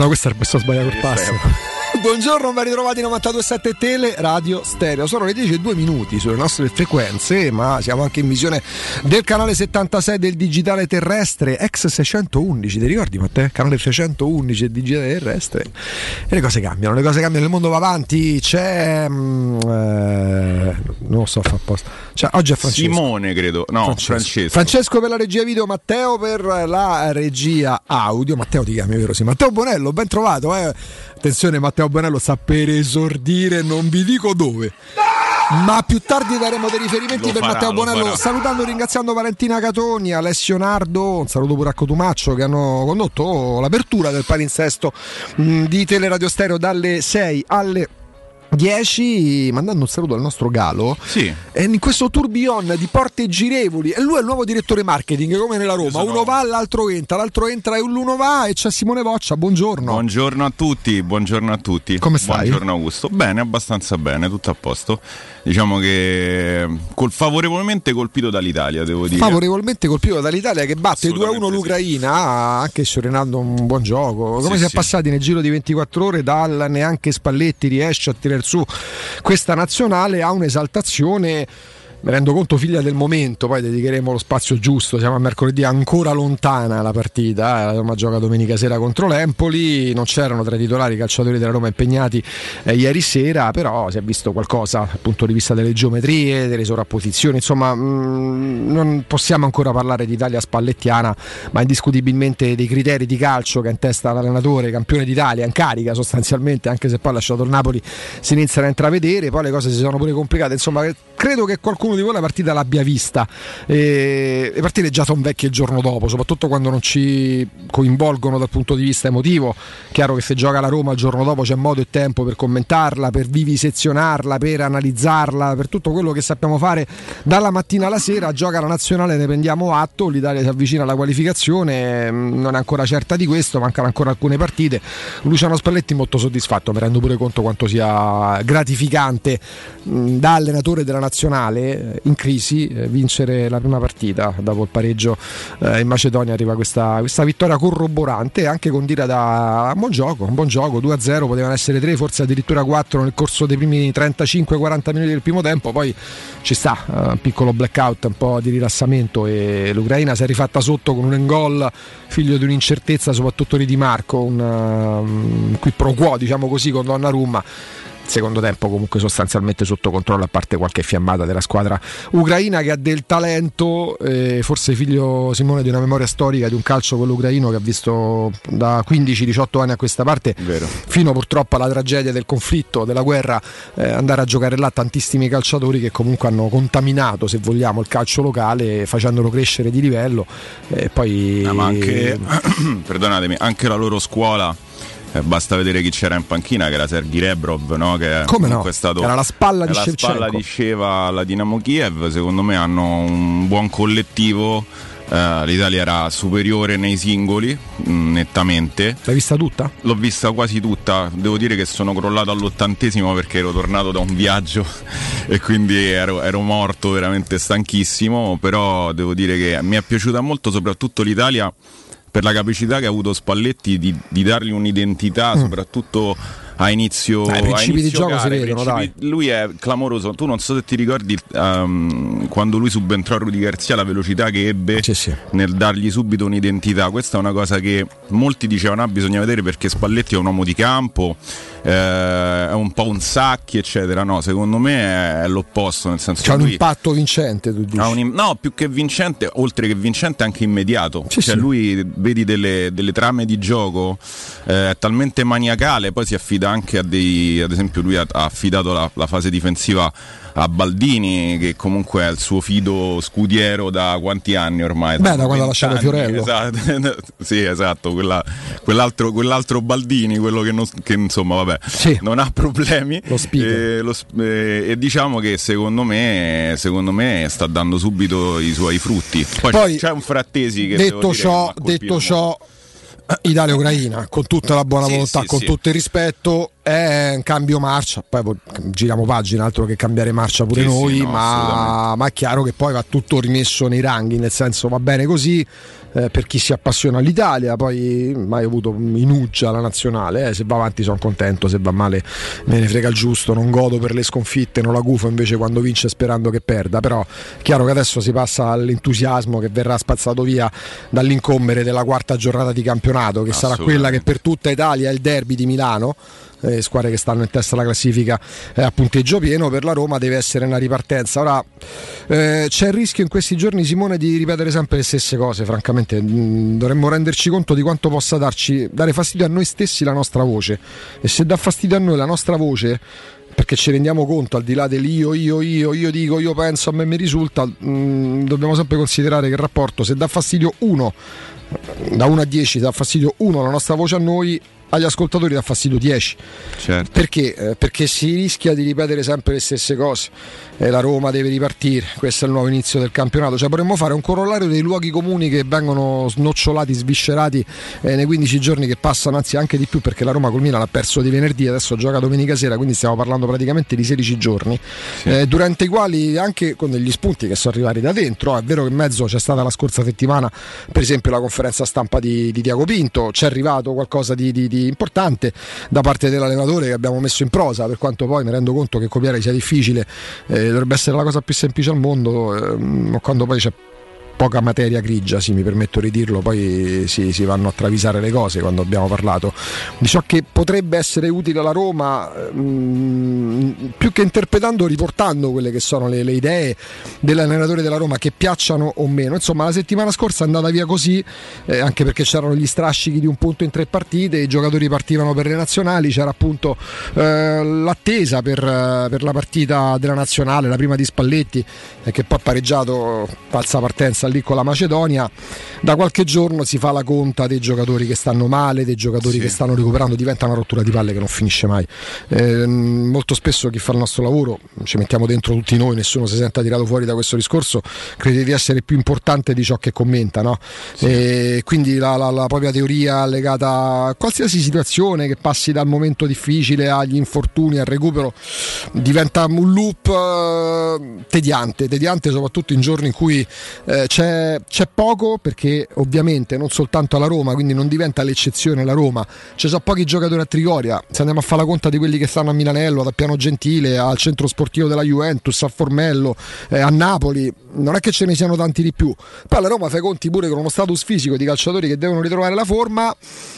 No, questo è questo sbagliato il passo. Buongiorno, ben ritrovati 927 Tele Radio Stereo. Sono le 10 e 2 minuti sulle nostre frequenze, ma siamo anche in visione del canale 76 del digitale terrestre, ex 611. Ti ricordi Matteo? Canale 611 del digitale terrestre. E le cose cambiano, le cose cambiano, il mondo va avanti. C'è. Mm, eh, non lo so, fa apposta. Cioè, oggi è Francesco. Simone, credo. No, Francesco. Francesco. Francesco per la regia video, Matteo per la regia audio. Matteo ti chiami, vero? Sì, Matteo Bonello, ben trovato. Eh. Attenzione, Matteo Bonello sta per esordire, non vi dico dove. Ma più tardi daremo dei riferimenti lo per farà, Matteo Bonello. Salutando e ringraziando Valentina Catoni, Alessio Nardo, un saluto pure a Cotumaccio che hanno condotto l'apertura del palinsesto mm, di Teleradio Stereo dalle 6 alle 10 mandando un saluto al nostro Galo. Sì. in questo tourbillon di porte girevoli e lui è il nuovo direttore marketing come nella Roma. Sono... uno va l'altro entra l'altro entra e l'uno va e c'è Simone Voccia buongiorno. Buongiorno a tutti buongiorno a tutti. Come stai? buongiorno Augusto. Bene abbastanza bene tutto a posto. Diciamo che col favorevolmente colpito dall'Italia devo dire. Favorevolmente colpito dall'Italia che batte 2-1 l'Ucraina anche scerenando un buon gioco. Come sì, si è passati nel giro di 24 ore dal neanche Spalletti riesce a tirare su questa nazionale ha un'esaltazione mi rendo conto figlia del momento, poi dedicheremo lo spazio giusto, siamo a mercoledì ancora lontana la partita, la Roma gioca domenica sera contro l'Empoli, non c'erano tra i titolari i calciatori della Roma impegnati eh, ieri sera, però si è visto qualcosa dal punto di vista delle geometrie, delle sovrapposizioni, insomma mh, mm, non possiamo ancora parlare di Italia spallettiana, ma indiscutibilmente dei criteri di calcio che ha in testa l'allenatore, campione d'Italia, in carica sostanzialmente, anche se poi ha lasciato il Napoli, si iniziano a intravedere, poi le cose si sono pure complicate, insomma credo che qualcuno qualcuno di voi la partita l'abbia vista. E, le partite già sono vecchie il giorno dopo, soprattutto quando non ci coinvolgono dal punto di vista emotivo. Chiaro che se gioca la Roma il giorno dopo c'è modo e tempo per commentarla, per vivisezionarla, per analizzarla, per tutto quello che sappiamo fare dalla mattina alla sera. Gioca la nazionale, ne prendiamo atto. L'Italia si avvicina alla qualificazione, mm, non è ancora certa di questo, mancano ancora alcune partite. Luciano Spalletti molto soddisfatto, mi rendo pure conto quanto sia gratificante mm, da allenatore della nazionale eh, in crisi eh, vincere la prima partita. Dopo il pareggio eh, in Macedonia arriva questa, questa, vittoria corroborante anche con Dira da un buon gioco, un buon gioco 2-0 potevano essere 3 forse addirittura 4 nel corso dei primi 35-40 minuti del primo tempo. Poi ci sta un piccolo blackout un po' di rilassamento e l'Ucraina si è rifatta sotto con un engol figlio di un'incertezza soprattutto di Di Marco un, um, qui pro quo diciamo così con Donnarumma secondo tempo comunque sostanzialmente sotto controllo a parte qualche fiammata della squadra ucraina che ha del talento eh, forse figlio Simone di una memoria storica di un calcio quello ucraino che ha visto da 15-18 anni a questa parte Vero. fino purtroppo alla tragedia del conflitto della guerra eh, andare a giocare là tantissimi calciatori che comunque hanno contaminato se vogliamo il calcio locale facendolo crescere di livello e poi eh, ma anche perdonatemi anche la loro scuola eh, basta vedere chi c'era in panchina, che era Sergei Rebrov, no? che Come no? è stato era la spalla di la spalla di Sheva alla Dinamo Kiev. Secondo me hanno un buon collettivo. Uh, L'Italia era superiore nei singoli, mh, mm, nettamente. L'hai vista tutta? L'ho vista quasi tutta. Devo dire che sono crollato all'ottantesimo perché ero tornato da un viaggio e quindi ero, ero morto veramente stanchissimo. Però devo dire che mi è piaciuta molto, soprattutto l'Italia per la capacità che ha avuto Spalletti di, di dargli un'identità, mm. soprattutto a inizio, dai, i principi di gioco gare, si vedono, dai. Lui è clamoroso. Tu non so se ti ricordi um, quando lui subentrò a Rudy Garzia la velocità che ebbe sì, sì. nel dargli subito un'identità. Questa è una cosa che molti dicevano ah, bisogna vedere perché Spalletti è un uomo di campo, eh, è un po' un sacchi, eccetera. No, secondo me è, l'opposto, nel senso C'ha un impatto vincente, tu dici. Un, no, più che vincente, oltre che vincente anche immediato. Sì, cioè lui vedi delle, delle, trame di gioco eh, talmente maniacale, poi si affida anche a dei, ad esempio lui ha, ha affidato la, la fase difensiva a Baldini che comunque è il suo fido scudiero da quanti anni ormai? Beh, da quando ha lasciato Fiorello. Esatto, sì, esatto, quella, quell'altro, quell'altro, Baldini, quello che, non, che insomma, vabbè, sì. non ha problemi. Lo e, lo, eh, e, diciamo che secondo me, secondo me sta dando subito i suoi frutti. Poi, Poi c'è un frattesi che detto ciò, detto ciò Italia-Ucraina, con tutta la buona volontà, sì, sì, con tutto il rispetto, è un cambio marcia, poi giriamo pagina, altro che cambiare marcia pure sì, noi, sì, no, ma, ma, è chiaro che poi va tutto rimesso nei ranghi, nel senso va bene così eh, per chi si appassiona all'Italia, poi mai avuto in uggia la nazionale, eh, se va avanti sono contento, se va male me ne frega il giusto, non godo per le sconfitte, non la gufo invece quando vince sperando che perda, però è chiaro che adesso si passa all'entusiasmo che verrà spazzato via dall'incombere della quarta giornata di campionato, che sarà quella che per tutta Italia è il derby di Milano eh, squadre che stanno in testa alla classifica eh, a punteggio pieno, per la Roma deve essere una ripartenza. Ora eh, c'è il rischio in questi giorni Simone di ripetere sempre le stesse cose, francamente mm, dovremmo renderci conto di quanto possa darci, dare fastidio a noi stessi la nostra voce e se dà fastidio a noi la nostra voce perché ci rendiamo conto al di là dell'io, io, io, io dico, io penso, a me mi risulta, mh, mm, dobbiamo sempre considerare che il rapporto se dà fastidio uno, da 1 a 10 dà fastidio uno la nostra voce a noi, agli ascoltatori dà fastidio 10. Certo. Perché? Eh, perché si rischia di ripetere sempre le stesse cose. Eh, la Roma deve ripartire, questo è il nuovo inizio del campionato. Cioè potremmo fare un corollario dei luoghi comuni che vengono snocciolati, sviscerati eh, nei 15 giorni che passano, anzi anche di più perché la Roma col Milan ha perso di venerdì, adesso gioca domenica sera, quindi stiamo parlando praticamente di 16 giorni, sì. Eh, durante i quali anche con degli spunti che sono arrivati da dentro, è vero che in mezzo c'è stata la scorsa settimana per esempio la conferenza stampa di, di Diago Pinto, c'è arrivato qualcosa di, di, di importante da parte dell'allenatore che abbiamo messo in prosa, per quanto poi mi rendo conto che copiare sia difficile, eh, dovrebbe essere la cosa più semplice al mondo, eh, quando poi c'è poca materia grigia, sì, mi permetto di dirlo, poi si, si, vanno a travisare le cose quando abbiamo parlato di ciò che potrebbe essere utile alla Roma, mh, mm, più che interpretando, riportando quelle che sono le, le, idee dell'allenatore della Roma che piacciono o meno. Insomma, la settimana scorsa è andata via così, eh, anche perché c'erano gli strascichi di un punto in tre partite, i giocatori partivano per le nazionali, c'era appunto eh, l'attesa per, per, la partita della nazionale, la prima di Spalletti, eh, che poi ha pareggiato falsa partenza lì con la Macedonia, da qualche giorno si fa la conta dei giocatori che stanno male, dei giocatori sì. che stanno recuperando, diventa una rottura di palle che non finisce mai. Eh, molto spesso chi fa il nostro lavoro, ci mettiamo dentro tutti noi, nessuno si senta tirato fuori da questo discorso, crede di essere più importante di ciò che commenta. No? Sì. quindi la, la, la, propria teoria legata a qualsiasi situazione che passi dal momento difficile agli infortuni, al recupero, diventa un loop eh, tediante, tediante soprattutto in giorni in cui eh, c'è c'è, c'è, poco perché ovviamente non soltanto alla Roma, quindi non diventa l'eccezione la Roma, ci sono pochi giocatori a Trigoria, se andiamo a fare la conta di quelli che stanno a Milanello, ad Piano Gentile, al centro sportivo della Juventus, a Formello, eh, a Napoli, non è che ce ne siano tanti di più. Poi la Roma fa i conti pure con uno status fisico di calciatori che devono ritrovare la forma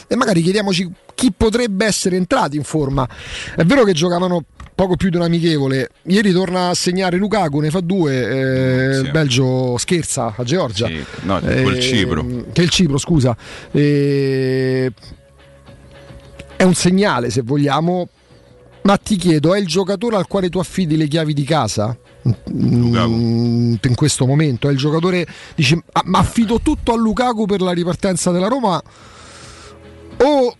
e magari chiediamoci chi potrebbe essere entrato in forma. È vero che giocavano poco più di un amichevole. Ieri torna a segnare Lukaku, ne fa due. Eh, sì. Belgio scherza a Georgia. Sì, no, eh, Cipro. Che il Cipro, scusa. Eh, è un segnale, se vogliamo. Ma ti chiedo, è il giocatore al quale tu affidi le chiavi di casa? Lukaku. Mm, in questo momento è il giocatore dice ma affido tutto a Lukaku per la ripartenza della Roma o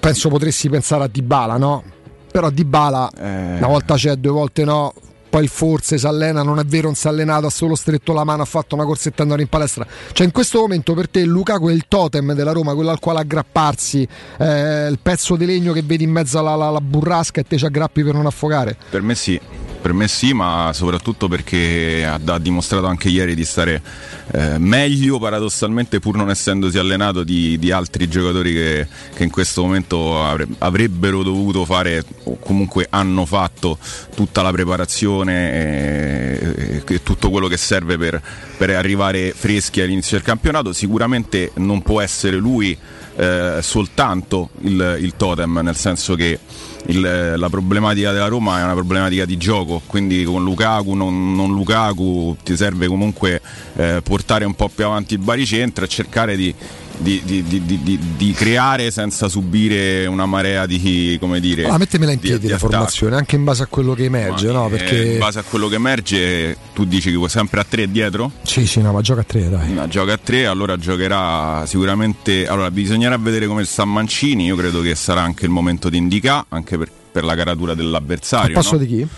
penso potresti pensare a Dybala no? Però Di Bala eh... una volta c'è, due volte no poi forse si allena, non è vero, non si è allenato, ha solo stretto la mano, ha fatto una corsetta andare in palestra. Cioè in questo momento per te Lukaku è il totem della Roma, quello al quale aggrapparsi, eh, il pezzo di legno che vedi in mezzo alla, alla, alla burrasca e te ci aggrappi per non affogare? Per me sì, per me sì, ma soprattutto perché ha, ha dimostrato anche ieri di stare eh, meglio paradossalmente pur non essendosi allenato di, di altri giocatori che, che, in questo momento avre, avrebbero dovuto fare o comunque hanno fatto tutta la preparazione e, e tutto quello che serve per, per arrivare freschi all'inizio del campionato. Sicuramente non può essere lui eh, soltanto il, il totem, nel senso che il, la problematica della Roma è una problematica di gioco, quindi con Lukaku, non, non Lukaku, ti serve comunque eh, portare un po' più avanti il baricentro e cercare di, di, di, di, di, creare senza subire una marea di come dire. Ah, mettemela in piedi la formazione, anche in base a quello che emerge, ma, no? Perché... In base a quello che emerge, tu dici che sempre a tre dietro? Sì, sì, no, ma gioca a tre, dai. No, gioca a tre, allora giocherà sicuramente. Allora, bisognerà vedere come sta Mancini. Io credo che sarà anche il momento di indicare, anche per, per la caratura dell'avversario. A posto no? di chi?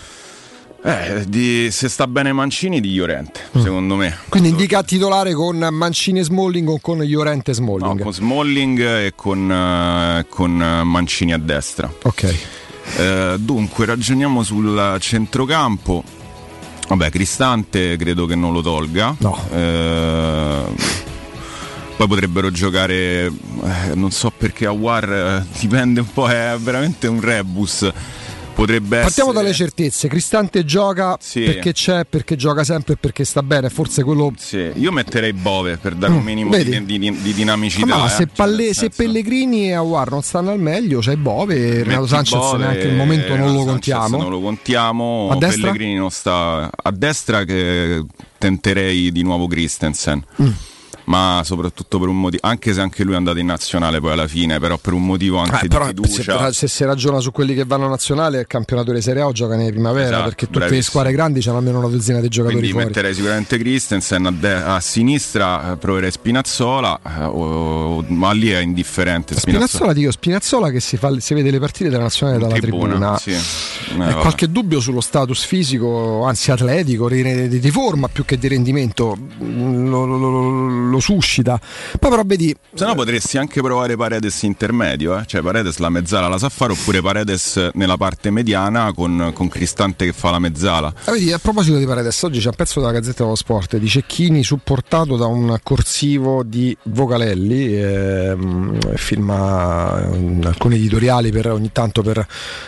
Eh, di, se sta bene Mancini di Llorente, mm. secondo me. Quindi indica titolare con Mancini e Smalling o con Llorente e Smalling? No, con Smalling e con, uh, con Mancini a destra. Ok. Uh, dunque, ragioniamo sul centrocampo. Vabbè, Cristante credo che non lo tolga. No. Uh, poi potrebbero giocare, non so perché a War dipende un po', è veramente un rebus potrebbe Partiamo essere... dalle certezze. Cristante gioca sì. perché c'è, perché gioca sempre e perché sta bene. Forse quello. Sì, io metterei Bove per dare mm, un minimo di, di, di, dinamicità. Ma eh? se, Palle, cioè, se Pellegrini e Awar non stanno al meglio, c'è Bove. Renato Sanchez Bove, neanche il momento non lo contiamo. Non lo contiamo. A? Pellegrini non sta a destra che tenterei di nuovo Christensen. Mm ma soprattutto per un motivo, anche se anche lui è andato in nazionale poi alla fine, però per un motivo anche eh, di fiducia. Se, se, si ragiona su quelli che vanno nazionale, il campionato di Serie A gioca nella primavera, esatto, perché tutte bravissimo. le squadre grandi hanno almeno una dozzina di giocatori Quindi fuori. metterei sicuramente Christensen a, de- a sinistra, eh, proverei Spinazzola, eh, o, ma lì è indifferente. Spinazzola, Spinazzola dico, Spinazzola che si, fa, si, vede le partite della nazionale dalla tribuna. tribuna. Sì. Eh, qualche dubbio sullo status fisico, anzi atletico, di, di, di forma più che di rendimento, lo, lo, lo, lo suscita poi però vedi. Se no potresti anche provare Paredes intermedio, eh? cioè Paredes la mezzala la sa fare, oppure Paredes nella parte mediana con, con Cristante che fa la mezzala. Ah, vedi, a proposito di Paredes, oggi c'è un pezzo della Gazzetta dello Sport di Cecchini supportato da un corsivo di Vocalelli, ehm, firma eh, alcuni editoriali per, ogni tanto per,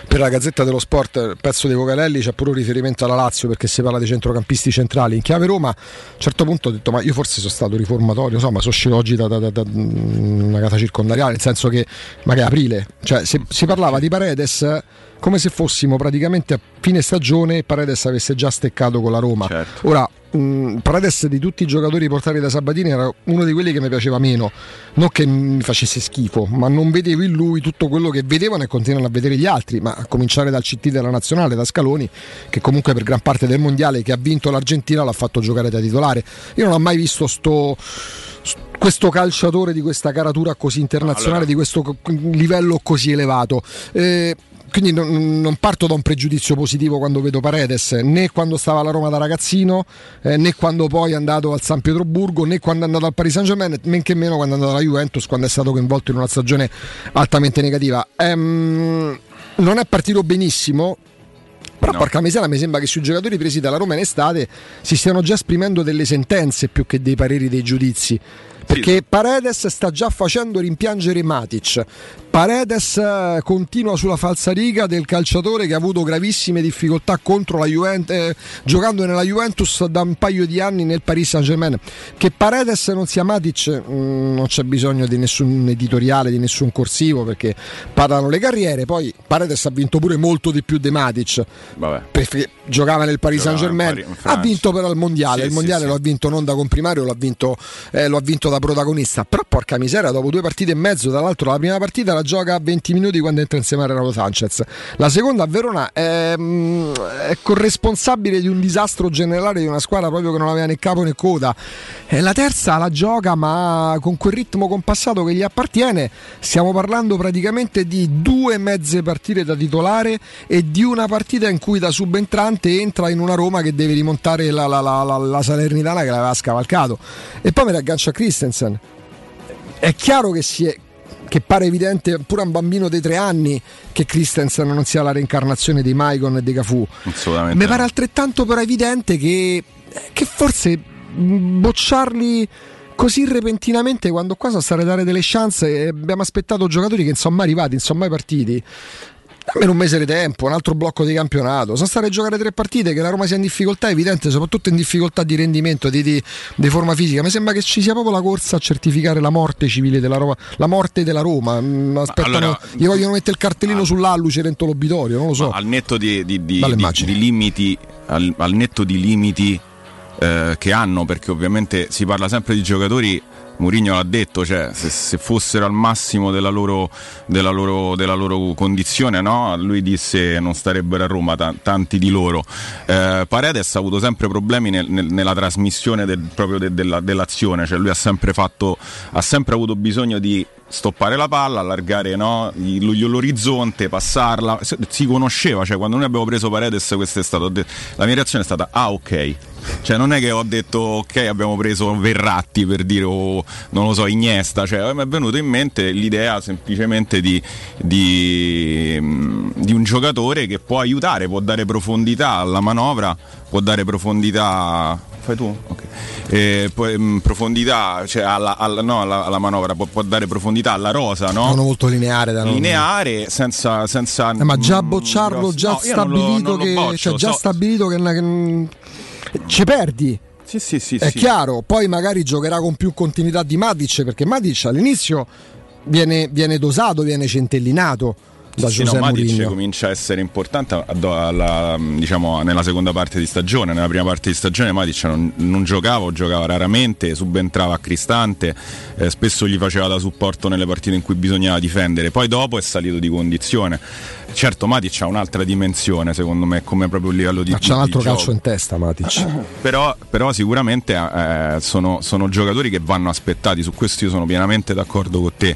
per, la Gazzetta dello Sport, il pezzo di Vocalelli c'è pure un riferimento alla Lazio perché si parla dei centrocampisti centrali in chiave Roma. A un certo punto ho detto ma io forse sono stato riformatorio, insomma sono uscito oggi da, da, da, da una casa circondariale, nel senso che magari aprile, cioè se, si parlava di Paredes come se fossimo praticamente a fine stagione e Paredes avesse già steccato con la Roma. Certo. Ora, mh, Paredes di tutti i giocatori portati da Sabatini era uno di quelli che mi piaceva meno, non che mi facesse schifo, ma non vedevo in lui tutto quello che vedevano e continuano a vedere gli altri, ma a cominciare dal CT della nazionale, da Scaloni, che comunque per gran parte del mondiale che ha vinto l'Argentina l'ha fatto giocare da titolare. Io non ho mai visto sto questo calciatore di questa caratura così internazionale, allora. di questo livello così elevato. Eh, quindi non, non, parto da un pregiudizio positivo quando vedo Paredes, né quando stava alla Roma da ragazzino, eh, né quando poi è andato al San Pietroburgo, né quando è andato al Paris Saint Germain, men che meno quando è andato alla Juventus, quando è stato coinvolto in una stagione altamente negativa. Ehm, non è partito benissimo, però no. porca miseria mi sembra che sui giocatori presi dalla Roma in estate si stiano già esprimendo delle sentenze più che dei pareri, dei giudizi perché Paredes sta già facendo rimpiangere Matic. Paredes eh, continua sulla falsariga del calciatore che ha avuto gravissime difficoltà contro la Juventus, eh, giocando nella Juventus da un paio di anni nel Paris Saint Germain. Che Paredes non sia Matic, mh, mm, non c'è bisogno di nessun editoriale, di nessun corsivo perché parlano le carriere. Poi Paredes ha vinto pure molto di più di Matic. Perché giocava nel Paris Saint Germain, ha vinto però il mondiale. Sì, il mondiale sì, lo ha vinto non da comprimario, lo ha vinto, eh, lo ha vinto da protagonista. Però porca miseria, dopo due partite e mezzo, tra l'altro la prima partita la gioca a 20 minuti quando entra insieme a Renato Sanchez. La seconda a Verona è, mm, è corresponsabile di un disastro generale di una squadra proprio che non aveva né capo né coda. E la terza la gioca ma con quel ritmo compassato che gli appartiene. Stiamo parlando praticamente di due mezze partite da titolare e di una partita in cui da subentrante entra in una Roma che deve rimontare la, la, la, la Salernitana che l'aveva scavalcato. E poi mi raggancia Christian Christensen. È chiaro che, è, che pare evidente pure a un bambino dei tre anni che Christensen non sia la reincarnazione di Maicon e di Cafu. Assolutamente. Mi pare altrettanto però evidente che, che forse bocciarli così repentinamente quando qua sono state dare delle chance e abbiamo aspettato giocatori che non sono mai arrivati, non sono mai partiti almeno un mese di tempo, un altro blocco di campionato. Sono stare a giocare tre partite, che la Roma sia in difficoltà è evidente, soprattutto in difficoltà di rendimento, di, di, di, forma fisica. Mi sembra che ci sia proprio la corsa a certificare la morte civile della Roma, la morte della Roma. Mm, aspettano, allora, gli vogliono mettere il cartellino ah, sull'alluce dentro l'obitorio, non lo so. Al netto di, di limiti, al, al, netto di limiti eh, che hanno, perché ovviamente si parla sempre di giocatori Mourinho l'ha detto, cioè, se, se, fossero al massimo della loro, della loro, della loro condizione, no? lui disse non starebbero a Roma t- tanti di loro. Eh, Paredes ha avuto sempre problemi nel, nel, nella trasmissione del, proprio de, della, dell'azione, cioè lui ha sempre, fatto, ha sempre avuto bisogno di stoppare la palla, allargare no, l'orizzonte, passarla. Si conosceva, cioè quando noi abbiamo preso Paredes quest'estate, la mia reazione è stata ah ok. Cioè non è che ho detto ok abbiamo preso Verratti per dire o non lo so Iniesta, cioè mi è venuto in mente l'idea semplicemente di, di, di un giocatore che può aiutare, può dare profondità alla manovra, può dare profondità fai tu? Ok. Eh, poi, mh, mm, profondità, cioè alla, alla, no, alla, alla manovra, può, può, dare profondità alla rosa, no? Sono molto lineare da Lineare senza. senza eh, ma già mm, bocciarlo, già no, stabilito lo, che. Boccio, cioè, già so, stabilito che, che ci perdi. Sì, sì, sì, è sì. chiaro, poi magari giocherà con più continuità di Matic perché Matic all'inizio viene, viene dosato, viene centellinato da sì, Giuseppe no, Matic comincia a essere importante alla, diciamo, nella seconda parte di stagione. Nella prima parte di stagione Matic non, non giocava, giocava raramente, subentrava a Cristante, eh, spesso gli faceva da supporto nelle partite in cui bisognava difendere. Poi dopo è salito di condizione. Certo, Matic ha un'altra dimensione, secondo me, come proprio il livello di. Ma c'è un altro calcio in testa, Matic. però, però, sicuramente eh, sono, sono giocatori che vanno aspettati. Su questo io sono pienamente d'accordo con te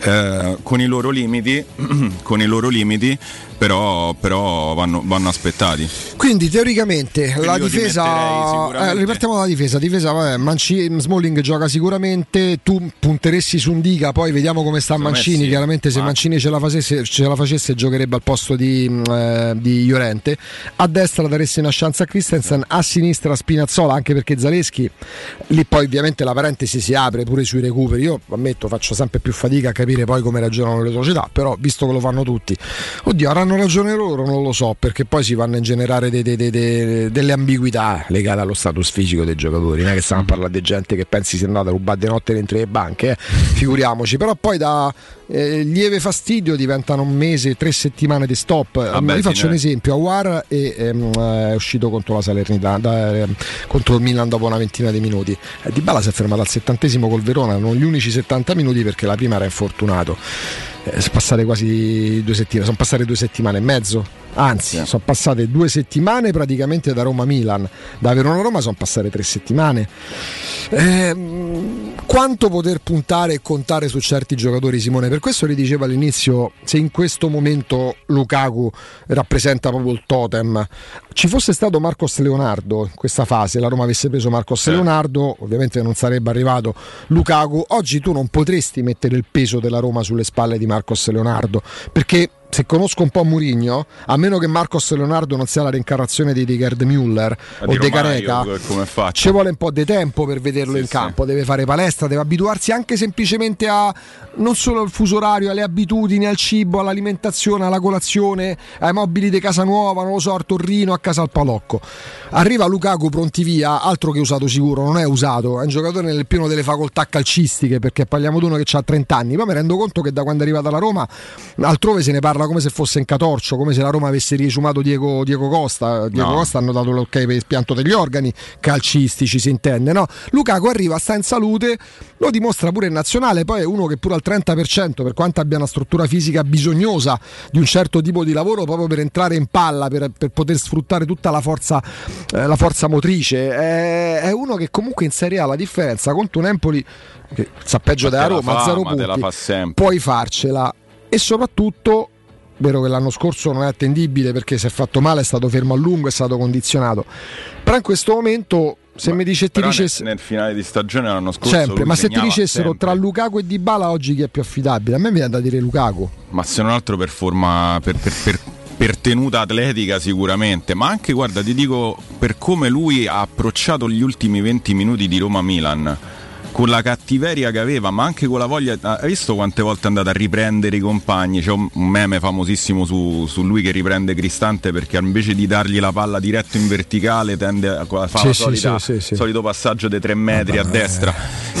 eh, con i loro limiti, con i loro limiti però, però vanno, vanno, aspettati. Quindi teoricamente Quindi la difesa, eh, ripartiamo dalla difesa, difesa vabbè, Manci, Smalling gioca sicuramente, tu punteresti su un Diga, poi vediamo come sta Secondo Mancini, sì. chiaramente se Ma... Mancini ce la, facesse, ce la, facesse, giocherebbe al posto di, mm, eh, di Llorente, a destra daresti una chance a Christensen, a sinistra Spinazzola, anche perché Zaleschi, lì poi ovviamente la parentesi si apre pure sui recuperi, io ammetto faccio sempre più fatica a capire poi come ragionano le società, però visto che lo fanno tutti, oddio avranno ragione loro, non lo so, perché poi si vanno a generare de, de, de, delle ambiguità legate allo status fisico dei giocatori. Non è che stiamo a parlare di gente che pensi sia andata a rubare di notte dentro le banche, eh? figuriamoci. Però poi da eh, lieve fastidio diventano un mese, tre settimane di stop. Vabbè, Vi faccio un esempio: Awar è, ehm, è, uscito contro la Salernitana, eh, contro il Milan dopo una ventina di minuti. Eh, di Bala si è fermato al settantesimo col Verona, non gli unici 70 minuti perché la prima era infortunato eh, sono passate quasi due settimane, sono passate due settimane e mezzo, anzi yeah. sono passate due settimane praticamente da Roma a Milan, da Verona a Roma sono passate tre settimane. Eh, quanto poter puntare e contare su certi giocatori Simone? Per questo li diceva all'inizio, se in questo momento Lukaku rappresenta proprio il totem, ci fosse stato Marcos Leonardo in questa fase, la Roma avesse preso Marcos eh. Leonardo, ovviamente non sarebbe arrivato Lukaku, oggi tu non potresti mettere il peso della Roma sulle spalle di Marcos Leonardo, perché se conosco un po' Murigno, a meno che Marcos Leonardo non sia la reincarnazione di Gerd Müller o De Careca, ci vuole un po' di tempo per vederlo sì, in campo, sì. deve fare palestra, deve abituarsi anche semplicemente a non solo al fuso orario, alle abitudini, al cibo, all'alimentazione, alla colazione, ai mobili di casa nuova, non lo so, a Torrino, a casa al Palocco. Arriva Lukaku pronti via, altro che usato sicuro, non è usato, è un giocatore nel pieno delle facoltà calcistiche, perché parliamo di uno che ha 30 anni, ma mi rendo conto che da quando è arrivato alla Roma altrove se ne parla come se fosse in catorcio, come se la Roma avesse riesumato Diego, Diego Costa. Diego no. Costa hanno dato l'ok per il pianto degli organi calcistici, si intende. No? Lukaku arriva, sta in salute, lo dimostra pure in nazionale, poi è uno che pure al 30%, per quanto abbia una struttura fisica bisognosa di un certo tipo di lavoro, proprio per entrare in palla, per, per poter sfruttare tutta la forza, eh, la forza motrice, è, è, uno che comunque in Serie A la differenza contro un Empoli che sa peggio della Roma, fa, zero punti, puoi farcela e soprattutto vero che l'anno scorso non è attendibile perché si è fatto male, è stato fermo a lungo, è stato condizionato. Però in questo momento se ma, mi dice ti dicesse nel, nel, finale di stagione l'anno scorso sempre, ma se ti dicessero sempre. tra Lukaku e Dybala oggi chi è più affidabile? A me viene da dire Lukaku. Ma se non altro per forma per, per, per, per tenuta atletica sicuramente, ma anche guarda, ti dico per come lui ha approcciato gli ultimi 20 minuti di Roma Milan con la cattiveria che aveva, ma anche con la voglia. Hai visto quante volte è andato a riprendere i compagni? C'è un meme famosissimo su, su lui che riprende Cristante perché invece di dargli la palla diretto in verticale tende a fare solita, sì, sì, solito passaggio dei tre metri Vabbè, a destra.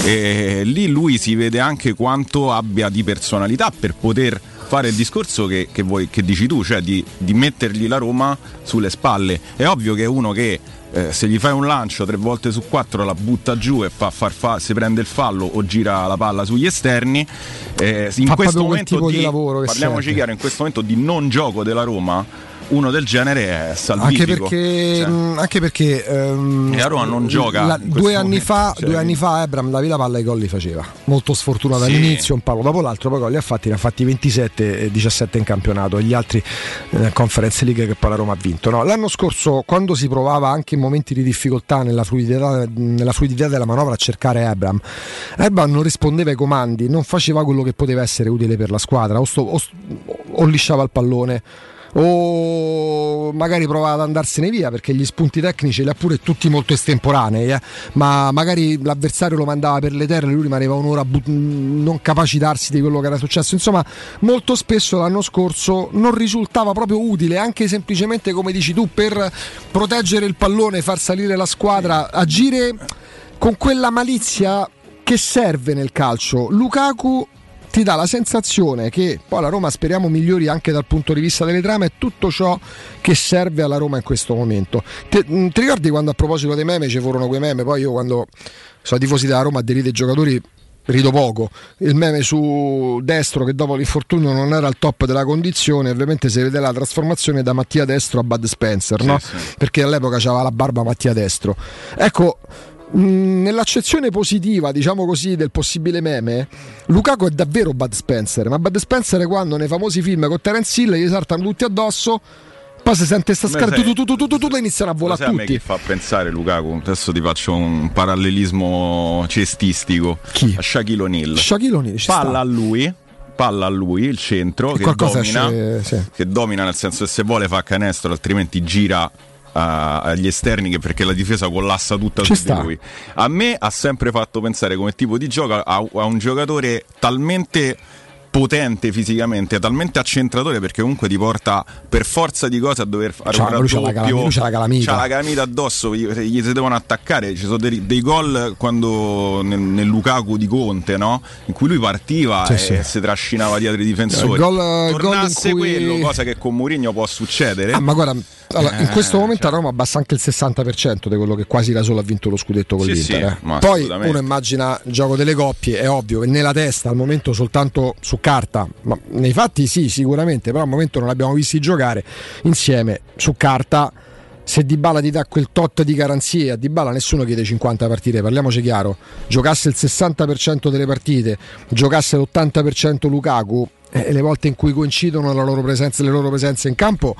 Eh. E lì lui si vede anche quanto abbia di personalità per poter fare il discorso che, che, vuoi, che dici tu, cioè di, di mettergli la Roma sulle spalle. È ovvio che uno che eh, se gli fai un lancio tre volte su quattro la butta giù e fa, far fa, si prende il fallo o gira la palla sugli esterni eh, in fa questo momento di, di lavoro parliamoci serve. chiaro in questo momento di non gioco della Roma uno del genere è salvifico. Anche perché, cioè. mh, anche perché um, e a Roma non gioca. La, due, anni fa, cioè, due anni fa Ebram la palla e i gol li faceva. Molto sfortunato sì. all'inizio, un palo dopo l'altro, poi gol li ha fatti, ne ha fatti 27 e 17 in campionato e gli altri eh, Conference League che poi la Roma ha vinto. No, l'anno scorso quando si provava anche in momenti di difficoltà nella fluidità, nella fluidità della manovra a cercare Ebram, Ebram non rispondeva ai comandi, non faceva quello che poteva essere utile per la squadra, o, sto, o, o lisciava il pallone o magari provava ad andarsene via perché gli spunti tecnici li ha pure tutti molto estemporanei eh? ma magari l'avversario lo mandava per le terre e lui rimaneva un'ora but- non capacitarsi di quello che era successo insomma molto spesso l'anno scorso non risultava proprio utile anche semplicemente come dici tu per proteggere il pallone far salire la squadra agire con quella malizia che serve nel calcio Lukaku ti dà la sensazione che poi la Roma speriamo migliori anche dal punto di vista delle trame è tutto ciò che serve alla Roma in questo momento. Ti, mm, ti ricordi quando a proposito dei meme ci furono quei meme? Poi io quando sono tifosi della Roma aderite i giocatori rido poco. Il meme su destro che dopo l'infortunio non era al top della condizione, ovviamente si vede la trasformazione da Mattia Destro a Bud Spencer, no? sì. perché all'epoca c'aveva la barba Mattia Destro. Ecco, nell'accezione positiva, diciamo così, del possibile meme, Lukaku è davvero Bud Spencer. Ma Bud Spencer quando nei famosi film con Terence Hill gli saltano tutti addosso. Poi si sente sta scarpa, tu, tu, tu, tu, iniziano a volare tutti. A me che fa pensare Lukaku, adesso ti faccio un parallelismo cestistico. Chi? A Shaquille O'Neal. Shaquille O'Neal Palla sta. a lui, palla a lui, il centro, che domina, esce, sì. che domina nel senso che se vuole fa canestro, altrimenti gira agli esterni perché la difesa collassa tutta Ci su sta. di lui. A me ha sempre fatto pensare come tipo di gioco a, a un giocatore talmente potente fisicamente, talmente accentratore perché comunque ti porta per forza di cose a dover fare c'ha, un c'ha la, calamita, c'ha la calamita. C'ha la calamita addosso, gli, gli si devono attaccare. Ci sono dei, dei gol quando nel, nel, Lukaku di Conte, no? In cui lui partiva sì, e sì. si trascinava dietro i difensori. Gol, Tornasse gol cui... quello, cosa che con Mourinho può succedere. Ah, ma guarda, allora, in questo eh, momento cioè... a Roma abbassa anche il 60% di quello che quasi da solo ha vinto lo scudetto con sì, l'Inter. Sì, eh. Poi uno immagina il gioco delle coppie, è ovvio che nella testa al momento soltanto su carta, ma nei fatti sì, sicuramente, però al momento non abbiamo visti giocare insieme su carta. Se Di Bala ti dà quel tot di garanzie, a Di Bala nessuno chiede 50 partite, parliamoci chiaro. Giocasse il 60% delle partite, giocasse l'80% Lukaku, eh, le volte in cui coincidono loro presenza, le loro presenze in campo,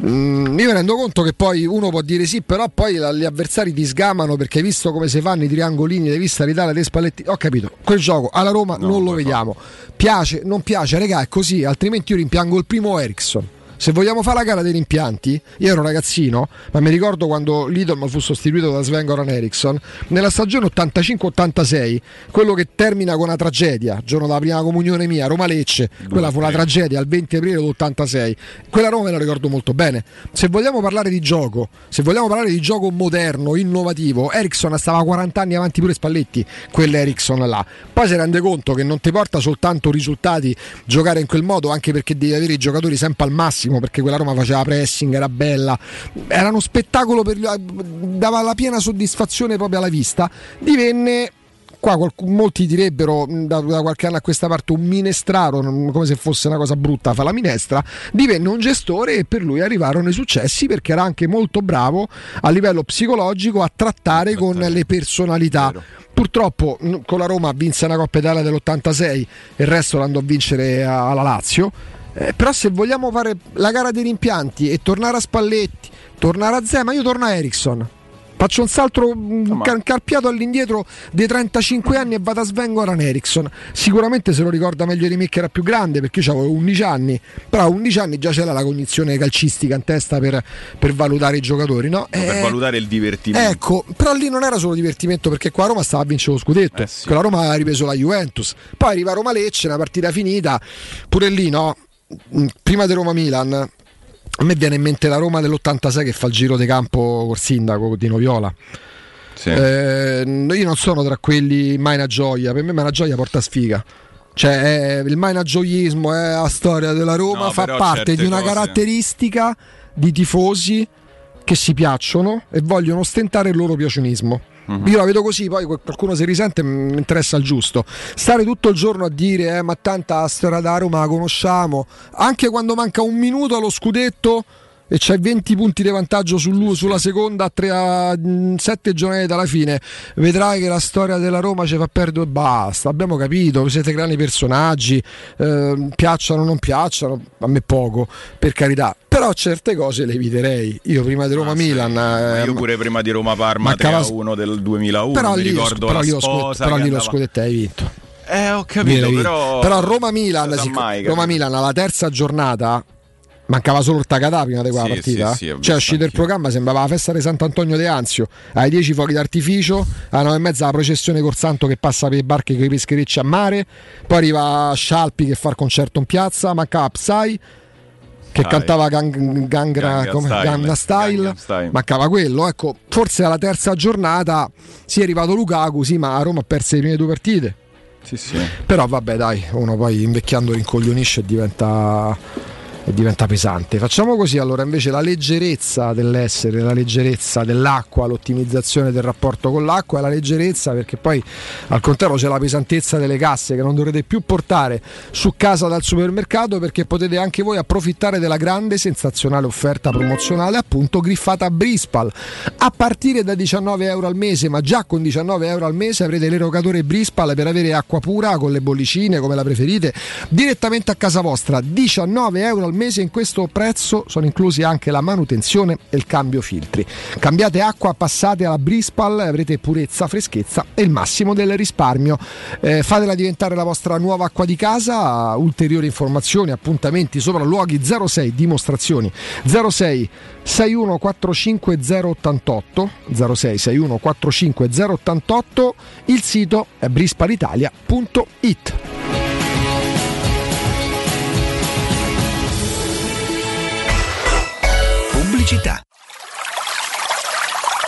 mm, mi rendo conto che poi uno può dire sì, però poi la, gli avversari ti sgamano perché hai visto come si fanno i triangolini, hai visto l'Italia dei spalletti. Ho capito, quel gioco alla Roma no, non lo vediamo. Fa. Piace, non piace, regà, è così, altrimenti io rimpiango il primo Ericsson se vogliamo fare la gara dei rimpianti, io ero ragazzino, ma mi ricordo quando Lidl fu sostituito da Sven Goran Eriksson, nella stagione 85-86, quello che termina con una tragedia, giorno della prima comunione mia, Roma-Lecce, quella fu una tragedia, il 20 aprile dell'86, quella Roma me la ricordo molto bene. Se vogliamo parlare di gioco, se vogliamo parlare di gioco moderno, innovativo, Eriksson stava 40 anni avanti pure Spalletti, quell'Eriksson là. Poi si rende conto che non ti porta soltanto risultati giocare in quel modo, anche perché devi avere i giocatori sempre al massimo benissimo perché quella Roma faceva pressing, era bella, era uno spettacolo, per, dava la piena soddisfazione proprio alla vista, divenne qua molti direbbero da, da, qualche anno a questa parte un minestraro, come se fosse una cosa brutta, fa la minestra, divenne un gestore e per lui arrivarono i successi perché era anche molto bravo a livello psicologico a trattare con le personalità. Purtroppo con la Roma vinse una Coppa Italia dell'86 e il resto l'andò a vincere alla Lazio eh, però se vogliamo fare la gara dei rimpianti e tornare a Spalletti, tornare a Zema, io torno a Ericsson. Faccio un salto no, carpiato all'indietro dei 35 anni e vado a Sven Goran Eriksson. Sicuramente se lo ricorda meglio di me che era più grande perché io avevo 11 anni, però a 11 anni già c'era la cognizione calcistica in testa per, per valutare i giocatori, no? per eh, valutare il divertimento. Ecco, però lì non era solo divertimento perché qua a Roma stava a vincere lo scudetto, eh sì. la Roma aveva ripreso la Juventus, poi arriva Roma Lecce, una partita finita, pure lì no? Mm, prima di Roma Milan a me viene in mente la Roma dell'86 che fa il giro di campo col sindaco Dino Viola sì. eh, io non sono tra quelli mai una gioia per me una gioia porta sfiga. Cioè il mai gioismo è la storia della Roma no, fa parte di una cose... caratteristica di tifosi che si piacciono e vogliono ostentare il loro piacionismo Uh-huh. Io la vedo così, poi qualcuno si risente, mi interessa il giusto. Stare tutto il giorno a dire, eh, ma tanta storia da Roma la conosciamo, anche quando manca un minuto allo scudetto e c'hai 20 punti di vantaggio su sulla seconda a, 3, a 7 giornate dalla fine, vedrai che la storia della Roma ci fa perdere e basta. Abbiamo capito, siete grandi personaggi, eh, piacciono o non piacciono, a me poco, per carità. Però certe cose le eviterei. Io prima di Roma-Milan. Ah, sì. io pure prima di Roma-Parma 3-1 del 2001. Però lì, ricordo però lì lo, sposa però lì lo scudetto hai vinto. Eh, ho capito, però... Però Roma-Milan, sic- mai? Roma-Milan alla terza giornata Mancava solo il Takata prima di quella Sì, partita. sì, sì, cioè, uscito il programma, sembrava la festa di Sant'Antonio De Anzio. Ai 10 fuochi d'artificio, alle 9 e mezza la processione col santo che passa per i barchi con i pescherecci a mare. Poi arriva Scialpi che fa il concerto in piazza. Mancava Psy che Dai. cantava gang, gangra, come- Style. Gangnam Style. Style. Mancava quello. Ecco, forse alla terza giornata si è arrivato Lukaku, sì, ma a Roma ha perso le prime due partite. Sì, sì. Però vabbè, dai, uno poi invecchiando rincoglionisce e diventa, diventa pesante. Facciamo così allora, invece la leggerezza dell'essere, la leggerezza dell'acqua, l'ottimizzazione del rapporto con l'acqua e la leggerezza perché poi al contrario c'è la pesantezza delle casse che non dovrete più portare su casa dal supermercato perché potete anche voi approfittare della grande sensazionale offerta promozionale appunto griffata Brispal a partire da 19 euro al mese ma già con 19 euro al mese avrete l'erogatore Brispal per avere acqua pura con le bollicine come la preferite direttamente a casa vostra 19 euro al mese in questo prezzo sono inclusi anche la manutenzione e il cambio filtri. Cambiate acqua passate alla Brispal avrete purezza freschezza e il massimo del risparmio. Eh, fatela diventare la vostra nuova acqua di casa. Ulteriori informazioni appuntamenti sopralluoghi 06 dimostrazioni 06 6145 088 06 6145 088 il sito è brispalitalia.it Pubblicità.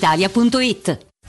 brispalitalia.it.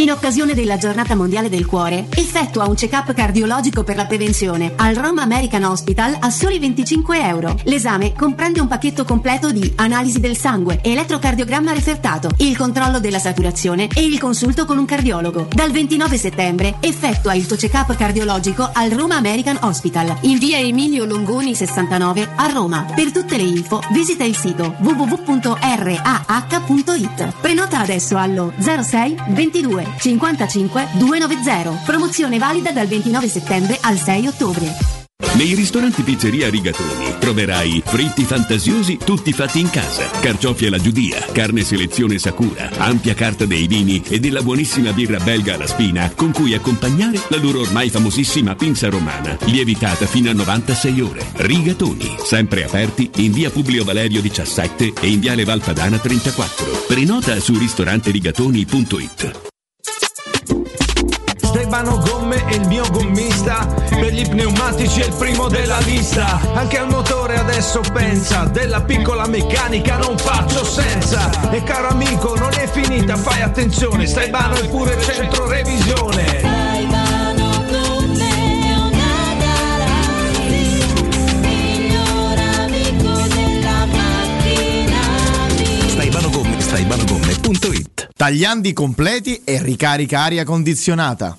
In occasione della giornata mondiale del cuore, effettua un check-up cardiologico per la prevenzione al Roma American Hospital a soli 25 euro. L'esame comprende un pacchetto completo di analisi del sangue, elettrocardiogramma refertato, il controllo della saturazione e il consulto con un cardiologo. Dal 29 settembre effettua il tuo check-up cardiologico al Roma American Hospital in via Emilio Longoni 69 a Roma. Per tutte le info visita il sito www.rah.it. Prenota adesso allo 06 22 55 290. Promozione valida dal 29 settembre al 6 ottobre. Nei ristoranti Pizzeria Rigatoni troverai fritti fantasiosi tutti fatti in casa, carciofi alla giudia, carne selezione Sakura, ampia carta dei vini e della buonissima birra belga alla spina con cui accompagnare la loro ormai famosissima pinza romana, lievitata fino a 96 ore. Rigatoni, sempre aperti in via Publio Valerio 17 e in viale Valpadana 34. Prenota su ristoranterigatoni.it. Stefano Gomme è il mio gommista Per gli pneumatici è il primo della lista. Anche al motore adesso pensa Della piccola meccanica non faccio senza. E caro amico non è finita fai attenzione Stefano è pure centro revisione. Staibanogomme, staibanogomme.it Tagliandi completi e ricarica aria condizionata.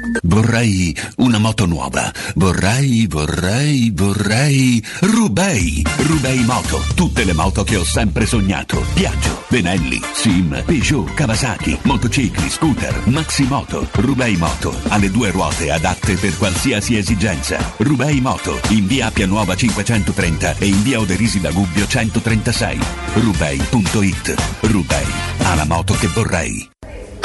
Vorrei una moto nuova. Vorrei, vorrei, vorrei. Rubei! Rubei Moto. Tutte le moto che ho sempre sognato. Piaggio, Benelli, Sim, Peugeot, Kawasaki, motocicli, scooter, Maximoto. Rubei Moto. Ha le due ruote adatte per qualsiasi esigenza. Rubei Moto. In via Appia Nuova 530 e in via Oderisi da Gubbio 136. Rubei.it. Rubei. Ha la moto che vorrei.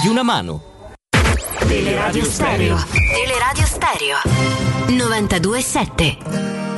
di una mano. Teleradio Stereo. Teleradio Stereo. 92.7.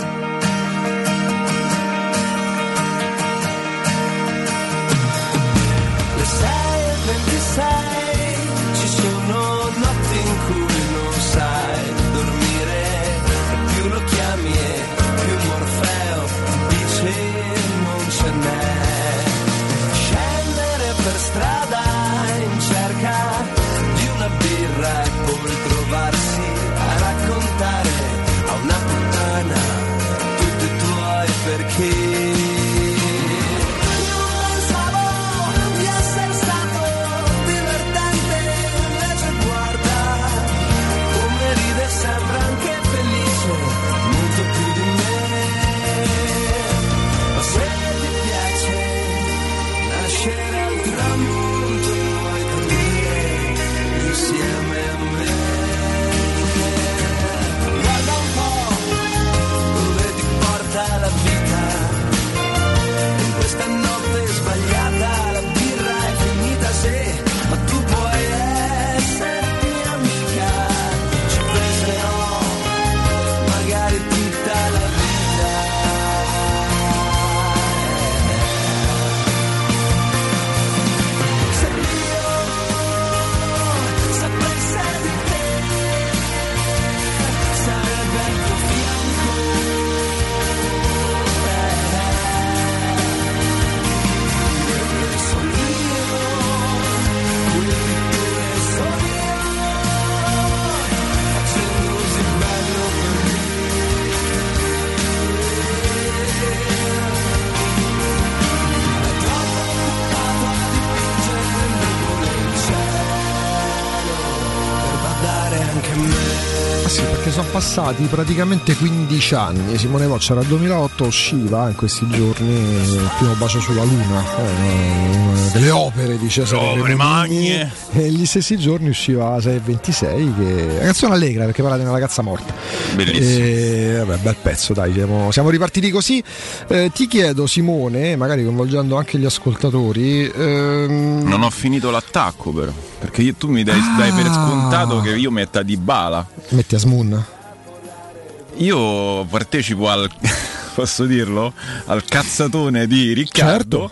sono passati praticamente 15 anni. Simone Voccia dal 2008 usciva in questi giorni il primo bacio sulla luna, eh, delle opere di Cesare Cremonini. magne. E gli stessi giorni usciva 626 che è una canzone allegra perché parla di una ragazza morta. Bellissimo. E, vabbè, bel pezzo, dai, siamo, siamo ripartiti così. Eh, ti chiedo, Simone, magari coinvolgendo anche gli ascoltatori, ehm, Non ho finito l'attacco però, perché tu mi dai, dai per scontato che io metta di bala. Metti a Smoon. Io partecipo al. Posso dirlo? Al cazzatone di Riccardo.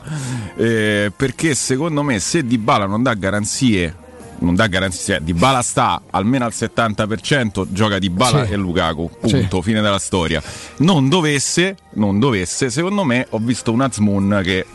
eh, perché secondo me se Di Bala non dà garanzie. Non dà garanzie, Di Bala sta almeno al 70%, gioca Di Bala Sì. e Lukaku, punto, Sì. fine della storia. Non dovesse, non dovesse, secondo me ho visto una Zmoon che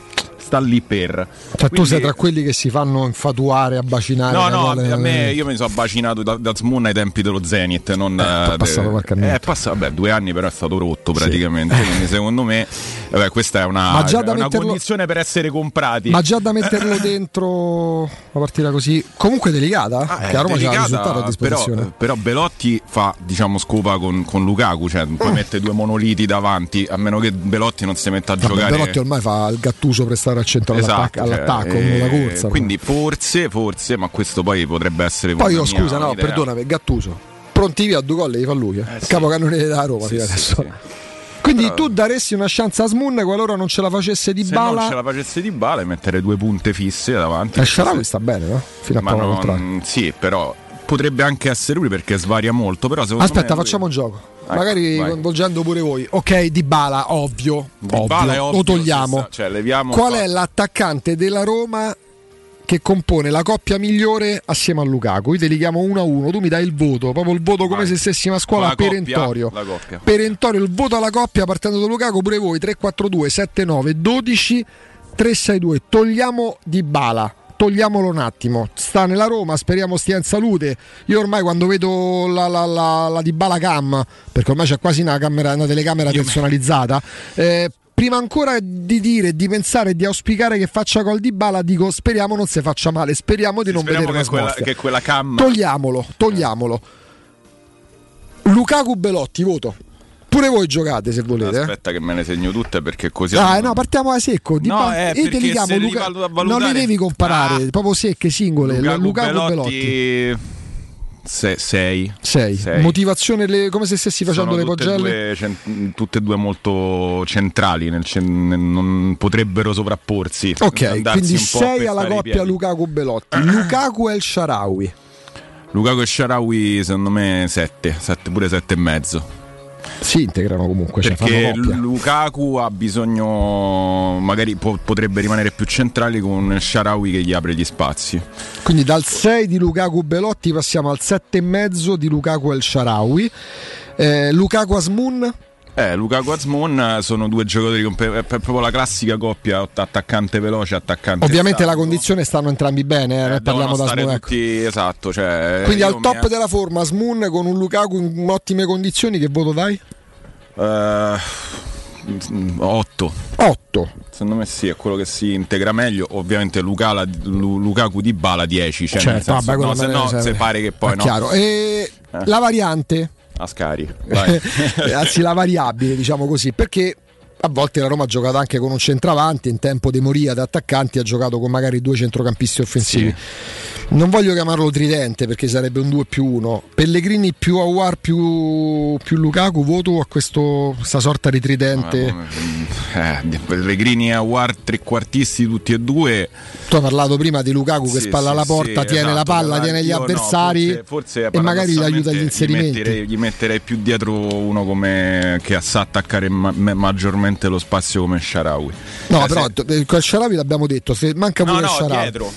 sta lì per. Cioè, tu sei tra quelli che si fanno infatuare, abbacinare. No, no, parole- a me io mi sono abbacinato da, da Smoon ai tempi dello Zenith. Non, Eh, è passato de- qualche. Eh, è passato, vabbè, due anni, però è stato rotto praticamente. Quindi, secondo me, vabbè, questa è una, Ma già da è una metterlo- condizione per essere comprati. Ma già da metterlo dentro una partita così, comunque delicata, Eh, che a Roma delicata, risultato a disposizione. Però, però Belotti fa diciamo scopa con, con Lukaku, cioè poi mette due monoliti davanti, a meno che Belotti non si metta a Vabbè, giocare. Belotti ormai fa il gattuso per stare al centro Esatto, all'attacco, cioè, all'attacco, eh, uno da corsa. Quindi forse, forse, ma questo poi potrebbe essere Poi una io scusa, no, idea. perdonami, Gattuso. Pronti via a due gol li fa lui, eh. capocannoniere da Roma Sì, fino sì, adesso. sì. Quindi tu daresti una chance a Smoon qualora non ce la facesse di Se non bala. ce la facesse di bala e mettere due punte fisse davanti. E Sharawi sta bene, no? Fino a Ma non- sì, però potrebbe anche essere lui perché svaria molto. Però Aspetta, me lui- facciamo un gioco. Ecco, Magari vai. coinvolgendo pure voi. Ok, di bala, ovvio. È ovvio. ovvio, Lo togliamo. cioè, leviamo Qual è l'attaccante della Roma che compone la coppia migliore assieme a Lukaku? Io te li chiamo uno a uno, tu mi dai il voto, proprio il voto come Vai. se stessimo a scuola la coppia, perentorio. la coppia. Perentorio il voto alla coppia partendo da Lukaku, pure voi 3-4-2, 7-9, 12, 3-6-2. Togliamo di bala. Togliamolo un attimo, sta nella Roma, speriamo stia in salute. Io ormai quando vedo la, la, la, la Dybala Cam, perché ormai c'è quasi una, camera, una telecamera personalizzata, eh, prima ancora di dire, di pensare di auspicare che faccia gol di bala, dico speriamo non si faccia male, speriamo di non Speriamo vedere che una quella, smorfia. che quella cam Togliamolo, togliamolo. Lukaku Belotti, voto. Pure voi giocate se volete. eh. Aspetta che me ne segno tutte perché così Dai, no, partiamo a secco. Di No, ba- eh, e te li perché chiamo se li Luca- valuto a Non valutare- le devi comparare, Ah. proprio secche, singole. Lukaku, Lukaku, Belotti. Belotti 6 6. Motivazione le- come se stessi facendo le tutte, e pogelle. due, cen- tutte e due molto centrali, nel cen- non potrebbero sovrapporsi. Ok, quindi un po' 6 per alla coppia. Lukaku Belotti. Lukaku e il Sharawi. Lukaku e Sharawi secondo me 7, pure 7 e mezzo. Si integrano comunque, cioè Perché coppia. Lukaku ha bisogno, magari po- potrebbe rimanere più centrali con Sharawi che gli apre gli spazi. Quindi dal 6 di Lukaku Belotti passiamo al 7,5 di Lukaku El Sharawi. Eh, Lukaku Asmun. Eh, Lukaku e Azmoun sono due giocatori è proprio la classica coppia attaccante veloce, attaccante Ovviamente la stanco. condizione stanno entrambi bene, eh, Devono parliamo da Asmun. ecco. tutti esatto, cioè, Quindi al top mi- della forma Asmun con un Lukaku in ottime condizioni, che voto dai? 8 8 secondo me sì è quello che si integra meglio ovviamente Lucala, Lu- Lukaku di Bala 10 cioè Certo, vabbè, no, se no se- pare che poi no chiaro. E Eh. la variante, Ascari anzi la variabile, diciamo così, perché a volte la Roma ha giocato anche con un centravanti, in tempo di moria da attaccanti ha giocato con magari due centrocampisti offensivi. Non voglio chiamarlo tridente perché sarebbe un 2 più 1. Pellegrini più Awar più, più Lukaku, voto a questo, questa sorta di tridente. eh, Pellegrini e Awar trequartisti tutti e due Tu hai parlato prima di Lukaku che Sì, spalla sì, alla porta, sì, tiene la esatto, palla, guarda, tiene gli io no, avversari forse- forse e magari gli aiuta agli paradossalmente inserimenti. Gli metterei, gli metterei più dietro uno come che sa attaccare ma- ma- maggiormente lo spazio come Sharawi. No, Eh, però se- col Sharawi l'abbiamo detto, se manca no, pure il no, Sharawi. dietro.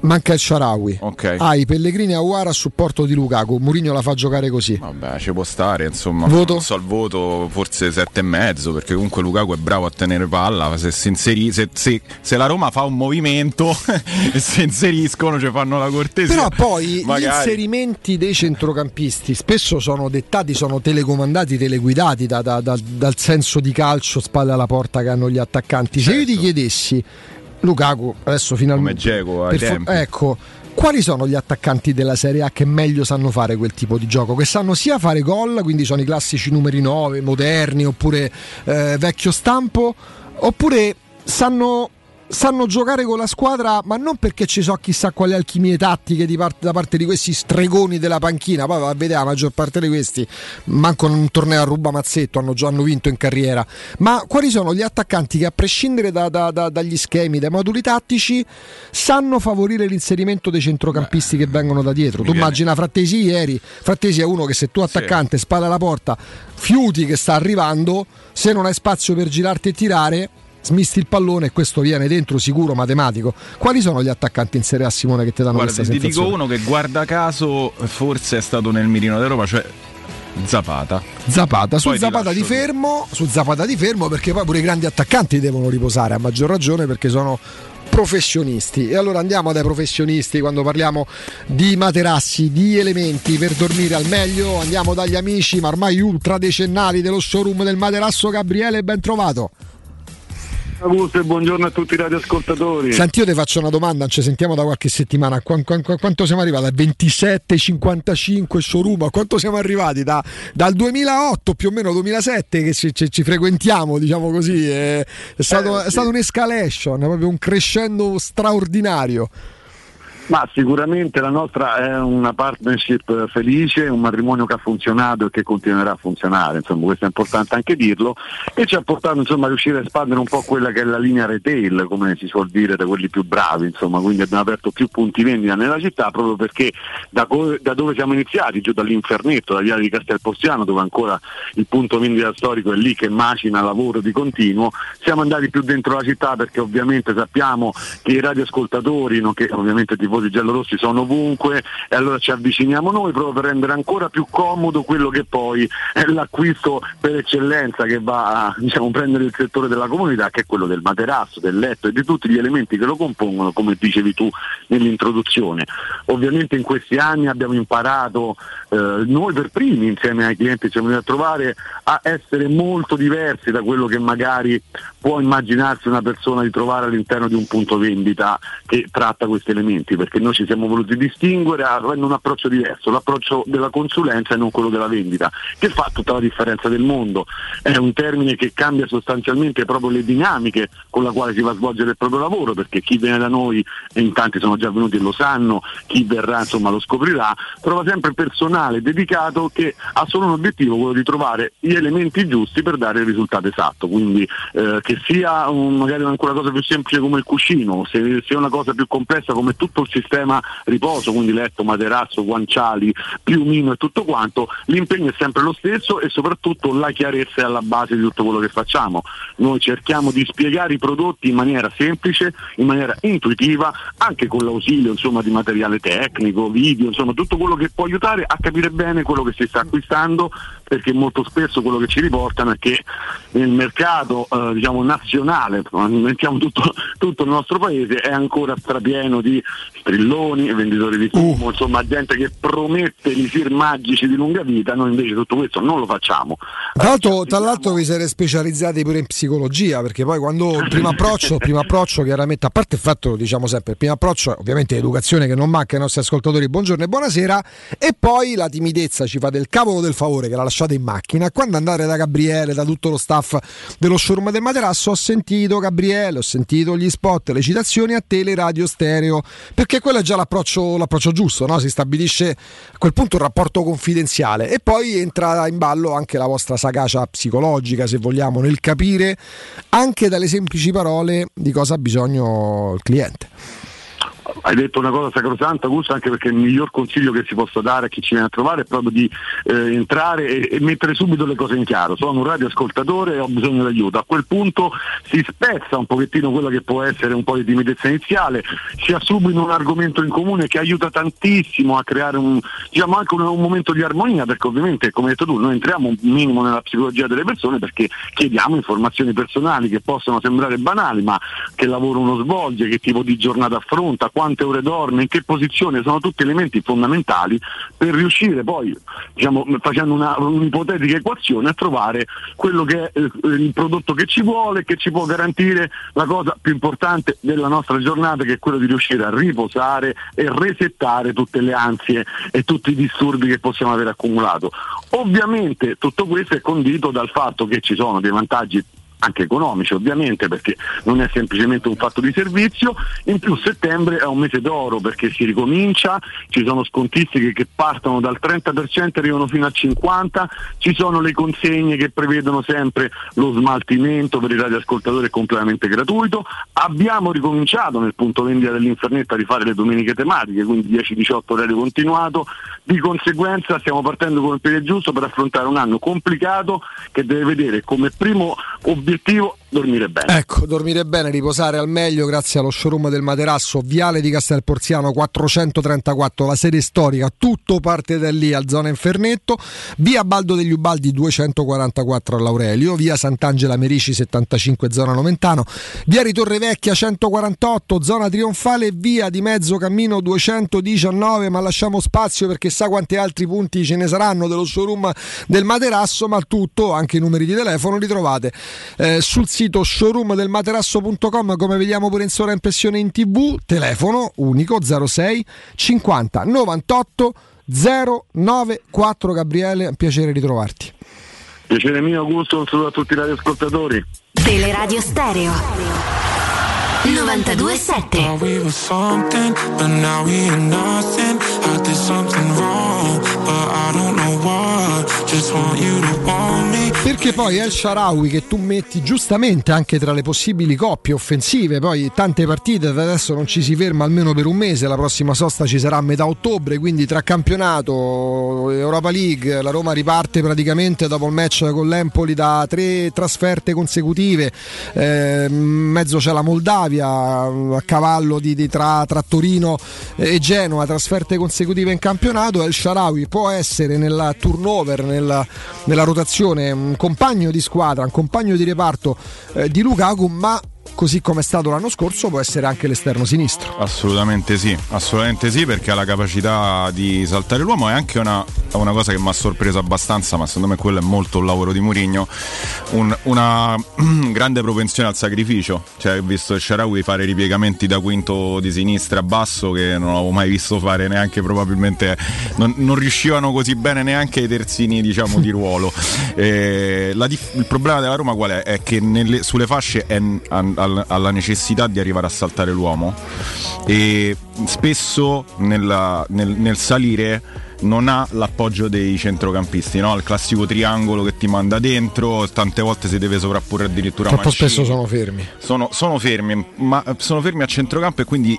Manca il Sharawi. Ok. Hai Pellegrini e Aguara a supporto di Lukaku. Mourinho la fa giocare così. Vabbè, ci può stare, insomma. Voto? Non so il voto, forse sette e mezzo, perché comunque Lukaku è bravo a tenere palla. Se si inseri- se, se- se la Roma fa un movimento e si inseriscono, ci fanno la cortesia. Però poi gli Magari. inserimenti dei centrocampisti spesso sono dettati, sono telecomandati, teleguidati da- da- da- dal senso di calcio spalle alla porta che hanno gli attaccanti. Se io ti chiedessi, Lukaku, adesso finalmente... Come Dzeko fo- ecco, quali sono gli attaccanti della Serie A che meglio sanno fare quel tipo di gioco? Che sanno sia fare gol, quindi sono i classici numeri 9, moderni, oppure eh, vecchio stampo, oppure sanno, sanno giocare con la squadra, ma non perché ci so chissà quali alchimie tattiche di parte- da parte di questi stregoni della panchina. Poi va a vedere la maggior parte di questi, manco un torneo a ruba mazzetto, hanno già hanno vinto in carriera. Ma quali sono gli attaccanti che, a prescindere da- da- da- dagli schemi, dai moduli tattici, sanno favorire l'inserimento dei centrocampisti che vengono da dietro? Tu viene- immagina Frattesi ieri, Frattesi è uno che se tu attaccante spalla alla porta, fiuti che sta arrivando, se non hai spazio per girarti e tirare, smisti il pallone e questo viene dentro sicuro matematico. Quali sono gli attaccanti in Serie A Simone che ti danno Guarda, questa ti dico uno che guarda caso forse è stato nel mirino di Roma, cioè Zapata. Zapata, su ti Zapata di fermo, su Zapata di fermo perché poi pure i grandi attaccanti devono riposare a maggior ragione perché sono professionisti. E allora andiamo dai professionisti quando parliamo di materassi, di elementi per dormire al meglio, andiamo dagli amici ma ormai ultra decennali dello showroom del materasso Gabriele, ben trovato. Augusto e buongiorno a tutti i radioascoltatori. Senti, io ti faccio una domanda, ci sentiamo da qualche settimana. Qua- qua- quanto siamo arrivati? Da 27, 55 showroom? A quanto siamo arrivati? Da- dal 2008 più o meno 2007 che ci, ci- ci frequentiamo, diciamo così. È, è stato, Eh, è stato un'escalation, proprio un crescendo straordinario. Ma sicuramente la nostra è una partnership felice, un matrimonio che ha funzionato e che continuerà a funzionare, insomma questo è importante anche dirlo e ci ha portato insomma, a riuscire a espandere un po' quella che è la linea retail, come si suol dire da quelli più bravi, insomma, quindi abbiamo aperto più punti vendita nella città proprio perché da, co- da dove siamo iniziati, giù dall'infernetto, da via di Castelpostiano dove ancora il punto vendita storico è lì che macina lavoro di continuo, siamo andati più dentro la città perché ovviamente sappiamo che i radioascoltatori, nonché ovviamente i tifosi giallorossi sono ovunque e allora ci avviciniamo noi proprio per rendere ancora più comodo quello che poi è l'acquisto per eccellenza che va a diciamo, prendere il settore della comunità che è quello del materasso, del letto e di tutti gli elementi che lo compongono come dicevi tu nell'introduzione. Ovviamente in questi anni abbiamo imparato eh, noi per primi insieme ai clienti siamo venuti a trovare a essere molto diversi da quello che magari può immaginarsi una persona di trovare all'interno di un punto vendita che tratta questi elementi, perché noi ci siamo voluti distinguere avendo un approccio diverso, l'approccio della consulenza e non quello della vendita, che fa tutta la differenza del mondo. È un termine che cambia sostanzialmente proprio le dinamiche con la quale si va a svolgere il proprio lavoro, perché chi viene da noi, e in tanti sono già venuti e lo sanno, chi verrà insomma lo scoprirà, trova sempre personale dedicato che ha solo un obiettivo, quello di trovare gli elementi giusti per dare il risultato esatto. Quindi eh, che sia un- magari una cosa più semplice come il cuscino, se sia una cosa più complessa come tutto il riposo, quindi letto, materasso, guanciali, piumino e tutto quanto, l'impegno è sempre lo stesso e soprattutto la chiarezza è alla base di tutto quello che facciamo. Noi cerchiamo di spiegare i prodotti in maniera semplice, in maniera intuitiva, anche con l'ausilio insomma, di materiale tecnico, video, insomma tutto quello che può aiutare a capire bene quello che si sta acquistando, perché molto spesso quello che ci riportano è che nel mercato eh, diciamo, nazionale, mettiamo tutto, tutto il nostro paese, è ancora strapieno di strilloni, venditori di fumo, insomma gente che promette elisir magici di lunga vita, noi invece tutto questo non lo facciamo. Tra l'altro, tra l'altro vi siete specializzati pure in psicologia, perché poi quando il primo approccio, il primo approccio chiaramente, a parte il fatto, diciamo sempre, il primo approccio è ovviamente educazione che non manca ai nostri ascoltatori, buongiorno e buonasera, e poi la timidezza ci fa del cavolo del favore che la lasciate in macchina. Quando andate da Gabriele, da tutto lo staff dello showroom del materasso, ho sentito Gabriele, ho sentito gli spot, le citazioni a teleradio stereo, perché quello è già l'approccio, l'approccio giusto, no? si stabilisce a quel punto un rapporto confidenziale e poi entra in ballo anche la vostra sagacia psicologica, se vogliamo, nel capire anche dalle semplici parole di cosa ha bisogno il cliente. Hai detto una cosa sacrosanta, Augusto, anche perché il miglior consiglio che si possa dare a chi ci viene a trovare è proprio di eh, entrare e, e mettere subito le cose in chiaro. Sono un radioascoltatore e ho bisogno d'aiuto. A quel punto si spezza un pochettino quella che può essere un po' di timidezza iniziale, si ha subito un argomento in comune che aiuta tantissimo a creare un, diciamo anche un, un momento di armonia, perché ovviamente, come hai detto tu, noi entriamo un minimo nella psicologia delle persone perché chiediamo informazioni personali che possono sembrare banali, ma che lavoro uno svolge, che tipo di giornata affronta, quante ore dorme, in che posizione, sono tutti elementi fondamentali per riuscire poi, diciamo, facendo una, un'ipotetica equazione, a trovare quello che è eh, il prodotto che ci vuole, che ci può garantire la cosa più importante della nostra giornata, che è quello di riuscire a riposare e resettare tutte le ansie e tutti i disturbi che possiamo aver accumulato. Ovviamente tutto questo è condito dal fatto che ci sono dei vantaggi anche economici ovviamente perché non è semplicemente un fatto di servizio, in più settembre è un mese d'oro perché si ricomincia, ci sono scontistiche che partono dal 30% e arrivano fino al 50%, ci sono le consegne che prevedono sempre lo smaltimento per i radioascoltatori completamente gratuito, abbiamo ricominciato nel punto vendita dell'Infernetta a rifare le domeniche tematiche, quindi 10-18 orario continuato, di conseguenza stiamo partendo con il piede giusto per affrontare un anno complicato che deve vedere come primo obiettivo dormire bene. Ecco, dormire bene, riposare al meglio grazie allo showroom del materasso, Viale di Castelporziano 434, la serie storica, tutto parte da lì, al zona Infernetto, via Baldo degli Ubaldi 244 all'Aurelio, via Sant'Angela Merici 75 zona Noventano, via Ritorre Vecchia 148 zona Trionfale, via di Mezzo Cammino 219, ma lasciamo spazio perché sa quanti altri punti ce ne saranno dello showroom del materasso, ma tutto, anche i numeri di telefono li trovate eh, sul sito showroom del materasso.com come vediamo pure in sovraimpressione in tv telefono unico 06 50 98 094 Gabriele piacere di trovarti piacere mio Augusto un saluto a tutti i radioascoltatori. Teleradio Stereo 927 perché poi El Sharawi che tu metti giustamente anche tra le possibili coppie offensive, poi tante partite adesso non ci si ferma almeno per un mese, la prossima sosta ci sarà a metà ottobre, quindi tra campionato, Europa League, la Roma riparte praticamente dopo il match con l'Empoli da tre trasferte consecutive, eh, in mezzo c'è la Moldavia a cavallo di, di tra, tra, Torino e Genoa, trasferte consecutive in campionato, El Sharawi può essere nella turnover, nella, nella rotazione un compagno di squadra, un compagno di reparto eh, di Lukaku, ma così come è stato l'anno scorso, può essere anche l'esterno sinistro. Assolutamente sì, assolutamente sì, perché ha la capacità di saltare l'uomo. È anche una, una cosa che mi ha sorpreso abbastanza, ma secondo me quello è molto un lavoro di Murigno. Un, una grande propensione al sacrificio. Cioè, ho visto Sharawi fare ripiegamenti da quinto di sinistra a basso che non avevo mai visto fare neanche probabilmente. Non, non riuscivano così bene neanche i terzini, diciamo, di ruolo. Eh, la, il problema della Roma qual è? È che nelle, sulle fasce è, alla necessità di arrivare a saltare l'uomo e spesso nella, nel, nel salire non ha l'appoggio dei centrocampisti, no? il classico triangolo che ti manda dentro, tante volte si deve sovrapporre addirittura Troppo Mancini. spesso sono fermi. Sono, sono, fermi, ma sono fermi a centrocampo e quindi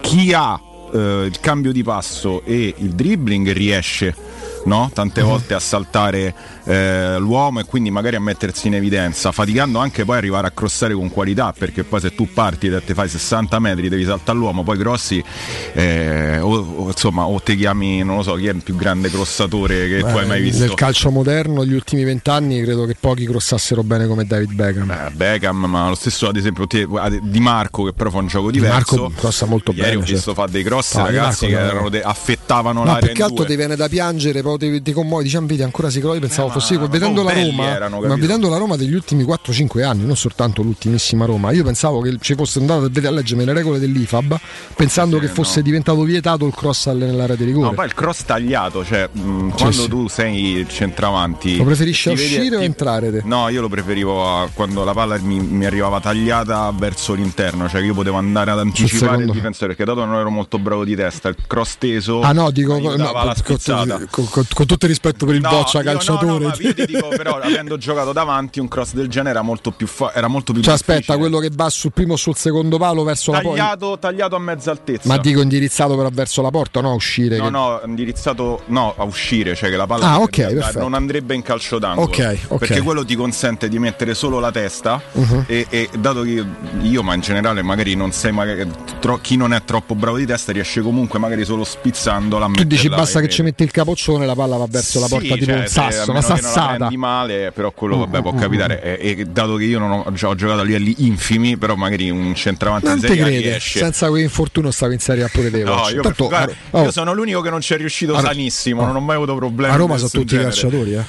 chi ha eh, il cambio di passo e il dribbling riesce no? tante uh-huh. volte a saltare eh, l'uomo e quindi magari a mettersi in evidenza, faticando anche poi arrivare a crossare con qualità, perché poi se tu parti e ti fai 60 metri devi saltare l'uomo, poi crossi, eh, o, o, insomma, o ti chiami, non lo so, chi è il più grande crossatore che Beh, tu hai mai visto? Nel calcio moderno, negli ultimi vent'anni, credo che pochi crossassero bene come David Beckham. Beh, Beckham, ma lo stesso ad esempio Di Marco, che però fa un gioco diverso. Di Marco crossa molto Ieri bene. ho visto cioè. fare dei cross, no, ragazzi, che erano de- affettavano no, l'area. Più che altro ti viene da piangere, poi ti, ti commuovi, diciamo, vedi ancora si crolla, pensavo eh, fosse ma, vedendo la Roma, erano, ma vedendo la Roma degli ultimi 4-5 anni, non soltanto l'ultimissima Roma, io pensavo che ci fosse andato a, leggere le regole dell'IFAB pensando sì, che fosse no. diventato vietato il cross nell'area di rigore. No, poi il cross tagliato, cioè mh, quando sì. tu sei il centravanti. Lo preferisci uscire vedi, o entrare? Te? No, io lo preferivo a, quando la palla mi, mi, arrivava tagliata verso l'interno, cioè io potevo andare ad anticipare il difensore, perché dato non ero molto bravo di testa, il cross teso. Ah no, dico no, con, con, con, con, tutto il rispetto per il no, boccia calciatore. No, no, io ti dico, però, avendo giocato davanti, un cross del genere era molto più, fa- era molto più cioè, aspetta, quello che va sul primo o sul secondo palo verso tagliato, la porta. Tagliato a mezza altezza. Ma dico indirizzato però verso la porta, no a uscire. No, che... no, indirizzato no, a uscire, cioè che la palla ah, okay, non andrebbe in calcio d'angolo. Okay, okay. Perché quello ti consente di mettere solo la testa uh-huh. e, e, dato che io, ma in generale magari non sei magari, tro- chi non è troppo bravo di testa riesce comunque magari solo spizzandola a Tu dici basta che ci metti il capoccione la palla va verso sì, la porta tipo cioè, un sasso, una sassata. Non male, però quello vabbè uh, può uh, capitare e, e, dato che io non ho, cioè, ho, giocato a livelli infimi, però magari un centravanti non in serie crede. riesce. Senza quell'infortunio stavi in serie A pure te. No, io, Tanto, guarda, oh. io sono l'unico che non ci è riuscito allora, sanissimo, oh. non ho mai avuto problemi. A Roma sono tutti genere. calciatori, eh.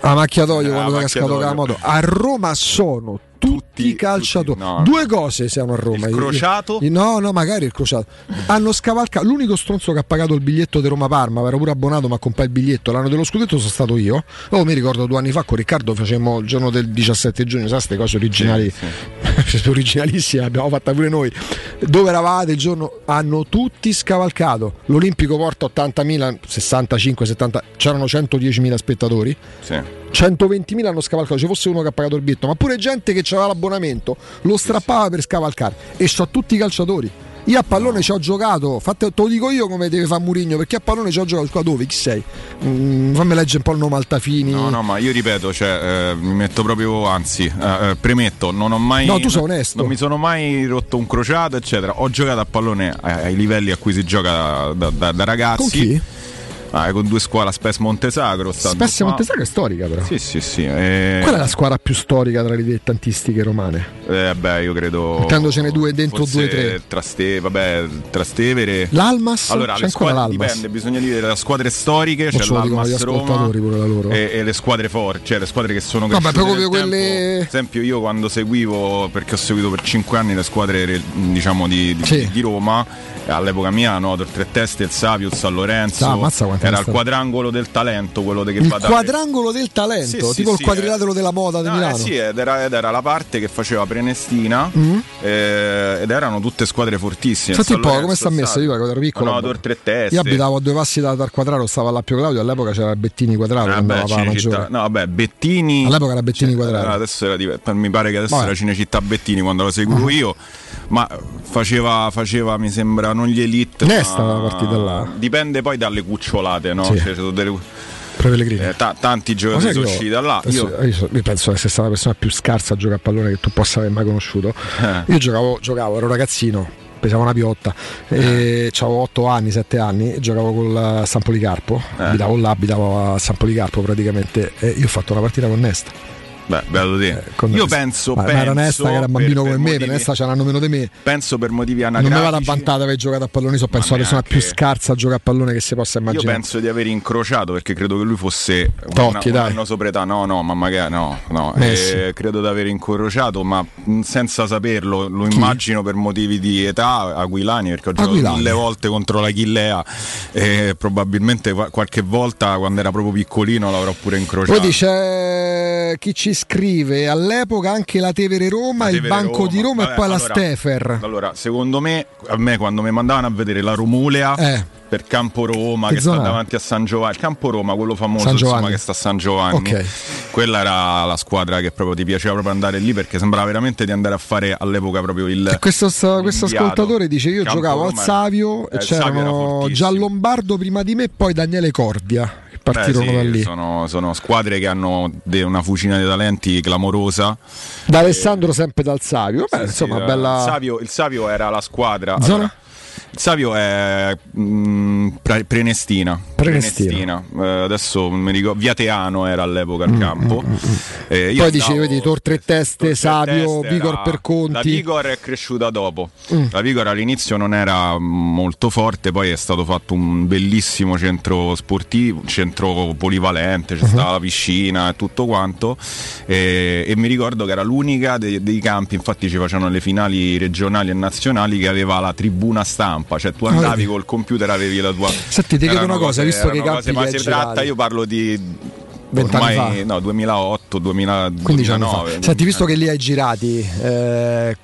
A macchiatoio eh, quando è cascato la moto. A Roma sono tutti, i calciatori. No, Due cose siamo a Roma. Il crociato? No, no, magari il crociato. Hanno scavalcato. L'unico stronzo che ha pagato il biglietto di Roma Parma, ero pure abbonato, ma compà il biglietto. L'anno dello scudetto sono stato io. Oh, mi ricordo due anni fa con Riccardo facemmo il giorno del 17 giugno, sai, queste cose originali, sì, sì. originalissime, abbiamo fatta pure noi. Dove eravate il giorno? Hanno tutti scavalcato. L'Olimpico porta 80.000, 65, 70, c'erano 110.000 spettatori. Sì 120.000 hanno scavalcato, ci fosse uno che ha pagato il biglietto, ma pure gente che aveva l'abbonamento lo strappava per scavalcare e so tutti i calciatori Io a pallone ci ho giocato, fate, te lo dico io come deve fare Murigno, perché a pallone ci ho giocato qua dove? Chi sei? Mm, fammi leggere un po' il nome Altafini. No, no, ma io ripeto, cioè, eh, mi metto proprio, anzi, eh, eh, premetto, non ho mai. No, tu sei onesto. Non mi sono mai rotto un crociato, eccetera. Ho giocato a pallone ai, ai livelli a cui si gioca da, da, da ragazzi. Con chi? Ah, con due squadre, Spes Montesagro. Spes Montesagro è storica, però. Sì, sì, sì. E... Qual è la squadra più storica tra le dilettantistiche romane? Eh, beh, io credo. Mettendocene due dentro due o tre. Traste, vabbè, Trastevere. L'Almas? Allora, C'è ancora squadre, l'Almas. dipende, bisogna dire le squadre storiche, c'è dicono l'Almas Roma e, e le squadre forti, cioè le squadre che sono Vabbè, cresciute proprio nel quelle-. Per esempio, io quando seguivo, perché ho seguito per 5 anni le squadre re- diciamo di, di- Sì. di Roma, all'epoca mia, no, Tre Teste, il Savio, il San Lorenzo, Ah, quanti era il quadrangolo del talento, quello che Il quadrangolo del talento, Sì, sì, tipo sì, il quadrilatero della moda di No, eh Milano. sì, ed era, ed era la parte che faceva Prenestina Mm. eh, ed erano tutte squadre fortissime. Senti un po' come sta messa io quando ero piccolo. No, Tre Teste. Io abitavo a due passi da- dal quadrato, stava all'Appio Claudio, all'epoca c'era Bettini quadrato, andava a Cinecittà- no, vabbè, Bettini. All'epoca era Bettini Eh, quadrato. adesso era mi pare che adesso Vabbè. era Cinecittà Bettini quando lo seguivo io. Ma faceva, faceva, mi sembra, non gli elite. Nesta la partita là. Dipende poi dalle cucciolate, no? Sì. Cioè, sono delle- eh, ta- tanti giocatori sono usciti da là. Io, io io penso di essere stata la persona più scarsa a giocare a pallone che tu possa aver mai conosciuto. Eh. Io giocavo, giocavo, ero ragazzino, pesavo una piotta, e avevo 8 anni, 7 anni, giocavo col San Policarpo, Eh. abitavo là, abitavo a San Policarpo praticamente, e io ho fatto una partita con Nesta. Beh, bello te. con io penso, ma, ma penso era Nesta che era un bambino per- per come me, motivi- per Nesta c'era un anno meno di me. penso per motivi Non anagrafici. mi vado a vantare aver giocato a pallone, so penso la persona più scarsa a giocare a pallone che si possa Io immaginare. penso di aver incrociato perché credo che lui fosse Totti, una- un anno sopra età. No, no, ma magari no, no. Messi. Eh, credo di aver incrociato, ma mh, senza saperlo, lo immagino per motivi di età Aquilani, perché ho giocato Aquilani. mille volte contro la Chillea e probabilmente qua- qualche volta quando era proprio piccolino l'avrò pure incrociato. Poi dice chi ci scrive all'epoca anche la Tevere Roma, La il Tevere Banco di Roma Vabbè, e poi allora- la Stefer. Allora, secondo me, a me quando mi mandavano a vedere la Romulea Eh. per Campo Roma, Che che sta davanti a San Giovanni, il Campo Roma, quello famoso insomma, che sta a San Giovanni. Ok. Quella era la squadra che proprio ti piaceva proprio andare lì perché sembrava veramente di andare a fare all'epoca proprio il. E questo, questo ascoltatore dice io Campo giocavo al Roma era- Savio eh, e il Savio era c'erano fortissimo. Giallombardo prima di me e poi Daniele Cordia che Beh, partirono sì, da lì. Sono, sono squadre che hanno de- una fucina di talenti clamorosa. Da Alessandro sempre dal Savio. Vabbè, Sì, insomma, sì, bella il, Savio, il Savio era la squadra. Zona? allora, Savio è mm, pre- Prenestina. Prenestina. Eh, adesso mi ricordo, Viateano era all'epoca al campo. Eh, io Poi dicevi, vedi, Tor tre teste, Savio, teste Vigor era- per La Conti. Vigor è cresciuta dopo. Mm. La Vigor all'inizio non era molto forte, poi è stato fatto un bellissimo centro sportivo, un centro polivalente, c'è Uh-huh. stava la piscina e tutto quanto. E, e mi ricordo che era l'unica dei, dei campi, infatti ci facevano le finali regionali e nazionali, che aveva la tribuna stampa, cioè tu andavi col computer, avevi la tua. Senti, ti chiedo una cosa, visto che i campi ma hai tratta, io parlo di. Ormai, fa. no, 2008, 2000, 15 anni fa. 2009. Senti, visto che li hai girati, eh,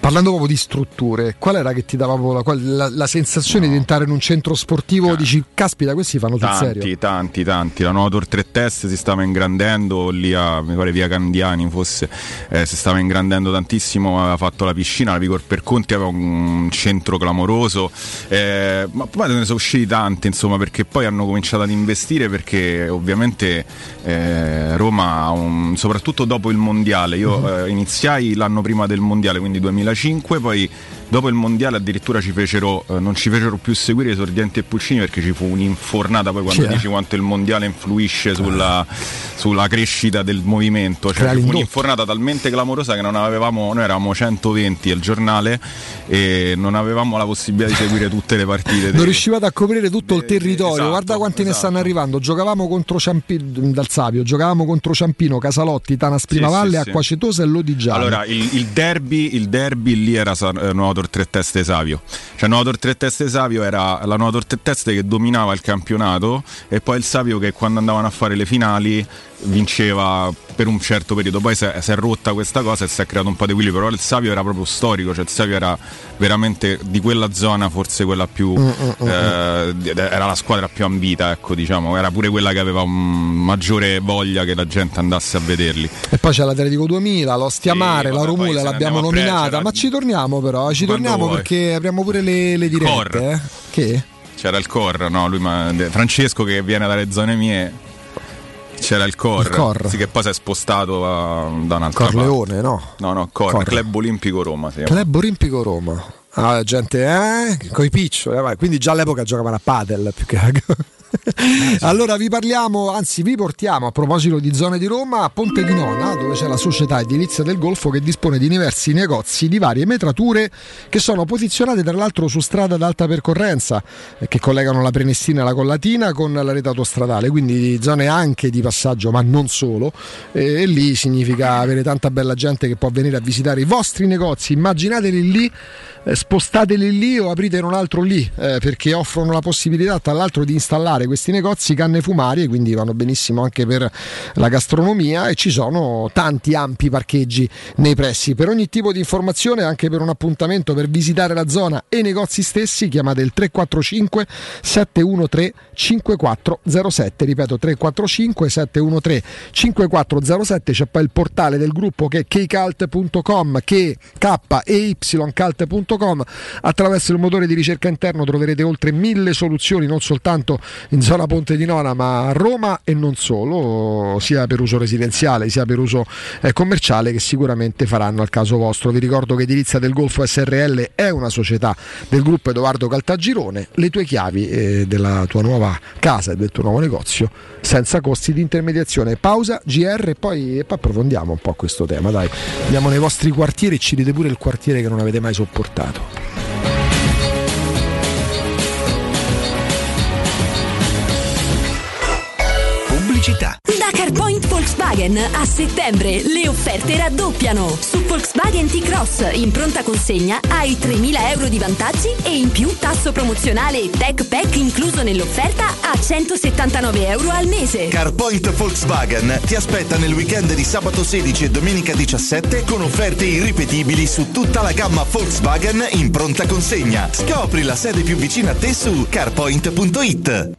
parlando proprio di strutture, qual era che ti dava la, la- la sensazione di entrare in un centro sportivo? Dici, caspita, questi fanno sul Tanti, serio. tanti, tanti. La nuova Tor Tre Teste si stava ingrandendo lì a mi pare via Candiani fosse, eh, si stava ingrandendo tantissimo, aveva fatto la piscina, la Vigor per Conti aveva un centro clamoroso, eh, ma poi ne sono usciti tanti, insomma, perché poi hanno cominciato ad investire perché ovviamente eh, Roma, un- soprattutto dopo il mondiale, io eh, iniziai l'anno prima del mondiale, quindi 2005, poi dopo il mondiale addirittura ci fecero, eh, non ci fecero più seguire i Sordienti e Pulcini perché ci fu un'infornata poi quando Sì, eh. dici quanto il mondiale influisce sulla, sulla crescita del movimento, cioè ci fu un'infornata talmente clamorosa che non avevamo, noi eravamo 120 al giornale e non avevamo la possibilità di seguire tutte le partite. Non riuscivate a coprire tutto il territorio. esatto, Guarda quanti ne esatto. stanno arrivando. Giocavamo contro Ciampino dal Savio, giocavamo contro Ciampino, Casalotti, Tanas Primavalle, sì, sì. Acquacetosa e Lodigiano. Allora, il, il derby, il derby lì era eh, Nuovo Tor Tre Teste Savio. Cioè Nuovo Tor Tre Teste Savio era la Nuovo Tor Tre Teste che dominava il campionato e poi il Savio che quando andavano a fare le finali vinceva per un certo periodo, poi si è, si è, rotta questa cosa e si è creato un po' di equilibrio, però il Savio era proprio storico, cioè il Savio era veramente di quella zona forse quella più, mm, mm, mm, eh, era la squadra più ambita, ecco diciamo, era pure quella che aveva un maggiore voglia che la gente andasse a vederli. E poi c'è l'Atletico 2000, l'Ostia Mare, la Romula l'abbiamo nominata, pre- ma ci torniamo però, ci torniamo vuoi. perché apriamo pure le, le dirette. Eh? Che? C'era il Cor, no? Lui, ma, Francesco che viene dalle zone mie c'era il Cor, il Cor. Sì, che poi si è spostato a, da un'altra Corleone, no? No, no, Cor, Cor. Club Olimpico Roma. Club Olimpico Roma. Ah, gente, eh? Coi piccioli, eh, quindi già all'epoca giocavano a padel più che a allora vi parliamo, anzi vi portiamo a proposito di zone di Roma a Ponte di Nona, dove c'è la società edilizia del Golfo che dispone di diversi negozi di varie metrature che sono posizionate tra l'altro su strada ad alta percorrenza eh, che collegano la Prenestina e la Collatina con la rete autostradale, quindi zone anche di passaggio ma non solo. E, e lì significa avere tanta bella gente che può venire a visitare i vostri negozi, immaginateli lì eh, spostateli lì o aprite un altro lì eh, perché offrono la possibilità tra l'altro di installare questi negozi canne fumarie quindi vanno benissimo anche per la gastronomia e ci sono tanti ampi parcheggi nei pressi. Per ogni tipo di informazione anche per un appuntamento per visitare la zona e i negozi stessi chiamate il 345 713 5407 ripeto 345 713 5407 c'è poi il portale del gruppo che è kcalt.com che k. Attraverso il motore di ricerca interno troverete oltre mille soluzioni, non soltanto in zona Ponte di Nona, ma a Roma e non solo, sia per uso residenziale sia per uso eh, commerciale, che sicuramente faranno al caso vostro. Vi ricordo che Edilizia del Golfo SRL è una società del gruppo Edoardo Caltagirone. Le tue chiavi eh, della tua nuova casa e del tuo nuovo negozio senza costi di intermediazione. Pausa, GR e poi, e poi approfondiamo un po' questo tema. Dai, andiamo nei vostri quartieri e ci dite pure il quartiere che non avete mai sopportato. Pubblicità. Da CarPoint Volkswagen a settembre le offerte raddoppiano. Su Volkswagen T-Cross in pronta consegna hai 3.000 euro di vantaggi e in più tasso promozionale Tech Pack incluso nell'offerta a 179 euro al mese. CarPoint Volkswagen ti aspetta nel weekend di sabato 16 e domenica 17 con offerte irripetibili su tutta la gamma Volkswagen in pronta consegna. Scopri la sede più vicina a te su carpoint.it.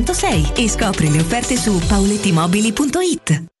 606 e scopri le offerte su paulettimobili.it.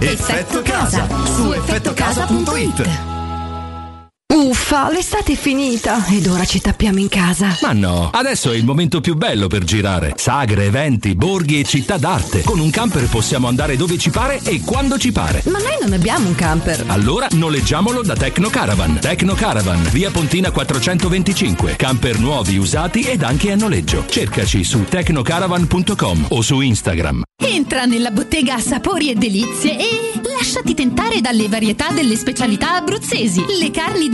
Effetto Casa su effettocasa.it. Uffa, l'estate è finita ed ora ci tappiamo in casa. Ma no, adesso è il momento più bello per girare. Sagre, eventi, borghi e città d'arte. Con un camper possiamo andare dove ci pare e quando ci pare. Ma noi non abbiamo un camper. Allora noleggiamolo da Tecno Caravan. Tecno Caravan, via Pontina 425. Camper nuovi, usati ed anche a noleggio. Cercaci su tecnocaravan.com o su Instagram. Entra nella bottega Sapori e Delizie e lasciati tentare dalle varietà delle specialità abruzzesi. Le carni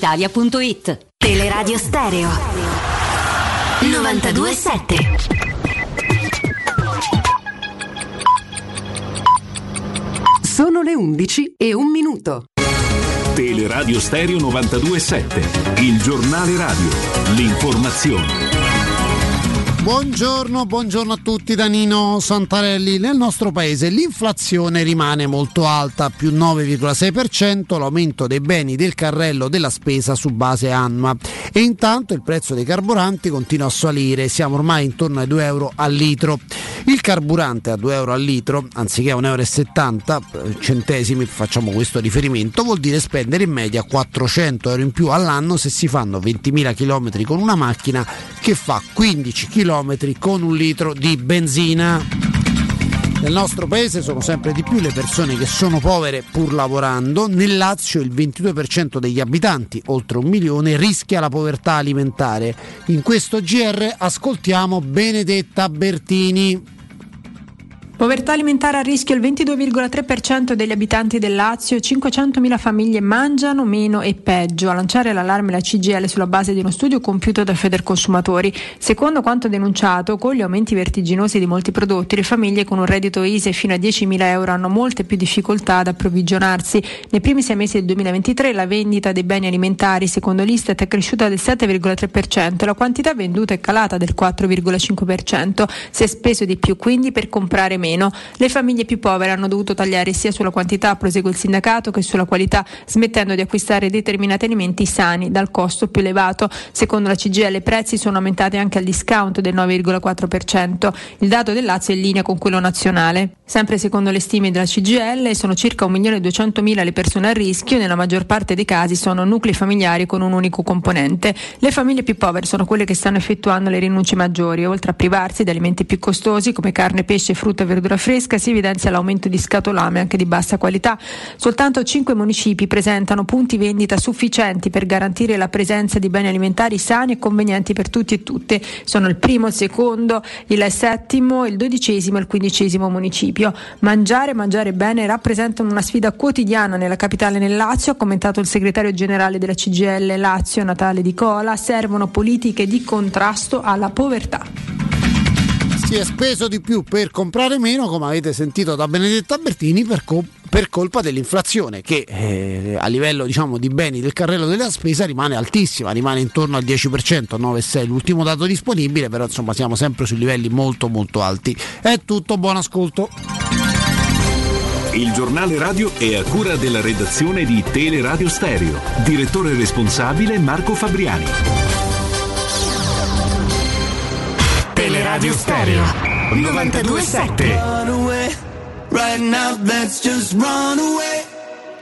brispalitalia.it. Teleradio Stereo 927 Sono le 11 e un minuto. Teleradio Stereo 927, il giornale radio, l'informazione. Buongiorno, buongiorno a tutti da Nino Santarelli. Nel nostro paese l'inflazione rimane molto alta, più 9,6%, l'aumento dei beni del carrello della spesa su base annua. E intanto il prezzo dei carburanti continua a salire, siamo ormai intorno ai 2 euro al litro. Il carburante a 2 euro al litro, anziché a 1,70 euro centesimi, facciamo questo riferimento, vuol dire spendere in media 400 euro in più all'anno se si fanno 20.000 km con una macchina che fa 15 km con un litro di benzina. Nel nostro paese sono sempre di più le persone che sono povere pur lavorando. Nel Lazio il 22% degli abitanti, oltre un milione, rischia la povertà alimentare. In questo GR ascoltiamo Benedetta Bertini. Povertà alimentare a rischio il 22,3% degli abitanti del Lazio, 500.000 famiglie mangiano meno e peggio. A lanciare l'allarme la CGL sulla base di uno studio compiuto da Federconsumatori. Secondo quanto denunciato, con gli aumenti vertiginosi di molti prodotti, le famiglie con un reddito ISE fino a 10.000 euro hanno molte più difficoltà ad approvvigionarsi. Nei primi sei mesi del 2023 la vendita dei beni alimentari, secondo l'Istat, è cresciuta del 7,3% e la quantità venduta è calata del 4,5%. Si è speso di più quindi per comprare meno meno. Le famiglie più povere hanno dovuto tagliare sia sulla quantità, prosegue il sindacato, che sulla qualità, smettendo di acquistare determinati alimenti sani dal costo più elevato. Secondo la CGL i prezzi sono aumentati anche al discount del 9,4%. Il dato del Lazio è in linea con quello nazionale. Sempre secondo le stime della CGL sono circa 1.200.000 le persone a rischio e nella maggior parte dei casi sono nuclei familiari con un unico componente. Le famiglie più povere sono quelle che stanno effettuando le rinunce maggiori, oltre a privarsi di alimenti più costosi come carne, pesce, frutta e verdura fresca si evidenzia l'aumento di scatolame anche di bassa qualità. Soltanto 5 municipi presentano punti vendita sufficienti per garantire la presenza di beni alimentari sani e convenienti per tutti e tutte. Sono il primo, il secondo, il settimo, il dodicesimo e il quindicesimo municipio. Mangiare e mangiare bene rappresentano una sfida quotidiana nella capitale nel Lazio, ha commentato il segretario generale della CGL Lazio Natale Di Cola, servono politiche di contrasto alla povertà si è speso di più per comprare meno, come avete sentito da Benedetta Bertini, per, co- per colpa dell'inflazione che eh, a livello diciamo, di beni del carrello della spesa rimane altissima, rimane intorno al 10%, 9,6 l'ultimo dato disponibile, però insomma siamo sempre su livelli molto molto alti. È tutto, buon ascolto. Il giornale radio è a cura della redazione di Teleradio Stereo. Direttore responsabile Marco Fabriani. Teleradio Stereo 927. Run away. Right now, let's just run away.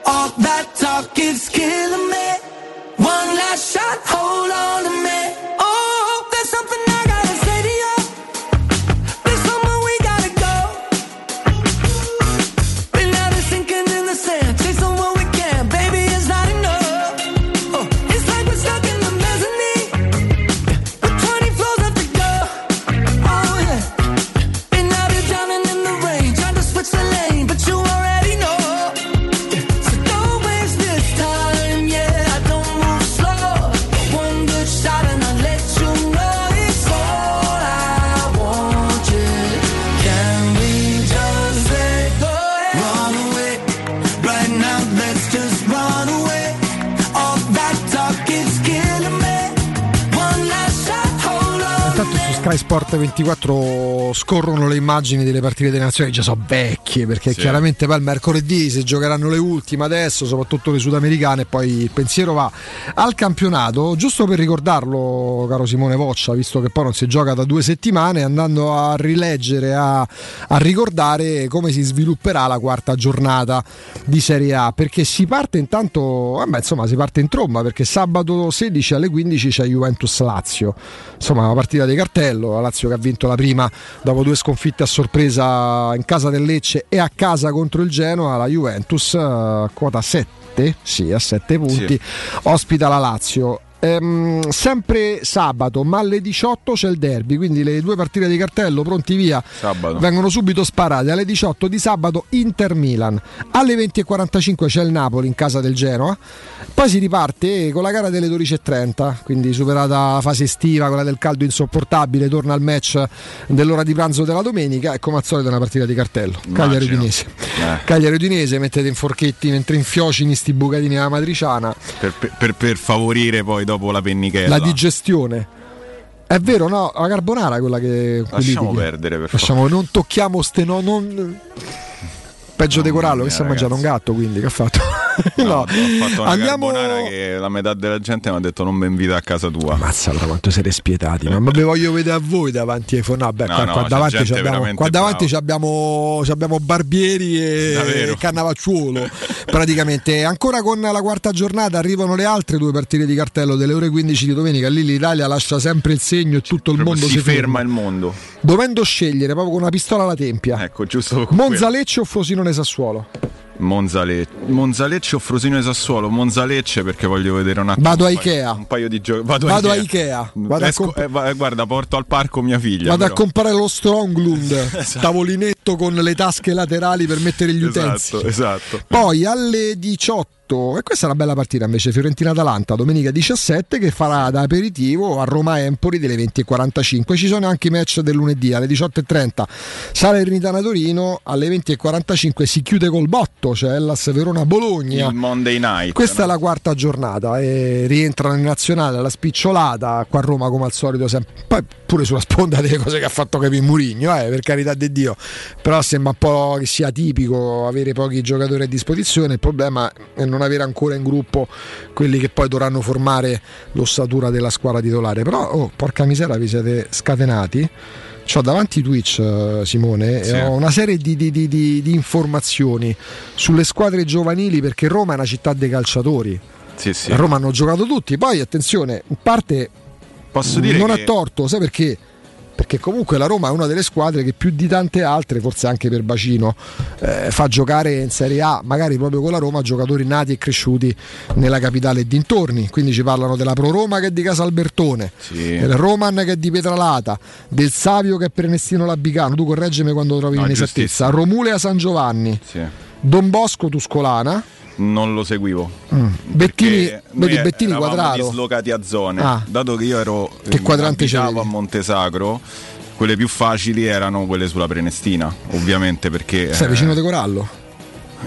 All that talk is killing me. One last shot, hold on to me. Sky Sport 24 scorrono le immagini delle partite delle nazioni, già sono vecchie perché Sì. chiaramente poi il mercoledì si giocheranno le ultime adesso, soprattutto le sudamericane, e poi il pensiero va al campionato, giusto per ricordarlo caro Simone Voccia, visto che poi non si gioca da due settimane, andando a rileggere, a, a ricordare come si svilupperà la quarta giornata di Serie A, perché si parte intanto, vabbè, insomma si parte in tromba perché sabato 16 alle 15 c'è Juventus Lazio, insomma una partita di cartello, la Lazio che ha vinto la prima dopo due sconfitte a sorpresa in casa del Lecce e a casa contro il Genoa, la Juventus eh, quota 7, sì a 7 punti, ospita la Lazio. Ehm, sempre sabato, ma alle 18 c'è il derby, quindi le due partite di cartello pronti via Sabato. vengono subito sparate. Alle 18 di sabato Inter Milan, alle 20.45 c'è il Napoli in casa del Genoa, poi si riparte con la gara delle 12.30, quindi superata la fase estiva, quella del caldo insopportabile, torna al match dell'ora di pranzo della domenica e come al solito una partita di cartello. Cagliari. Udinese. Eh. Cagliari Udinese, mettete in forchetti mentre infiocini sti bucatini alla matriciana. Per- per- per favorire poi dopo la pennichella. La digestione. È vero, no? La carbonara quella che. Lasciamo perdere, per Lasciamo, non tocchiamo ste no, non... Peggio di Corallo che si è mangiato un gatto, quindi che ha fatto? no, Ho fatto andiamo. che la metà della gente mi ha detto non mi invita a casa tua. Mazza allora quanto siete spietati, ma vi voglio vedere a voi davanti ai phone. No, beh, No, qua, no, qua davanti, ci abbiamo, qua davanti ci abbiamo, ci abbiamo Barbieri e Davvero? Cannavacciuolo. praticamente ancora con la quarta giornata arrivano le altre due partite di cartello delle ore 15 di domenica. Lì l'Italia lascia sempre il segno e tutto il mondo si si, ferma il mondo. Dovendo scegliere proprio con una pistola alla tempia. Ecco, giusto con Monza Lecce o Frosinone Sassuolo? Monza, Le- Monza Lecce o Frosinone Sassuolo? Monza Lecce perché voglio vedere un attimo. Vado a Ikea. Un paio di giochi. Vado, Vado a a Ikea. Vado a Esco- comp- eh, va- guarda, porto al parco mia figlia. Vado a però. comprare lo Stronglund, Esatto. tavolinetto con le tasche laterali per mettere gli utensili. Esatto, esatto. Poi alle 18 e questa è una bella partita invece. Fiorentina-Atalanta domenica 17 che farà da aperitivo a Roma-Empoli delle 20.45 ci sono anche i match del lunedì alle 18.30 Salernitana-Torino alle 20.45 si chiude col botto c'è Hellas Verona-Bologna. Il Monday night. questa è la quarta giornata e rientrano in nazionale la spicciolata qua a Roma come al solito sempre. Poi pure sulla sponda delle cose che ha fatto Kevin Murigno eh, per carità di Dio. Però sembra un po' che sia tipico avere pochi giocatori a disposizione. Il problema è non avere ancora in gruppo quelli che poi dovranno formare l'ossatura della squadra titolare però oh, porca misera vi siete scatenati C'ho davanti Twitch, eh, Simone, Sì. ho una serie di, di- di- di- informazioni sulle squadre giovanili perché Roma è una città dei calciatori. Sì, sì. A Roma hanno giocato tutti. Poi attenzione, in parte Posso dire non ha torto, sai perché? Perché comunque la Roma è una delle squadre che più di tante altre, forse anche per bacino, eh, fa giocare in Serie A, magari proprio con la Roma, giocatori nati e cresciuti nella capitale e dintorni. Quindi ci parlano della Pro Roma che è di Casa Albertone, del Roman che è di Pietralata, del Savio che è per Ernestino Labicano. Tu correggimi quando trovi No, l'inesattezza. Romulea San Giovanni, Sì. Don Bosco Tuscolana. Non lo seguivo. Mm. Bettini, vedi Bettini quadrato. dislocati a zone. Ah. Dato che io ero Che quadrante abitavo a Montesacro, quelle più facili erano quelle sulla Prenestina, ovviamente perché Sei eh, vicino di Corallo?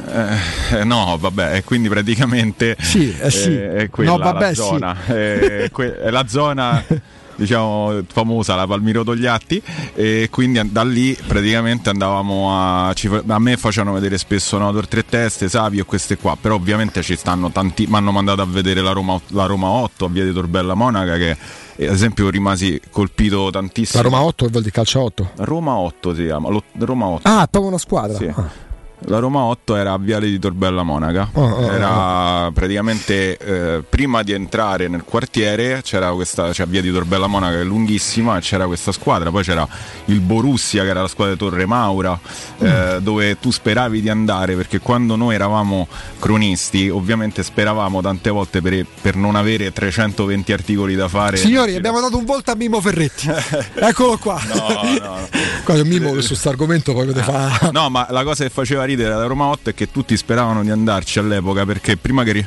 eh, eh, no, vabbè, e quindi praticamente Sì, eh sì. è quella No, vabbè, la sì. zona. È, que- è la zona diciamo famosa la Palmiro Togliatti e quindi da lì praticamente andavamo a a me facevano vedere spesso Notor Tre Teste, Savio e queste qua però ovviamente ci stanno tanti mi hanno mandato a vedere la Roma, la Roma 8 a via di Torbella Monaca che eh, ad esempio rimasi colpito tantissimo La Roma 8 che vuol dire calcio 8? Roma 8 si chiama Roma 8 Ah, proprio una squadra. Sì. Ah. La Roma 8 era a Viale di Torbella Monaca, Oh, oh, era praticamente eh, prima di entrare nel quartiere c'era questa cioè Via di Torbella Monaca che è lunghissima e c'era questa squadra, poi c'era il Borussia che era la squadra di Torre Maura eh, dove tu speravi di andare perché quando noi eravamo cronisti ovviamente speravamo tante volte per, per non avere 320 articoli da fare. Signori, abbiamo dato un volto a Mimo Ferretti. Eccolo qua. Qua c'è Mimo che su questo argomento poi te fa. No, ma la cosa che faceva ridere la Roma 8 è che tutti speravano di andarci all'epoca perché prima che ri-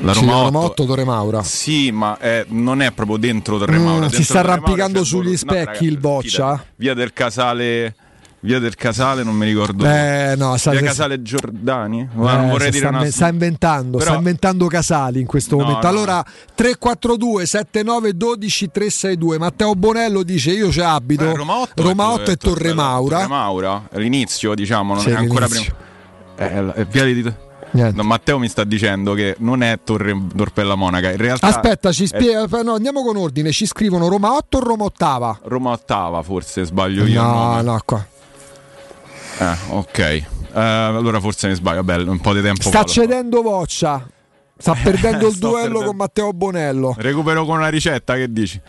la Sì, Roma, la 8, Roma 8 Torre Maura. Sì, ma è- non è proprio dentro Torre Mm, Maura. si dentro sta arrampicando sugli Boru- no, specchi ragazzi, il boccia. Via del Casale. Via del Casale, non mi ricordo. Eh, no, sta- Via sta- Casale Giordani? Ma Eh, vorrei sta, dire una. sta inventando, Però- sta inventando Casali in questo No, momento. no. Allora 342 79 12 362. Matteo Bonello dice io ci abito. Eh, Roma 8, Roma 8 e Torre Maura. Torre Maura, all'inizio, diciamo, non Sì, è ancora all'inizio. prima. Eh, è Via di No, Matteo mi sta dicendo che non è Torre Torpella Monaca, in realtà Aspetta, ci è spiega. No, andiamo con ordine. Ci scrivono Roma 8 o Roma ottava? Roma ottava, forse sbaglio io. No, no, qua. Eh, ok. Eh, allora forse mi sbaglio. Vabbè, un po' di tempo Sta cedendo Voccia. Sta perdendo il duello perdendo. con Matteo Bonello. Recupero con una ricetta, che dici?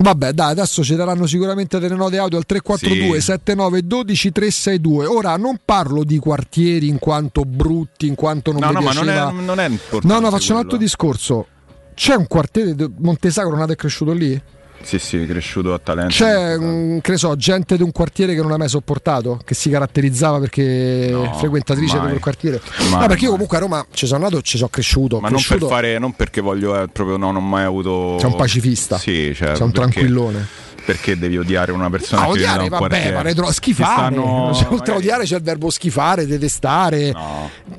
Vabbè, dai, adesso ci daranno sicuramente delle note audio al 342 Sì. 79 12 362. Ora non parlo di quartieri in quanto brutti, in quanto non no, mi no, ma non piaceva. è, non è importante. No, no, faccio un quello. altro discorso. C'è un quartiere di Montesagro nato e cresciuto lì? Sì, sì, cresciuto a talento. C'è, mm, che so, gente di un quartiere che non ha mai sopportato, che si caratterizzava perché No, frequentatrice di mai. quel quartiere. Mai, no, perché io comunque a Roma ci sono nato, ci sono cresciuto. Ma non per cresciuto- fare, non perché voglio, eh, proprio no, non ho mai avuto. Sei un pacifista. Sì, cioè, Sei un perché- tranquillone. Perché devi odiare una persona No, che viene da odiare, un vabbè, quartiere? ma retro- Ci schifare. stanno- Cioè, oltre a odiare c'è il verbo schifare, detestare.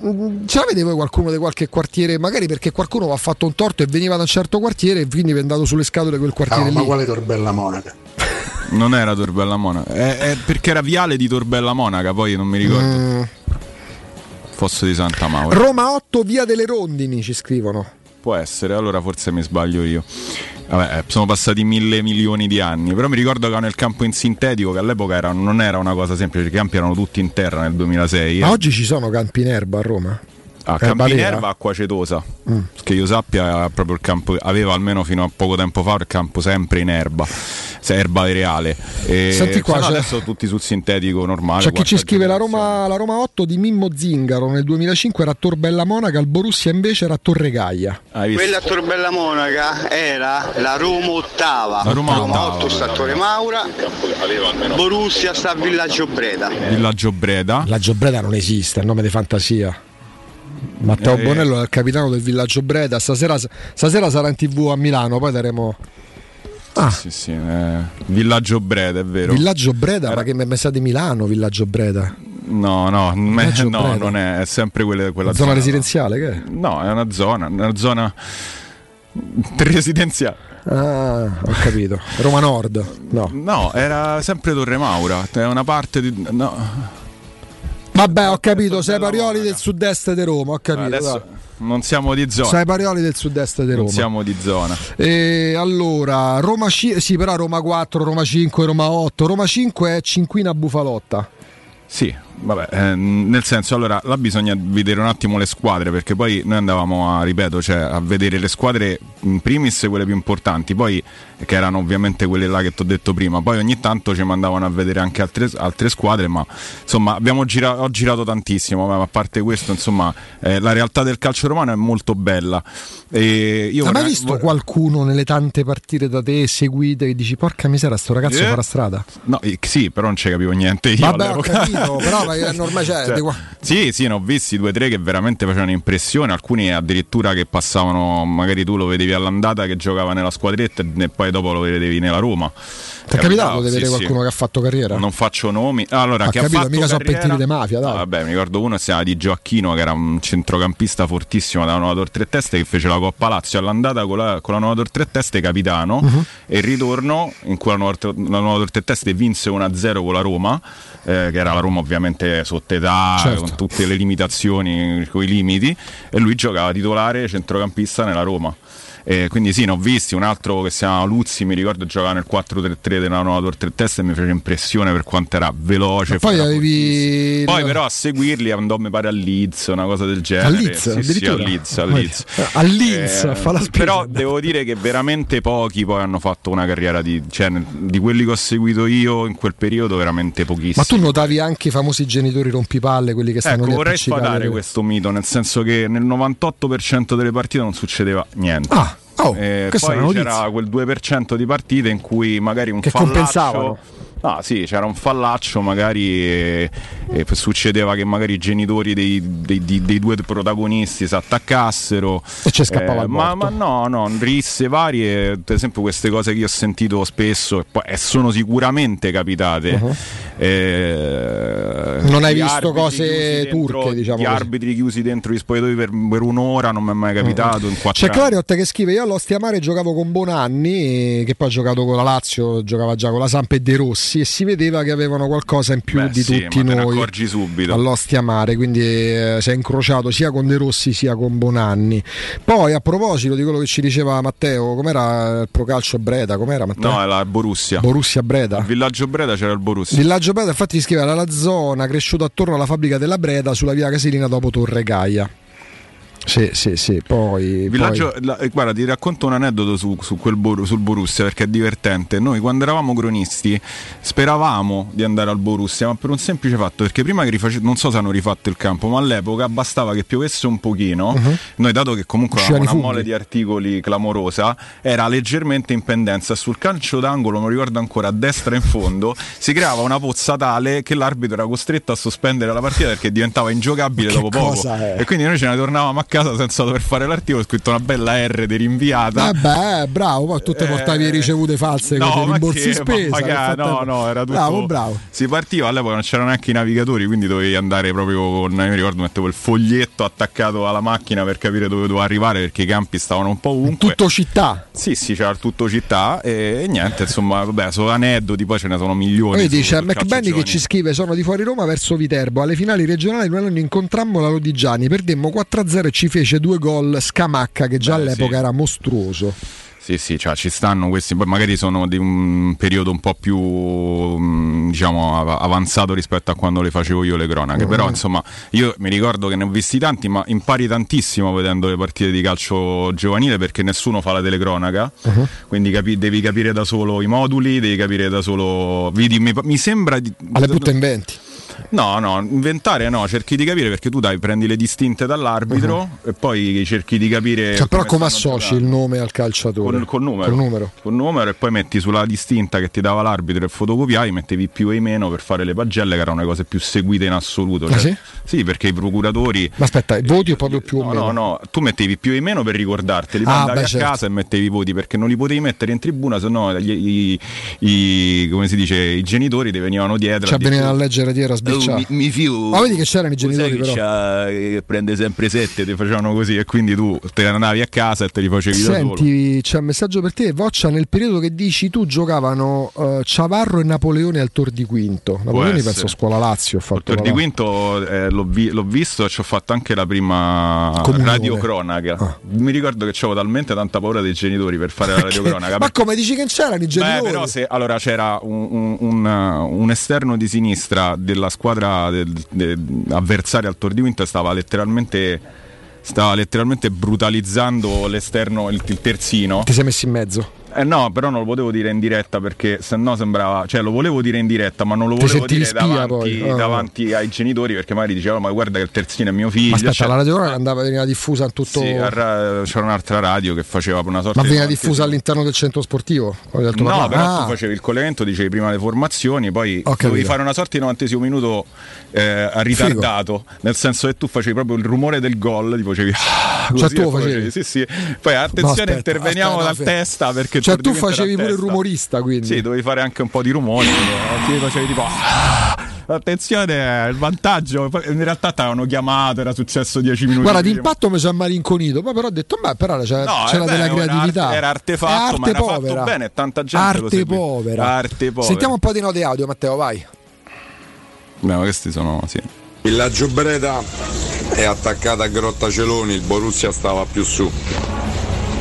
Mm, Ce l'avete voi qualcuno di qualche quartiere? Magari perché qualcuno ha fatto un torto e veniva da un certo quartiere e quindi vi è andato sulle scatole quel quartiere lì. quale Torbella Monaca? Non era Torbella Monaca, è, è perché era Viale di Torbella Monaca, poi non mi ricordo. Mm. Fosso di Santa Maura. Roma 8, via delle Rondini, ci scrivono. Può essere, allora forse mi sbaglio io. Vabbè, eh, sono passati mille milioni di anni, però mi ricordo che nel campo in sintetico, che all'epoca era- non era una cosa semplice, i campi erano tutti in terra nel 2006. Ma oggi ci sono campi in erba a Roma? A Erba Campi in vera? Erba, acqua cetosa. Mm. Che io sappia, proprio il campo aveva almeno fino a poco tempo fa il campo sempre in erba, se erba reale. E Senti qua, no adesso tutti sul sintetico normale. C'è chi ci scrive la Roma, la Roma 8 di Mimmo Zingaro nel 2005 era a Tor Bella Monaca, il Borussia invece era a Torre Gaia. Quella a Torbella Monaca era la Roma ottava. La Roma ottava. 8 sta a Torre Maura. Borussia sta a Villaggio Breda. Villaggio Breda. Villaggio Breda non esiste, è un nome di fantasia. Matteo Eh. Bonello è il capitano del Villaggio Breda. Stasera, stasera sarà in tv a Milano, poi daremo. Ah. Sì, sì, eh, Villaggio Breda, è vero. Villaggio Breda, ma che mi sa di Milano, Villaggio Breda? No, no, me- no, Breda. non è, è sempre quella, quella zona zona. residenziale che è? No, è una zona, una zona residenziale. Ah, ho capito. Roma Nord. No. No, era sempre Torre Maura, è una parte di... No. Vabbè, ho capito, sei Parioli del sud-est di Roma, ho capito. Adesso non siamo di zona. Sei Parioli del sud-est di Non Roma. siamo di zona. E allora, Roma 5, sì, però Roma 4, Roma 5, Roma 8. Roma 5 è Cinquina Bufalotta. Sì, vabbè, eh, nel senso, allora là bisogna vedere un attimo le squadre perché poi noi andavamo a, ripeto, cioè, a vedere le squadre in primis quelle più importanti, poi che erano ovviamente quelle là che ti ho detto prima, poi ogni tanto ci mandavano a vedere anche altre, altre squadre, ma insomma abbiamo gira- ho girato tantissimo, ma a parte questo, insomma, eh, la realtà del calcio romano è molto bella. E io Hai mai vorrei- visto qualcuno nelle tante partite da te seguite che dici porca misera sto ragazzo Eh? farà strada? No, eh, sì, però non ci capivo niente io Vabbè, all'epoca. capito, però ma ormai c'è. Cioè, di qua- sì, sì, ne ho visti due o tre che veramente facevano impressione, alcuni addirittura che passavano, magari tu lo vedevi all'andata che giocava nella squadretta e poi dopo lo vedevi nella Roma. Ti è capitato di Sì, vedere sì. qualcuno che ha fatto carriera? Non faccio nomi. Allora, Ha che capito, ha fatto mica carriera- pettini di mafia, dai. Ah, vabbè, mi ricordo uno si di Gioacchino che era un centrocampista fortissimo da Nuova Tor Tre Teste che fece la Coppa Lazio all'andata con la, con la Nuova Tor Tre Teste capitano Mhm. e il ritorno in cui la Nuova, Tor- la Nuova Tor Tre Teste vinse 1-0 con la Roma eh, che era la Roma ovviamente sotto età Certo. con tutte le limitazioni con i limiti e lui giocava titolare centrocampista nella Roma Eh, quindi sì, ne ho visti, un altro che si chiama Luzzi, mi ricordo giocava nel 4-3-3 della nuova Tor Tre Teste e mi fece impressione per quanto era veloce. Poi avevi. poi però a seguirli andò mi pare a Leeds, una cosa del genere. A Leeds, Sì, sì, a? Leeds, a. Leeds. A Leeds, a fa la spesa. Però devo dire che veramente pochi poi hanno fatto una carriera di, cioè, di quelli che ho seguito io in quel periodo veramente pochissimi. Ma tu notavi anche i famosi genitori rompipalle, quelli che stanno Ecco, vorrei sfatare questo mito, nel senso che nel 98% delle partite non succedeva niente. Ah, oh, Eh, poi c'era quel 2% di partite in cui magari un Che compensavano. Ah sì, c'era un fallaccio magari e, e poi succedeva che magari i genitori dei, dei- di- dei due protagonisti si attaccassero E ci scappava Eh, il ma, ma no, no, risse varie, per esempio queste cose che io ho sentito spesso e, poi, e sono sicuramente capitate. Uh-huh. Eh, Non hai visto cose chiusi dentro- turche, diciamo Di così. arbitri chiusi dentro gli spogliatoi per, per un'ora, non mi è mai capitato in quattro C'è. Clariot che scrive: Io all'Ostia Mare giocavo con Bonanni, che poi ha giocato con la Lazio, giocava già con la Samp e De Rossi, e si vedeva che avevano qualcosa in più Beh, di sì, tutti noi accorgi subito. all'Ostia Mare. Quindi eh, si è incrociato sia con De Rossi sia con Bonanni. Poi, a proposito di quello che ci diceva Matteo, com'era il Procalcio Breda? Com'era Matteo? No, è la Borussia. Borussia Breda. Al villaggio Breda c'era il Borussia. Villaggio Breda, infatti, scrive era la zona cresciuta attorno alla fabbrica della Breda sulla via Casilina dopo Torre Gaia. Sì, sì, sì. Poi. Villaggio, poi- la- eh, guarda, ti racconto un aneddoto su, su quel Bor- sul Borussia perché è divertente. Noi quando eravamo cronisti speravamo di andare al Borussia, ma per un semplice fatto, perché prima che riface- non so se hanno rifatto il campo, ma all'epoca bastava che piovesse un pochino. Mhm. Noi, dato che comunque avevamo una funghi. mole di articoli clamorosa, era leggermente in pendenza. Sul calcio d'angolo, non ricordo ancora, a destra in fondo, si creava una pozza tale che l'arbitro era costretto a sospendere la partita perché diventava ingiocabile dopo poco. è? E quindi noi ce ne tornavamo a casa senza dover fare l'articolo, scritto una bella R di rinviata. Vabbè, bravo, poi tu te portavi le ricevute false con i Eh, rimborsi che- spesa. no, no, era tutto. Bravo, bravo. Si partiva all'epoca, non c'erano neanche i navigatori, quindi dovevi andare proprio con. Io mi ricordo, mettevo il foglietto attaccato alla macchina per capire dove dovevo arrivare perché i campi stavano un po' ovunque. Tutto città. Sì, sì, c'era tutto città e, e niente, insomma, vabbè, sono aneddoti, poi ce ne sono milioni. Poi su- dice sul calcio McBenny che ci scrive: Sono di fuori Roma verso Viterbo. Alle finali regionali quell'anno incontrammo la Lodigiani, perdemmo 4-0 e ci fece due gol Scamacca, che già Beh, all'epoca sì. era mostruoso. Sì, sì, cioè ci stanno questi, poi magari sono di un periodo un po' più mm, diciamo av- avanzato rispetto a quando le facevo io le cronache, Mm. però insomma io mi ricordo che ne ho visti tanti, ma impari tantissimo vedendo le partite di calcio giovanile perché nessuno fa la telecronaca, Uh-huh. quindi capi- devi capire da solo i moduli, devi capire da solo... Vedi, mi, mi sembra di... Alle butte inventi. No, no, inventare no, cerchi di capire perché tu dai, prendi le distinte dall'arbitro e poi cerchi di capire... Uh-huh. Cioè, però come associ il nome al calciatore? Col, col numero. Col numero. Col numero e poi metti sulla distinta che ti dava l'arbitro e fotocopiavi, mettevi più e meno per fare le pagelle che erano le cose più seguite in assoluto. Ah, Cioè- sì? Sì, perché i procuratori... Ma aspetta, i voti o proprio più o No, meno? no, no, tu mettevi più e meno per ricordarteli, poi Ah, andavi beh, a certo. casa e mettevi i voti perché non li potevi mettere in tribuna, se no gli- i, i- come si dice, i genitori ti venivano dietro. Cioè, venivano a leggere dietro a "Oh, mi, mi fio. Ma vedi che c'erano i genitori, che però. c'ha- che prende sempre sette, ti facevano così e quindi tu te ne andavi a casa e te li facevi da solo. Senti, c'è un messaggio per te. Voccia, nel periodo che dici tu giocavano eh, Ciavarro e Napoleone al Tor di Quinto. Napoleone penso a scuola Lazio. Ho fatto Tor la- di Quinto eh, l'ho, vi- l'ho visto e ci ho fatto anche la prima Comunione. radiocronaca. Ah. Mi ricordo che avevo talmente tanta paura dei genitori per fare la radiocronaca. Ma come dici che c'erano i Beh, genitori? però se allora c'era un, un- un, uh, un esterno di sinistra della squadra del- de- avversaria al Tor di Quinto stava letteralmente stava letteralmente brutalizzando l'esterno il, il terzino Ti sei messo in mezzo. Eh no, però non lo potevo dire in diretta perché se no sembrava, cioè lo volevo dire in diretta, ma non lo volevo dire davanti. Ah. davanti ai genitori perché magari dicevano ma guarda che il terzino è mio figlio. Ma aspetta, cioè- la radio andava, veniva diffusa in tutto. Sì, ra- c'era un'altra radio che faceva una sorta Ma di veniva diffusa all'interno del centro sportivo? No, prima? però Ah, tu facevi il collegamento, dicevi prima le formazioni, poi Ho dovevi fare una sorta di 90 minuto eh, ritardato, nel senso che tu facevi proprio il rumore del gol, ti facevi ah, Cioè così, tu e lo poi facevi? Sì, sì. Poi attenzione, aspetta, interveniamo aspetta, dal fermo. testa perché Cioè il tu facevi pure il rumorista, quindi. Sì, dovevi fare anche un po' di rumori, eh, ti facevi tipo "Ah, Attenzione, il vantaggio. In realtà ti avevano chiamato, era successo 10 minuti. Guarda, d'impatto mi sono malinconito, poi però ho detto, beh, però c'è, No, c'era eh beh, della era creatività. arte- era artefatto, È ma arte era fatto povera. bene, tanta gente Arte povera. Arte povera. Sentiamo un po' di note audio, Matteo, vai. Beh, ma questi sono, sì. Villaggio Breda è attaccata a Grotta Celoni, il Borussia stava più su.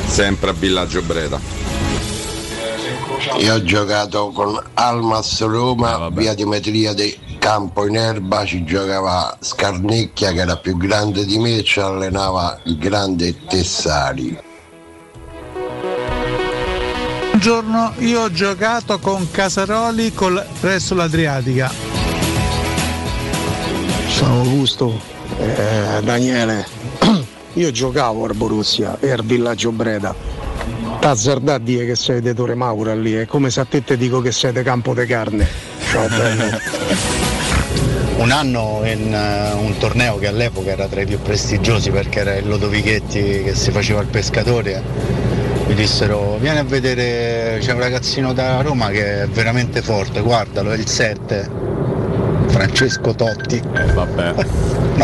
Sempre a Villaggio Breda. Io ho giocato con Almas Roma, via Dimetria di Campo in Erba, ci giocava Scarnecchia che era più grande di me e ci allenava il grande Tessari. Buongiorno, io ho giocato con Casaroli col presso l'Adriatica. Ciao Augusto, Eh, Daniele, io giocavo al Borussia e al Villaggio Breda. T'azzardà a dire che sei di Torre Maura lì, è come se a te ti dico che sei di Campo de Carne. Ciao bello. Un anno in eh, un torneo che all'epoca era tra i più prestigiosi perché era il Lodovichetti che si faceva il pescatore, mi dissero vieni a vedere, c'è un ragazzino da Roma che è veramente forte, guardalo, è il 7, Francesco Totti. Eh, vabbè.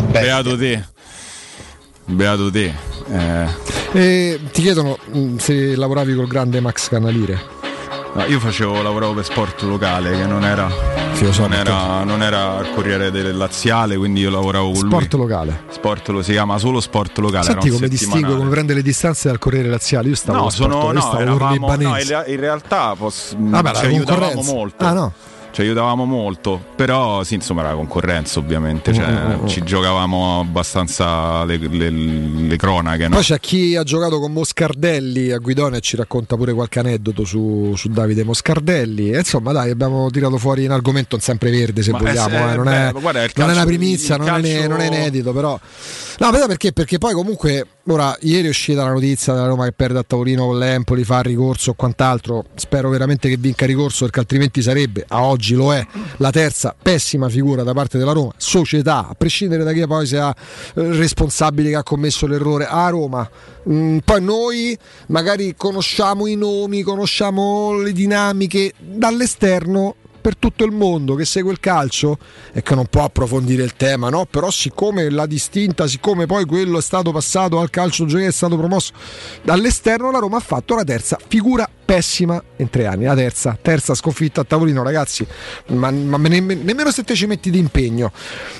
Beato te. Beato te. Eh, E ti chiedono mh, se lavoravi col grande Max Canalire. no, io facevo, lavoravo per sport locale che non era, non era, non era il Corriere del Laziale, quindi io lavoravo con Sport lui. locale. Sport lo si chiama solo sport locale. Senti come distingue, come prende le distanze dal Corriere Laziale. Io stavo No, Sport, sono, io no, eravamo, no, in, rea- in realtà poss- Vabbè, ci la aiutavamo molto. Ah, no. Ci aiutavamo molto, però sì, insomma era concorrenza ovviamente, cioè, Mm, mm, mm. ci giocavamo abbastanza le, le- le cronache. No? Poi c'è chi ha giocato con Moscardelli a Guidone e ci racconta pure qualche aneddoto su, su Davide Moscardelli. E insomma, dai, abbiamo tirato fuori un argomento sempre verde se Ma vogliamo. è- eh, non, beh, è, guarda, non è una primizia, non, è, calcio- non è inedito, però. No, però perché? Perché poi comunque, ora, ieri è uscita la notizia della Roma che perde a tavolino con l'Empoli, fa ricorso o quant'altro. Spero veramente che vinca ricorso perché altrimenti sarebbe, a oggi lo è, la terza pessima figura da parte della Roma. Società, a prescindere da chi poi sia eh, responsabile che ha commesso l'errore a Roma. Mm, poi noi magari conosciamo i nomi, conosciamo le dinamiche dall'esterno per tutto il mondo che segue il calcio e che non può approfondire il tema, no? Però siccome la distinta, siccome poi quello è stato passato al calcio giovedì è stato promosso dall'esterno, la Roma ha fatto la terza figura pessima in tre anni, la terza, terza sconfitta a tavolino, ragazzi, ma, ma nemm- nemmeno se te ci metti di impegno.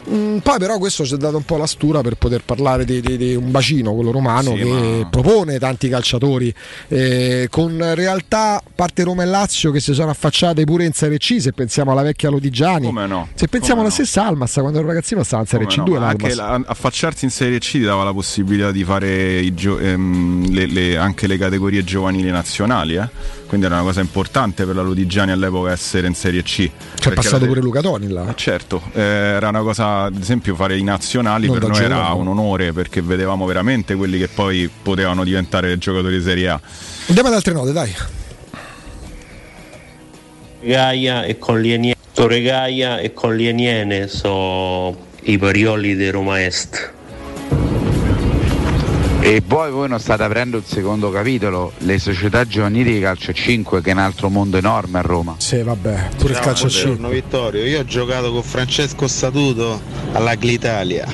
Mm, poi però questo ci ha dato un po' la stura per poter parlare di, di- di un bacino, quello romano, Sì, che ma- propone tanti calciatori, eh, con realtà parte Roma e Lazio che si sono affacciate pure in Serie C, se pensiamo alla vecchia Lodigiani, no? se pensiamo Come alla stessa Almas, quando ero ragazzino stava in Serie Come C2 no, anche la- affacciarsi in Serie C ti dava la possibilità di fare gio- ehm, le- le- anche le categorie giovanili nazionali, eh? Quindi era una cosa importante per la Lodigiani all'epoca essere in Serie C. C'è passato pure Luca Toni là. Eh, certo, eh, era una cosa, ad esempio fare i nazionali Non per noi era giovane. un onore perché vedevamo veramente quelli che poi potevano diventare giocatori di Serie A. Andiamo ad altre note, dai. Gaia e Collieniene. Torre Gaia e Collieniene sono i parioli di Roma Est. E poi voi non state aprendo il secondo capitolo, le società giovanili di calcio 5 che è un altro mondo enorme a Roma. Sì, vabbè, pure il Ciao, calcio a buongiorno, 5. Vittorio, io ho giocato con Francesco Statuto all'Agli Italia.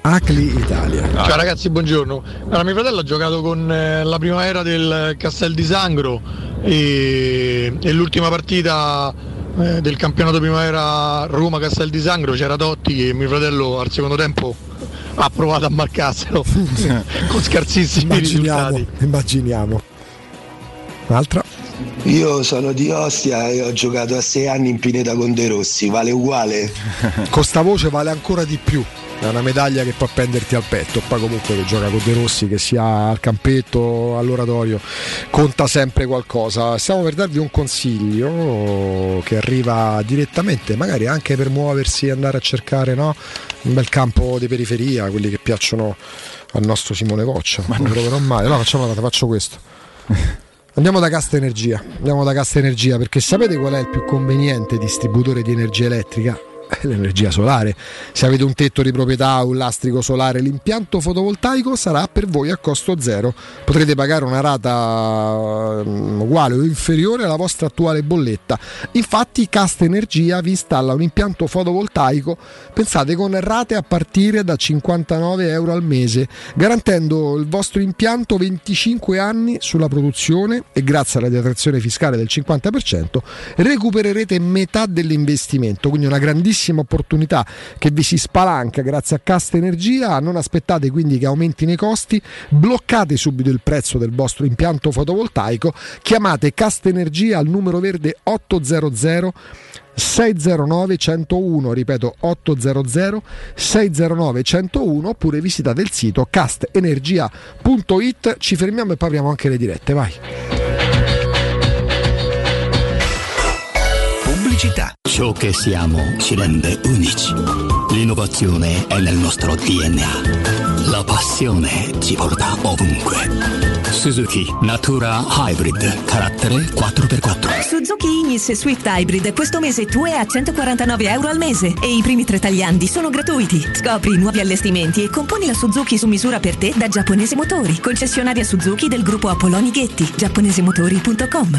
Acli Italia. Ciao ragazzi, buongiorno. Allora, mio fratello ha giocato con eh, la primavera del Castel di Sangro e, e l'ultima partita eh, del campionato primavera Roma-Castel di Sangro c'era Totti e mio fratello al secondo tempo ha provato a marcarselo con scarsissimi Immaginiamo, risultati. immaginiamo. Un'altra? Io sono di Ostia e ho giocato a sei anni in Pineta con De Rossi, vale uguale? Con sta voce vale ancora di più. È una medaglia che può appenderti al petto. Poi comunque che gioca con De Rossi, che sia al campetto, all'oratorio, conta sempre qualcosa. Stiamo per darvi un consiglio che arriva direttamente, magari anche per muoversi e andare a cercare no? un bel campo di periferia, quelli che piacciono al nostro Simone Coccia. Ma non lo troverò mai. No, facciamo una cosa, faccio questo. Andiamo da Casta Energia, andiamo da Casta Energia perché sapete qual è il più conveniente distributore di energia elettrica? l'energia solare. Se avete un tetto di proprietà, un lastrico solare, l'impianto fotovoltaico sarà per voi a costo zero. Potrete pagare una rata mm, uguale o inferiore alla vostra attuale bolletta. Infatti Casta Energia vi installa un impianto fotovoltaico, pensate con rate a partire da 59 euro al mese, garantendo il vostro impianto 25 anni sulla produzione e grazie alla detrazione fiscale del 50% recupererete metà dell'investimento, quindi una grandissima opportunità che vi si spalanca grazie a Casta Energia. Non aspettate quindi che aumentino i costi, bloccate subito il prezzo del vostro impianto fotovoltaico, chiamate Casta Energia al numero verde 800 609 101 ripeto 800 609 101 oppure visitate il sito castenergia.it ci fermiamo e poi apriamo anche le dirette vai Pubblicità. Ciò che siamo ci rende unici. L'innovazione è nel nostro DNA. La passione ci porta ovunque. Suzuki Natura Hybrid, carattere 4x4. Suzuki Ignis Swift Hybrid questo mese tu è a 149 euro al mese e i primi tre tagliandi sono gratuiti. Scopri i nuovi allestimenti e componi la Suzuki su misura per te da Giapponese Motori, concessionaria Suzuki del gruppo Apolloni Ghetti, giapponesemotori.com.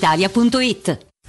brispalitalia.it.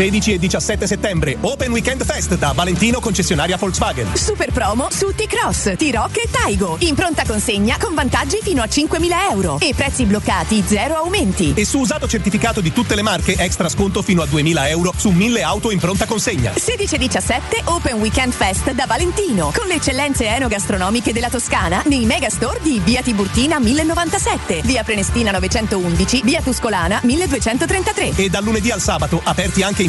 16 e 17 settembre, Open Weekend Fest da Valentino concessionaria Volkswagen. Super promo su T-Cross, T-Rock e Taigo. In pronta consegna con vantaggi fino a 5.000 euro e prezzi bloccati, zero aumenti. E su usato certificato di tutte le marche, extra sconto fino a 2.000 euro su 1.000 auto in pronta consegna. 16 e 17 Open Weekend Fest da Valentino con le eccellenze enogastronomiche della Toscana nei megastore di Via Tiburtina 1097, Via Prenestina 911, Via Tuscolana 1233. E dal lunedì al sabato, aperti anche in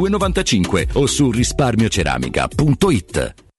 95 o su risparmioceramica.it.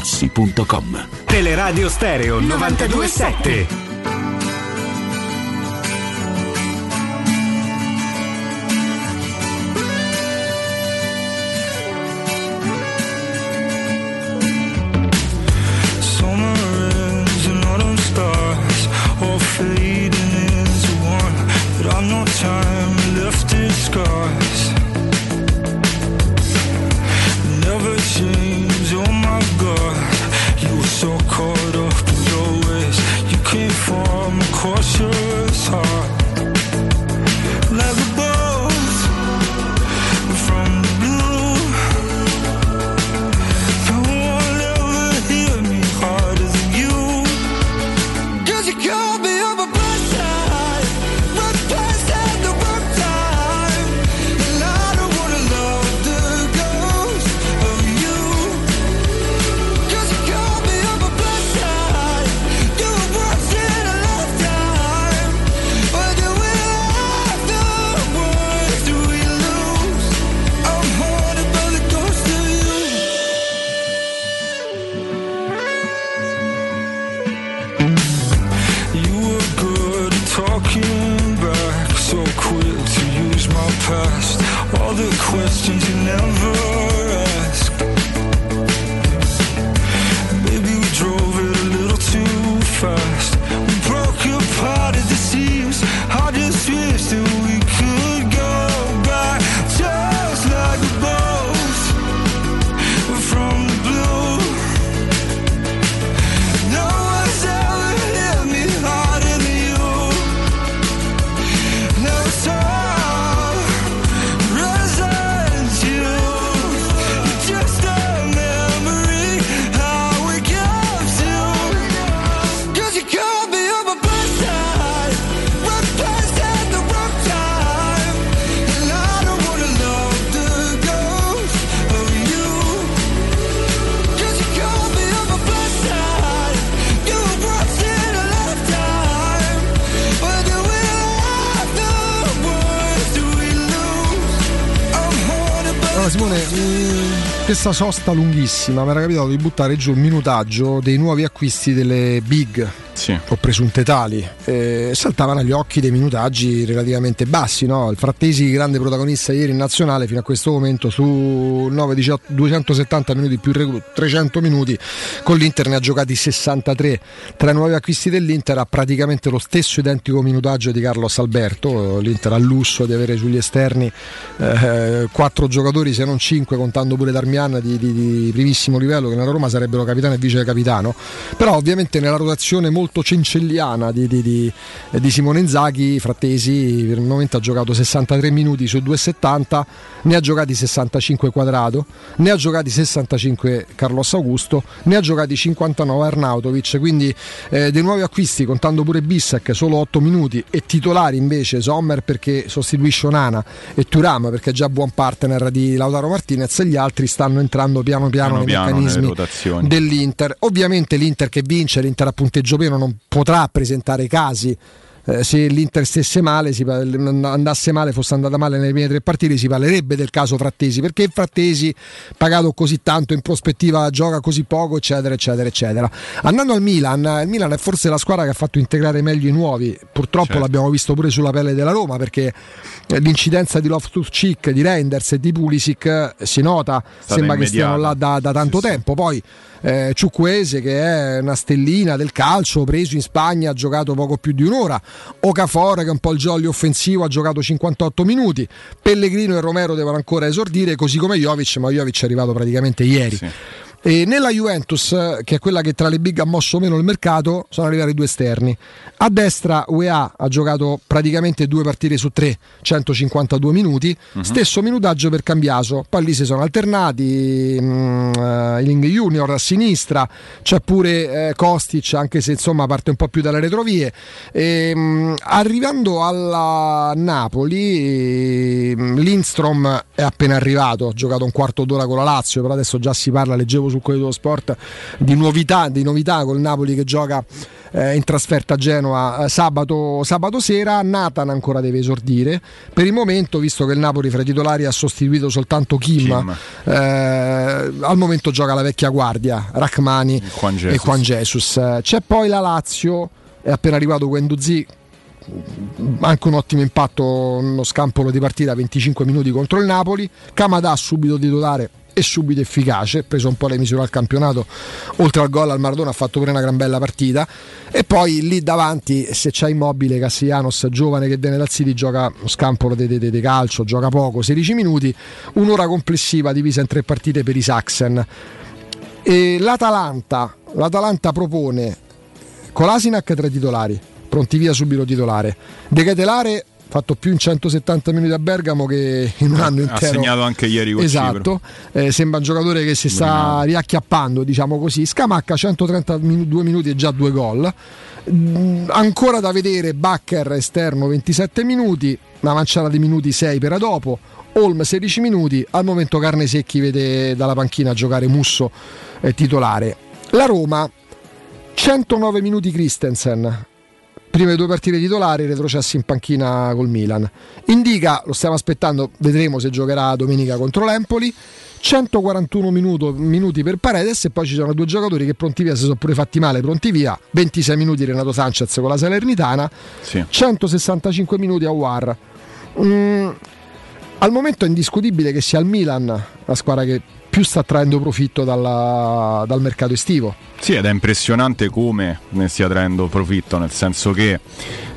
artigianamaterassi.com. Teleradio Stereo 927. Summer ends and autumn caution never questa sosta lunghissima mi era capitato di buttare giù il minutaggio dei nuovi acquisti delle big o presunte tali. Eh, saltavano agli occhi dei minutaggi relativamente bassi. No? Il Frattesi, grande protagonista ieri in nazionale, fino a questo momento su 9, 18, 270 minuti più recu- 300 minuti, con l'Inter ne ha giocati 63. Tra i nuovi acquisti dell'Inter ha praticamente lo stesso identico minutaggio di Carlos Alberto. L'Inter ha lusso di avere sugli esterni eh, quattro giocatori, se non cinque, contando pure Darmian di, di- di primissimo livello, che nella Roma sarebbero capitano e vice capitano. Però ovviamente nella rotazione molto molto cencelliana di, di, di, di Simone Inzaghi, Frattesi per il momento ha giocato 63 minuti su 2,70, ne ha giocati 65 quadrato, ne ha giocati 65 Carlos Augusto, ne ha giocati 59 Arnautovic, quindi eh, dei nuovi acquisti contando pure Bissek solo 8 minuti e titolari invece Sommer perché sostituisce Onana e Turam perché è già buon partner di Lautaro Martinez e gli altri stanno entrando piano piano, Piano nei piano meccanismi dell'Inter. Ovviamente l'Inter che vince, l'Inter a punteggio pieno non potrà presentare casi. Eh, se l'Inter stesse male, si, andasse male, fosse andata male nelle prime tre partite, si parlerebbe del caso Frattesi, perché Frattesi pagato così tanto, in prospettiva gioca così poco, eccetera, eccetera, eccetera. Andando al Milan, il Milan è forse la squadra che ha fatto integrare meglio i nuovi, purtroppo Certo. l'abbiamo visto pure sulla pelle della Roma, perché eh, l'incidenza di Loftus-Cheek, di Reinders e di Pulisic eh, si nota, sembra che stiano là da, da tanto tempo. Poi eh, Ciucquese che è una stellina del calcio, preso in Spagna, ha giocato poco più di un'ora. Okafor che è un po' il jolly offensivo, ha giocato 58 minuti. Pellegrino e Romero devono ancora esordire, così come Jovic, ma Jovic è arrivato praticamente ieri. E nella Juventus, che è quella che tra le big ha mosso meno il mercato, sono arrivati due esterni. A destra UEA ha giocato praticamente due partite su tre, 152 minuti, stesso minutaggio per Cambiaso. Poi lì si sono alternati mm, eh, Iling Junior a sinistra, c'è pure eh, Kostic, anche se insomma parte un po' più dalle retrovie. E, mm, arrivando alla Napoli, mm, Lindstrom è appena arrivato, ha giocato un quarto d'ora con la Lazio, però adesso già si parla, leggevo sul Corriere dello Sport, di novità, di novità col Napoli che gioca eh, in trasferta a Genova eh, sabato, sabato sera. Nathan ancora deve esordire. Per il momento, visto che il Napoli fra i titolari ha sostituito soltanto Kim, eh, al momento gioca la vecchia guardia, Rachmani Juan e. Juan Jesus. C'è poi la Lazio, è appena arrivato Guendouzi anche un ottimo impatto uno scampolo di partita 25 minuti contro il Napoli Kamada subito titolare e subito efficace preso un po' le misure al campionato oltre al gol al Maradona ha fatto pure una gran bella partita e poi lì davanti se c'è immobile Cassianos giovane che viene dal City gioca scampolo di, di- di- calcio gioca poco 16 minuti un'ora complessiva divisa in tre partite per i Saxen e l'Atalanta l'Atalanta propone Kolasinac tra i titolari, pronti via subito titolare. De Ketelare fatto più in 170 minuti a Bergamo che in un anno Ha intero. segnato anche ieri con Esatto, eh, sembra un giocatore che si sta riacchiappando, diciamo così. Scamacca 132 minuti e già due gol. Mm, ancora da vedere Bakker esterno 27 minuti, una manciata di minuti 6 per dopo. Olm 16 minuti, al momento Carne Secchi vede dalla panchina giocare Musso eh, titolare. La Roma 109 minuti Christensen, prime due partite titolari, retrocessi in panchina col Milan. Indica, lo stiamo aspettando, vedremo se giocherà domenica contro l'Empoli. 141 minuto- minuti per Paredes e poi ci sono due giocatori che pronti via si sono pure fatti male, pronti via. 26 minuti Renato Sanchez con la Salernitana, 165 minuti a War. Mm, al momento è indiscutibile che sia il Milan la squadra che più sta traendo profitto dalla- dal mercato estivo. Sì, ed è impressionante come ne stia traendo profitto, nel senso che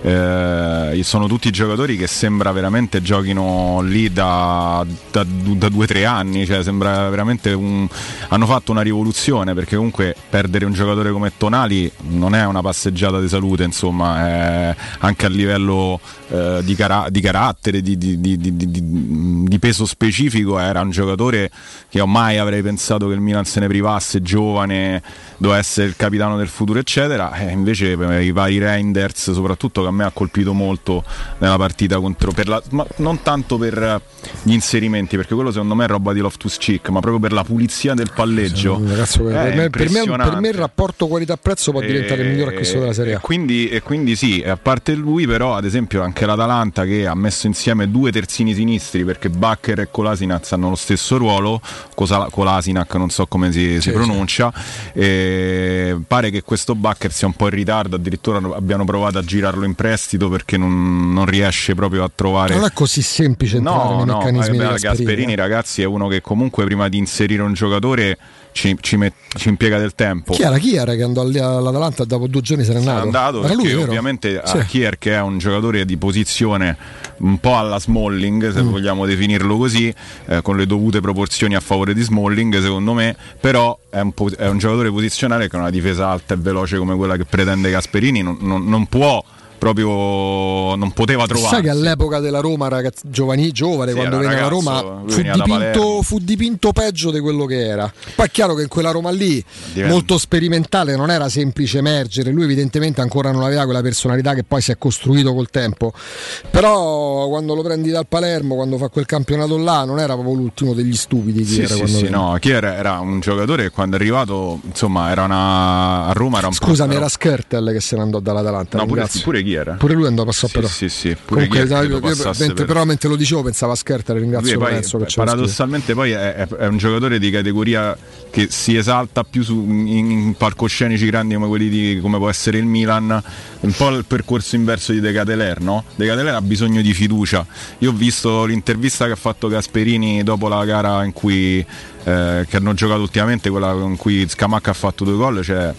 eh, sono tutti giocatori che sembra veramente giochino lì da, da, da due o tre anni, cioè sembra veramente un... hanno fatto una rivoluzione perché comunque perdere un giocatore come Tonali non è una passeggiata di salute, insomma, anche a livello eh, di, cara- di carattere, di, di- di- peso specifico, era un giocatore che io mai avrei pensato che il Milan se ne privasse, giovane, doveva essere il capitano del futuro, eccetera. E invece i vari Reinders, soprattutto che me ha colpito molto nella partita contro, per la- ma non tanto per eh, gli inserimenti, perché quello secondo me è roba di Loftus Cheek, ma proprio per la pulizia del palleggio. Ragazzo, È per, me, per me- per me il rapporto qualità-prezzo può diventare il miglior acquisto della Serie A. E quindi, e quindi sì, e a parte lui, però, ad esempio, anche l'Atalanta che ha messo insieme due terzini sinistri perché Bakker e Kolasinac hanno lo stesso ruolo. Cosa- Kolasinac non so come si, si Sì, pronuncia. E pare che questo Bakker sia un po' in ritardo, addirittura abbiano provato a girarlo in prestito perché non, non riesce proprio a trovare. Non è così semplice entrare No, no, meccanismi eh, beh, Gasperini. Ragazzi, è uno che comunque prima di inserire un giocatore ci, ci met- ci impiega del tempo. Chi era Chiara che andò lì all'Atalanta dopo due giorni se n'è è andato? andato Era perché lui, ovviamente Sì. a Kier che è un giocatore di posizione un po' alla Smalling Mm. se vogliamo definirlo così eh, con le dovute proporzioni a favore di Smalling secondo me però è un, po- è un giocatore posizionale che ha una difesa alta e veloce come quella che pretende Gasperini non, non- non può proprio non poteva trovare Sai che all'epoca della Roma, ragazzi, giovani, giovane, Sì, quando era venne alla Roma, fu dipinto, fu dipinto peggio di quello che era. Poi è chiaro che in quella Roma lì, Diventa- molto sperimentale, non era semplice emergere. Lui, evidentemente, ancora non aveva quella personalità che poi si è costruito col tempo. Però, quando lo prendi dal Palermo, quando fa quel campionato là, non era proprio l'ultimo degli stupidi. Chi Sì, era sì, sì, no, Kier era un giocatore che quando è arrivato, insomma, era una a Roma era un po'- Scusami, era Skirtel che se ne andò dall'Atalanta. No, pure, pure Kier. Pure lui andò a passare Sì, però. sì, sì, pure Comunque, credo io- mentre- per- però mentre lo dicevo pensavo a Skerter, ringrazio poi, Lorenzo che paradossalmente poi è, è- un giocatore di categoria che si esalta più su, in, in palcoscenici grandi come quelli di come può essere il Milan un po' il percorso inverso di De Cateler no? De Cateler ha bisogno di fiducia io ho visto l'intervista che ha fatto Gasperini dopo la gara in cui eh, che hanno giocato ultimamente quella in cui Scamacca ha fatto due gol cioè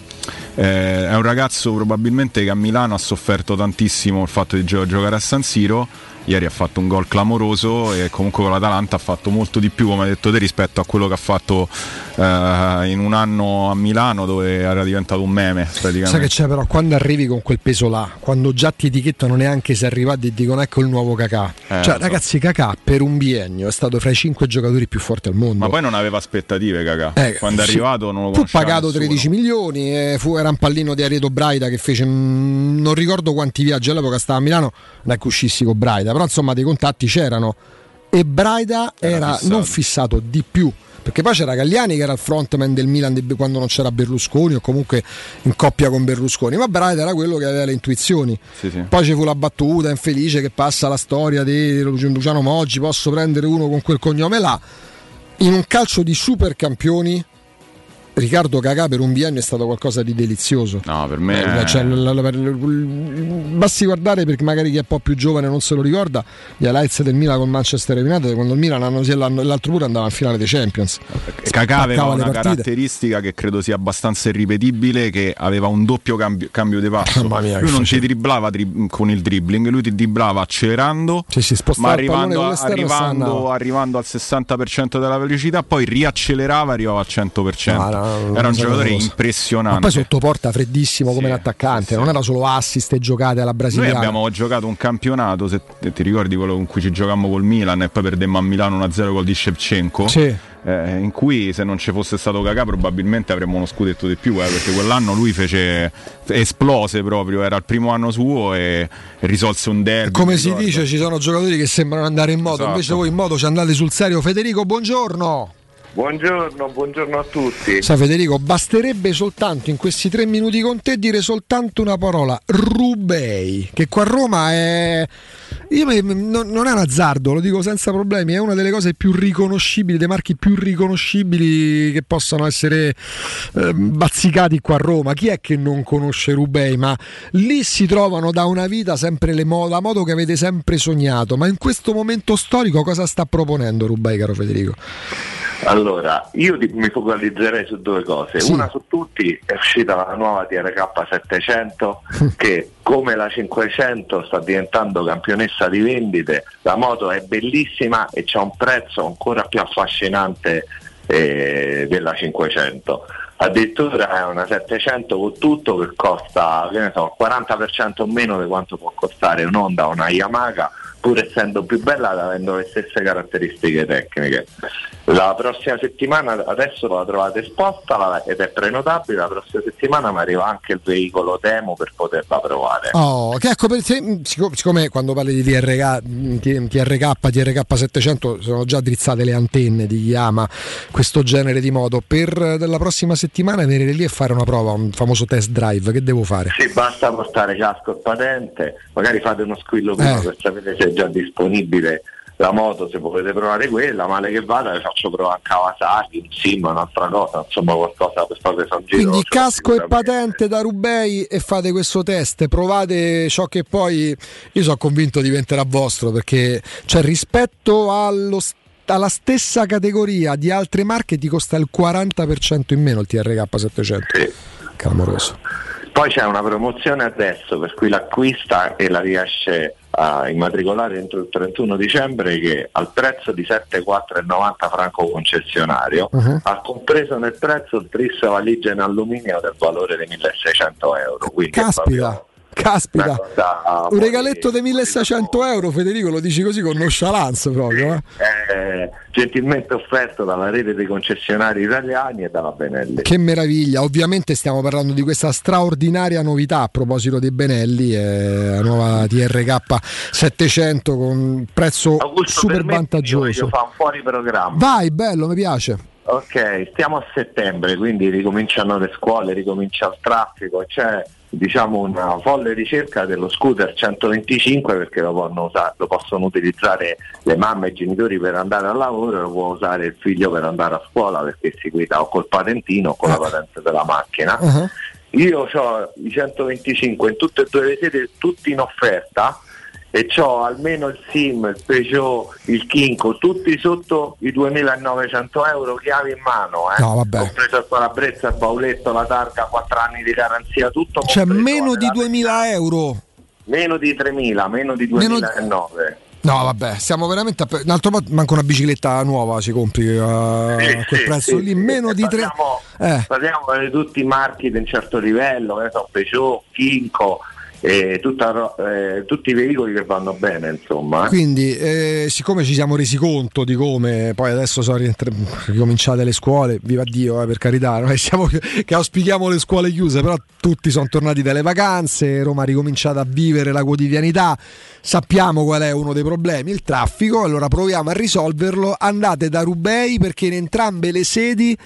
eh, è un ragazzo probabilmente che a Milano ha sofferto tantissimo il fatto di gio- giocare a San Siro ieri ha fatto un gol clamoroso e comunque con l'Atalanta ha fatto molto di più come hai detto te rispetto a quello che ha fatto eh, in un anno a Milano dove era diventato un meme Sai che c'è però quando arrivi con quel peso là, quando già ti etichettano neanche se arrivati e dicono ecco il nuovo Kakà. Eh, cioè ragazzi Kakà per un biennio è stato fra i cinque giocatori più forti al mondo. ma poi non aveva aspettative Cacà Eh, quando è arrivato non lo Fu pagato nessuno. 13 milioni, eh, fu, era un pallino di Areto Braida che fece, mm, non ricordo quanti viaggi all'epoca stava a Milano, non è che uscissi con Braida, però insomma dei contatti c'erano e Braida era, fissato. non fissato di più. Perché poi c'era Galliani che era il frontman del Milan quando non c'era Berlusconi o comunque in coppia con Berlusconi, ma Braida era quello che aveva le intuizioni. Sì, sì. Poi ci fu la battuta infelice che passa la storia di Luciano Moggi, posso prendere uno con quel cognome là. In un calcio di super campioni, Riccardo Cacà per un biennio è stato qualcosa di delizioso. no per me Eh, cioè, l- l- l- basti guardare perché magari chi è un po' più giovane non se lo ricorda gli highlights del Milan con Manchester United quando il Milan l'anno, l'anno- l'altro pure andava in finale dei Champions. Cacà aveva Spaccava le una partite. caratteristica che credo sia abbastanza irripetibile che aveva un doppio cambio, cambio di passo. Mamma mia, lui non ti dribblava tri- con il dribbling lui ti dribblava accelerando Sì, sì, spostava ma arrivando, arrivando, arrivando al 60% della velocità poi riaccelerava e arrivava al 100% No, no, non era un giocatore cosa. impressionante ma poi sotto porta freddissimo come Sì, l'attaccante sì, non era solo assist e giocate alla noi brasiliana abbiamo giocato un campionato, se ti ricordi quello con cui ci giocammo col Milan e poi perdemmo a Milano 1-0 gol di Shevchenko? Sì. eh, in cui se non ci fosse stato Kakà probabilmente avremmo uno scudetto di più, eh, perché quell'anno lui fece esplose proprio, era il primo anno suo e, e risolse un derby. come si ricordo. dice ci sono giocatori che sembrano andare in moto Esatto. invece voi in moto ci andate sul serio Federico buongiorno Buongiorno, buongiorno a tutti. Sai Federico, basterebbe soltanto in questi tre minuti con te dire soltanto una parola, Rubei, che qua a Roma è... Io non, non è un azzardo, lo dico senza problemi, è una delle cose più riconoscibili, dei marchi più riconoscibili che possano essere eh, bazzicati qua a Roma. Chi è che non conosce Rubei? Ma lì si trovano da una vita sempre le mo- la moto che avete sempre sognato, ma in questo momento storico cosa sta proponendo Rubei, caro Federico? Allora, io mi focalizzerei su due cose. Sì. Una su tutti è uscita la nuova TRK 700 che come la 500 sta diventando campionessa di vendite. La moto è bellissima e c'è un prezzo ancora più affascinante eh, della 500. Addirittura è una 700 con tutto che costa che so, il 40% meno di quanto può costare un'Honda o una Yamaha, pur essendo più bella ed avendo le stesse caratteristiche tecniche. La prossima settimana, adesso la trovate esposta ed è prenotabile, la prossima settimana mi arriva anche il veicolo demo per poterla provare. Oh, che ecco, te, siccome, quando parli di TRK, TRK, TRK 700 sono già drizzate le antenne di chi ama questo genere di moto, per eh, la prossima settimana venire lì e fare una prova, un famoso test drive, che devo fare? Sì, basta portare casco e patente, magari fate uno squillo prima Eh. per sapere se già disponibile la moto se volete provare quella, male che vada vi faccio provare a Kawasaki, un sim, un'altra cosa, insomma qualcosa per fare un giro. Quindi casco e patente da Rubei e fate questo test, provate ciò che poi io sono convinto diventerà vostro perché cioè, rispetto allo st- alla stessa categoria di altre marche ti costa il 40% in meno il TRK 700. Clamoroso. Poi c'è una promozione adesso per cui l'acquista e la riesce a immatricolare entro il 31 dicembre che al prezzo di 7,4,90 franco concessionario Uh-huh. ha compreso nel prezzo il tris valigia in alluminio del valore di 1600 euro. Quindi è Caspita, caspita. cosa Un regaletto di 1600 euro, Federico, lo dici così con nonchalance proprio. eh? eh, gentilmente offerto dalla rete dei concessionari italiani e dalla Benelli. Che meraviglia, ovviamente stiamo parlando di questa straordinaria novità a proposito dei Benelli, eh, la nuova TRK 700 con prezzo Augusto, super vantaggioso. Fare un fuori programma. Vai, bello, mi piace. Ok, stiamo a settembre, quindi ricominciano le scuole, ricomincia il traffico, c'è diciamo una folle ricerca dello scooter 125 perché lo, possono usa- lo possono utilizzare le mamme e i genitori per andare al lavoro e lo può usare il figlio per andare a scuola perché si guida o col patentino o con la patente della macchina. Uh-huh. Io ho i 125 in tutte e due le sedi, tutti in offerta e ho almeno il SIM, il Peugeot, il Kinko, tutti sotto i 2900 euro chiavi in mano. Eh. No, vabbè. Compreso il parabrezza, il bauletto, la targa, 4 anni di garanzia, tutto C'è compreso, meno di eh. 2000 euro. Meno di 3000, meno di Meno- 2009. No, vabbè, siamo veramente. A... Un altro manca una bicicletta nuova, si compri a Sì, quel sì, prezzo sì, lì. sì. Meno di tre. Parliamo, Eh. parliamo di tutti i marchi di un certo livello, che ne so, Peugeot, Kinko, eh, tutta eh, tutti i veicoli che vanno bene, insomma. Quindi, eh, siccome ci siamo resi conto di come poi adesso sono rientra- ricominciate le scuole, viva Dio, eh, per carità, noi siamo che auspichiamo le scuole chiuse, però tutti sono tornati dalle vacanze, Roma ha ricominciato a vivere la quotidianità, sappiamo qual è uno dei problemi, il traffico, allora proviamo a risolverlo, andate da Rubei perché in entrambe le sedi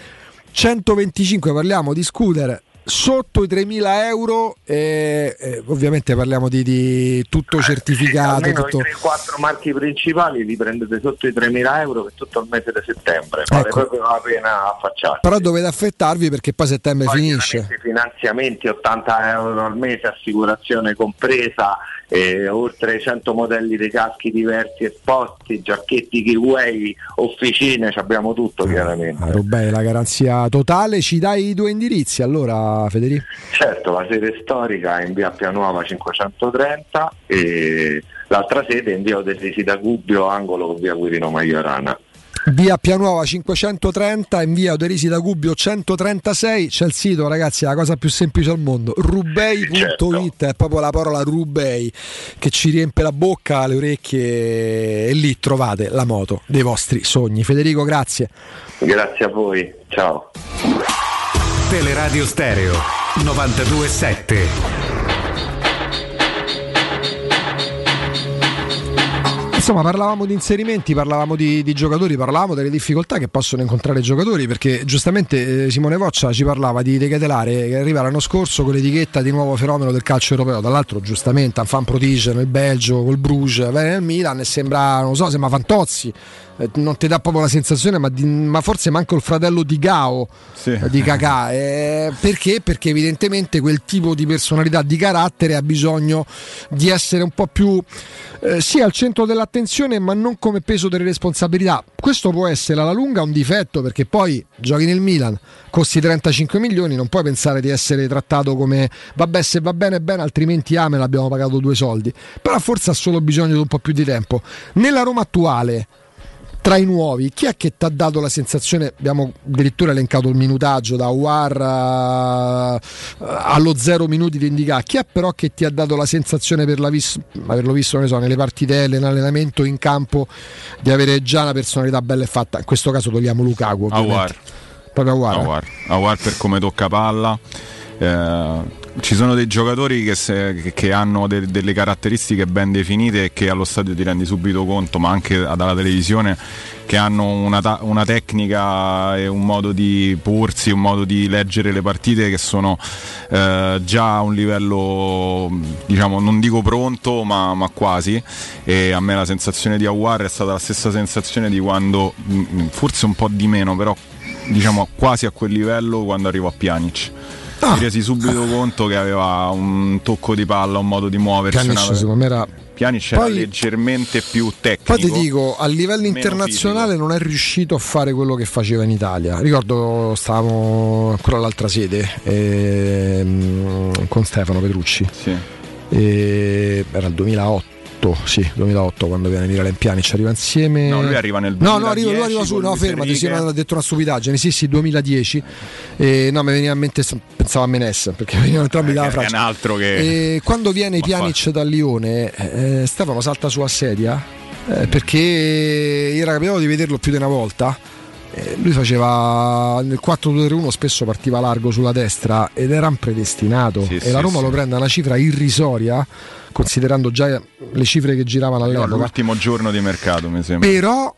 125 parliamo di scooter sotto i 3.000 euro e, e ovviamente parliamo di, di tutto certificato Almeno tutto... i 3-4 marchi principali li prendete sotto i 3.000 euro per tutto il mese di settembre, vale Ecco. proprio la pena affacciarsi. però dovete affrettarvi perché poi settembre finisce Questi finanziamenti 80 euro al mese, assicurazione compresa, eh, oltre 100 modelli di caschi diversi esposti, giacchetti giveaway, officine, ci abbiamo tutto chiaramente. Ah, Rubei, la garanzia totale ci dai i due indirizzi allora Federico Certo, la sede storica è in via Pianuova 530 e l'altra sede è in via Oderisi da Gubbio, angolo con via Guirino Maiorana. Via Pianuova 530 in via Oderisi da Gubbio 136 c'è il sito ragazzi la cosa più semplice al mondo. Rubei.it è proprio la parola rubei che ci riempie la bocca le orecchie e lì trovate la moto dei vostri sogni. Federico grazie. Grazie a voi, ciao. Teleradio Stereo 927. Insomma, parlavamo di inserimenti, parlavamo di, di giocatori, parlavamo delle difficoltà che possono incontrare i giocatori, perché giustamente eh, Simone Voccia ci parlava di De Ketelare che arriva l'anno scorso con l'etichetta di nuovo fenomeno del calcio europeo, dall'altro giustamente un fan prodige nel Belgio, col Bruges, viene nel Milan e sembra, non so, sembra Fantozzi, eh, non ti dà proprio la sensazione, ma, di- ma forse manco il fratello di Gao, eh, di Kakà, eh, perché? Perché evidentemente quel tipo di personalità, di carattere ha bisogno di essere un po' più eh, sì al centro dell'attenzione ma non come peso delle responsabilità. Questo può essere alla lunga un difetto perché poi giochi nel Milan costi 35 milioni non puoi pensare di essere trattato come vabbè se va bene bene altrimenti Amen abbiamo pagato due soldi. Però forse ha solo bisogno di un po' più di tempo. Nella Roma attuale tra i nuovi, chi è che ti ha dato la sensazione? Abbiamo addirittura elencato il minutaggio da War a- allo zero minuti di indicare. Chi è però che ti ha dato la sensazione per la vis- averlo visto so, nelle partitelle, in allenamento, in campo, di avere già una personalità bella e fatta? In questo caso togliamo Lukaku. Awar. Proprio Awar. eh. Awar. Awar per come tocca palla. Eh, ci sono dei giocatori che, se- che- hanno de- delle caratteristiche ben definite e che allo stadio ti rendi subito conto, ma anche dalla televisione, che hanno una, ta- una tecnica e un modo di porsi, un modo di leggere le partite che sono eh, già a un livello, diciamo, non dico pronto, ma, ma quasi. E a me la sensazione di Awar è stata la stessa sensazione di quando, mh, forse un po' di meno, però diciamo quasi a quel livello quando arrivo a Pjanic. Ah. Mi resi subito conto che aveva un tocco di palla, un modo di muoversi. Pjanic, una- secondo me era Pjanic era leggermente più tecnico. Poi ti dico, a livello internazionale non è riuscito a fare quello che faceva in Italia. Ricordo, stavamo ancora all'altra sede ehm, con Stefano Petrucci. E era il 2008, sì, 2008 quando viene Miralem Pjanic, arriva insieme. No, lui arriva nel No, no, 2010 arriva, lui arriva su, no, fermati, sì, no, ho detto una stupidaggine. Sì, sì, 2010. E, no, mi veniva in mente, pensavo a Menes, perché venivano entrambi dalla Eh, È Francia. un altro che. E quando viene Pjanic dal Lione, eh, Stefano salta sulla sedia eh, perché era capitato di vederlo più di una volta. Eh, lui faceva nel 4-2-3-1 spesso partiva largo sulla destra ed era un predestinato Sì, e sì, la Roma sì. lo prende a una cifra irrisoria considerando già le cifre che giravano No, all'epoca. l'ultimo giorno di mercato, mi sembra. però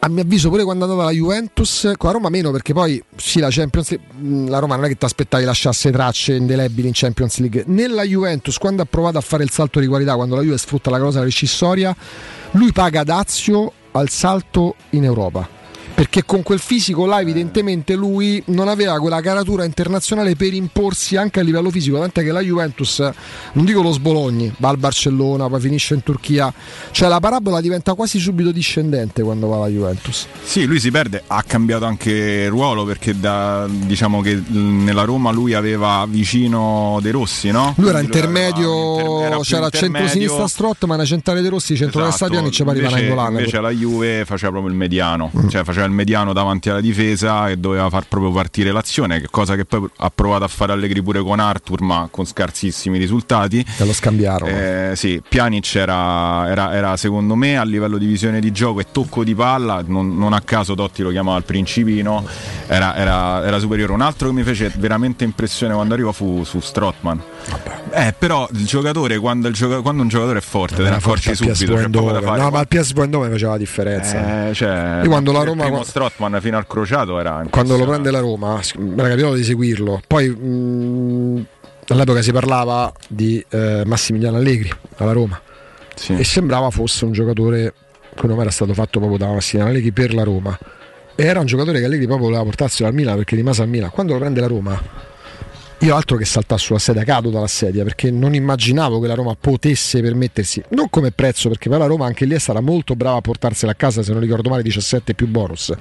a mio avviso pure quando è andata la Juventus con la Roma meno perché poi sì la Champions League mh, la Roma non è che ti aspettavi lasciasse tracce indelebili in Champions League. Nella Juventus quando ha provato a fare il salto di qualità quando la Juve sfrutta la cosa rescissoria lui paga Dazio al salto in Europa perché con quel fisico là evidentemente lui non aveva quella caratura internazionale per imporsi anche a livello fisico tant'è che la Juventus non dico lo sbologni va al Barcellona poi finisce in Turchia cioè la parabola diventa quasi subito discendente quando va alla Juventus Sì, lui si perde, ha cambiato anche ruolo perché da, diciamo che nella Roma lui aveva vicino De Rossi, no? lui era Quindi intermedio era c'era intermedio. centro-sinistra Strottman centrale De Rossi centro-destra Esatto, Pjanic ci pareva invece, Nainggolan invece la Juve faceva proprio il mediano, cioè faceva il mediano davanti alla difesa e doveva far proprio partire l'azione, cosa che poi ha provato a fare Allegri pure con Arthur, ma con scarsissimi risultati. e lo scambiarono Eh, sì, Pjanic era, era- era, secondo me a livello di visione di gioco e tocco di palla, non, non a caso Totti lo chiamava il principino, era, era- era superiore. Un altro che mi fece veramente impressione quando arrivò fu su Strottman. Eh, però il giocatore, quando, il gioca- quando un giocatore è forte, te ne accorgi subito. Fare. no ma al PSV Eindhoven faceva la differenza Eh, cioè, Io quando la il Roma- primo Strottman fino al crociato era quando lo prende la Roma mi era capitato di seguirlo. Poi mh, all'epoca si parlava di eh, Massimiliano Allegri alla Roma. E sembrava fosse un giocatore che non era stato fatto proprio da Massimiliano Allegri per la Roma. E era un giocatore che Allegri proprio voleva portarselo al Milan perché rimase al Milan. Quando lo prende la Roma io altro che saltare sulla sedia cado dalla sedia perché non immaginavo che la Roma potesse permettersi non come prezzo perché poi la Roma anche lì è stata molto brava a portarsela a casa se non ricordo male 17 più bonus.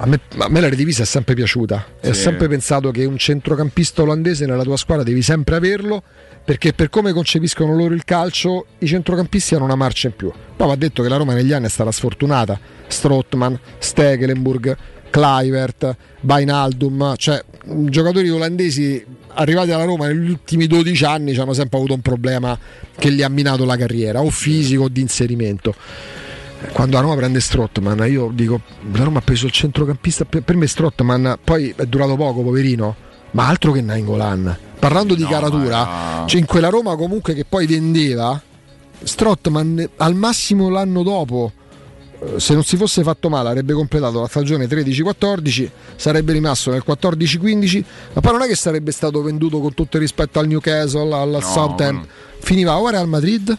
A me, a me la redivisa è sempre piaciuta. E ho Sì. sempre pensato che un centrocampista olandese nella tua squadra devi sempre averlo perché per come concepiscono loro il calcio i centrocampisti hanno una marcia in più. Poi va detto che la Roma negli anni è stata sfortunata. Strootman, Stekelenburg Kluivert, Bainaldum cioè giocatori olandesi arrivati alla Roma negli ultimi 12 anni ci hanno sempre avuto un problema che gli ha minato la carriera o fisico o di inserimento. Quando la Roma prende Strottman io dico la Roma ha preso il centrocampista per me Strottman poi è durato poco poverino ma altro che Nainggolan. Parlando di caratura cioè in quella Roma comunque che poi vendeva Strottman al massimo l'anno dopo se non si fosse fatto male avrebbe completato la stagione 13-14 sarebbe rimasto nel 14-15 ma poi non è che sarebbe stato venduto con tutto il rispetto al Newcastle al Southampton. finiva o al Real Madrid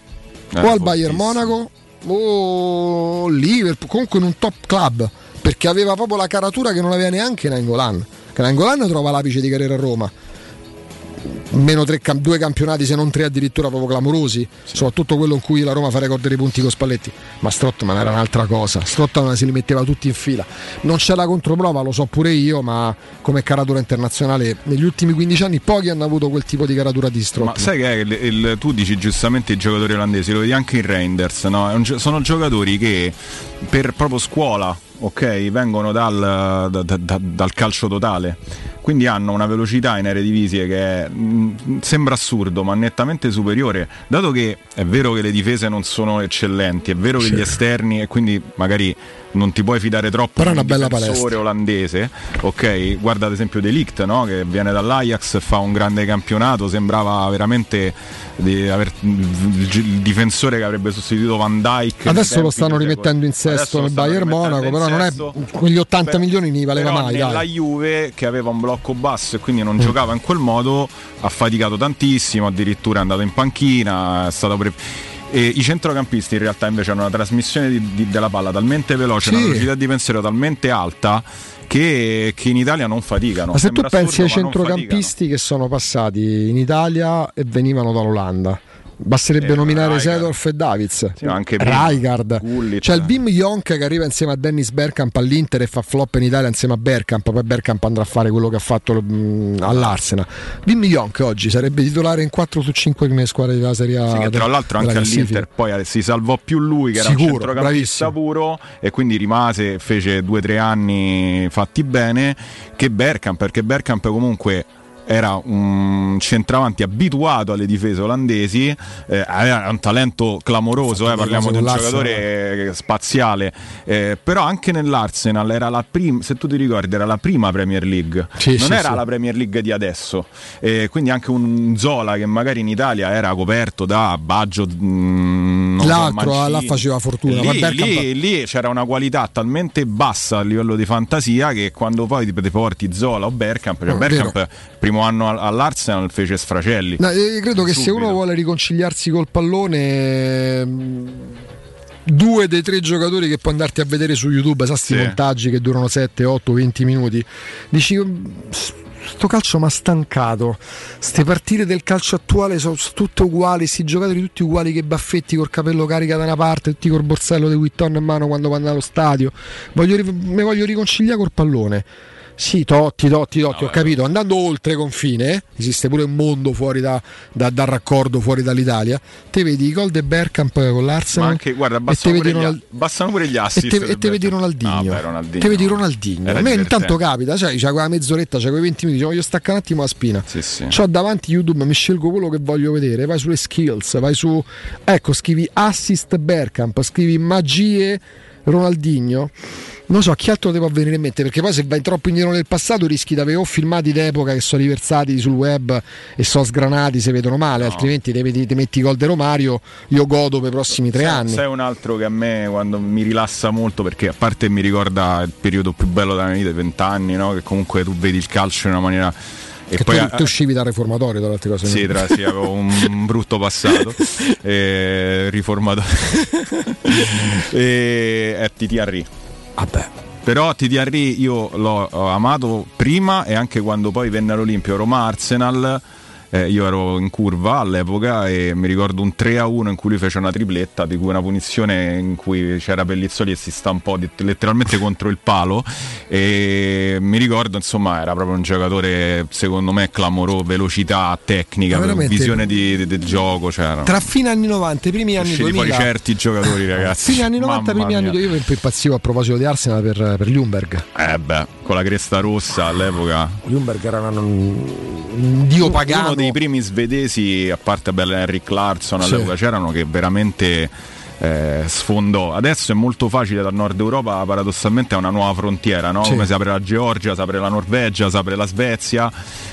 Eh, o al Bayern Monaco o Liverpool comunque in un top club perché aveva proprio la caratura che non aveva neanche Nangolan che Nangolan trova l'apice di carriera a Roma meno tre, due campionati se non tre addirittura proprio clamorosi soprattutto quello in cui la Roma fa record dei punti con Spalletti. Ma Strottman era un'altra cosa. Strottman si li metteva tutti in fila. Non c'è la controprova lo so pure io ma come caratura internazionale negli ultimi 15 anni pochi hanno avuto quel tipo di caratura di Strottman Ma sai che il- il- tu dici giustamente i giocatori olandesi, lo vedi anche in Reinders, no? Sono giocatori che per proprio scuola, ok, vengono dal, da- da- da- dal calcio totale. quindi hanno una velocità in Eredivisie che è, mh, sembra assurdo, ma nettamente superiore, dato che è vero che le difese non sono eccellenti, è vero che Sì. gli esterni e quindi magari non ti puoi fidare troppo Però è una bella difensore palestra. olandese, ok? Guarda ad esempio De Ligt, no? che viene dall'Ajax, fa un grande campionato, sembrava veramente di aver- il, difensore che avrebbe sostituito Van Dijk. nei Adesso lo stanno rimettendo in sesto nel Bayern Monaco, però non è quegli 80 Per- milioni ne valeva mai. Dai. Juve che aveva un blocco basso e quindi non giocava in quel modo ha faticato tantissimo addirittura è andato in panchina è stato pre- e I centrocampisti in realtà invece hanno una trasmissione di- di- della palla talmente veloce, Sì. una velocità di pensiero talmente alta che, che in Italia non faticano. Ma se tu Sembra pensi ai assurdo, non centrocampisti che sono passati in Italia e venivano dall'Olanda, basterebbe Eh, nominare Rijkaard. Sedorf e Davids, Sì, anche prima. Rijkaard. Gullit. C'è il Wim Jonk che arriva insieme a Dennis Bergkamp all'Inter e fa flop in Italia insieme a Bergkamp, poi Bergkamp andrà a fare quello che ha fatto mh, all'Arsenal. Wim Jonk oggi sarebbe titolare in 4 su 5 nelle squadre della Serie A. Sì, tra l'altro anche all'Inter poi eh, si salvò più lui che era Sicuro, un centrocampista puro e quindi rimase, fece due o tre anni fatti bene che Bergkamp perché Bergkamp comunque era un centravanti abituato alle difese olandesi, eh, aveva un talento clamoroso, eh, parliamo di un giocatore eh, spaziale, eh, però anche nell'Arsenal era la prima, se tu ti ricordi, era la prima Premier League, Sì, non sì, era sì. la Premier League di adesso, Eh, quindi anche un Zola che magari in Italia era coperto da Baggio, mm, non so, L'altro Mancini. là faceva fortuna, Lì, lì- lì c'era una qualità talmente bassa a livello di fantasia che quando poi ti ti porti Zola o Bergkamp, cioè è Bergkamp. Primo anno all- all'Arsenal fece sfracelli. No, credo che se Subito. uno vuole riconciliarsi col pallone. mh, Due dei tre giocatori che puoi andarti a vedere su YouTube, sa sti Sì. montaggi che durano 7, 8, 20 minuti. Dici, sto calcio mi ha stancato. Ste partite del calcio attuale sono tutte uguali, sti giocatori tutti uguali che baffetti col capello carica da una parte, tutti col borsello di Witton in mano quando vanno allo stadio. Voglio, mi voglio riconciliare col pallone. Sì, Totti, Totti, Totti, ho capito. Andando oltre confine, esiste pure un mondo fuori da, da- dal raccordo, fuori dall'Italia. Te vedi i gol di Bergkamp con Ma l'Arsenal anche, guarda, e bastano pure, gli, Ronald- bastano pure gli e assist. te, e te vedi. Ronaldinho. No, beh, Ronaldinho. Te vedi Ronaldinho. Era A me intanto divertente. capita, cioè, c'è quella mezz'oretta, c'è quei 20 minuti, voglio staccare un attimo la spina. Sì, sì. C'ho davanti YouTube, mi scelgo quello che voglio vedere, vai sulle skills, vai su ecco, scrivi assist Bergkamp, scrivi magie Ronaldinho. Non so, a chi altro ti può venire in mente? Perché poi se vai troppo indietro nel passato rischi di avere o filmati d'epoca che sono riversati sul web e sono sgranati, si vedono male, altrimenti ti, metti i gol di Romario, io godo per i prossimi tre Sai- anni. Sai un altro che a me quando mi rilassa molto perché a parte mi ricorda il periodo più bello della mia vita, i vent'anni, no? che comunque tu vedi il calcio in una maniera... E che poi tu, tu uscivi dal reformatorio, tra le altre cose. Sì, tra, sì, avevo un, brutto passato, eh, riformato. e Titi Henry. Vabbè. Però Henry io l'ho ho amato prima e anche quando poi venne all'Olimpio Roma-Arsenal. Eh, io ero in curva all'epoca e mi ricordo un 3 a 1 in cui lui fece una tripletta, di cui una punizione in cui c'era Pellizzoli e si stampò di- letteralmente contro il palo. E mi ricordo, insomma, era proprio un giocatore, secondo me, clamoroso, velocità, tecnica, visione di- di- del gioco. C'era. Tra fine anni 90 e primi anni Usciti 2000 fuori certi giocatori, ragazzi. Fine anni 90 Mamma primi anni mia. 2000 io impazzivo a proposito di Arsenal per, per Ljungberg Eh beh, con la cresta rossa all'epoca. Ljungberg era un, un dio pagano Uno dei primi svedesi, a parte beh, Henry Clarkson Sì. all'epoca, c'erano che veramente eh, sfondò. Adesso è molto facile dal nord Europa, paradossalmente è una nuova frontiera, no? Sì. come si apre la Georgia, si apre la Norvegia, si apre la Svezia,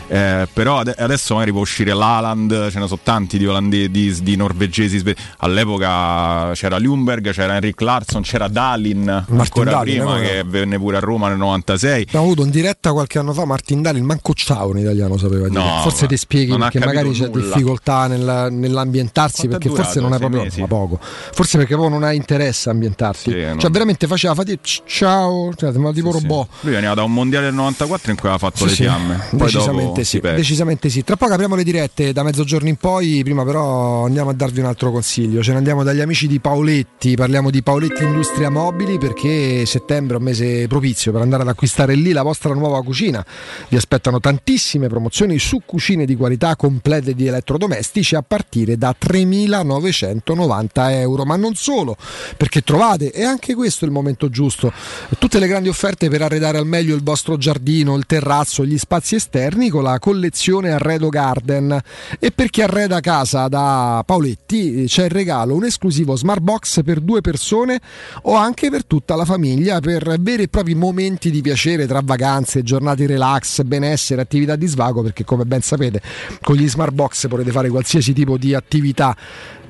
eh, però ade- adesso magari può uscire l'Aland, ce ne sono tanti di, olande- di, di norvegesi, sve- all'epoca c'era Ljungberg, c'era Henry Clarkson, c'era Dalin, ancora Dahlin, prima eh, che venne pure a Roma nel 96. Abbiamo avuto in diretta qualche anno fa Martin Dalin, manco ciao in italiano sapeva dire. No, forse ti spieghi perché magari c'è nulla. difficoltà nel- nell'ambientarsi, Quanto perché forse non è proprio mesi? ma poco. Forse perché proprio non ha interesse a ambientarsi. Sì, cioè non- veramente faceva fatica, "C- ciao, cioè, ma tipo Sì, sì. robot. Lui veniva da un mondiale del 94 in cui aveva fatto Sì, le sì, fiamme. Poi decisamente sì, decisamente sì. Tra poco apriamo le dirette da mezzogiorno in poi, prima però andiamo a darvi un altro consiglio. Ce ne andiamo dagli amici di Paoletti, parliamo di Paoletti Industria Mobili perché settembre è un mese propizio per andare ad acquistare lì la vostra nuova cucina. Vi aspettano tantissime promozioni su cucine di qualità complete di elettrodomestici a partire da 3.990 euro. Ma non non solo, perché trovate, e anche questo è il momento giusto, tutte le grandi offerte per arredare al meglio il vostro giardino, il terrazzo, gli spazi esterni con la collezione Arredo Garden. E per chi arreda casa da Paoletti c'è il regalo, un esclusivo smart box per due persone o anche per tutta la famiglia per veri e propri momenti di piacere tra vacanze, giornate relax, benessere, attività di svago, perché come ben sapete con gli smart box potete fare qualsiasi tipo di attività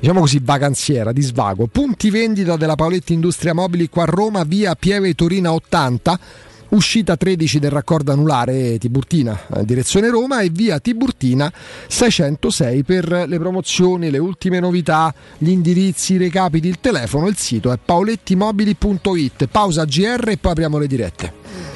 diciamo così vacanziera, di svago. Punti vendita della Paoletti Industria Mobili qua a Roma, via Pieve Torina 80. Uscita 13 del raccordo anulare Tiburtina, eh, direzione Roma e via Tiburtina 606 per le promozioni, le ultime novità, gli indirizzi, i recapiti, il telefono, il sito è paolettimobili.it. Pausa GR e poi apriamo le dirette.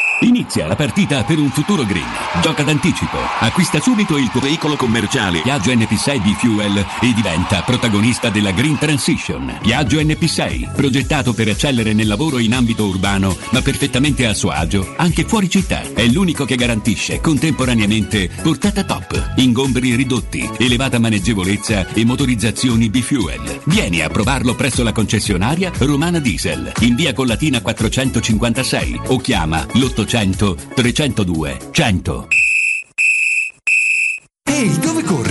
Inizia la partita per un futuro green. Gioca d'anticipo. Acquista subito il tuo veicolo commerciale Piaggio NP6 di Fuel e diventa protagonista della Green Transition. Piaggio NP6, progettato per eccellere nel lavoro in ambito urbano, ma perfettamente a suo agio anche fuori città. È l'unico che garantisce contemporaneamente portata top, ingombri ridotti, elevata maneggevolezza e motorizzazioni B-Fuel. Vieni a provarlo presso la concessionaria Romana Diesel, in via Collatina 456 o chiama l'800 302 100. Ehi, dove corri?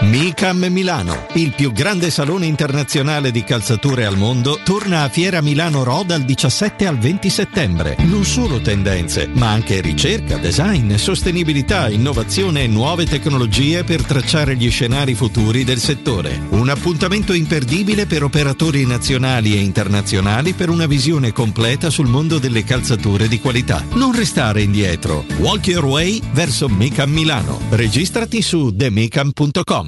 Micam Milano, il più grande salone internazionale di calzature al mondo, torna a Fiera Milano Ro dal 17 al 20 settembre. Non solo tendenze, ma anche ricerca, design, sostenibilità, innovazione e nuove tecnologie per tracciare gli scenari futuri del settore. Un appuntamento imperdibile per operatori nazionali e internazionali per una visione completa sul mondo delle calzature di qualità. Non restare indietro. Walk your way verso Micam Milano. Registrati su themicam.com.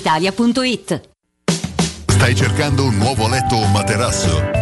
brispalitalia.it. Stai cercando un nuovo letto o materasso?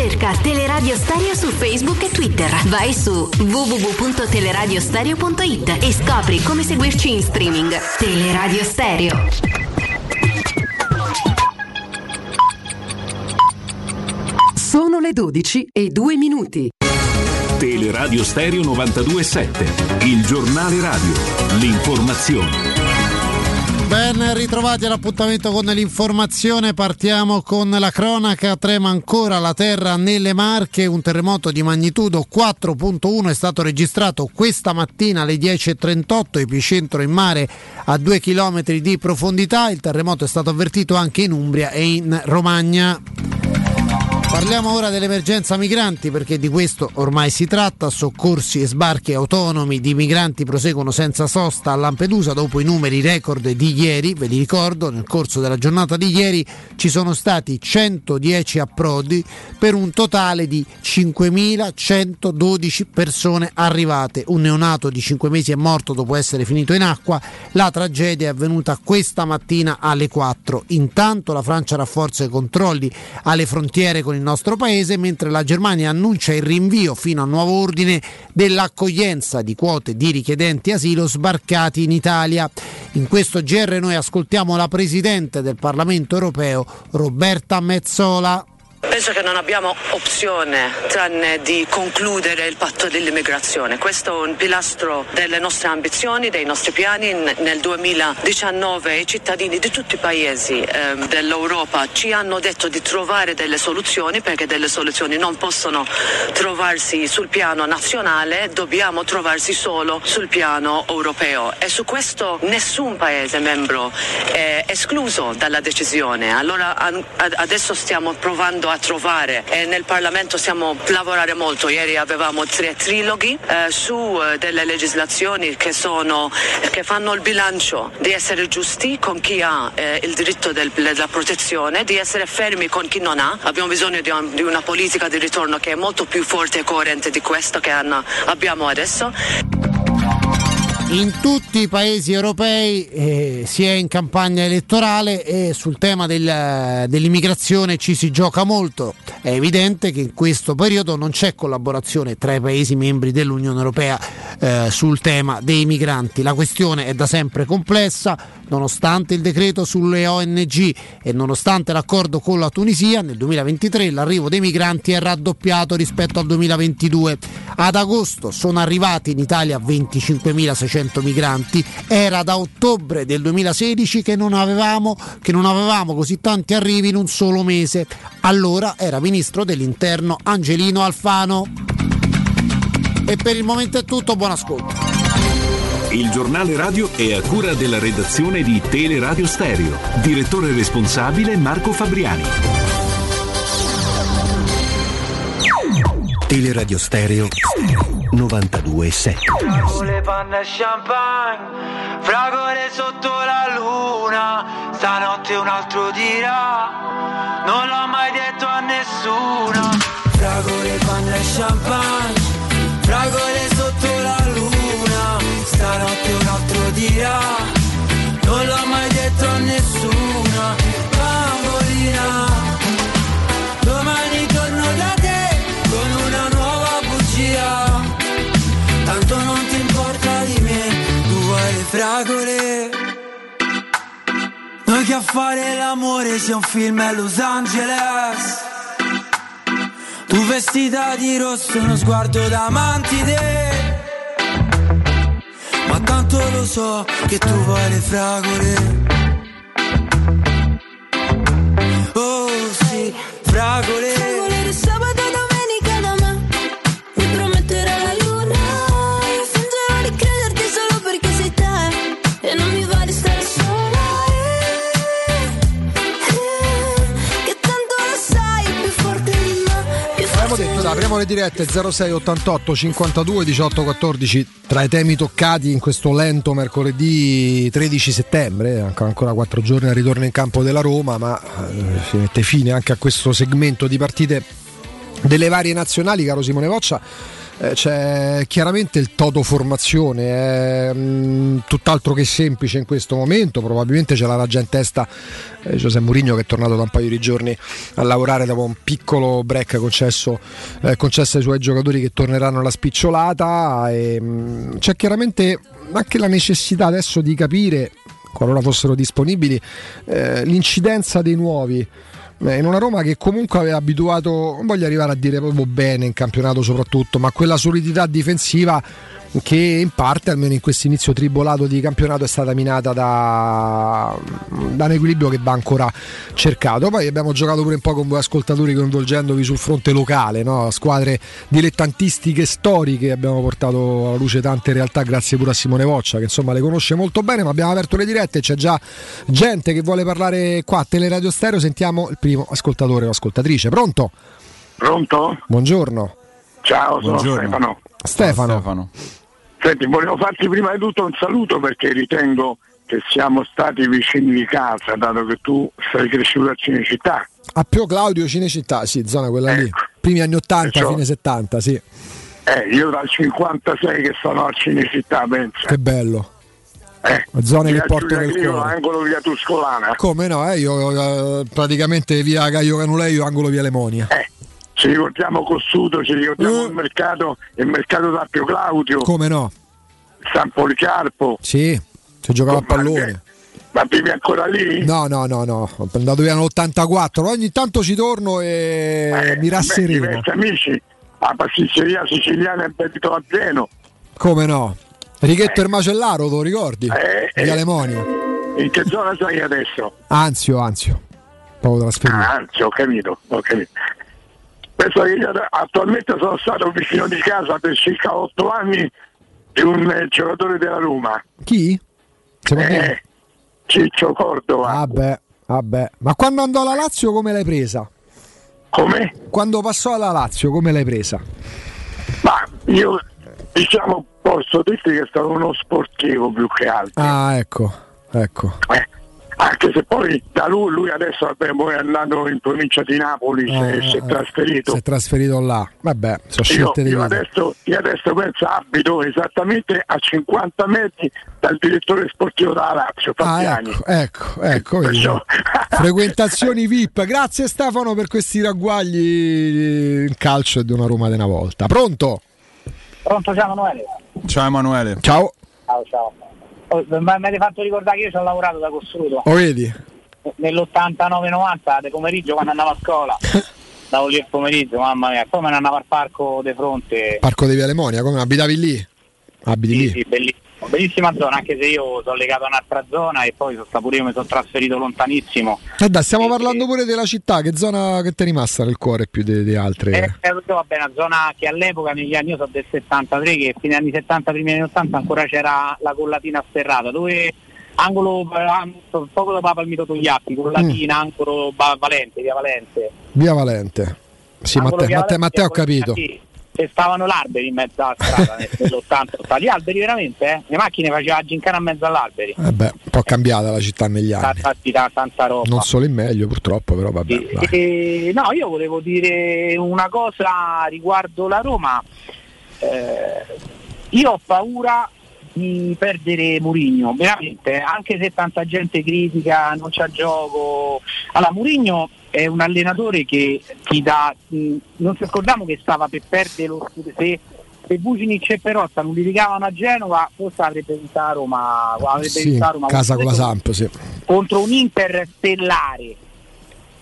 Cerca Teleradio Stereo su Facebook e Twitter. Vai su www.teleradiostereo.it e scopri come seguirci in streaming. Teleradio Stereo. Sono le 12 e 2 minuti. Teleradio Stereo 927, il giornale radio, l'informazione. Ben ritrovati all'appuntamento con l'informazione, partiamo con la cronaca, trema ancora la terra nelle Marche, un terremoto di magnitudo 4.1 è stato registrato questa mattina alle 10.38, epicentro in mare a 2 km di profondità, il terremoto è stato avvertito anche in Umbria e in Romagna. Parliamo ora dell'emergenza migranti perché di questo ormai si tratta. Soccorsi e sbarchi autonomi di migranti proseguono senza sosta a Lampedusa dopo i numeri record di ieri. Ve li ricordo, nel corso della giornata di ieri ci sono stati 110 approdi per un totale di 5.112 persone arrivate. Un neonato di 5 mesi è morto dopo essere finito in acqua. La tragedia è avvenuta questa mattina alle 4. Intanto la Francia rafforza i controlli alle frontiere con il nostro paese, mentre la Germania annuncia il rinvio fino a nuovo ordine dell'accoglienza di quote di richiedenti asilo sbarcati in Italia. In questo GR noi ascoltiamo la Presidente del Parlamento europeo, Roberta Mezzola. Penso che non abbiamo opzione tranne di concludere il patto dell'immigrazione. Questo è un pilastro delle nostre ambizioni, dei nostri piani. Nel 2019 i cittadini di tutti i paesi ehm, dell'Europa ci hanno detto di trovare delle soluzioni perché delle soluzioni non possono trovarsi sul piano nazionale, dobbiamo trovarsi solo sul piano europeo e su questo nessun paese membro è escluso dalla decisione. Allora an- ad- adesso stiamo provando a trovare e nel Parlamento stiamo lavorare molto. Ieri avevamo tre triloghi eh, su eh, delle legislazioni che, sono, che fanno il bilancio di essere giusti con chi ha eh, il diritto del- della protezione, di essere fermi con chi non ha. Abbiamo bisogno di, un- di una politica di ritorno che è molto più forte e coerente di questo che hanno- abbiamo adesso. In tutti i paesi europei eh, si è in campagna elettorale e sul tema del- dell'immigrazione ci si gioca molto. È evidente che in questo periodo non c'è collaborazione tra i paesi membri dell'Unione Europea eh, sul tema dei migranti. La questione è da sempre complessa, nonostante il decreto sulle ONG e nonostante l'accordo con la Tunisia, nel 2023 l'arrivo dei migranti è raddoppiato rispetto al 2022. Ad agosto sono arrivati in Italia 25.600 migranti, era da ottobre del 2016 che non avevamo, che non avevamo così tanti arrivi in un solo mese. Allora era ministro dell'interno Angelino Alfano. E per il momento è tutto, buon ascolto. Il giornale radio è a cura della redazione di Teleradio Stereo. Direttore responsabile Marco Fabriani. Teleradio Stereo 92.7 Fragole, panna e champagne, fragole sotto la luna, stanotte un altro dirà, non l'ho mai detto a nessuno. Fragole, panna e champagne, fragole sotto la luna, stanotte un altro dirà, non l'ho mai detto a nessuno. Fragole. Noi che a fare l'amore sia un film a Los Angeles. Tu vestita di rosso, uno sguardo da mantide Ma tanto lo so che tu vuoi le fragole. Oh sì, fragole Apriamo le dirette 06 88 52 18 14 tra i temi toccati in questo lento mercoledì 13 settembre, ancora, ancora 4 giorni al ritorno in campo della Roma, ma eh, si mette fine anche a questo segmento di partite delle varie nazionali, caro Simone Voccia. Eh, C'è chiaramente il toto formazione, è mh, tutt'altro che semplice in questo momento. Probabilmente ce l'ha già in testa eh, Giuseppe Mourinho che è tornato da un paio di giorni a lavorare dopo un piccolo break concesso, eh, concesso ai suoi giocatori che torneranno alla spicciolata. E, mh, c'è chiaramente anche la necessità adesso di capire, qualora fossero disponibili, eh, l'incidenza dei nuovi. Eh, In una Roma che comunque aveva abituato, non voglio arrivare a dire proprio bene in campionato soprattutto, ma quella solidità difensiva che in parte, almeno in questo inizio tribolato di campionato, è stata minata da, da un equilibrio che va ancora cercato. Poi abbiamo giocato pure un po' con voi ascoltatori coinvolgendovi sul fronte locale, no? squadre dilettantistiche storiche, abbiamo portato alla luce tante realtà grazie pure a Simone Voccia che insomma le conosce molto bene, ma abbiamo aperto le dirette, c'è già gente che vuole parlare qua a Teleradio Stereo, sentiamo il primo ascoltatore o ascoltatrice. Pronto? Pronto? Buongiorno. Ciao, sono Buongiorno. Stefano. Stefano. Senti, volevo farti prima di tutto un saluto perché ritengo che siamo stati vicini di casa, dato che tu sei cresciuto a Cinecittà. A Pio Claudio Cinecittà, sì, zona quella lì. Primi anni 80, Perciò- fine 70, sì. Eh, io dal 56 che sono a Cinecittà, pensa. Che bello. Eh, Zone che nel Clio, cuore. angolo via Tuscolana. Come no, eh, io eh, praticamente via Caio Canuleio, angolo via Lemonia. Ci ricordiamo Cossuto, ci ricordiamo il mercato, il mercato d'Appio Claudio, Come no? San Policarpo. Sì, si giocava a pallone. Ma vivi ancora lì? No, no, no, no, ho andato via nell'84, ogni tanto ci torno e mi rassereno. Diversi amici, la pasticceria siciliana è Benito a pieno. Come no? Righetto il macellaro, te lo ricordi? Eh, Via eh. Lemonia. In che zona sei adesso? Anzio, anzio. Proprio trasferito. Ah, anzi, ho capito, ho capito. Penso che io attualmente sono stato vicino di casa per circa otto anni di un eh, giocatore della Roma. Chi? Eh, Ciccio Cordova. Vabbè, vabbè. Ma quando andò alla Lazio come l'hai presa? Come? Quando passò alla Lazio come l'hai presa? Ma io diciamo posso dirti che è stato uno sportivo più che altro. Ah, ecco, ecco. Eh, anche se poi da lui, lui adesso vabbè, poi è andato in provincia di Napoli, si è- Eh, si è eh, trasferito. Si è trasferito là. Vabbè, sono Io, scelte di io adesso, io adesso penso abito esattamente a 50 metri dal direttore sportivo della Lazio, Ah, Fabiani. ecco, ecco, ecco. Perciò- Frequentazioni VIP. Grazie Stefano per questi ragguagli in calcio e di una Roma di una volta. Pronto? Pronto, ciao Emanuele. Ciao Emanuele. Ciao. Ciao, ciao. Oh, ma mi avete fatto ricordare che io ci ho lavorato da costruito. Lo vedi? Nell'89-90 di pomeriggio quando andavo a scuola. Andavo lì il pomeriggio, mamma mia. Poi me ne andavo al parco di fronte. Parco di Via Lemonia, come abitavi lì? Abiti Sì, lì? sì, bellissimo. Bellissima zona, anche se io sono legato a un'altra zona e poi sono stato pure io mi sono trasferito lontanissimo. Eh dai, stiamo parlando pure della città, che zona che ti è rimasta nel cuore più di, altre? Eh, eh, vabbè, una zona che all'epoca negli anni io sono del 73 che fine anni 70 primi anni 80 ancora c'era la collatina sterrata dove angolo eh, poco dopo la Palmito Togliatti collatina Mm. angolo Ba- Valente via Valente Via Valente. Sì, Matteo, Matteo, Matteo ho capito. sì, e stavano l'alberi in mezzo alla strada nel- nell'80 gli alberi veramente eh? le macchine facevano la gincana in mezzo all'alberi Eh beh, un po' cambiata la città negli anni. tanta, tanta, roba Non solo in meglio, purtroppo, però vabbè. dai. E- no, io volevo dire una cosa riguardo la Roma. Eh, io ho paura di perdere Murigno, veramente, anche se tanta gente critica, non c'ha gioco. Allora, Murigno è un allenatore che ti dà. mh, non ci scordiamo che stava per perdere lo scudetto. Se, se Vucinic e Perotta non litigavano a Genova, forse avrebbe vinto a Roma. Avrebbe Sì, vinto Roma. casa con la Samp, sì. contro un Inter stellare,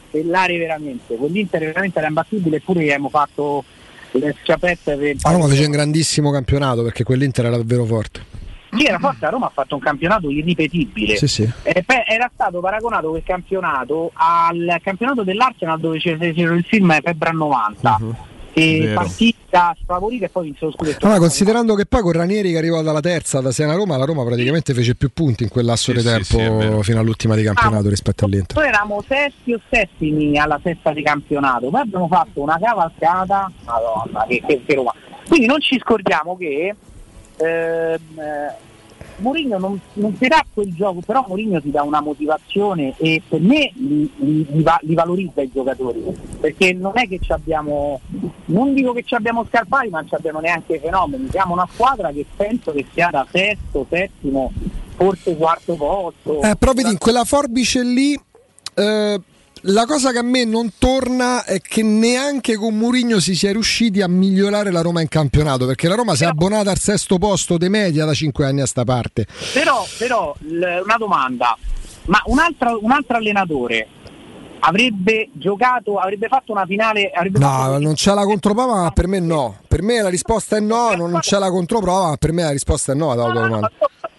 stellare veramente, quell'Inter veramente era imbattibile eppure gli abbiamo fatto le schiappette per Roma fece un grandissimo campionato perché quell'Inter era davvero forte. Sì, era forte, la Roma ha fatto un campionato irripetibile. Sì, sì. Eh, era stato paragonato quel campionato al campionato dell'Arsenal dove c'era il film Febbre 90. E Vero. partita sfavorita e poi vinse lo scudetto. Allora, considerando che poi con Ranieri che arrivò dalla terza da Siena a Roma, la Roma praticamente fece più punti in quel lasso di tempo fino all'ultima di campionato rispetto all'Inter. Noi eravamo sesti o settimi alla sesta di campionato, poi abbiamo fatto una cavalcata, madonna, che, che, che Roma. Quindi non ci scordiamo che ehm, eh, Mourinho non, non dà quel gioco, però Mourinho ti dà una motivazione e per me li, li- li va- li valorizza i giocatori, perché non è che ci abbiamo, non dico che ci abbiamo scarpati, ma non ci abbiamo neanche i fenomeni, siamo una squadra che penso che sia da sesto, settimo, forse quarto posto. Eh, però vedi, in quella forbice lì, eh, la cosa che a me non torna è che neanche con Mourinho si sia riusciti a migliorare la Roma in campionato, perché la Roma si è abbonata al sesto posto de media da 5 anni a sta parte. Però, però l- una domanda, ma un altro, un altro allenatore avrebbe giocato, avrebbe fatto una finale, avrebbe fatto No, non c'è la controprova, ma per me no. Per me la risposta è no, non c'è la controprova, ma per me la risposta è no. alla tua domanda.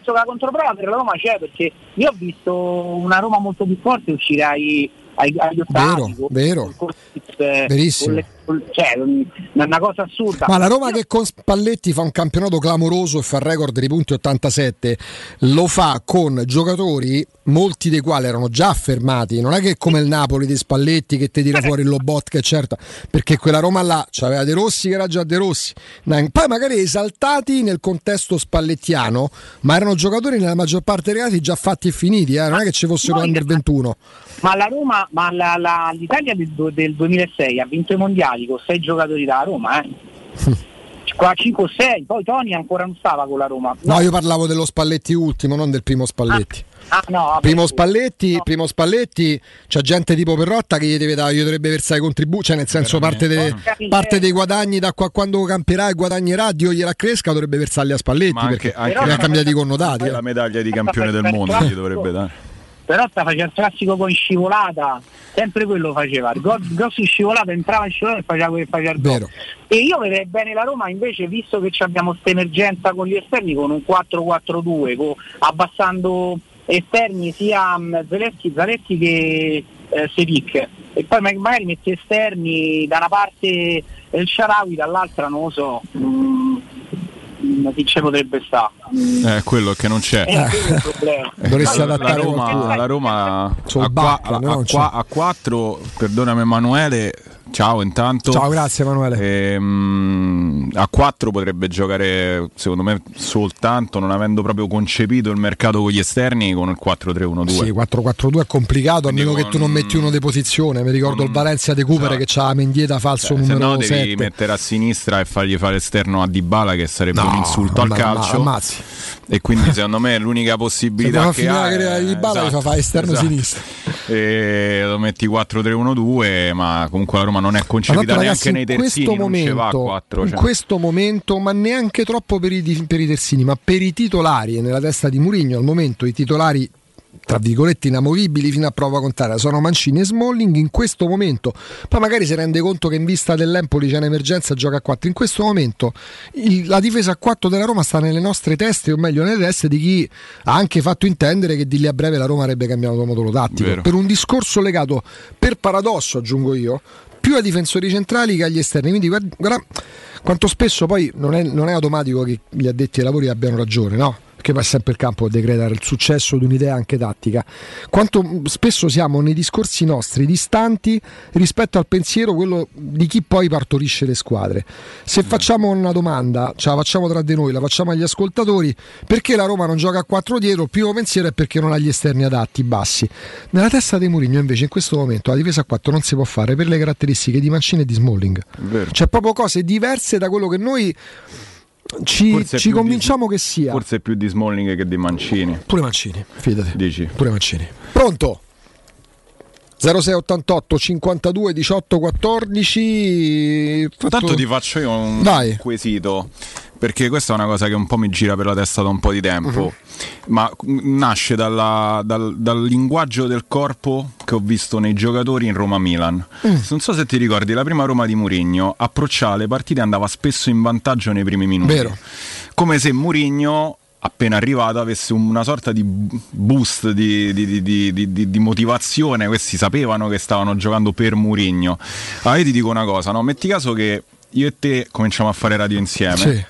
la controprova per la Roma c'è perché io ho visto una Roma molto più forte uscire ai, agli ottavi Vero, vero. con- eh, Verissimo. con le- cioè, un- una cosa assurda Ma la Roma che con Spalletti fa un campionato clamoroso e fa il record di punti 87, lo fa con giocatori, molti dei quali erano già affermati. Non è che come il Napoli di Spalletti che ti tira fuori il Lobot che certa, perché quella Roma là c'aveva De Rossi che era già De Rossi. Poi magari esaltati nel contesto spallettiano, ma erano giocatori nella maggior parte dei casi già fatti e finiti, eh, non è che ci fossero under 21. ma la Roma ma la- la- l'Italia del, del 2006 ha vinto i mondiali con sei giocatori da Roma eh. qua 5 o 6 poi Toni ancora non stava con la Roma No, io parlavo dello Spalletti ultimo, non del primo Spalletti. ah no vabbè, Primo Spalletti, primo Spalletti, c'è gente tipo Perrotta che gli, deve dare, gli dovrebbe versare i contributi, cioè nel senso parte, dei- parte dei guadagni da qua, quando camperà e guadagnerà, Dio gliela cresca, dovrebbe versarli a Spalletti anche- perché anche- li ha cambiati i connotati. Anche la medaglia di campione del mondo gli dovrebbe dare. Però sta facendo il classico con scivolata sempre quello faceva. Il gol- grosso in scivolata entrava in scivolata e faceva quello che faceva il gol Vero. e io vedrei bene la Roma invece visto che ci abbiamo questa emergenza con gli esterni con un 4-4-2 con- abbassando esterni sia mh, Zelensky, Zaleschi che eh, Sedic e poi ma- magari metti esterni da una parte il Sharawi dall'altra non lo so. Mm, mm, chi ci potrebbe stare Eh, quello che non c'è. Eh, quello è il problema. Dovresti la, adattare la Roma, la Roma a, qua- Bacca, a- no, a qua- a 4, perdonami Emanuele, ciao intanto. Ciao, grazie Emanuele. Ehm, a 4 potrebbe giocare secondo me soltanto non avendo proprio concepito il mercato con gli esterni con il 4-3-1-2. Sì, 4-4-2 è complicato a meno che tu non metti uno di posizione. Mi ricordo il Valencia de Cooper che c'ha Mendieta falso se numero no devi 7. mettere a sinistra e fargli fare esterno a Dybala che sarebbe No, un insulto al calcio ma- ammazzi. e quindi secondo me l'unica Se possibilità che ha è- di Dybala, gli fa esterno esatto. sinistro. e lo metti 4-3-1-2 ma comunque la Roma non è Ma concepita tanto, ragazzi, neanche nei in questo terzini momento, 4 in cioè. questo momento, ma neanche troppo per i, per i terzini, ma per i titolari e nella testa di Murigno al momento i titolari tra virgolette inamovibili fino a prova contraria sono Mancini e Smalling in questo momento poi magari si rende conto che in vista dell'Empoli c'è un'emergenza gioca a 4 in questo momento il- la difesa a 4 della Roma sta nelle nostre teste o meglio nelle teste di chi ha anche fatto intendere che di lì a breve la Roma avrebbe cambiato modulo tattico Vero. per un discorso legato per paradosso aggiungo io più ai difensori centrali che agli esterni. Quindi guarda, guarda quanto spesso poi non è, non è automatico che gli addetti ai lavori abbiano ragione, no? Perché poi è sempre il campo a decretare il successo di un'idea anche tattica. Quanto mh, spesso siamo nei discorsi nostri distanti rispetto al pensiero quello di chi poi partorisce le squadre. Se facciamo una domanda, ce la facciamo tra di noi, la facciamo agli ascoltatori, perché la Roma non gioca a 4 dietro? Il primo pensiero è perché non ha gli esterni adatti, bassi. Nella testa di Mourinho invece in questo momento la difesa a 4 non si può fare per le caratteristiche di Mancini e di Smalling. C'è proprio cose diverse da quello che noi ci, ci convinciamo che sia. forse più di Smalling che di Mancini Pure Mancini, fidati. dici Pure Mancini. Pronto? 0688 52 18 14 fatto- Tanto ti faccio io un Vai. quesito. Perché questa è una cosa che un po' mi gira per la testa da un po' di tempo, ma mm, nasce dalla- dal, dal linguaggio del corpo che ho visto nei giocatori in Roma-Milan. Non so se ti ricordi, la prima Roma di Murigno approcciava le partite e andava spesso in vantaggio nei primi minuti. Vero. Come se Murigno appena arrivato avesse una sorta di boost di, di- di- di- motivazione questi sapevano che stavano giocando per Murigno allora io ti dico una cosa no? metti caso che io e te cominciamo a fare radio insieme Sì.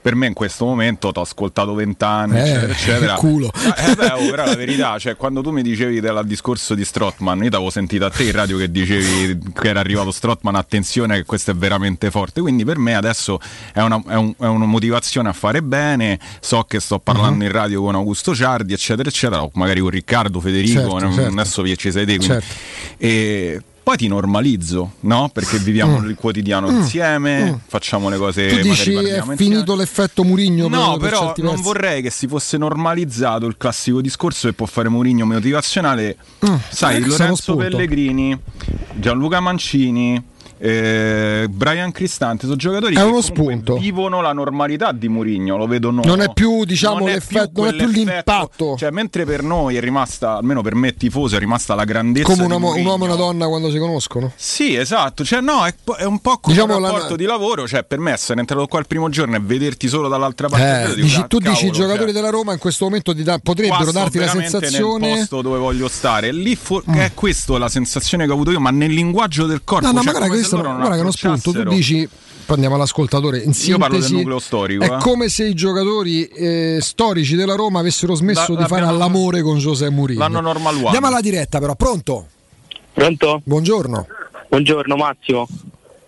Per me in questo momento ti ho ascoltato vent'anni, Eh, eccetera, eccetera. culo. Eh, beh, oh, però la verità, cioè, quando tu mi dicevi del discorso di Strotman, io ti avevo sentito a te in radio che dicevi che era arrivato Strotman, attenzione che questo è veramente forte. Quindi per me adesso è una, è un- è una motivazione a fare bene. So che sto parlando in radio con Augusto Ciardi, eccetera, eccetera, o magari con Riccardo, Federico, Certo, certo. adesso vi ci sei te. Certo. E poi ti normalizzo, no? Perché viviamo Mm. il quotidiano Mm. insieme, Mm. facciamo le cose Tu dici è insieme. finito l'effetto Murigno No, per, per però certi non versi? vorrei che si fosse normalizzato il classico discorso che può fare Mourinho motivazionale. Sai, eh, sono Lorenzo. Pellegrini, Gianluca Mancini, eh, Brian Cristante sono giocatori È che uno spunto. vivono la normalità di Mourinho, lo vedono Non è più, diciamo, non è l'effetto- non è più l'impatto. Cioè, mentre per noi è rimasta, almeno per me tifoso, è rimasta la grandezza Come un uomo, un uomo e una donna quando si conoscono? Sì, esatto, cioè no, è, è un po' come Diciamo un la- rapporto di lavoro, cioè per me essere entrato qua il primo giorno e vederti solo dall'altra parte Eh, dico, dici- "Ah, tu dici i cavolo, giocatori cioè, della Roma in questo momento da- potrebbero darti la sensazione nel posto dove voglio stare. Lì fu- Mm. è questa la sensazione che ho avuto io, ma nel linguaggio del corpo. No, no, cioè, ma guarda, come se questo, loro non guarda che uno spunto. Tu dici, prendiamo l'ascoltatore, in Io parlo del sintesi, nucleo storico, È eh. come se i giocatori eh, storici della Roma avessero smesso La- di fare all'amore con José Mourinho. L'hanno normal one. Andiamo alla diretta però, pronto? Pronto? Buongiorno. Buongiorno Massimo.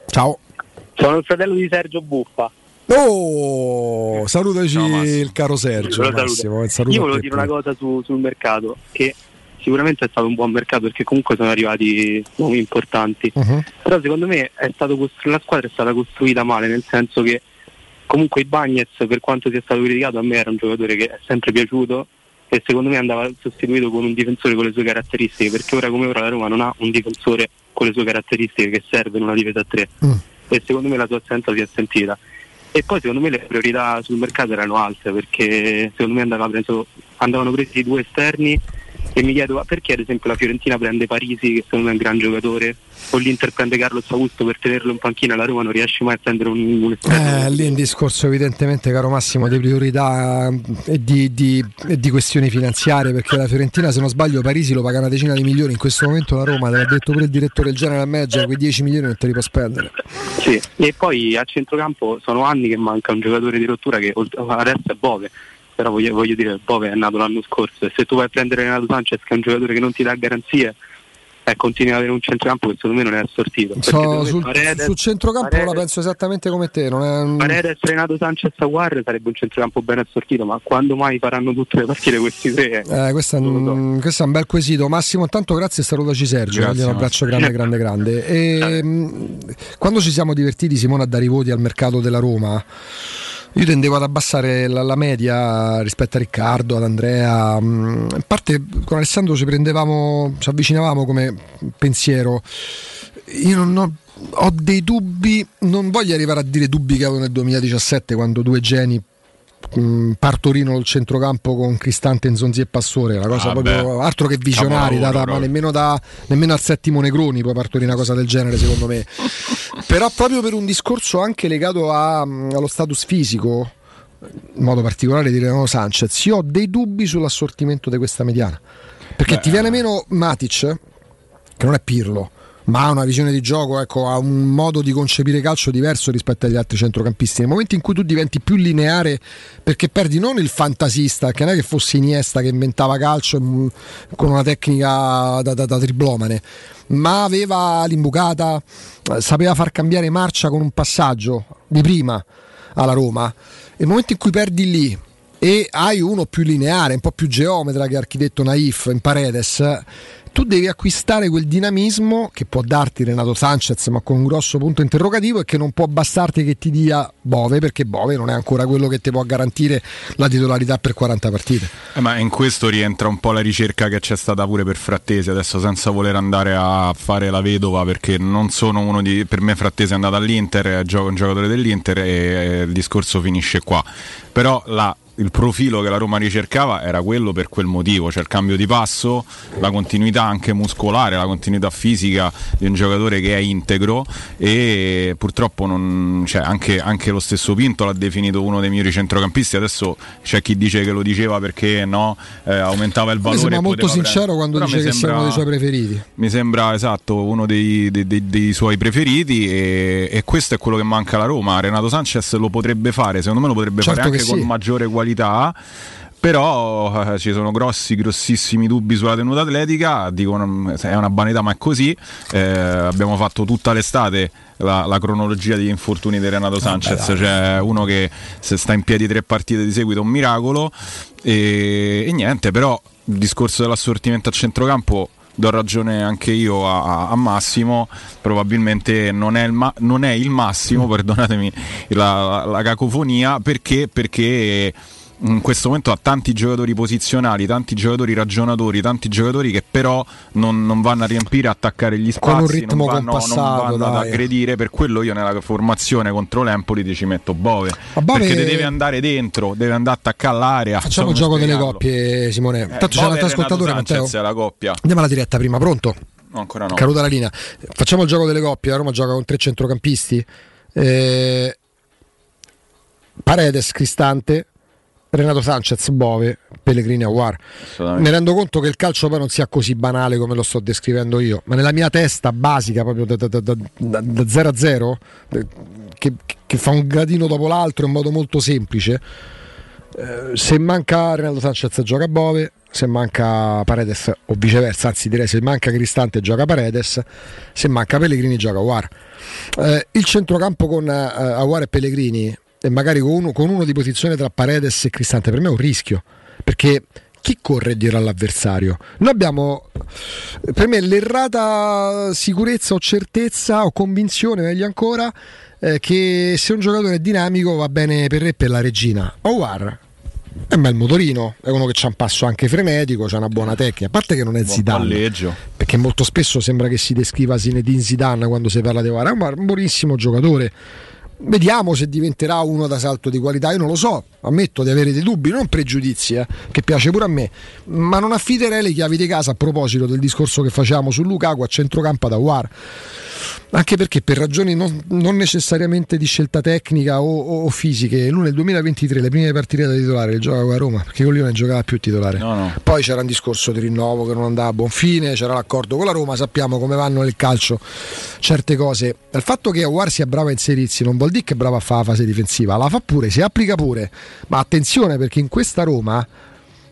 Ciao. Sono il fratello di Sergio Buffa. Oh, salutaci il caro Sergio. Lo saluto. Massimo, saluto Io volevo dire una cosa su- sul mercato, che sicuramente è stato un buon mercato perché comunque sono arrivati nomi importanti. Mhm. Però secondo me costru- la squadra è stata costruita male, nel senso che comunque i Bagnets, per quanto sia stato criticato, a me era un giocatore che è sempre piaciuto e secondo me andava sostituito con un difensore con le sue caratteristiche, perché ora come ora la Roma non ha un difensore con le sue caratteristiche che serve in una difesa a tre e secondo me la sua assenza si è sentita. E poi secondo me le priorità sul mercato erano altre perché secondo me andava preso- andavano presi due esterni e mi chiedo ma perché ad esempio la Fiorentina prende Parisi che secondo me è un gran giocatore? O l'Inter prende Carlos Augusto per tenerlo in panchina la Roma non riesce mai a prendere un, un Eh, lì è un discorso evidentemente, caro Massimo, di priorità eh, e di, di- e di questioni finanziarie, perché la Fiorentina, se non sbaglio, Parisi lo paga una decina di milioni, in questo momento la Roma, te l'ha detto pure il direttore del general manager, quei 10 milioni non te li può spendere. Sì, e poi a centrocampo sono anni che manca un giocatore di rottura che adesso è Bove, però voglio, voglio dire Bove è nato l'anno scorso e se tu vai a prendere Renato Sanchez che è un giocatore che non ti dà garanzie eh, continui ad avere un centrocampo che secondo me non è assortito. Perché So, sul, Paredes- sul centrocampo Paredes- la penso esattamente come te, non è un- Paredes, Renato Sanchez Aguar sarebbe un centrocampo ben assortito, ma quando mai faranno tutte le partite questi tre? Eh, questo, è un, questo è un bel quesito. Massimo, intanto grazie e salutaci Sergio. Grazie, un abbraccio grande, grande, grande. E, mh, quando ci siamo divertiti, Simone, a dare i voti al mercato della Roma, io tendevo ad abbassare la, la media rispetto a Riccardo, ad Andrea. In parte con Alessandro ci prendevamo, ci avvicinavamo come pensiero. Io non ho, ho dei dubbi, non voglio arrivare a dire dubbi che avevo nel 2017 quando due geni mh, partorino il centrocampo con Cristante, Nzonzi e Passore, una cosa Ah, proprio beh. altro che visionari, Capolavoro, da- ma proprio. nemmeno, da- nemmeno al settimo Negroni puoi partorire una cosa del genere secondo me. Però proprio per un discorso anche legato a, mh, allo status fisico, in modo particolare di Renato Sanchez, io ho dei dubbi sull'assortimento di questa mediana. Perché ti viene meno Matic, che non è Pirlo, ma ha una visione di gioco, ecco, ha un modo di concepire calcio diverso rispetto agli altri centrocampisti. Nel momento in cui tu diventi più lineare, perché perdi non il fantasista, che non è che fosse Iniesta che inventava calcio mm, con una tecnica da, da, da triplomane, ma aveva l'imbucata, eh, sapeva far cambiare marcia con un passaggio di prima alla Roma. Nel momento in cui perdi lì, e hai uno più lineare, un po' più geometra che architetto Naif in Paredes, tu devi acquistare quel dinamismo che può darti Renato Sanchez, ma con un grosso punto interrogativo e che non può bastarti che ti dia Bove, perché Bove non è ancora quello che ti può garantire la titolarità per 40 partite. Eh, ma in questo rientra un po' la ricerca che c'è stata pure per Frattesi, adesso senza voler andare a fare la vedova, perché non sono uno di... per me Frattesi è andato all'Inter, è gio- un giocatore dell'Inter e il discorso finisce qua. Però la il profilo che la Roma ricercava era quello per quel motivo, cioè il cambio di passo, la continuità anche muscolare, la continuità fisica di un giocatore che è integro e purtroppo non, cioè, anche, anche lo stesso Pinto l'ha definito uno dei migliori centrocampisti, adesso c'è chi dice che lo diceva perché no, eh, aumentava il Mi valore. sembra e molto sincero prendere. quando Però dice mi che sia sembra- uno dei suoi preferiti. mi sembra esatto uno dei, dei- dei- dei suoi preferiti e, e questo è quello che manca alla Roma. Renato Sanchez lo potrebbe fare, secondo me lo potrebbe Certo fare anche che con sì. maggiore qualità. Però eh, ci sono grossi, grossissimi dubbi sulla tenuta atletica. Dicono è una banalità, ma è così. Eh, abbiamo fatto tutta l'estate la, la cronologia degli infortuni di Renato Sanchez. cioè uno che se sta in piedi tre partite di seguito è un miracolo. E, e niente, però il discorso dell'assortimento a centrocampo do ragione anche io a, a- a Massimo, probabilmente non è il, ma- non è il massimo, perdonatemi la, la- la cacofonia, perché? Perché in questo momento ha tanti giocatori posizionali, tanti giocatori ragionatori, tanti giocatori che però non, non vanno a riempire, a attaccare gli spazi, Con un ritmo non vanno, non compassato, vanno ad aggredire, per quello io nella formazione contro l'Empoli ti ci metto Bove, Bove- perché te deve andare dentro, deve andare a attaccare l'area. Facciamo il Non gioco come delle spiegarlo. coppie, Simone. Eh, Tanto c'è Bove un altro Renato ascoltatore, Matteo. la coppia. Andiamo alla diretta prima, pronto? No, ancora no. Caduta la linea. Facciamo il gioco delle coppie. La Roma gioca con tre centrocampisti. Eh, Paredes, Cristante, Renato Sanchez, Bove, Pellegrini, Aguar. Mi rendo conto che il calcio poi non sia così banale come lo sto descrivendo io, ma nella mia testa basica, proprio da, da- da- da- da 0 a 0, eh, che, che fa un gradino dopo l'altro in modo molto semplice, eh, se manca Renato Sanchez gioca Bove, se manca Paredes o viceversa, anzi direi se manca Cristante gioca Paredes, se manca Pellegrini gioca Aguar. Eh, il centrocampo con eh, Aguar e Pellegrini e magari con uno, con uno di posizione tra Paredes e Cristante per me è un rischio perché chi corre dietro all'avversario? Noi abbiamo per me l'errata sicurezza o certezza o convinzione, meglio ancora, eh, che se un giocatore è dinamico va bene per re e per la regina. Aguar è un bel motorino, è uno che ha un passo anche frenetico, ha una buona tecnica, a parte che non è Buon Zidane palleggio. perché molto spesso sembra che si descriva Zinedine Zidane quando si parla di Aguar, è un buonissimo giocatore. Vediamo se diventerà uno da salto di qualità, io non lo so, ammetto di avere dei dubbi, non pregiudizi, eh, che piace pure a me, ma non affiderei le chiavi di casa a proposito del discorso che facevamo su Lukaku a centrocampo ad Aguar. Anche perché per ragioni non, non necessariamente di scelta tecnica o, o- o fisiche, lui nel 2023 le prime partite da titolare le giocava a Roma, perché con lui non giocava più titolare. No, no. Poi c'era un discorso di rinnovo che non andava a buon fine, c'era l'accordo con la Roma, sappiamo come vanno nel calcio certe cose. Il fatto che Aguar sia bravo a inserirsi non vuol dire che è bravo a fare la fase difensiva, la fa pure, si applica pure. Ma attenzione perché in questa Roma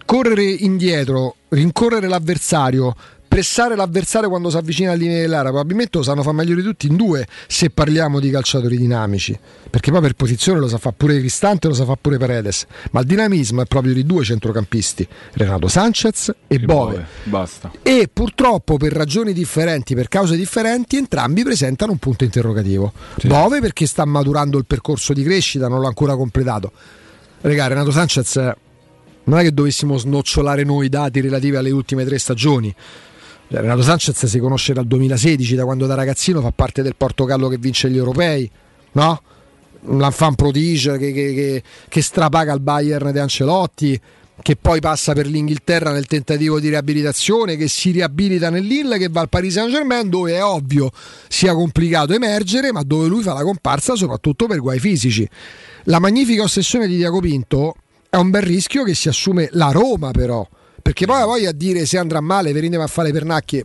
correre indietro, rincorrere l'avversario, pressare l'avversario quando si avvicina alla linea dell'area, probabilmente lo sanno fare meglio di tutti in due se parliamo di calciatori dinamici. Perché poi per posizione lo sa fare pure Cristante, lo sa fare pure Paredes. Ma il dinamismo è proprio di due centrocampisti, Renato Sanchez e, Bove. Basta. E purtroppo per ragioni differenti, per cause differenti, entrambi presentano un punto interrogativo. Bove perché sta maturando il percorso di crescita, non l'ha ancora completato. Regà, Renato Sanchez non è che dovessimo snocciolare noi i dati relativi alle ultime tre stagioni. Cioè, Renato Sanchez si conosce dal 2016, da quando da ragazzino fa parte del Portogallo che vince gli europei, no? Un l'enfant prodige che, che- che- che strapaga il Bayern di Ancelotti, che poi passa per l'Inghilterra nel tentativo di riabilitazione, che si riabilita nell'Ill, che va al Paris Saint Germain, dove è ovvio sia complicato emergere, ma dove lui fa la comparsa soprattutto per guai fisici. La magnifica ossessione di Diaco Pinto è un bel rischio che si assume la Roma, però. Perché poi la voglia a dire se andrà male, Verine va a fare le pernacchie.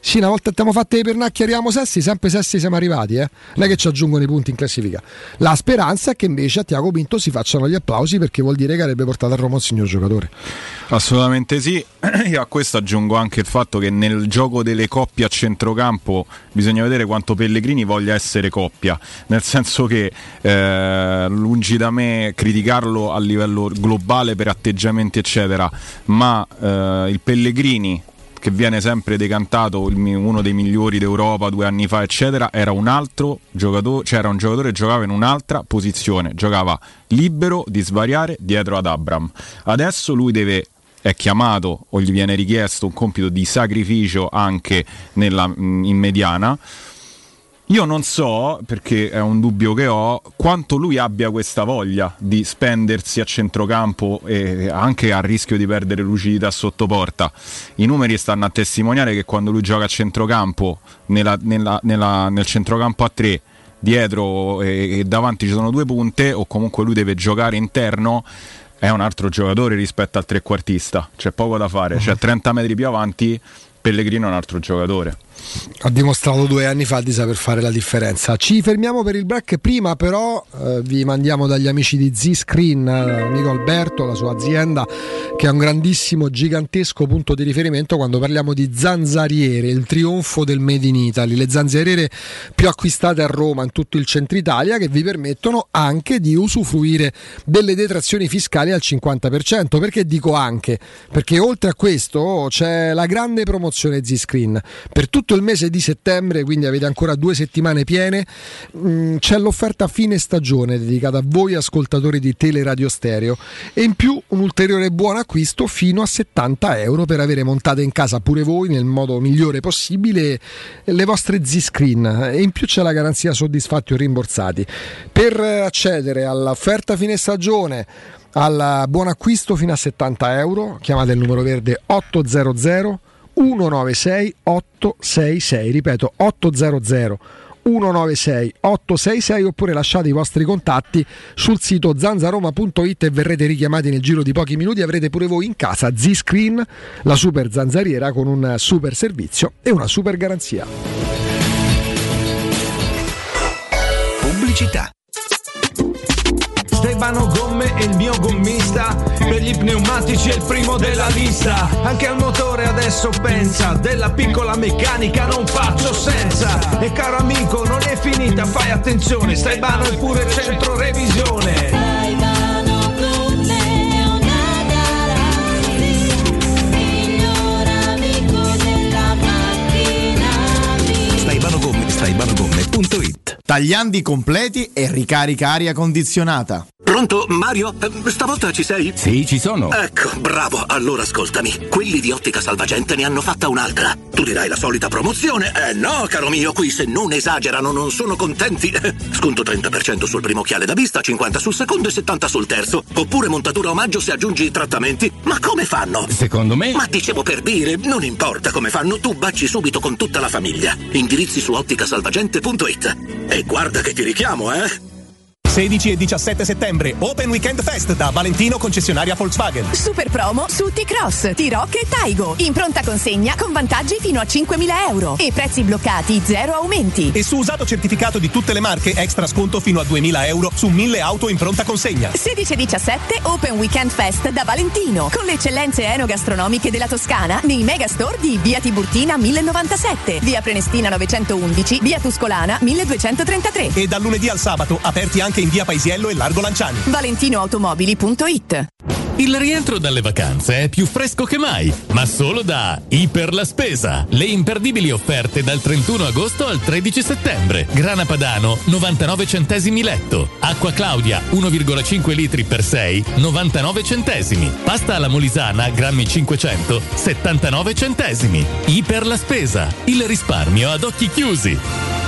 Sì, una volta abbiamo fatto i pernacchi arriviamo sessi, sempre sessi siamo arrivati, eh. Non è che ci aggiungono i punti in classifica. La speranza è che invece a Tiago Pinto si facciano gli applausi perché vuol dire che avrebbe portato a Roma un signor giocatore. Assolutamente sì, io a questo aggiungo anche il fatto che nel gioco delle coppie a centrocampo bisogna vedere quanto Pellegrini voglia essere coppia, nel senso che eh, lungi da me criticarlo a livello globale per atteggiamenti eccetera, ma eh, il Pellegrini che viene sempre decantato uno dei migliori d'Europa due anni fa, eccetera, era un altro giocatore, cioè era un giocatore che giocava in un'altra posizione, giocava libero di svariare dietro ad Abram. Adesso lui deve è chiamato o gli viene richiesto un compito di sacrificio anche nella, in mediana. Io non so, perché è un dubbio che ho, quanto lui abbia questa voglia di spendersi a centrocampo e anche a rischio di perdere lucidità sotto porta. I numeri stanno a testimoniare che quando lui gioca a centrocampo, nella- nella- nella- nel centrocampo a tre, dietro e, e davanti ci sono due punte, o comunque lui deve giocare interno, è un altro giocatore rispetto al trequartista. C'è poco da fare, cioè 30 metri più avanti, Pellegrino è un altro giocatore. Ha dimostrato due anni fa di saper fare la differenza. Ci fermiamo per il break. Prima, però, eh, vi mandiamo dagli amici di Z-Screen, eh, amico Alberto, la sua azienda, che è un grandissimo, gigantesco punto di riferimento quando parliamo di zanzariere, il trionfo del Made in Italy. Le zanzariere più acquistate a Roma, in tutto il centro Italia, che vi permettono anche di usufruire delle detrazioni fiscali al 50%. Perché dico anche? Perché oltre a questo c'è la grande promozione Z-Screen. Per tutto il mese di settembre, quindi avete ancora due settimane piene, mh, c'è l'offerta fine stagione dedicata a voi ascoltatori di Teleradio Stereo e in più un ulteriore buon acquisto fino a 70 euro per avere montate in casa pure voi nel modo migliore possibile le vostre Z-Screen e in più c'è la garanzia soddisfatti o rimborsati. Per accedere all'offerta fine stagione al buon acquisto fino a 70 euro chiamate il numero verde 800 196 866 ripeto 800 196 866 oppure lasciate i vostri contatti sul sito zanzaroma.it e verrete richiamati nel giro di pochi minuti. Avrete pure voi in casa Z-Screen la super zanzariera con un super servizio e una super garanzia. Pubblicità. Stefano Gomme è il mio gommista, per gli pneumatici è il primo della lista. Anche al motore adesso pensa, della piccola meccanica non faccio senza. E caro amico, non è finita, fai attenzione, Stefano è pure centro revisione. Tagliandi completi e ricarica aria condizionata. Pronto, Mario? Eh, Stavolta ci sei? Sì, ci sono. Ecco, bravo. Allora ascoltami. Quelli di Ottica Salvagente ne hanno fatta un'altra. Tu dirai la solita promozione. Eh no, caro mio, qui se non esagerano non sono contenti. Sconto 30% sul primo occhiale da vista, 50 sul secondo e 70 sul terzo. Oppure montatura omaggio se aggiungi i trattamenti. Ma come fanno? Secondo me. Ma dicevo per dire, non importa come fanno, tu baci subito con tutta la famiglia. Indirizzi su otticasalvagente.it. E guarda che ti richiamo, eh? 16 e 17 settembre, Open Weekend Fest da Valentino concessionaria Volkswagen. Super promo su T-Cross, T-Rock e Taigo. In pronta consegna con vantaggi fino a 5.000 euro e prezzi bloccati, zero aumenti. E su usato certificato di tutte le marche, extra sconto fino a 2.000 euro su 1.000 auto in pronta consegna. 16 e 17 Open Weekend Fest da Valentino con le eccellenze enogastronomiche della Toscana nei megastore di Via Tiburtina 1097, Via Prenestina 911, Via Tuscolana 1233. E dal lunedì al sabato, aperti anche in via Paisiello e Largo Lanciani. ValentinoAutomobili.it Il rientro dalle vacanze è più fresco che mai, ma solo da Iper la Spesa. Le imperdibili offerte dal 31 agosto al 13 settembre. Grana Padano 99 centesimi letto. Acqua Claudia 1,5 litri per 6 99 centesimi. Pasta alla Molisana grammi 500 79 centesimi. Iper la Spesa. Il risparmio ad occhi chiusi.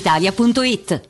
brispalitalia.it.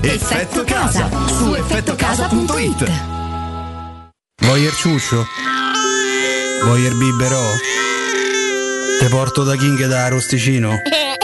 Effetto Casa su effettocasa.it. Voyer ciuscio? Voyer biberò? Te porto da King da Rosticino?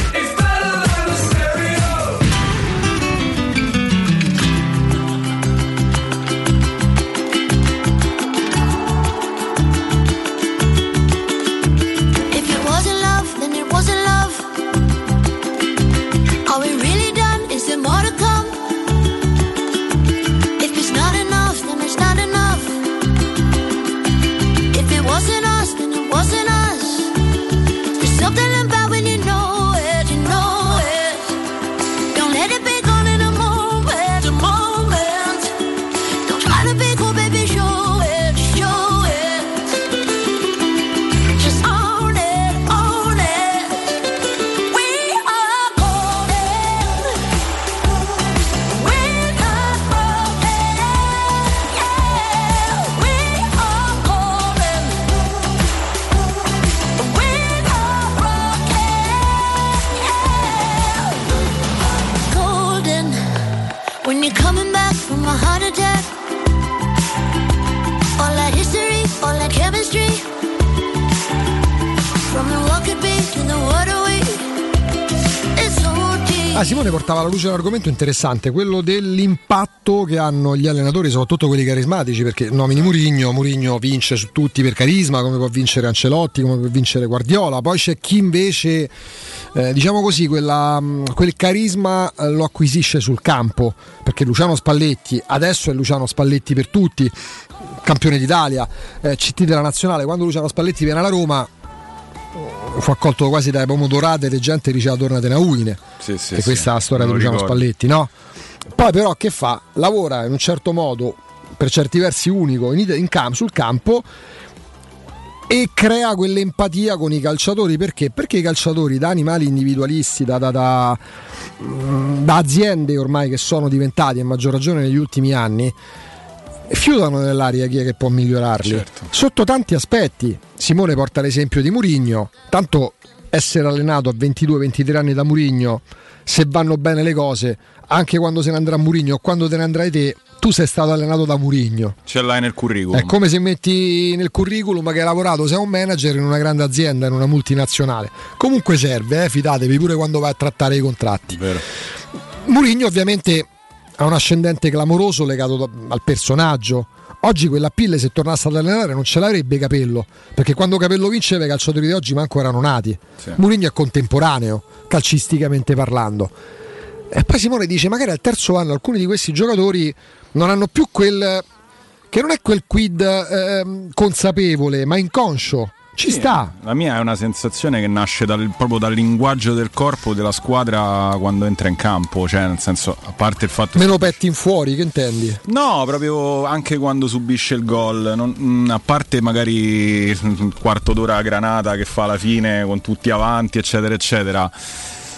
Simone portava alla luce un argomento interessante, quello dell'impatto che hanno gli allenatori, soprattutto quelli carismatici, perché nomini Murigno, Murigno vince su tutti per carisma, come può vincere Ancelotti, come può vincere Guardiola, poi c'è chi invece, eh, diciamo così, quella, mh, quel carisma eh, lo acquisisce sul campo, perché Luciano Spalletti, adesso è Luciano Spalletti per tutti, campione d'Italia, eh, CT della nazionale, quando Luciano Spalletti viene alla Roma fu accolto quasi dai pomodorate e gente diceva tornatene a Udine Sì, sì, che sì, questa è la storia di me lo Luciano ricordo. Spalletti no? poi però che fa? lavora in un certo modo per certi versi unico in, in cam- sul campo e crea quell'empatia con i calciatori perché? Perché i calciatori da animali individualisti, da, da- da- mm, da aziende ormai che sono diventati a maggior ragione negli ultimi anni fiutano nell'aria chi è che può migliorarli Certo. sotto tanti aspetti. Simone porta l'esempio di Murigno, tanto essere allenato a 22-23 anni da Murigno, se vanno bene le cose, anche quando se ne andrà Murigno o quando te ne andrai te, tu sei stato allenato da Murigno. Ce l'hai nel curriculum. È come se metti nel curriculum che hai lavorato, sei un manager in una grande azienda, in una multinazionale. Comunque serve, eh, fidatevi pure quando vai a trattare i contratti. Murigno ovviamente ha un ascendente clamoroso legato da- al personaggio. Oggi quella pille se tornasse ad allenare non ce l'avrebbe Capello, perché quando Capello vinceva i calciatori di oggi manco erano nati. Murigno è contemporaneo, calcisticamente parlando. E poi Simone dice: magari al terzo anno alcuni di questi giocatori non hanno più quel. che non è quel quid ehm, consapevole, ma inconscio. Ci Sì, sta. La mia è una sensazione che nasce dal- proprio dal linguaggio del corpo della squadra quando entra in campo, cioè nel senso, a parte il fatto Meno petti in fuori, che intendi? No, proprio anche quando subisce il gol, non- mm, a parte magari il quarto d'ora a granata che fa alla fine con tutti avanti, eccetera, eccetera.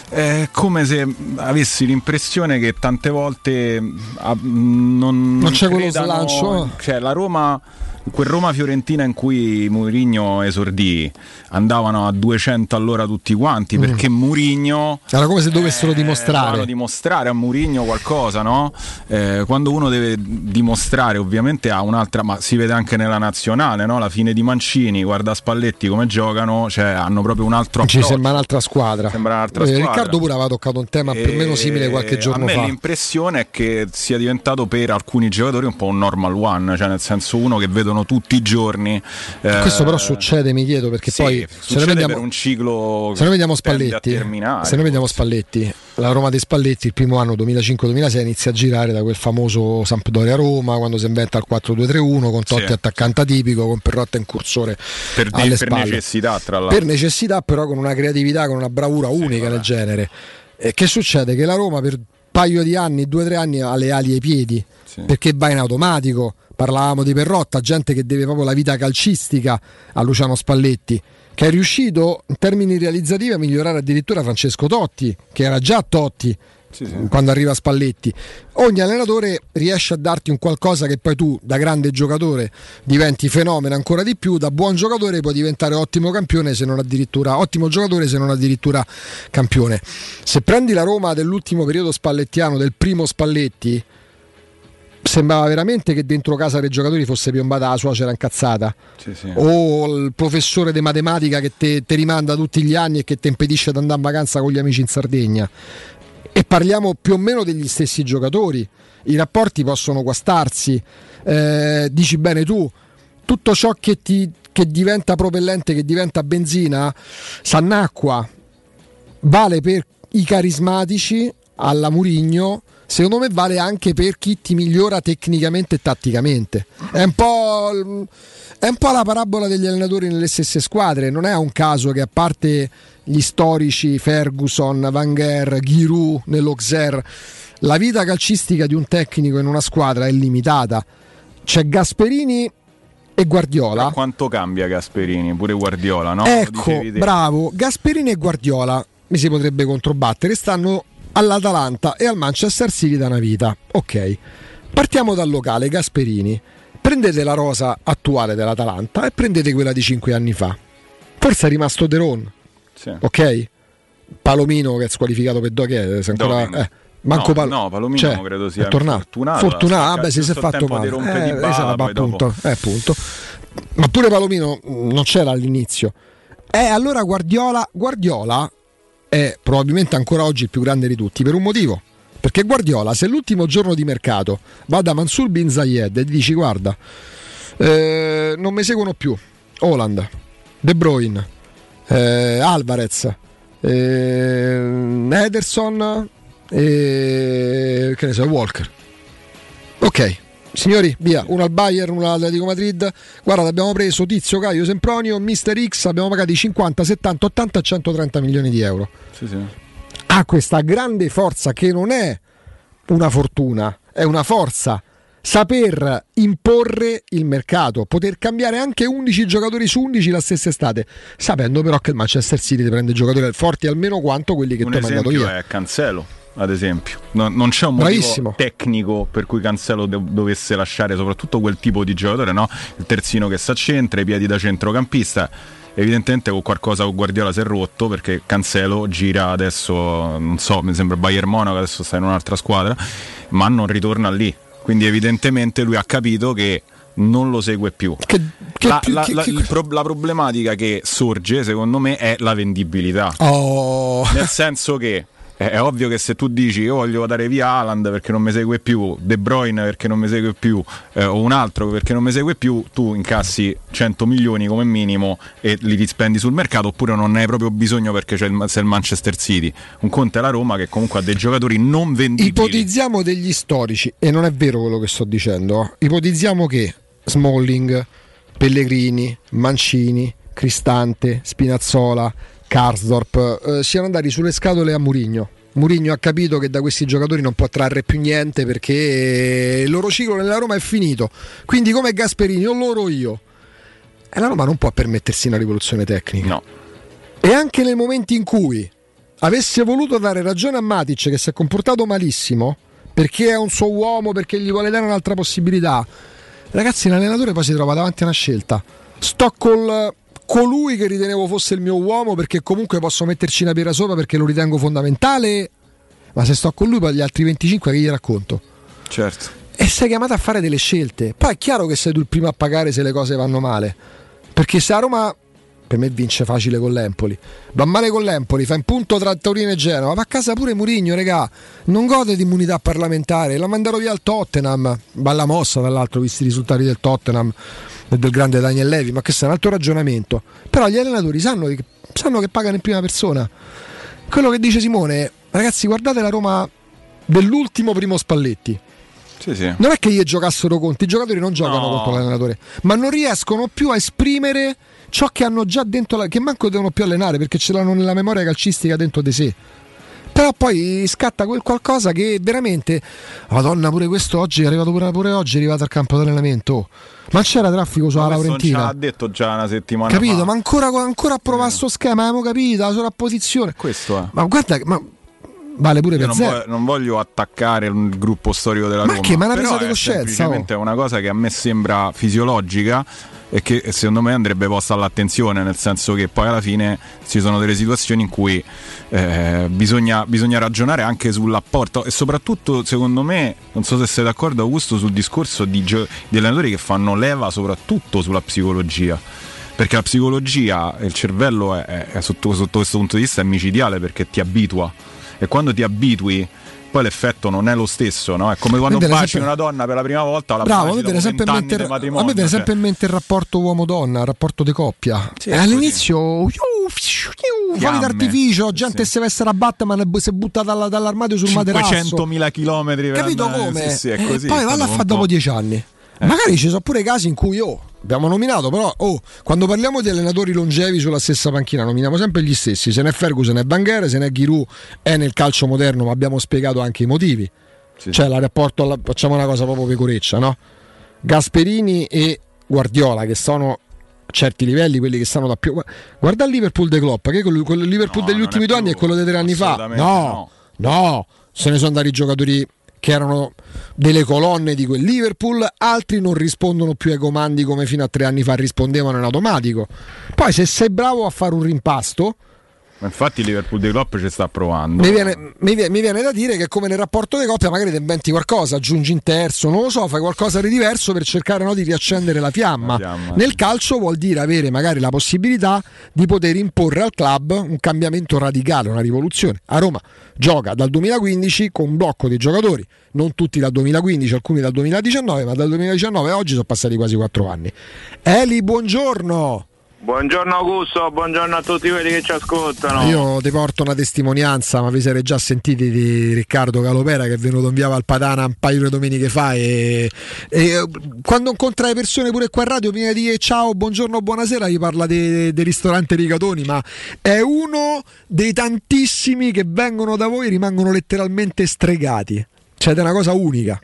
È come se avessi l'impressione che tante volte ah, mm, non, Non c'è quello slancio? Cioè, la Roma. Quel Roma-Fiorentina in cui Mourinho esordì andavano a 200 all'ora tutti quanti perché Mourinho Era come se dovessero dimostrare. dovevano dimostrare a Murigno qualcosa, no? Eh, quando uno deve dimostrare, ovviamente ha un'altra, ma si vede anche nella nazionale, no? La fine di Mancini, guarda Spalletti come giocano, cioè hanno proprio un altro Ci approccio. sembra un'altra squadra. Sembra un'altra Eh, squadra. Riccardo pure aveva toccato un tema più o meno simile qualche giorno a me fa. l'impressione è che sia diventato per alcuni giocatori un po' un normal one, cioè nel senso uno che vedono tutti i giorni. eh, Questo però succede, mi chiedo, perché sì, poi se noi vediamo, per un ciclo se noi vediamo Spalletti, se noi vediamo Spalletti, la Roma dei Spalletti il primo anno 2005-2006 inizia a girare da quel famoso Sampdoria-Roma quando si inventa il 4-2-3-1 con Totti Sì. attaccante atipico, con Perrotta incursore per, alle per spalle. necessità, tra l'altro. per necessità però con una creatività, con una bravura unica nel genere. E che succede? Che la Roma per un paio di anni, due o tre anni ha le ali ai piedi, perché va in automatico. Parlavamo di Perrotta, gente che deve proprio la vita calcistica a Luciano Spalletti, che è riuscito in termini realizzativi a migliorare addirittura Francesco Totti, che era già Totti quando arriva Spalletti. Ogni allenatore riesce a darti un qualcosa che poi tu, da grande giocatore, diventi fenomeno ancora di più. Da buon giocatore puoi diventare ottimo campione, se non addirittura ottimo giocatore, se non addirittura campione. Se prendi la Roma dell'ultimo periodo spallettiano, del primo Spalletti, sembrava veramente che dentro casa dei giocatori fosse piombata la suocera incazzata Sì, sì. o il professore di matematica che te, te rimanda tutti gli anni e che ti impedisce di andare in vacanza con gli amici in Sardegna. E parliamo più o meno degli stessi giocatori. I rapporti possono guastarsi. Eh, dici bene tu, tutto ciò che, ti, che diventa propellente, che diventa benzina, s'annacqua. Vale per i carismatici alla Murigno. Secondo me vale anche per chi ti migliora tecnicamente e tatticamente. È un po'. È un po' la parabola degli allenatori nelle stesse squadre, non è un caso che a parte gli storici Ferguson, Wenger, Giroud nell'Auxerre, la vita calcistica di un tecnico in una squadra è limitata. C'è Gasperini e Guardiola. Quanto cambia Gasperini, pure Guardiola, no? Ecco, bravo, Gasperini e Guardiola mi si potrebbe controbattere, stanno all'Atalanta e al Manchester City da una vita. Ok, partiamo dal locale, Gasperini. Prendete la rosa attuale dell'Atalanta e prendete quella di 5 anni fa. Forse è rimasto Deron, Sì. ok? Palomino che è squalificato per do che è, ancora, eh, manco No, Pal- no, Palomino cioè, credo sia è tornato. fortunato, Fortunato, vabbè, se si è fatto male. rompe di Eh, bala, esatto, appunto, eh, appunto. Ma pure Palomino non c'era all'inizio. Eh, allora Guardiola, Guardiola è probabilmente ancora oggi il più grande di tutti per un motivo. Perché Guardiola, se l'ultimo giorno di mercato va da Mansur Bin Zayed e dici guarda, eh, non mi seguono più Holland, De Bruyne, eh, Alvarez, eh, Ederson e che ne so, Walker. Ok, signori, via, uno al Bayern, uno all'Atletico Madrid. Guarda, abbiamo preso Tizio, Caio, Sempronio, Mister X, abbiamo pagati 50, 70, 80 e 130 milioni di euro. Sì, sì. Ha questa grande forza che non è una fortuna, è una forza. Saper imporre il mercato, poter cambiare anche 11 giocatori su 11 la stessa estate, sapendo però che il Manchester City prende giocatori forti almeno quanto quelli che Un tu hai mandato esempio via. è Cancelo, ad esempio. No- non c'è un motivo Bravissimo. tecnico per cui Cancelo de- dovesse lasciare soprattutto quel tipo di giocatore, no? Il terzino che sta a centro, i piedi da centrocampista. evidentemente con qualcosa con Guardiola si è rotto perché Cancelo gira adesso, non so, mi sembra Bayern Monaco, adesso sta in un'altra squadra, ma non ritorna lì. Quindi evidentemente lui ha capito che non lo segue più. Che, che la, più- la- che- la- pro- la problematica che sorge, secondo me, è la vendibilità. Oh. Nel senso che è, ovvio che se tu dici io voglio dare via Haaland perché non mi segue più, De Bruyne perché non mi segue più, eh, o un altro perché non mi segue più, tu incassi 100 milioni come minimo e li rispendi sul mercato oppure non ne hai proprio bisogno perché c'è il, c'è il Manchester City. Un conto è la Roma che comunque ha dei giocatori non vendibili. Ipotizziamo degli storici, e non è vero quello che sto dicendo. Ipotizziamo che Smalling, Pellegrini, Mancini, Cristante, Spinazzola, Karsdorp eh, siano andati sulle scatole a Murigno. Murigno ha capito che da questi giocatori non può trarre più niente perché il loro ciclo nella Roma è finito. Quindi come Gasperini o loro o io. E la Roma non può permettersi una rivoluzione tecnica. No. E anche nei momenti in cui avesse voluto dare ragione a Matic che si è comportato malissimo perché è un suo uomo, perché gli vuole dare un'altra possibilità, ragazzi, l'allenatore poi si trova davanti a una scelta. Sto col colui che ritenevo fosse il mio uomo perché comunque posso metterci una pietra sopra perché lo ritengo fondamentale. Ma se sto con lui, poi gli altri 25 che gli racconto? Certo. E sei chiamato a fare delle scelte. Poi è chiaro che sei tu il primo a pagare se le cose vanno male. Perché se a Roma per me vince facile con l'Empoli. Va male con l'Empoli, fa in punto tra Torino e Genova. Va a casa pure Murigno, regà. Non gode di immunità parlamentare. La mandarono via al Tottenham. Balla mossa, dall'altro, visti i risultati del Tottenham e del grande Daniel Levi. Ma questo è un altro ragionamento. Però gli allenatori sanno che, sanno che pagano in prima persona. Quello che dice Simone, ragazzi, guardate la Roma dell'ultimo primo Spalletti. Sì, sì. Non è che gli giocassero contro, i giocatori non giocano No. contro l'allenatore, ma non riescono più a esprimere ciò che hanno già dentro, la- che manco devono più allenare perché ce l'hanno nella memoria calcistica dentro di sé. Però poi scatta quel qualcosa che veramente. Madonna, pure questo oggi è arrivato pure, pure oggi, è arrivato al campo d'allenamento. Oh, Ma c'era traffico sulla Ma questo Laurentina. l'ha detto già una settimana Capito? fa. Ma ancora, ancora a provare sto schema, abbiamo capito, la sovrapposizione. Questo è. Ma guarda, ma vale pure per non, voglio, non voglio attaccare il gruppo storico della Ma Roma. che, ma è una presa di è coscienza, semplicemente una cosa che a me sembra fisiologica e che secondo me andrebbe posta all'attenzione, nel senso che poi alla fine ci sono delle situazioni in cui eh, bisogna, bisogna ragionare anche sull'apporto e soprattutto secondo me, non so se sei d'accordo Augusto, sul discorso di, gio- di allenatori che fanno leva soprattutto sulla psicologia. Perché la psicologia e il cervello è, è- è sotto, sotto questo punto di vista è micidiale perché ti abitua e quando ti abitui poi l'effetto non è lo stesso, no? È come quando baci sempre- una donna per la prima volta, la Bravo, a baci sempre in 20 mente, a me viene cioè. sempre in mente il rapporto uomo-donna, il rapporto di coppia. Sì, E è all'inizio, fuochi Fiamme. d'artificio, gente si veste a Batman e si butta dalla- dall'armadio sul materasso. 500.000 km per Capito andare- come? Sì, sì, è E così, poi è valla a fare dopo po'. dieci anni. Magari ci sono pure casi in cui, oh, abbiamo nominato, però, oh, quando parliamo di allenatori longevi sulla stessa panchina, nominiamo sempre gli stessi. Se n'è Ferguson e Banghera, se n'è Giroud, è nel calcio moderno, ma abbiamo spiegato anche i motivi. cioè, la rapporto alla- facciamo una cosa proprio pecoreccia, no? Gasperini e Guardiola, che sono a certi livelli quelli che stanno da più. Guarda il Liverpool de Klopp, che quello, quello Liverpool degli ultimi due anni è quello dei tre anni fa. assolutamente No, no, se ne sono andati giocatori che erano delle colonne di quel Liverpool, altri non rispondono più ai comandi come fino a tre anni fa rispondevano in automatico. Poi se sei bravo a fare un rimpasto, Ma infatti il Liverpool di Klopp ci sta provando. mi viene, mi vie- mi viene da dire che come nel rapporto di coppia magari ti inventi qualcosa, aggiungi in terzo, non lo so, fai qualcosa di diverso per cercare no, di riaccendere la fiamma. La fiamma, Nel calcio vuol dire avere magari la possibilità di poter imporre al club un cambiamento radicale, una rivoluzione. A Roma gioca dal 2015 con un blocco di giocatori, non tutti dal 2015, alcuni dal 2019, ma dal 2019 a oggi sono passati quasi quattro anni. Eli, buongiorno! Buongiorno Augusto, buongiorno a tutti quelli che ci ascoltano. Io ti porto una testimonianza, ma vi siete già sentiti di Riccardo Calopera che è venuto in via Valpadana un paio di domeniche fa e, e, eh, quando incontra le persone pure qua in radio prima di dire ciao, buongiorno, buonasera gli parla del ristorante Rigatoni, ma è uno dei tantissimi che vengono da voi e rimangono letteralmente stregati. Cioè, è una cosa unica.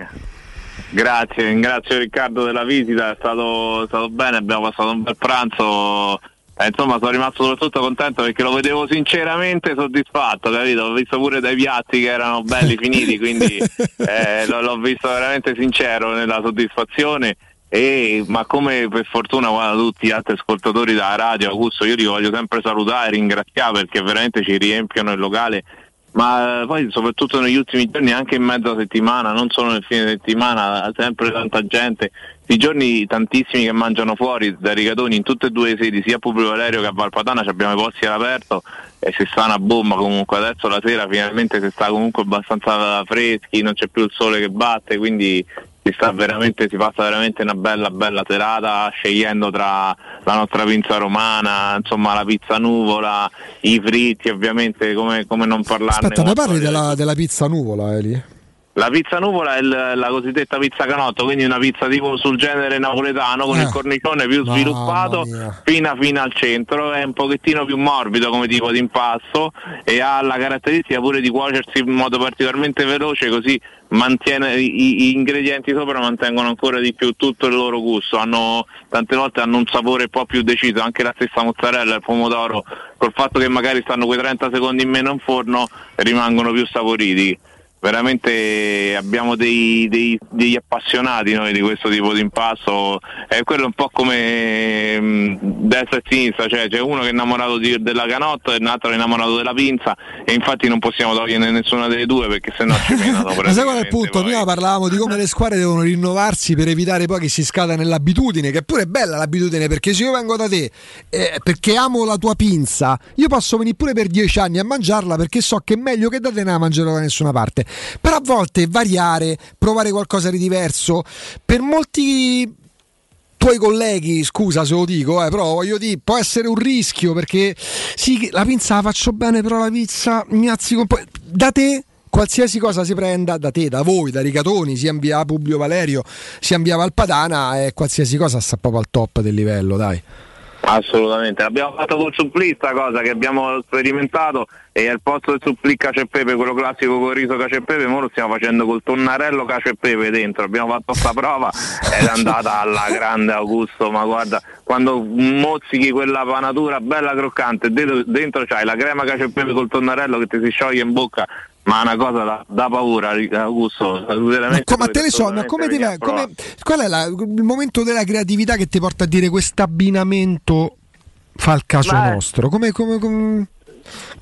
Grazie, ringrazio Riccardo della visita, è stato, è stato bene, abbiamo passato un bel pranzo. Eh, insomma, sono rimasto soprattutto contento perché lo vedevo sinceramente soddisfatto, capito? Ho visto pure dai piatti che erano belli finiti, quindi eh, l'ho, l'ho visto veramente sincero nella soddisfazione E, ma come per fortuna guarda, tutti gli altri ascoltatori della radio, Augusto, io li voglio sempre salutare e ringraziare perché veramente ci riempiono il locale ma eh, poi soprattutto negli ultimi giorni anche in mezza settimana, non solo nel fine settimana, sempre tanta gente, i giorni tantissimi che mangiano fuori da Rigatoni in tutte e due le sedi, sia a Publio Valerio che a Valpadana abbiamo i posti all'aperto e si sta una bomba. Comunque, adesso la sera finalmente si sta comunque abbastanza freschi, non c'è più il sole che batte, quindi si, sta veramente, si passa veramente una bella bella serata scegliendo tra la nostra pinza romana, insomma la pizza nuvola, i fritti ovviamente come, come non parlarne. Aspetta, mi parli della, della pizza nuvola, Eli? La pizza nuvola è la cosiddetta pizza canotto, quindi una pizza tipo sul genere napoletano con Eh. il cornicione più sviluppato fino, fino al centro, è un pochettino più morbido come tipo di impasto e ha la caratteristica pure di cuocersi in modo particolarmente veloce così mantiene i, gli ingredienti sopra mantengono ancora di più tutto il loro gusto, hanno, tante volte hanno un sapore un po' più deciso, anche la stessa mozzarella il pomodoro col fatto che magari stanno quei 30 secondi in meno in forno rimangono più saporiti veramente abbiamo dei, dei- degli appassionati noi di questo tipo di impasto è quello un po' come mh, destra e sinistra cioè c'è uno che è innamorato di- della canotta e un altro è innamorato della pinza e infatti non possiamo togliere nessuna delle due perché sennò ci menano Ma sai qual è il punto? Prima parlavamo di come le squadre devono rinnovarsi per evitare poi che si scada nell'abitudine, che pure è bella l'abitudine, perché se io vengo da te eh, perché amo la tua pinza, io posso venire pure per dieci anni a mangiarla perché so che è meglio che da te non la mangerò da nessuna parte. Però a volte variare, provare qualcosa di diverso, per molti tuoi colleghi, scusa se lo dico, eh, però voglio dire, può essere un rischio perché sì, la pinza la faccio bene, però la pizza mi azzico un po'. Da te qualsiasi cosa si prenda da te, da voi, da Rigatoni, sia in via Publio Valerio, sia in via Valpadana, e qualsiasi cosa sta proprio al top del livello, dai. Assolutamente, l'abbiamo fatto col supplì sta cosa che abbiamo sperimentato e al posto del supplì cacio e pepe, quello classico con riso cacio e pepe, ora lo stiamo facendo col tonnarello cacio e pepe dentro, abbiamo fatto sta prova ed è andata alla grande Augusto, ma guarda, quando mozzichi quella panatura bella croccante, dentro, dentro c'hai la crema cacio e pepe col tonnarello che ti si scioglie in bocca, ma è una cosa da, da paura Augusto, Ma, co- ma te ne so, ma come ti va- come- qual è la- il momento della creatività che ti porta a dire questo abbinamento fa il caso Beh. nostro? Come, come- come-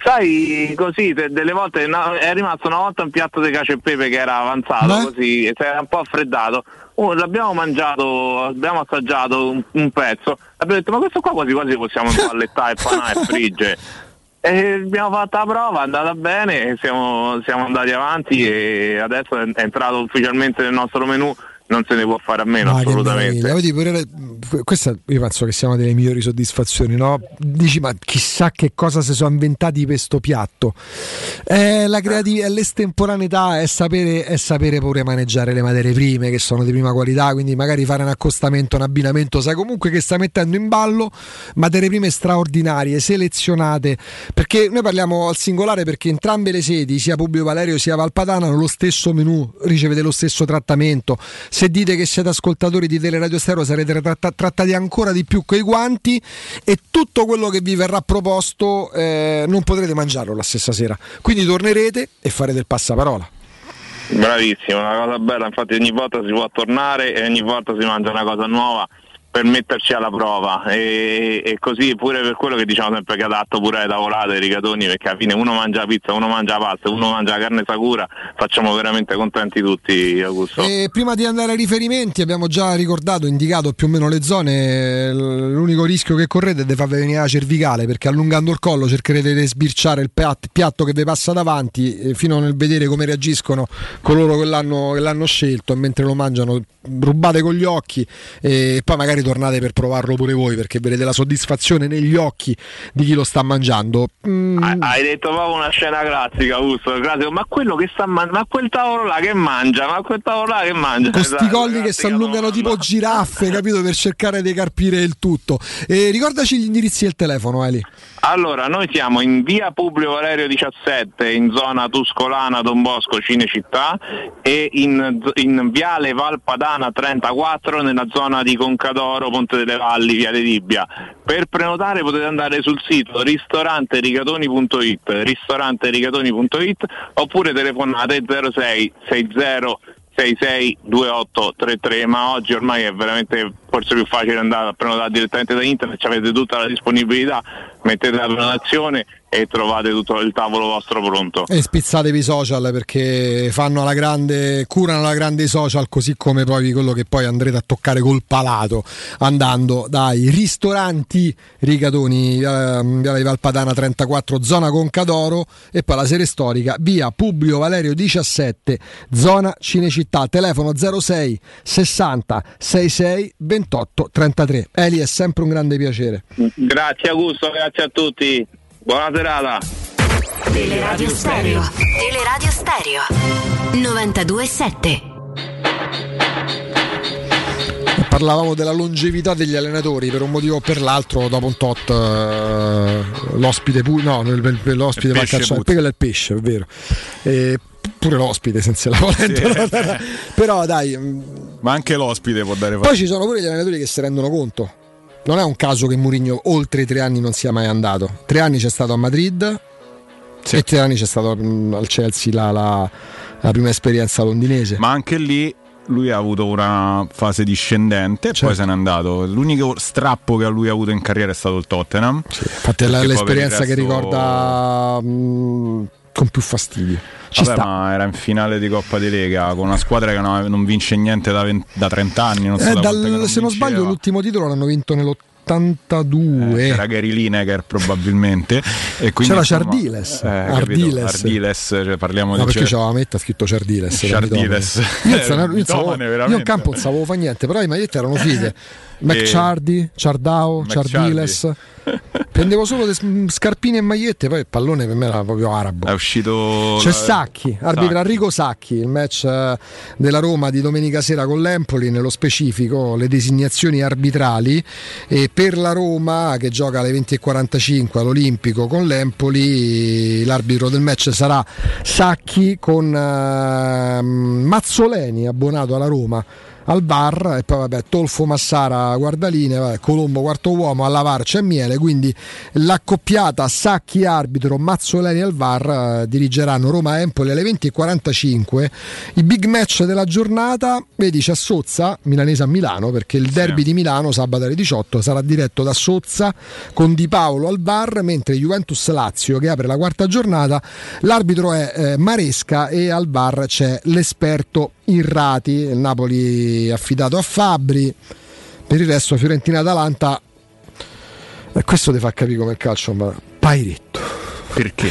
Sai, così delle volte no, è rimasto una volta un piatto di cacio e pepe che era avanzato Beh. così e si era un po' affreddato. Oh, l'abbiamo mangiato, abbiamo assaggiato un, un pezzo, abbiamo detto ma questo qua quasi quasi possiamo impallettare, panare e frigge. E abbiamo fatto la prova, è andata bene, siamo, siamo andati avanti e adesso è entrato ufficialmente nel nostro menù, non se ne può fare a meno Ma assolutamente. Vedi, pure- questa io penso che sia una delle migliori soddisfazioni, no? Dici, ma chissà che cosa si sono inventati per questo piatto. Eh, la creatività, l'estemporaneità è sapere, è sapere pure maneggiare le materie prime che sono di prima qualità, quindi magari fare un accostamento, un abbinamento, sai comunque che stai mettendo in ballo materie prime straordinarie, selezionate, perché noi parliamo al singolare perché entrambe le sedi, sia Publio Valerio sia Valpadana, hanno lo stesso menù, ricevete lo stesso trattamento. Se dite che siete ascoltatori di Teleradio Stereo sarete tratta- trattati ancora di più coi guanti e tutto quello che vi verrà proposto eh, non potrete mangiarlo la stessa sera. Quindi tornerete e farete il passaparola. Bravissimo, una cosa bella, infatti ogni volta si può tornare e ogni volta si mangia una cosa nuova per metterci alla prova e, e così pure per quello che diciamo sempre che adatto pure alle tavolate, ai rigatoni, perché alla fine uno mangia pizza, uno mangia pasta, uno mangia carne sacura, facciamo veramente contenti tutti Augusto. E prima di andare ai riferimenti abbiamo già ricordato, indicato più o meno le zone, l'unico rischio che correte è di farvi venire la cervicale perché allungando il collo cercherete di sbirciare il piat- piatto che vi passa davanti eh, fino nel vedere come reagiscono coloro che l'hanno, che l'hanno scelto e mentre lo mangiano rubate con gli occhi e poi magari tornate per provarlo pure voi perché vedrete la soddisfazione negli occhi di chi lo sta mangiando. Mm, Hai detto proprio una scena classica, Augusto, classico. ma quello che sta mangiando, ma quel tavolo là che mangia, ma quel tavolo là che mangia. con sti Esatto, colli che si allungano tipo giraffe, capito? Per cercare di carpire il tutto. E ricordaci gli indirizzi del telefono, Eli. Allora, noi siamo in via Publio Valerio 17, in zona Tuscolana, Don Bosco, Cinecittà e in, in viale Valpadana 34 nella zona di Concadoro, Ponte delle Valli, viale Libia. Per prenotare potete andare sul sito ristoranterigatoni.it, ristoranterigatoni.it oppure telefonate 06 60 66 2833 ma oggi ormai è veramente forse più facile andare a prenotare direttamente da internet avete tutta la disponibilità mettete la prenotazione e trovate tutto il tavolo vostro pronto E spizzatevi i social perché fanno alla grande, curano alla grande i social così come poi quello che poi andrete a toccare col palato andando dai ristoranti Rigatoni, via via di Valpadana 34, zona Concadoro e poi la serie storica via Publio Valerio 17, zona Cinecittà, telefono 06 60 66 28 33. Eli è sempre un grande piacere. grazie Augusto grazie a tutti buona serata Teleradio Stereo. Teleradio Stereo. 92.7. Parlavamo della longevità degli allenatori per un motivo o per l'altro, dopo un tot eh, l'ospite pu- no, l'ospite Il va a cacciare, quello è il pesce, è vero. E pure l'ospite senza la volente. Però dai, mh, Ma anche l'ospite può dare poi ci sono pure gli allenatori che si rendono conto. Non è un caso che Mourinho oltre i tre anni non sia mai andato. Tre anni c'è stato a Madrid e tre anni c'è stato mh, al Chelsea la, la- la prima esperienza londinese. Ma anche lì lui ha avuto una fase discendente e Certo. poi se n'è andato. L'unico strappo che lui ha avuto in carriera è stato il Tottenham. Infatti è l'esperienza che resto- ricorda mh, con più fastidio. Ci Vabbè, sta. ma era in finale di Coppa di Lega con una squadra che non, non vince niente da, 20 da 30 anni. Non so Eh, da dal- non se non sbaglio, l'ultimo titolo l'hanno vinto nell'82. Eh, Era Gary Lineker probabilmente. E quindi, C'era insomma, Ciardiles. eh? Ardiles. Ardiles, cioè, parliamo No, di perché c'aveva la metta scritto Ciardiles. Ciardiles. Io, io Eh, io veramente. in campo non sapevo fare niente, però le magliette erano fighe. McChardy, Ciardao, McChardy. Ciardiles. Prendevo solo le scarpine e magliette, poi il pallone per me era proprio arabo. È uscito. C'è Sacchi, arbitra Enrico Sacchi, il match eh, della Roma di domenica sera con l'Empoli, nello specifico le designazioni arbitrali e per la Roma che gioca alle 20.45 all'Olimpico con l'Empoli l'arbitro del match sarà Sacchi con eh, Mazzoleni abbonato alla Roma al VAR e poi vabbè Tolfo Massara guardaline, vabbè, Colombo quarto uomo, alla VAR c'è Miele, quindi l'accoppiata Sacchi arbitro, Mazzoleni al VAR eh, dirigeranno Roma Empoli alle 20.45 i big match della giornata, vedi c'è Sozza, milanese a Milano perché il derby di Milano sabato alle 18 sarà diretto da Sozza con Di Paolo al VAR mentre Juventus Lazio che apre la quarta giornata l'arbitro è eh, Maresca e al VAR c'è l'esperto Irrati, il Napoli affidato a Fabri. Per il resto Fiorentina-Atalanta e questo ti fa capire come il calcio ma Pairetto. Perché?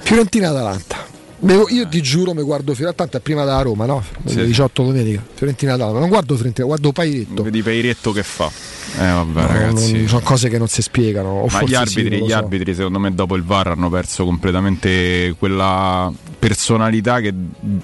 Fiorentina-Atalanta. Io ti giuro, mi guardo fino a tanto è prima della Roma, no? Sì. 18 domenica. Fiorentina-Atalanta. Non guardo Fiorentina, guardo Pairetto. Vedi Peiretto che fa. Eh vabbè No, ragazzi. non- sono cose che non si spiegano. O Ma gli arbitri, sì, gli so. arbitri, secondo me, dopo il VAR hanno perso completamente quella personalità che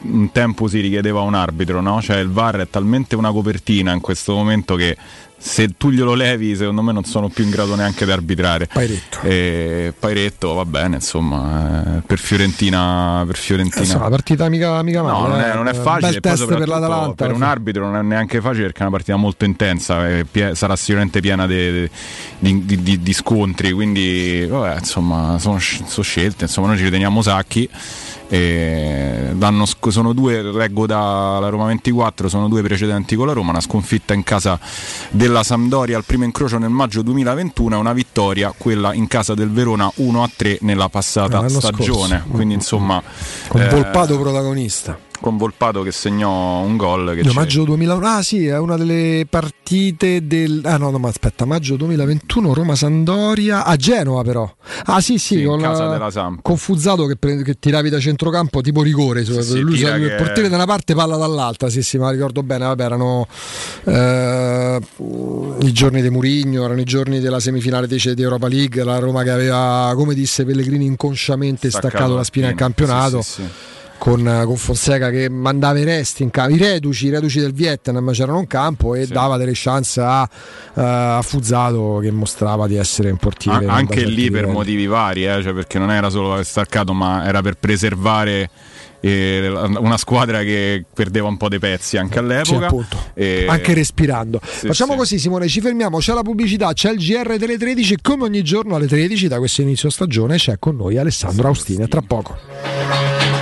un tempo si richiedeva a un arbitro, no? Cioè il VAR è talmente una copertina in questo momento che se tu glielo levi, secondo me non sono più in grado neanche di arbitrare. Pairetto. E Pairetto va bene, insomma, eh, per Fiorentina. Per Fiorentina. Insomma, la partita mica, mica male. No, non eh. è, non è facile. Per l'Atalanta. per un arbitro non è neanche facile perché è una partita molto intensa. e pie- sarà sicuramente piena di, di- scontri. Quindi, vabbè, insomma, sono, sono scelte. Insomma, noi ci riteniamo sacchi. L'anno sc- sono due, leggo dalla Roma 24, sono due precedenti con la Roma, una sconfitta in casa della Sampdoria al primo incrocio nel maggio 2021 e una vittoria, quella in casa del Verona 1-3 nella passata Eh, stagione. scorso. Quindi insomma... Con eh, Volpato protagonista. Con Volpato che segnò un gol che No, maggio 2001, ah sì, è una delle partite del... Ah no, no, ma aspetta, maggio 2021, Roma-Sandoria, a Genova però. Ah sì, sì, Sì, con, casa della Samp. con Fuzzato che, pre- che tiravi da centrocampo tipo rigore, su- sì, lui sa- il che- portiere da una parte palla dall'altra, sì sì, ma ricordo bene, vabbè, erano eh, i giorni di Murigno, erano i giorni della semifinale di Europa League, la Roma che aveva, come disse Pellegrini, inconsciamente staccato, Staccato la spina al campionato sì, sì, sì. Con, eh, con Fonseca che mandava i resti in campo, i reduci, i reduci del Vietnam c'erano in campo e dava delle chance a, eh, a Fuzzato che mostrava di essere un portiere. An- anche lì per livelli. motivi vari, eh, cioè perché non era solo staccato, ma era per preservare eh, una squadra che perdeva un po' dei pezzi anche all'epoca. Sì. E- Anche respirando. Sì, Facciamo sì. così, Simone. Ci fermiamo. C'è la pubblicità, c'è il GR delle 13. Come ogni giorno alle 13 da questo inizio stagione c'è con noi Alessandro Austini. A tra poco.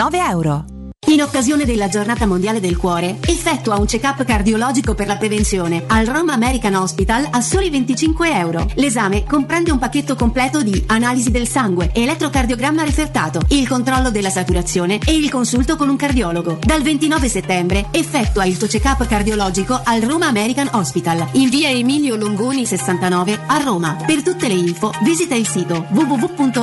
euro. In occasione della giornata mondiale del cuore, effettua un check-up cardiologico per la prevenzione al Roma American Hospital a soli 25 euro. L'esame comprende un pacchetto completo di analisi del sangue, elettrocardiogramma refertato, il controllo della saturazione e il consulto con un cardiologo. Dal 29 settembre effettua il tuo check-up cardiologico al Roma American Hospital in via Emilio Longoni 69 a Roma. Per tutte le info visita il sito www.rah.it.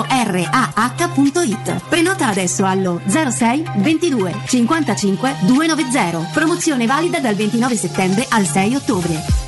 Prenota adesso allo 06 22 55 290. Promozione valida dal 29 settembre al 6 ottobre.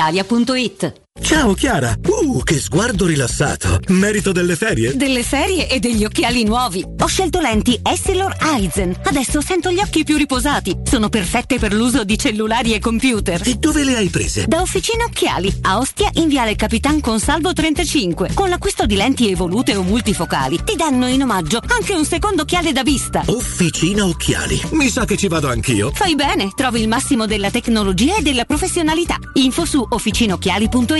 brispalitalia.it. Ciao Chiara! Uh, che sguardo rilassato! Merito delle ferie? Delle ferie e degli occhiali nuovi. Ho scelto lenti Essilor Eisen. Adesso sento gli occhi più riposati. Sono perfette per l'uso di cellulari e computer. E dove le hai prese? Da Officina Occhiali, a Ostia in Viale Capitan Consalvo 35. Con l'acquisto di lenti evolute o multifocali ti danno in omaggio anche un secondo occhiale da vista. Officina Occhiali. Mi sa che ci vado anch'io. Fai bene, trovi il massimo della tecnologia e della professionalità. Info su officinocchiali.it.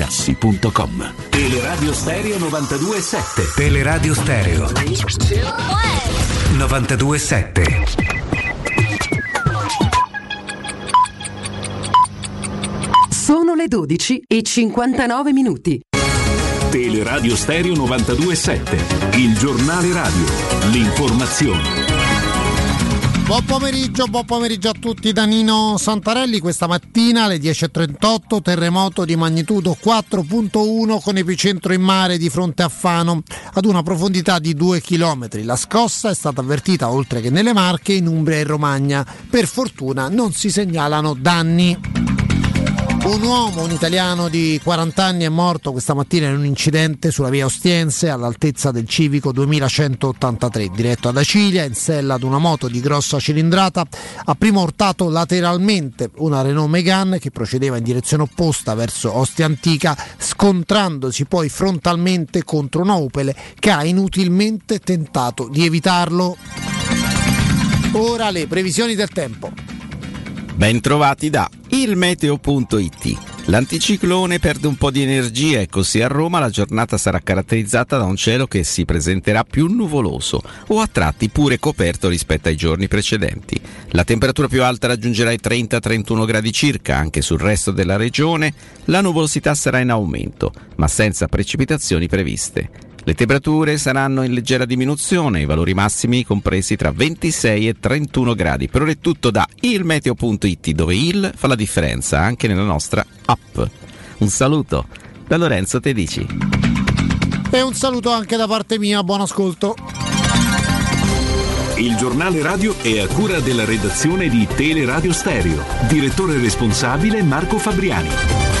Teleradio Stereo 92.7 Teleradio Stereo. 92.7 Sono le 12 e 59 minuti. Teleradio Stereo 927, il giornale radio, l'informazione. Buon pomeriggio, buon pomeriggio a tutti da Nino Santarelli. Questa mattina alle 10.38 terremoto di magnitudo 4.1 con epicentro in mare di fronte a Fano ad una profondità di 2 km. La scossa è stata avvertita oltre che nelle Marche, in Umbria e Romagna. Per fortuna non si segnalano danni. Un uomo, un italiano di 40 anni, è morto questa mattina in un incidente sulla via Ostiense all'altezza del civico 2183, diretto ad Acilia, in sella ad una moto di grossa cilindrata. Ha prima urtato lateralmente una Renault Megane che procedeva in direzione opposta verso Ostia Antica, scontrandosi poi frontalmente contro un Opel che ha inutilmente tentato di evitarlo. Ora le previsioni del tempo. Bentrovati da ilmeteo.it. L'anticiclone perde un po' di energia e così a Roma la giornata sarà caratterizzata da un cielo che si presenterà più nuvoloso o a tratti pure coperto rispetto ai giorni precedenti. La temperatura più alta raggiungerà i 30-31 gradi circa anche sul resto della regione. La nuvolosità sarà in aumento, ma senza precipitazioni previste. Le temperature saranno in leggera diminuzione, i valori massimi compresi tra 26 e 31 gradi. Per ora è tutto da ilmeteo.it dove il fa la differenza anche nella nostra app. Un saluto da Lorenzo Tedici. E un saluto anche da parte mia, buon ascolto. Il giornale radio è a cura della redazione di Teleradio Stereo. Direttore responsabile Marco Fabriani.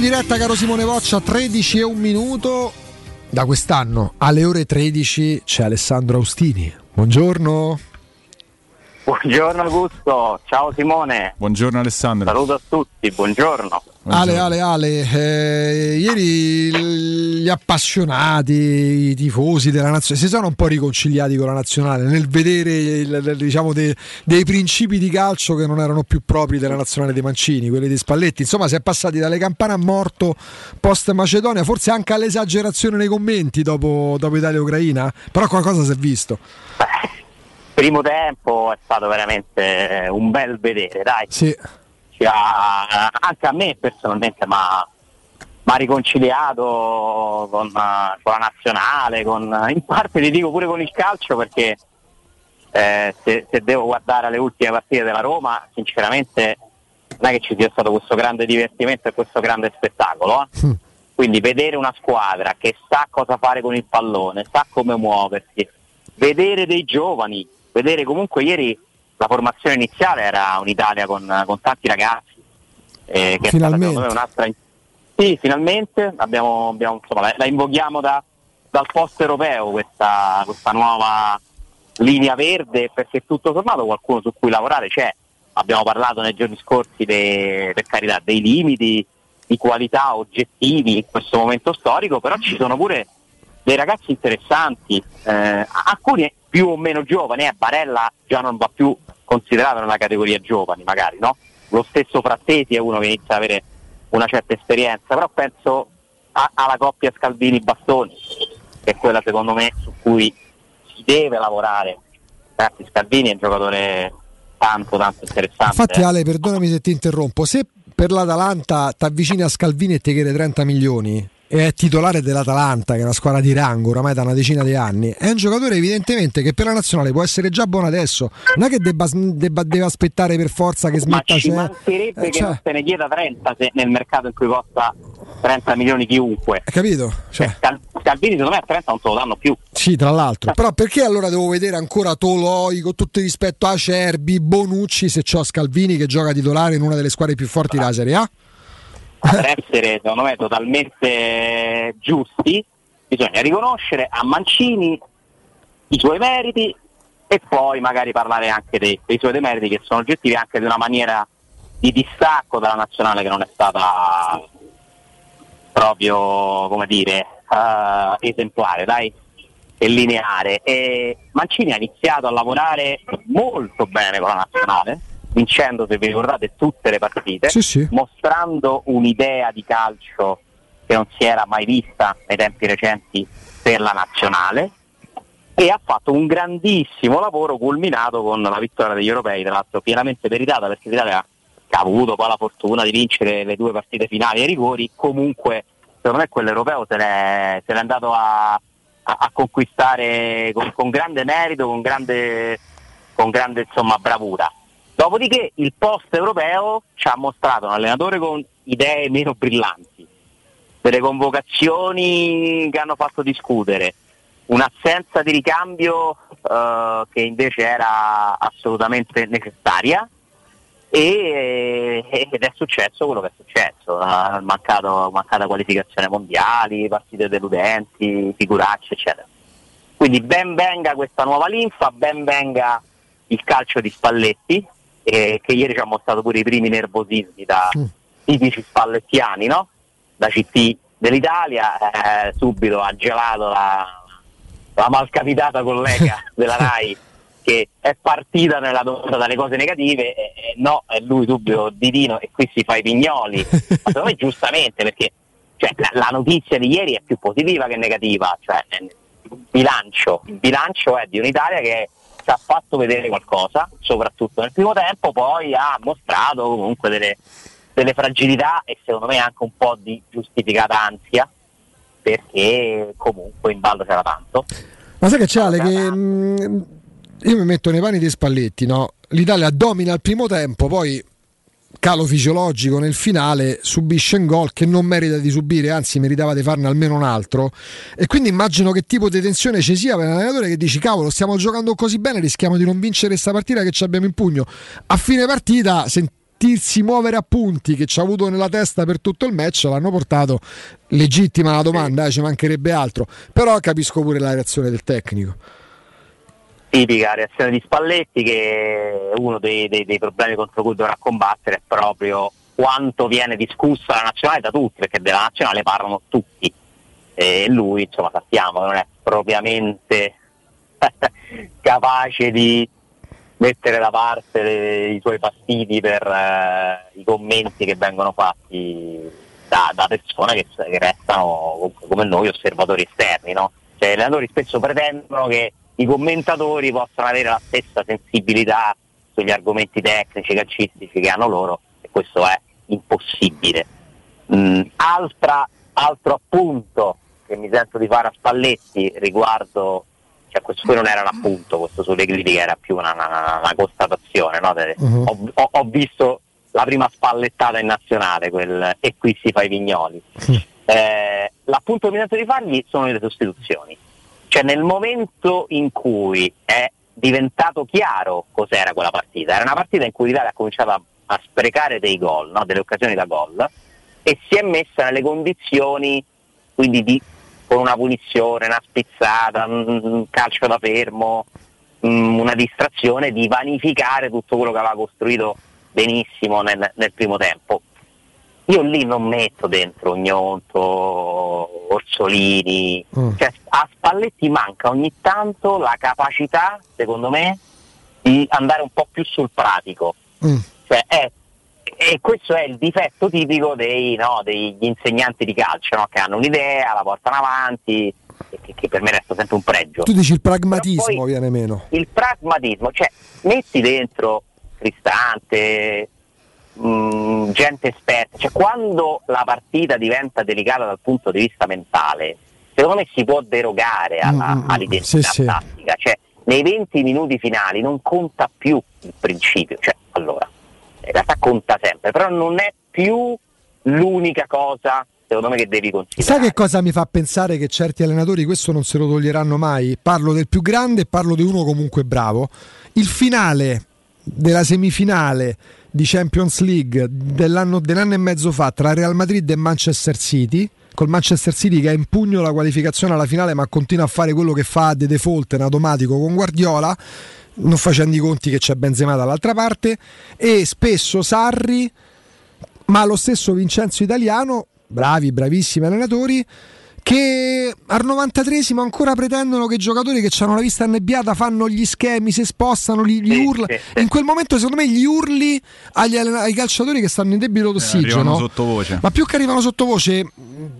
In diretta, caro Simone Voccia, 13 e un minuto. Da quest'anno alle ore 13 c'è Alessandro Austini. Buongiorno. Buongiorno Augusto, ciao Simone. Buongiorno Alessandro. Saluto a tutti, buongiorno. Ale, Ale, Ale, eh, ieri gli appassionati, i tifosi della nazionale si sono un po' riconciliati con la nazionale nel vedere il- diciamo, de- dei principi di calcio che non erano più propri della nazionale dei Mancini, quelli di Spalletti. Insomma, si è passati dalle campane a morto post Macedonia, forse anche all'esagerazione nei commenti dopo, dopo Italia-Ucraina, però qualcosa si è visto. Primo tempo è stato veramente un bel vedere, dai. Sì. Ci ha- anche a me personalmente mi ha riconciliato con, eh, con la nazionale, con, in parte ti dico pure con il calcio perché eh, se, se devo guardare le ultime partite della Roma, sinceramente non è che ci sia stato questo grande divertimento e questo grande spettacolo. eh. Quindi vedere una squadra che sa cosa fare con il pallone, sa come muoversi, vedere dei giovani, vedere comunque ieri la formazione iniziale era un'Italia con, con tanti ragazzi, eh, che è stata un'altra... Sì, finalmente abbiamo, abbiamo- insomma, la, la invochiamo da- dal post europeo questa, questa nuova linea verde perché tutto sommato qualcuno su cui lavorare c'è. Abbiamo parlato nei giorni scorsi de- per carità dei limiti di qualità oggettivi in questo momento storico, però ci sono pure dei ragazzi interessanti, eh, alcuni più o meno giovani, eh, Barella già non va più considerato nella categoria giovani magari, no? Lo stesso Frattesi è uno che inizia ad avere una certa esperienza, però penso a- alla coppia Scalvini-Bastoni, che è quella secondo me su cui si deve lavorare. Ragazzi, Scalvini è un giocatore tanto tanto interessante. Infatti, eh. Ale, perdonami se ti interrompo. Se per l'Atalanta ti avvicini a Scalvini e ti chiede 30 milioni, è titolare dell'Atalanta, che è una squadra di rango oramai da una decina di anni, è un giocatore evidentemente che per la nazionale può essere già buono adesso. Non è che debba, debba- deve aspettare per forza che Ma smetta ci c'è. mancherebbe Eh, che cioè, non se ne chieda 30 se nel mercato in cui costa 30 milioni chiunque. hai capito? Cioè, Cal- Calvini secondo me a 30 non te lo danno più. Sì, tra l'altro. Però perché allora devo vedere ancora Toloi con tutto il rispetto a Cerbi, Bonucci se c'ho Scalvini che gioca titolare in una delle squadre più forti della Serie A? Per essere secondo me totalmente giusti bisogna riconoscere a Mancini i suoi meriti e poi magari parlare anche dei, dei suoi demeriti che sono oggettivi anche di una maniera di distacco dalla nazionale che non è stata proprio come dire eh, esemplare dai e lineare. E Mancini ha iniziato a lavorare molto bene con la nazionale vincendo se vi ricordate tutte le partite Sì, sì. mostrando un'idea di calcio che non si era mai vista nei tempi recenti per la nazionale e ha fatto un grandissimo lavoro culminato con la vittoria degli europei, tra l'altro pienamente meritata perché l'Italia ha avuto poi la fortuna di vincere le due partite finali ai rigori, comunque secondo me quell'europeo se l'è, se l'è andato a, a- a conquistare con, con grande merito, con grande, con grande insomma, bravura. Dopodiché il post europeo ci ha mostrato un allenatore con idee meno brillanti, delle convocazioni che hanno fatto discutere, un'assenza di ricambio eh, che invece era assolutamente necessaria e, ed è successo quello che è successo, mancato, mancata qualificazione mondiali, partite deludenti, figuracce eccetera. Quindi ben venga questa nuova linfa, ben venga il calcio di Spalletti, eh, che ieri ci ha mostrato pure i primi nervosismi da tipici spallettiani, no? Da CT dell'Italia, eh, subito ha gelato la, la malcapitata collega della RAI che è partita nella domanda dalle cose negative, e, no, è lui subito divino e qui si fa i pignoli. Ma secondo me giustamente perché cioè, la, la notizia di ieri è più positiva che negativa, cioè eh, il bilancio, il bilancio è di un'Italia che ci ha fatto vedere qualcosa, soprattutto nel primo tempo, poi ha mostrato comunque delle, delle fragilità e secondo me anche un po' di giustificata ansia, perché comunque in ballo c'era tanto. Ma sai che c'è Ale che mh, io mi metto nei panni dei Spalletti, no? L'Italia domina il primo tempo, poi calo fisiologico nel finale, subisce un gol che non merita di subire, anzi meritava di farne almeno un altro. E quindi immagino che tipo di tensione ci sia per un allenatore che dici cavolo, stiamo giocando così bene, rischiamo di non vincere questa partita che ci abbiamo in pugno. A fine partita sentirsi muovere a punti che ci ha avuto nella testa per tutto il match l'hanno portato legittima la domanda, eh, ci mancherebbe altro. Però capisco pure la reazione del tecnico. Tipica reazione di Spalletti che uno dei, dei- dei problemi contro cui dovrà combattere è proprio quanto viene discussa la nazionale da tutti, perché della nazionale parlano tutti e lui insomma sappiamo che non è propriamente capace di mettere da parte le- i suoi fastidi per eh, i commenti che vengono fatti da, da persone che, che restano come noi osservatori esterni, no? Cioè, gli allenatori spesso pretendono che i commentatori possano avere la stessa sensibilità sugli argomenti tecnici, calcistici che hanno loro e questo è impossibile. Mm, altra- altro appunto che mi sento di fare a Spalletti riguardo, cioè questo qui non era un appunto, questo sulle critiche era più una, una- una constatazione, no? Mhm. ho, ho- ho visto la prima spallettata in nazionale quel, e qui si fa i pignoli. Eh, l'appunto che mi sento di fargli sono le sostituzioni. Cioè nel momento in cui è diventato chiaro cos'era quella partita, era una partita in cui l'Italia ha cominciato a, a sprecare dei gol, no? delle occasioni da gol, e si è messa nelle condizioni quindi di, con una punizione, una spizzata, un calcio da fermo, mm, una distrazione, di vanificare tutto quello che aveva costruito benissimo nel, nel primo tempo. Io lì non metto dentro Gnonto, Orsolini, cioè, a Spalletti manca ogni tanto la capacità, secondo me, di andare un po' più sul pratico. Cioè, è- e questo è il difetto tipico dei, no, degli insegnanti di calcio, no? che hanno un'idea, la portano avanti, che, che per me resta sempre un pregio. Tu dici il pragmatismo viene meno. Il pragmatismo, cioè metti dentro Cristante, mh, gente esperta, cioè quando la partita diventa delicata dal punto di vista mentale, secondo me si può derogare alla- Mm, mm, mm. all'identità sì. tattica, cioè nei 20 minuti finali non conta più il principio, cioè allora, in realtà conta sempre, però non è più l'unica cosa secondo me che devi considerare. Sai che cosa mi fa pensare che certi allenatori questo non se lo toglieranno mai? Parlo del più grande e parlo di uno comunque bravo. Il finale della semifinale di Champions League dell'anno, dell'anno e mezzo fa tra Real Madrid e Manchester City, col Manchester City che ha in pugno la qualificazione alla finale ma continua a fare quello che fa de default in automatico con Guardiola, non facendo i conti che c'è Benzema dall'altra parte, e spesso Sarri ma lo stesso Vincenzo Italiano, bravi, bravissimi allenatori, che al 93esimo ancora pretendono che i giocatori che hanno la vista annebbiata fanno gli schemi, si spostano, gli, gli urla. In quel momento, secondo me, gli urli agli ai calciatori che stanno in debito d'ossigeno. arrivano sottovoce. Ma più che arrivano sottovoce,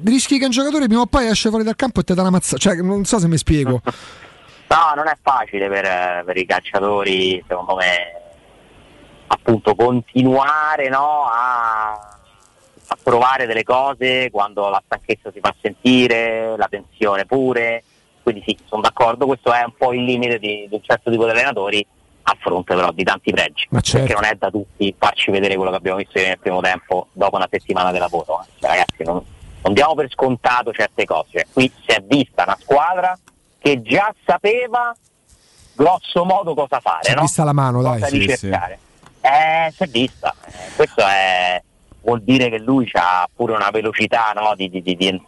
rischi che un giocatore prima o poi esce fuori dal campo e ti dà una mazzata. Cioè, non so se mi spiego. No, non è facile per, per i calciatori, secondo me, appunto continuare no, a provare delle cose quando la stanchezza si fa sentire, la tensione pure. Quindi sì, sono d'accordo, questo è un po' il limite di, di un certo tipo di allenatori a fronte però di tanti pregi. Ma certo. Perché non è da tutti farci vedere quello che abbiamo visto nel primo tempo dopo una settimana di lavoro. Cioè, ragazzi, non, non diamo per scontato certe cose. Cioè, qui si è vista una squadra che già sapeva grosso modo cosa fare, Si è no? vista la mano, dai. cosa Sì, ricercare. Eh, si è vista. Eh, questo è, vuol dire che lui ha pure una velocità, no? di, di- di-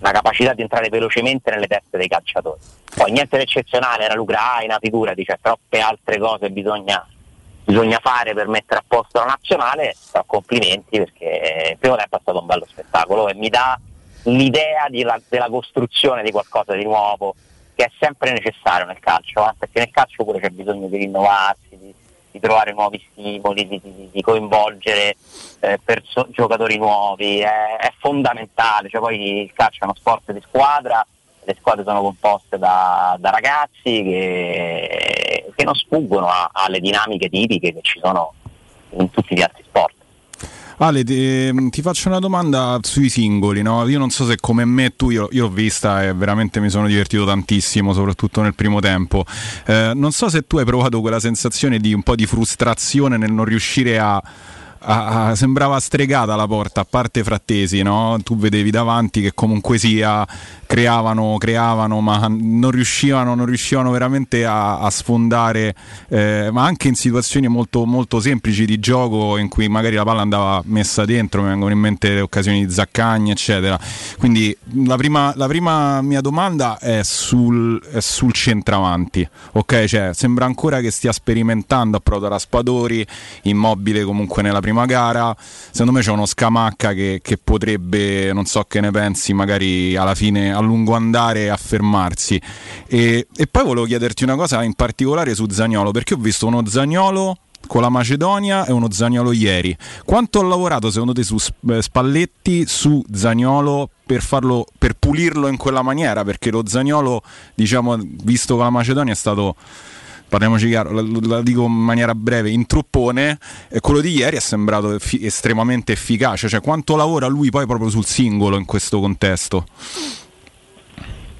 una capacità di entrare velocemente nelle teste dei calciatori. Poi niente di eccezionale, era l'Ucraina, figurati, c'è troppe altre cose bisogna, bisogna fare per mettere a posto la nazionale, però complimenti perché il primo tempo è stato un bello spettacolo e mi dà l'idea la- della costruzione di qualcosa di nuovo che è sempre necessario nel calcio, eh, perché nel calcio pure c'è bisogno di rinnovarsi, di, di trovare nuovi stimoli, di, di- di coinvolgere eh, perso- giocatori nuovi, è, è fondamentale, cioè poi il calcio è uno sport di squadra, le squadre sono composte da, da ragazzi che, che non sfuggono a- alle dinamiche tipiche che ci sono in tutti gli altri sport. Ale, ti, ti faccio una domanda sui singoli, no? Io non so se come me tu, io, io l'ho vista e veramente mi sono divertito tantissimo, soprattutto nel primo tempo. Eh, non so se tu hai provato quella sensazione di un po' di frustrazione nel non riuscire a. a- a- sembrava stregata la porta, a parte frattesi, no? Tu vedevi davanti che comunque sia creavano, creavano, ma non riuscivano, non riuscivano veramente a, a sfondare, eh, ma anche in situazioni molto, molto semplici di gioco in cui magari la palla andava messa dentro, mi vengono in mente le occasioni di Zaccagni, eccetera. Quindi la prima, la prima mia domanda è sul, è sul centravanti, ok? Cioè, sembra ancora che stia sperimentando a Proto Raspadori, immobile comunque nella prima gara. Secondo me c'è uno Scamacca che, che potrebbe, non so che ne pensi, magari alla fine a lungo andare affermarsi. E, e poi volevo chiederti una cosa in particolare su Zagnolo, perché ho visto uno Zagnolo con la Macedonia e uno Zagnolo ieri. Quanto ha lavorato secondo te su eh, Spalletti su Zagnolo per farlo per pulirlo in quella maniera? Perché lo Zagnolo, diciamo, visto con la Macedonia è stato parliamoci chiaro, la, la dico in maniera breve, in truppone, e quello di ieri è sembrato effi- estremamente efficace, cioè quanto lavora lui poi proprio sul singolo in questo contesto?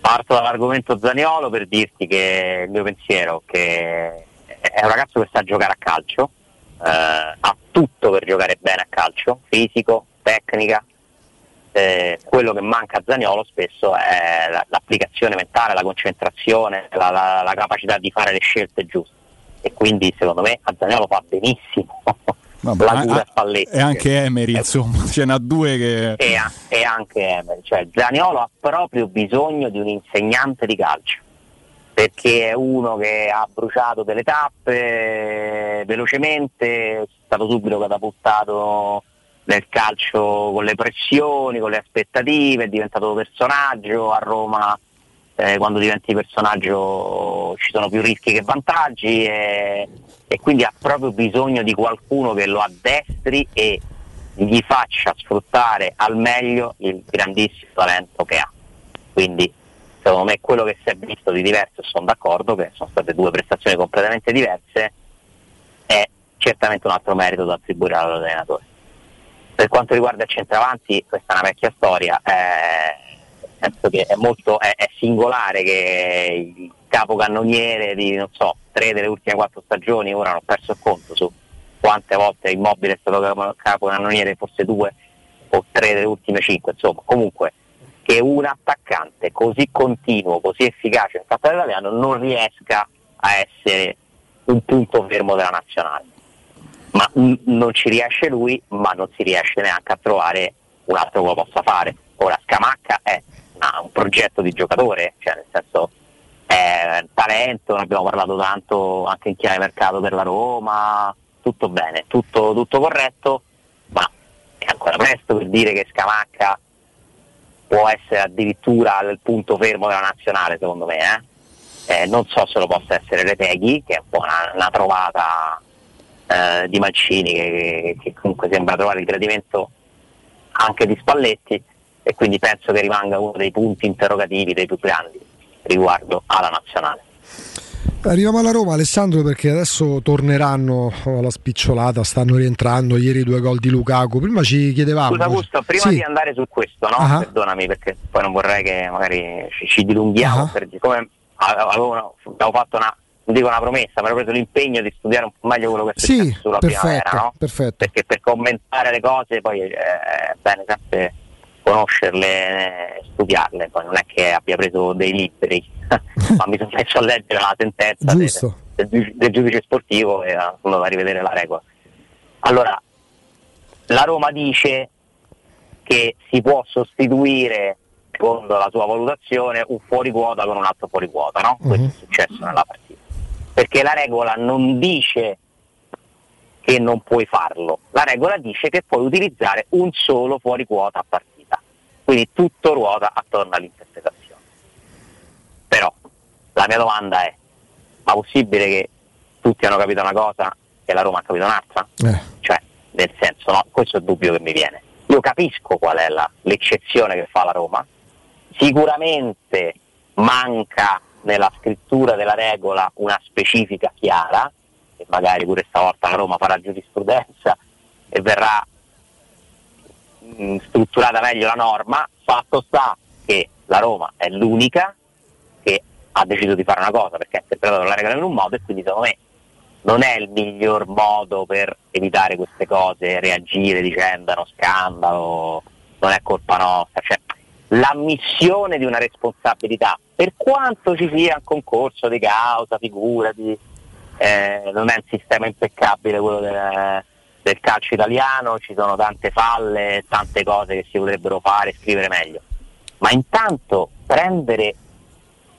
Parto dall'argomento Zaniolo per dirti che il mio pensiero che è un ragazzo che sa giocare a calcio, eh, ha tutto per giocare bene a calcio, fisico, tecnica. Eh, quello che manca a Zaniolo spesso è la- l'applicazione mentale, la concentrazione, la, la- la capacità di fare le scelte giuste. E quindi secondo me a Zaniolo fa benissimo Vabbè, la a- a- e anche Emery, insomma, ce n'ha due che... e, a- e anche Emery. Cioè, Zaniolo ha proprio bisogno di un insegnante di calcio perché è uno che ha bruciato delle tappe eh, velocemente, è stato subito catapultato nel calcio con le pressioni, con le aspettative, è diventato personaggio a Roma. Eh, quando diventi personaggio ci sono più rischi che vantaggi e, e quindi ha proprio bisogno di qualcuno che lo addestri e gli faccia sfruttare al meglio il grandissimo talento che ha. Quindi secondo me quello che si è visto di diverso, sono d'accordo che sono state due prestazioni completamente diverse, è certamente un altro merito da attribuire all'allenatore. Per quanto riguarda il centravanti, questa è una vecchia storia, eh, penso che è molto è, è singolare che il capocannoniere di non so, tre delle ultime quattro stagioni, ora non ho perso il conto su quante volte Immobile è stato capo- capocannoniere, forse due o tre delle ultime cinque, insomma, comunque che un attaccante così continuo, così efficace nel campionato italiano non riesca a essere un punto fermo della nazionale. Ma mm, non ci riesce lui, ma non si riesce neanche a trovare un altro che lo possa fare. Ora Scamacca è ha un progetto di giocatore, cioè nel senso è talento, ne abbiamo parlato tanto anche in chiave mercato per la Roma, tutto bene, tutto, tutto corretto, ma è ancora presto per dire che Scamacca può essere addirittura il punto fermo della nazionale secondo me. eh. Eh, non so se lo possa essere Reteghi, che è un po' una, una trovata eh, di Mancini, che, che comunque sembra trovare il gradimento anche di Spalletti e quindi penso che rimanga uno dei punti interrogativi dei più grandi riguardo alla nazionale. Arriviamo alla Roma, Alessandro, perché adesso torneranno alla spicciolata, stanno rientrando. Ieri due gol di Lukaku. Prima ci chiedevamo. Scusa Augusto, prima Sì. di andare su questo, no? Ah. Perdonami perché poi non vorrei che magari ci, ci dilunghiamo, Ah. perché come avevo, avevo fatto una, non dico una promessa, ma avevo preso l'impegno di studiare un po' meglio quello che è Sì, successo sulla perfetto, primavera, no? perfetto. Perché per commentare le cose poi eh, è bene sempre conoscerle e studiarle, poi non è che abbia preso dei libri, ma mi sono messo a leggere la sentenza del, del del giudice sportivo e sono andato a rivedere la regola. Allora, la Roma dice che si può sostituire, secondo la sua valutazione, un fuori quota con un altro fuori quota, no? Questo è successo nella partita. Perché la regola non dice che non puoi farlo, la regola dice che puoi utilizzare un solo fuori quota a partita. Quindi tutto ruota attorno all'interpretazione. Però la mia domanda è, ma possibile che tutti hanno capito una cosa e la Roma ha capito un'altra? Cioè, nel senso, no, questo è il dubbio che mi viene. Io capisco qual è la- l'eccezione che fa la Roma, sicuramente manca nella scrittura della regola una specifica chiara, e magari pure stavolta la Roma farà giurisprudenza e verrà mh, strutturata meglio la norma, fatto sta che la Roma è l'unica che ha deciso di fare una cosa perché ha interpretato la regola in un modo e quindi secondo me non è il miglior modo per evitare queste cose, reagire dicendo è uno scandalo, non è colpa nostra, cioè l'ammissione di una responsabilità, per quanto ci sia un concorso di causa, figurati, eh, non è un sistema impeccabile quello del, del calcio italiano, ci sono tante falle, tante cose che si potrebbero fare, scrivere meglio, ma intanto prendere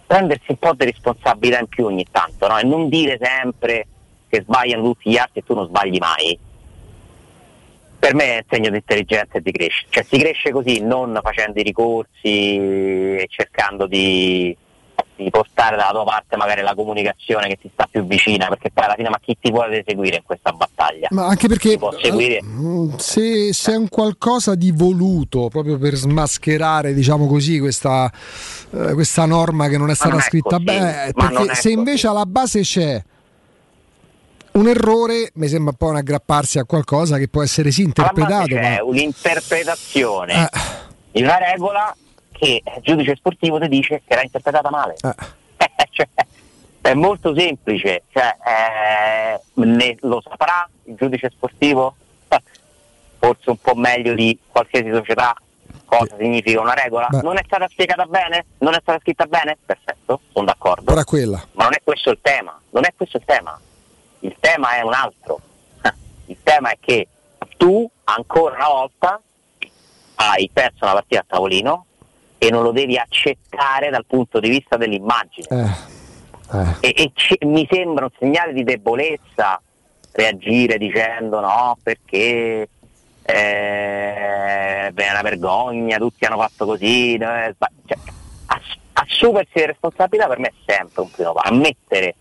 prendersi un po' di responsabilità in più ogni tanto no? e non dire sempre che sbagliano tutti gli altri e tu non sbagli mai. Per me è un segno di intelligenza e di crescita, cioè si cresce così, non facendo i ricorsi e cercando di, di portare dalla tua parte magari la comunicazione che ti sta più vicina, perché poi alla fine ma chi ti vuole seguire in questa battaglia? Ma anche perché Ti può seguire? Mm, se, se è un qualcosa di voluto proprio per smascherare diciamo così questa, eh, questa norma che non è stata non è scritta così, bene perché se invece alla base c'è un errore mi sembra un po' un aggrapparsi a qualcosa che può essere sì interpretato ma un'interpretazione Eh. di una regola che il giudice sportivo ti dice che era interpretata male. Cioè, è molto semplice, cioè, eh, lo saprà il giudice sportivo? Forse un po' meglio di qualsiasi società cosa significa una regola. Beh. Non è stata spiegata bene? Non è stata scritta bene? Perfetto, sono d'accordo. Ma non è questo il tema, non è questo il tema. Il tema è un altro. Il tema è che tu ancora una volta hai perso una partita a tavolino e non lo devi accettare dal punto di vista dell'immagine. eh, E, e ci- mi sembra un segnale di debolezza reagire dicendo no perché eh, è una vergogna, tutti hanno fatto così. eh, sba- cioè, ass- assumersi le responsabilità per me è sempre un primo passo. Ammettere.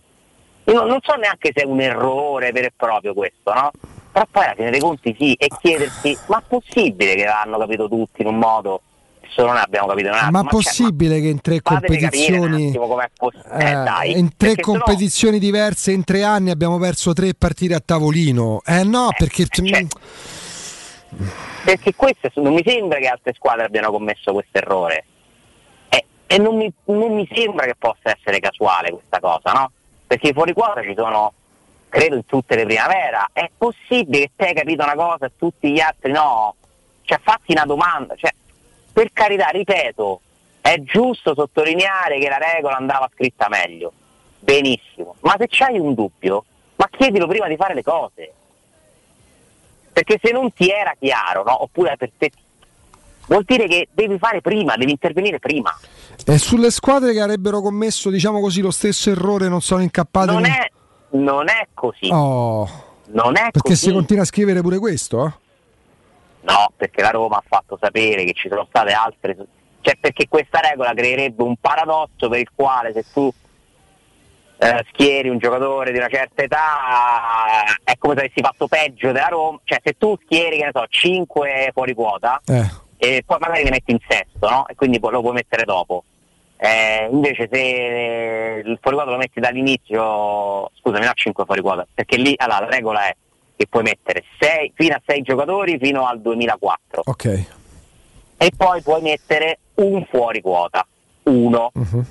Io non, non so neanche se è un errore vero e proprio questo, no? Però poi alla fine dei conti sì, e chiedersi, ma è possibile che l'hanno capito tutti in un modo solo noi abbiamo capito attimo. Ma c'è- possibile che in tre competizioni possibile. eh, Eh, in tre competizioni diverse in tre anni abbiamo perso tre partite a tavolino? Eh no, perché cioè, perché queste non mi sembra che altre squadre abbiano commesso questo errore e, e non, mi, non mi sembra che possa essere casuale questa cosa, no? Perché i fuori quota ci sono, credo, in tutte le primavera. È possibile che te hai capito una cosa e tutti gli altri no? Cioè, fatti una domanda. Cioè, per carità, ripeto, è giusto sottolineare che la regola andava scritta meglio. Benissimo. Ma se c'hai un dubbio, ma chiedilo prima di fare le cose. Perché se non ti era chiaro, no? oppure per te, vuol dire che devi fare prima, devi intervenire prima. E sulle squadre che avrebbero commesso, diciamo così, lo stesso errore non sono incappate. Non in- è, non è così. Oh, Non è perché così. si continua a scrivere pure questo? eh? No, perché la Roma ha fatto sapere che ci sono state altre. Cioè, perché questa regola creerebbe un paradosso per il quale se tu eh, schieri un giocatore di una certa età è come se avessi fatto peggio della Roma. Cioè, se tu schieri, che ne so, 5 fuori quota Eh. e poi magari li metti in sesto, no? E quindi lo puoi mettere dopo. Eh, invece se il fuori quota lo metti dall'inizio, scusami, no 5 fuori quota, perché lì allora, la regola è che puoi mettere sei- fino a 6 giocatori fino al 2004 Ok. e poi puoi mettere un fuori quota, uno. Mhm.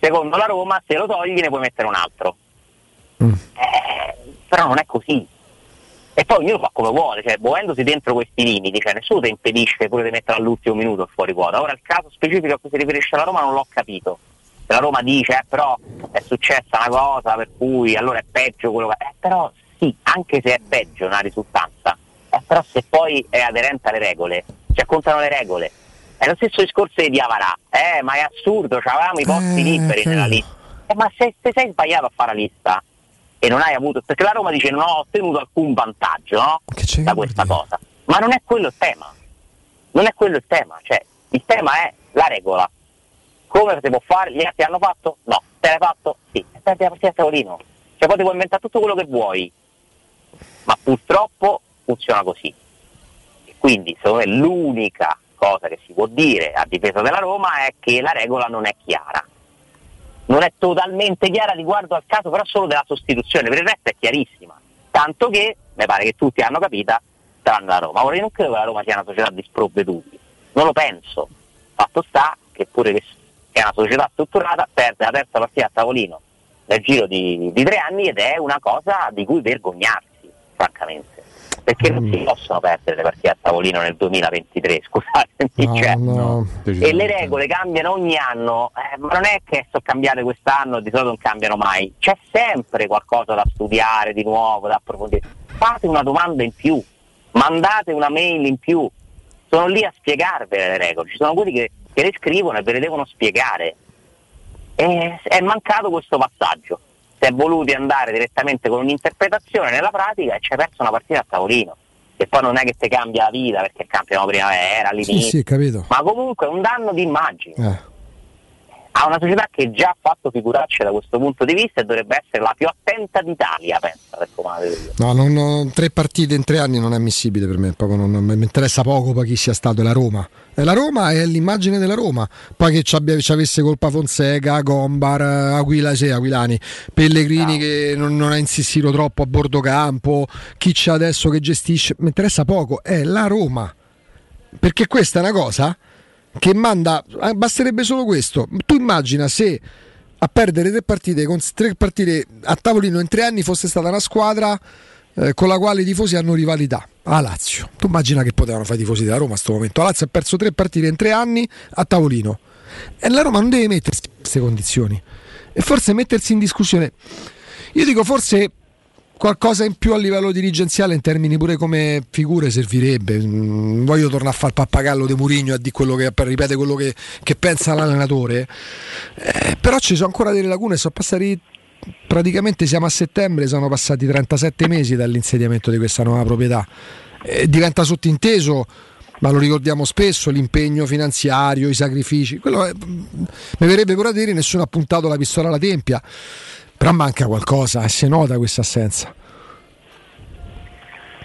Secondo la Roma, se lo togli ne puoi mettere un altro. Mm. Eh, però non è così. E poi ognuno fa come vuole, cioè muovendosi dentro questi limiti, cioè nessuno ti impedisce pure di mettere all'ultimo minuto il fuori quota. Ora il caso specifico a cui si riferisce la Roma non l'ho capito. La Roma dice, eh, però è successa una cosa per cui allora è peggio quello che... Eh, però sì, anche se è peggio una risultanza, eh, però se poi è aderente alle regole, cioè contano le regole. È lo stesso discorso di Avarà, eh, ma è assurdo, avevamo i posti Eh, liberi nella lista. Eh, ma se, se sei sbagliato a fare la lista e non hai avuto, perché la Roma dice non ho ottenuto alcun vantaggio no? da questa cosa, ma non è quello il tema, non è quello il tema, cioè il tema è la regola. Come si può fare? Gli altri hanno fatto? No. Te l'hai fatto? Sì. E perdi la partita a tavolino. Cioè poi ti puoi inventare tutto quello che vuoi, ma purtroppo funziona così. E quindi secondo me l'unica cosa che si può dire a difesa della Roma è che la regola non è chiara. Non è totalmente chiara riguardo al caso però solo della sostituzione, per il resto è chiarissima. Tanto che, mi pare che tutti hanno capita, tranne la Roma. Ora io non credo che la Roma sia una società di sprovveduti, non lo penso. Fatto sta che pure che è una società strutturata, perde la terza partita a tavolino nel giro di, di tre anni ed è una cosa di cui vergognarsi, francamente. Perché non si possono perdere le partite a tavolino nel 2023, scusatemi. cioè, e le regole cambiano ogni anno, eh, ma non è che sono cambiate quest'anno e di solito non cambiano mai. C'è sempre qualcosa da studiare di nuovo, da approfondire. Fate una domanda in più, mandate una mail in più. Sono lì a spiegarvele le regole. Ci sono quelli che, che le scrivono e ve le devono spiegare. E è mancato questo passaggio. Si è voluti andare direttamente con un'interpretazione nella pratica e ci hai perso una partita a tavolino. E poi non è che ti cambia la vita perché cambiano primavera, Sì, all'inizio. sì, capito. Ma comunque è un danno di immagine. Eh. Ha una società che già ha fatto figuracce da questo punto di vista e dovrebbe essere la più attenta d'Italia, io. No, non- non- tre partite in tre anni non è ammissibile per me, non, non- mi interessa poco poi chi sia stato, è la Roma. È la Roma è l'immagine della Roma. Poi che ci, abbia- ci avesse colpa Fonseca, Gombar, Aquila, sì, Aquilani, Pellegrini che non, non ha insistito troppo a bordo campo, chi c'è adesso che gestisce, mi interessa poco, è la Roma. Perché questa è una cosa che manda, eh, basterebbe solo questo. Tu immagina se a perdere tre partite, tre partite a tavolino in tre anni fosse stata una squadra eh, con la quale i tifosi hanno rivalità. A Lazio. Tu immagina che potevano fare i tifosi della Roma a questo momento. La Lazio ha perso tre partite in tre anni a tavolino. E la Roma non deve mettersi in queste condizioni. E forse mettersi in discussione. Io dico forse qualcosa in più a livello dirigenziale in termini pure come figure servirebbe. Mm, voglio tornare a fare pappagallo di Murigno a dire quello che ripete quello che, che pensa l'allenatore. Eh, però ci sono ancora delle lacune, sono passati praticamente siamo a settembre, sono passati 37 mesi dall'insediamento di questa nuova proprietà. Eh, diventa sottinteso, ma lo ricordiamo spesso, l'impegno finanziario, i sacrifici. Quello è- mi verrebbe pure a dire nessuno ha puntato la pistola alla tempia. Però manca qualcosa e si nota questa assenza.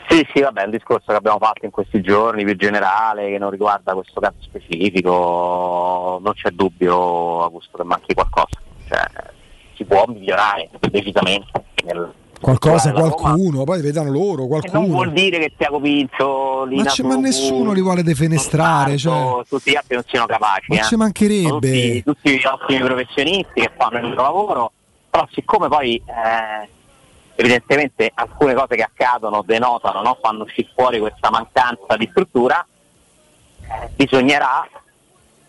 Sì, sì, vabbè, è un discorso che abbiamo fatto in questi giorni, più generale, che non riguarda questo caso specifico, non c'è dubbio, Augusto, che manchi qualcosa. Cioè, si può migliorare decisamente. Nel, Qualcosa, nella Roma. qualcuno, poi vedano loro, E non qualcuno. vuol dire che Tiago Pinto, Lina Ma, c'è- ma nessuno li vuole defenestrare, cioè. Tutti gli altri non siano capaci. Ma eh. ci mancherebbe. Tutti, tutti ottimi professionisti che fanno il loro lavoro, però siccome poi eh, evidentemente alcune cose che accadono denotano, no? fanno uscire fuori questa mancanza di struttura, eh, bisognerà,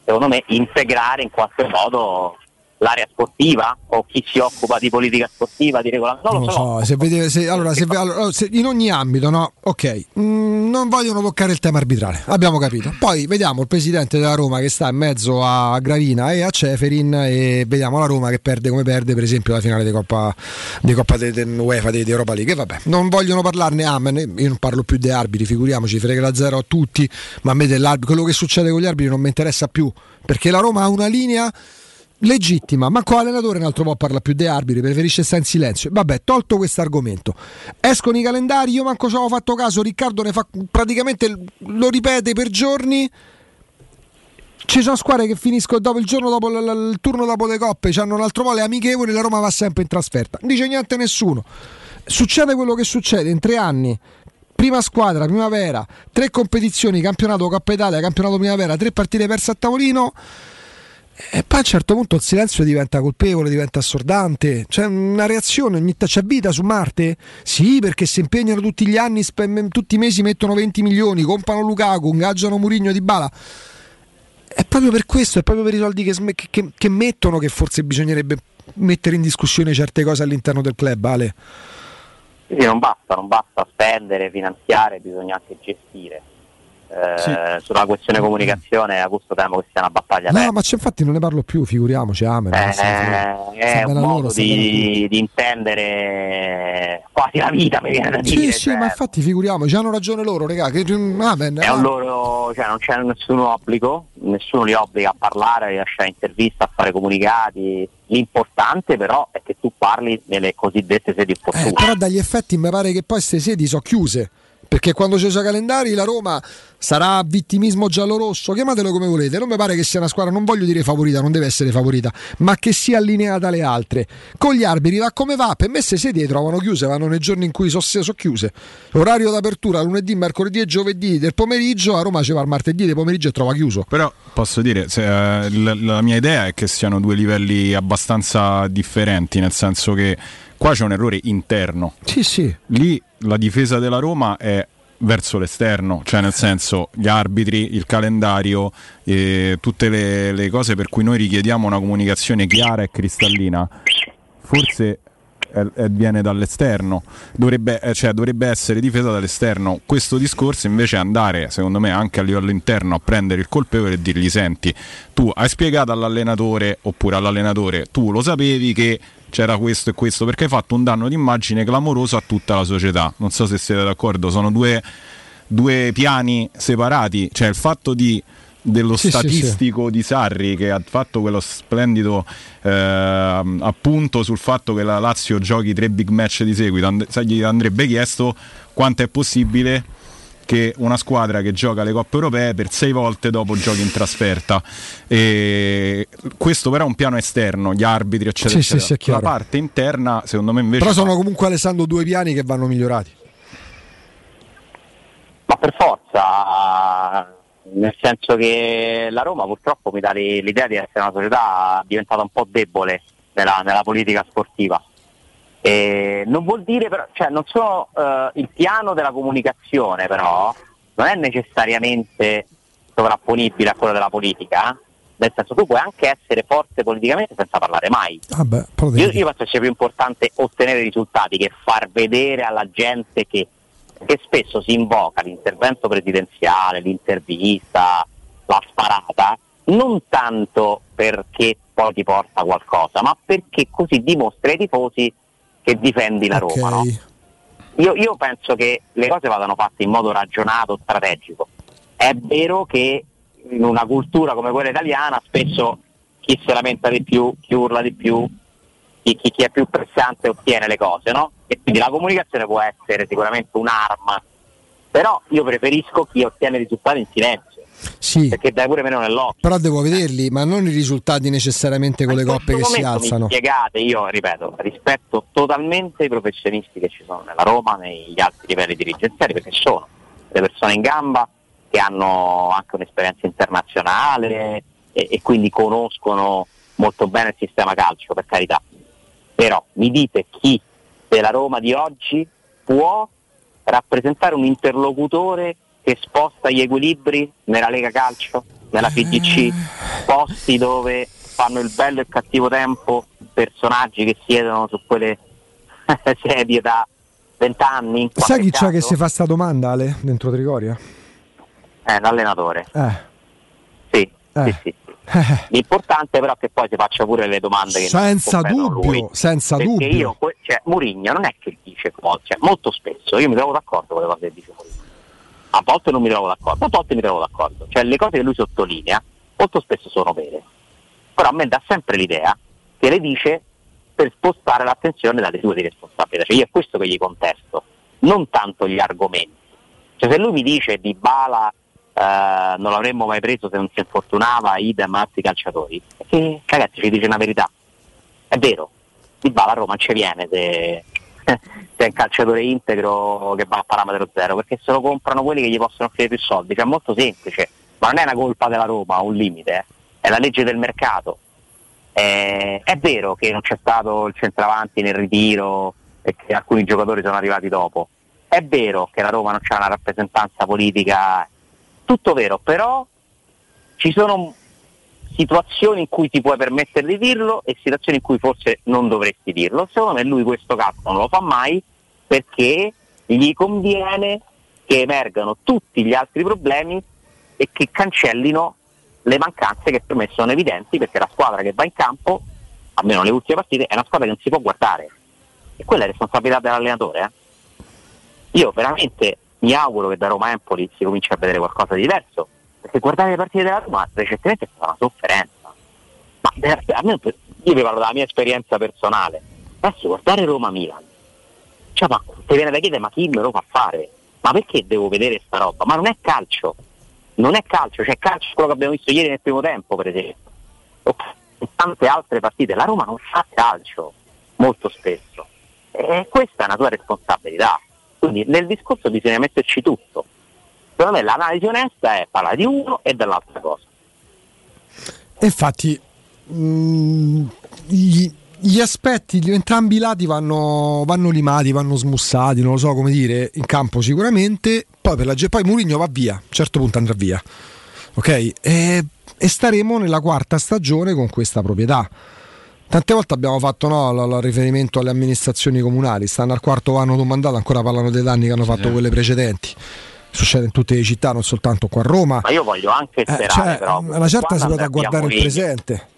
secondo me, integrare in qualche modo l'area sportiva o chi si occupa di politica sportiva, di regolamento. Non lo so. so, se vede- se- allora, se, allora, se in ogni ambito, no? Ok, mm, non vogliono toccare il tema arbitrale, abbiamo capito. Poi vediamo il presidente della Roma che sta in mezzo a Gravina e a Ceferin e vediamo la Roma che perde come perde, per esempio, la finale di Coppa, di Coppa de, de- UEFA di, di Europa League. E vabbè, non vogliono parlarne, amen. Io non parlo più dei arbitri, figuriamoci, frega la zero a tutti, ma a me dell'arbitro, quello che succede con gli arbitri non mi interessa più, perché la Roma ha una linea legittima, ma con l'allenatore un altro po' parla più dei arbitri, preferisce stare in silenzio. Vabbè, tolto questo argomento. Escono i calendari, io manco ci avevo fatto caso, Riccardo ne fa praticamente lo ripete per giorni. Ci sono squadre che finiscono dopo il giorno dopo l- l- il turno dopo le coppe, hanno un altro po' le amichevoli, la Roma va sempre in trasferta. Non dice niente nessuno. Succede quello che succede in tre anni. Prima squadra, primavera, tre competizioni, campionato Coppa Italia, campionato primavera, tre partite perse a tavolino. E poi a un certo punto il silenzio diventa colpevole, diventa assordante. C'è una reazione, ogni t- c'è vita su Marte? Sì, perché si impegnano tutti gli anni, spe- tutti i mesi mettono 20 milioni, comprano Lukaku, ingaggiano Murigno di Bala. È proprio per questo, è proprio per i soldi che, sm- che- che mettono che forse bisognerebbe mettere in discussione certe cose all'interno del club, Ale. Sì, non basta, non basta spendere, finanziare, bisogna anche gestire. Eh, Sulla questione comunicazione, Augusto temo che sia una battaglia No, ma c'è, infatti non ne parlo più, figuriamoci, Amen. Eh, sta è un a modo loro, a di, di intendere quasi la vita, mi viene da Sì, dire. sì, cioè, ma infatti figuriamoci, hanno ragione loro, regà. Che, amen, è un loro, cioè, non c'è nessun obbligo, nessuno li obbliga a parlare, a rilasciare interviste, a fare comunicati. L'importante però è che tu parli nelle cosiddette sedi opportune. Eh, però dagli effetti mi pare che poi queste sedi sono chiuse. Perché quando sono i calendari la Roma sarà vittimismo giallo-rosso, chiamatelo come volete. Non mi pare che sia una squadra, non voglio dire favorita, non deve essere favorita, ma che sia allineata alle altre. Con gli arbitri va come va, per me se sedie trovano chiuse, vanno nei giorni in cui sono so chiuse. Orario d'apertura lunedì, mercoledì e giovedì del pomeriggio, a Roma ci va il martedì del pomeriggio e trova chiuso. Però posso dire, se, eh, l- la mia idea è che siano due livelli abbastanza differenti, nel senso che qua c'è un errore interno. Sì, sì. Lì la difesa della Roma è verso l'esterno, cioè nel senso gli arbitri, il calendario, eh, tutte le, le cose per cui noi richiediamo una comunicazione chiara e cristallina, forse viene dall'esterno, dovrebbe, eh, cioè, dovrebbe essere difesa dall'esterno. Questo discorso invece è andare, secondo me, anche a livello interno a prendere il colpevole e dirgli: Senti, tu hai spiegato all'allenatore oppure all'allenatore, tu lo sapevi che c'era questo e questo perché hai fatto un danno d'immagine clamoroso a tutta la società. Non so se siete d'accordo, sono due, due piani separati, cioè il fatto di dello Sì, sì, sì. statistico di Sarri che ha fatto quello splendido ehm, appunto sul fatto che la Lazio giochi tre big match di seguito And- gli andrebbe chiesto quanto è possibile che una squadra che gioca le coppe europee per sei volte dopo giochi in trasferta e questo però è un piano esterno gli arbitri eccetera, Sì, sì, eccetera. sì, è chiaro. la parte interna secondo me invece Però sono comunque Alessandro due piani che vanno migliorati. Ma per forza, nel senso che la Roma purtroppo mi dà li- l'idea di essere una società diventata un po' debole nella, nella politica sportiva. E non vuol dire però, cioè non so, eh, il piano della comunicazione però non è necessariamente sovrapponibile a quello della politica, eh. nel senso tu puoi anche essere forte politicamente senza parlare mai. Però Io, io penso sia più importante ottenere risultati che far vedere alla gente che, che spesso si invoca l'intervento presidenziale, l'intervista, la sparata, non tanto perché poi ti porta qualcosa, ma perché così dimostri ai tifosi che difendi la Roma. no? Io, io penso che le cose vadano fatte in modo ragionato, strategico. È vero che in una cultura come quella italiana spesso chi si lamenta di più, chi urla di più, chi, chi- chi è più pressante ottiene le cose, no? E quindi la comunicazione può essere sicuramente un'arma Però io preferisco chi ottiene risultati in silenzio. Sì. Perché dai pure meno nell'occhio. Però devo vederli, ma non i risultati necessariamente con le coppe che si alzano. Spiegate, io ripeto, rispetto totalmente i professionisti che ci sono nella Roma, negli altri livelli dirigenziali, perché sono delle persone in gamba che hanno anche un'esperienza internazionale e, e quindi conoscono molto bene il sistema calcio, per carità. Però mi dite chi della Roma di oggi può rappresentare un interlocutore che sposta gli equilibri nella Lega Calcio, nella FIGC, posti dove fanno il bello e il cattivo tempo, personaggi che siedono su quelle sedie da vent'anni. Sai chi c'è che si fa sta domanda, Ale, dentro Trigoria? Eh, l'allenatore. Eh. Sì, Eh. sì, sì. L'importante però è che poi si faccia pure le domande che Senza dubbio, lui. senza Perché dubbio. io, cioè, Murigno non è che dice cose, cioè, molto spesso io mi trovo d'accordo con le cose che dice Murigno. A volte non mi trovo d'accordo, a volte mi trovo d'accordo. Cioè le cose che lui sottolinea molto spesso sono vere. Però a me dà sempre l'idea che le dice per spostare l'attenzione dalle sue responsabilità. Cioè io è questo che gli contesto, non tanto gli argomenti. Cioè se lui mi dice di Bala eh, non l'avremmo mai preso se non si infortunava, idem altri calciatori, che ragazzi ci dice una verità. È vero, di Bala a Roma non ci viene se, se è un calciatore integro che va a parametro zero, perché se lo comprano quelli che gli possono offrire più soldi, cioè è molto semplice, ma non è una colpa della Roma, un limite, eh. è la legge del mercato. Eh, è vero che non c'è stato il centravanti nel ritiro e che alcuni giocatori sono arrivati dopo. È vero che la Roma non c'ha una rappresentanza politica, tutto vero, però ci sono situazioni in cui ti puoi permettere di dirlo e situazioni in cui forse non dovresti dirlo. Secondo me lui questo cazzo non lo fa mai perché gli conviene che emergano tutti gli altri problemi e che cancellino le mancanze che per me sono evidenti perché la squadra che va in campo, almeno nelle ultime partite, è una squadra che non si può guardare. E quella è responsabilità dell'allenatore. eh. Io veramente mi auguro che da Roma Empoli si cominci a vedere qualcosa di diverso, perché guardare le partite della Roma recentemente è stata una sofferenza. Ma veramente, almeno io vi parlo della mia esperienza personale. Adesso guardare Roma-Milan, cioè, ma ti viene da chiedere ma chi me lo fa fare? Ma perché devo vedere sta roba? Ma non è calcio, non è calcio, cioè calcio quello che abbiamo visto ieri nel primo tempo per esempio. O tante altre partite, la Roma non fa calcio molto spesso. E questa è una tua responsabilità. Quindi nel discorso bisogna metterci tutto. Secondo me l'analisi onesta è parlare di uno e dell'altra cosa. E infatti mh, gli, gli aspetti di entrambi i lati vanno, vanno limati, vanno smussati, non lo so come dire, in campo sicuramente, poi, per la, poi Mourinho va via, a un certo punto andrà via, ok? E, e staremo nella quarta stagione con questa proprietà. Tante volte abbiamo fatto no, l- l- riferimento alle amministrazioni comunali, stanno al quarto anno di un mandato, ancora parlano dei danni che hanno fatto quelle precedenti. Succede in tutte le città, non soltanto qua a Roma. Ma io voglio anche Eh, sperare cioè, però. una certa si a guardare il Mourinho- presente.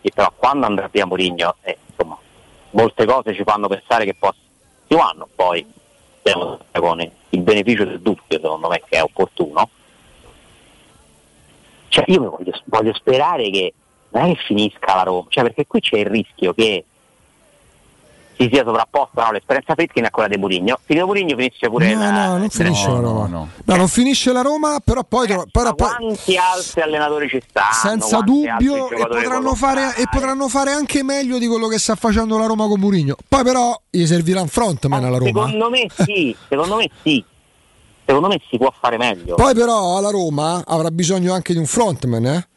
Sì, però quando andrà via Mourinho, eh, insomma, molte cose ci fanno pensare che possa più anno, poi stiamo con il beneficio del dubbio, secondo me, che è opportuno. Cioè, io voglio, voglio sperare che non è che finisca la Roma, cioè perché qui c'è il rischio che si sia sovrapposta no, l'esperienza Fritkin a quella di Mourinho. Finito Mourinho finisce pure No, la- no, non finisce la Roma. No, non finisce la Roma, però poi, però poi- quanti altri allenatori ci stanno? senza dubbio e potranno, fare, e potranno fare anche meglio di quello che sta facendo la Roma con Mourinho. Poi però gli servirà un frontman alla Roma. Secondo me sì, secondo me sì. Secondo me si può fare meglio. Poi però la Roma avrà bisogno anche di un frontman, eh?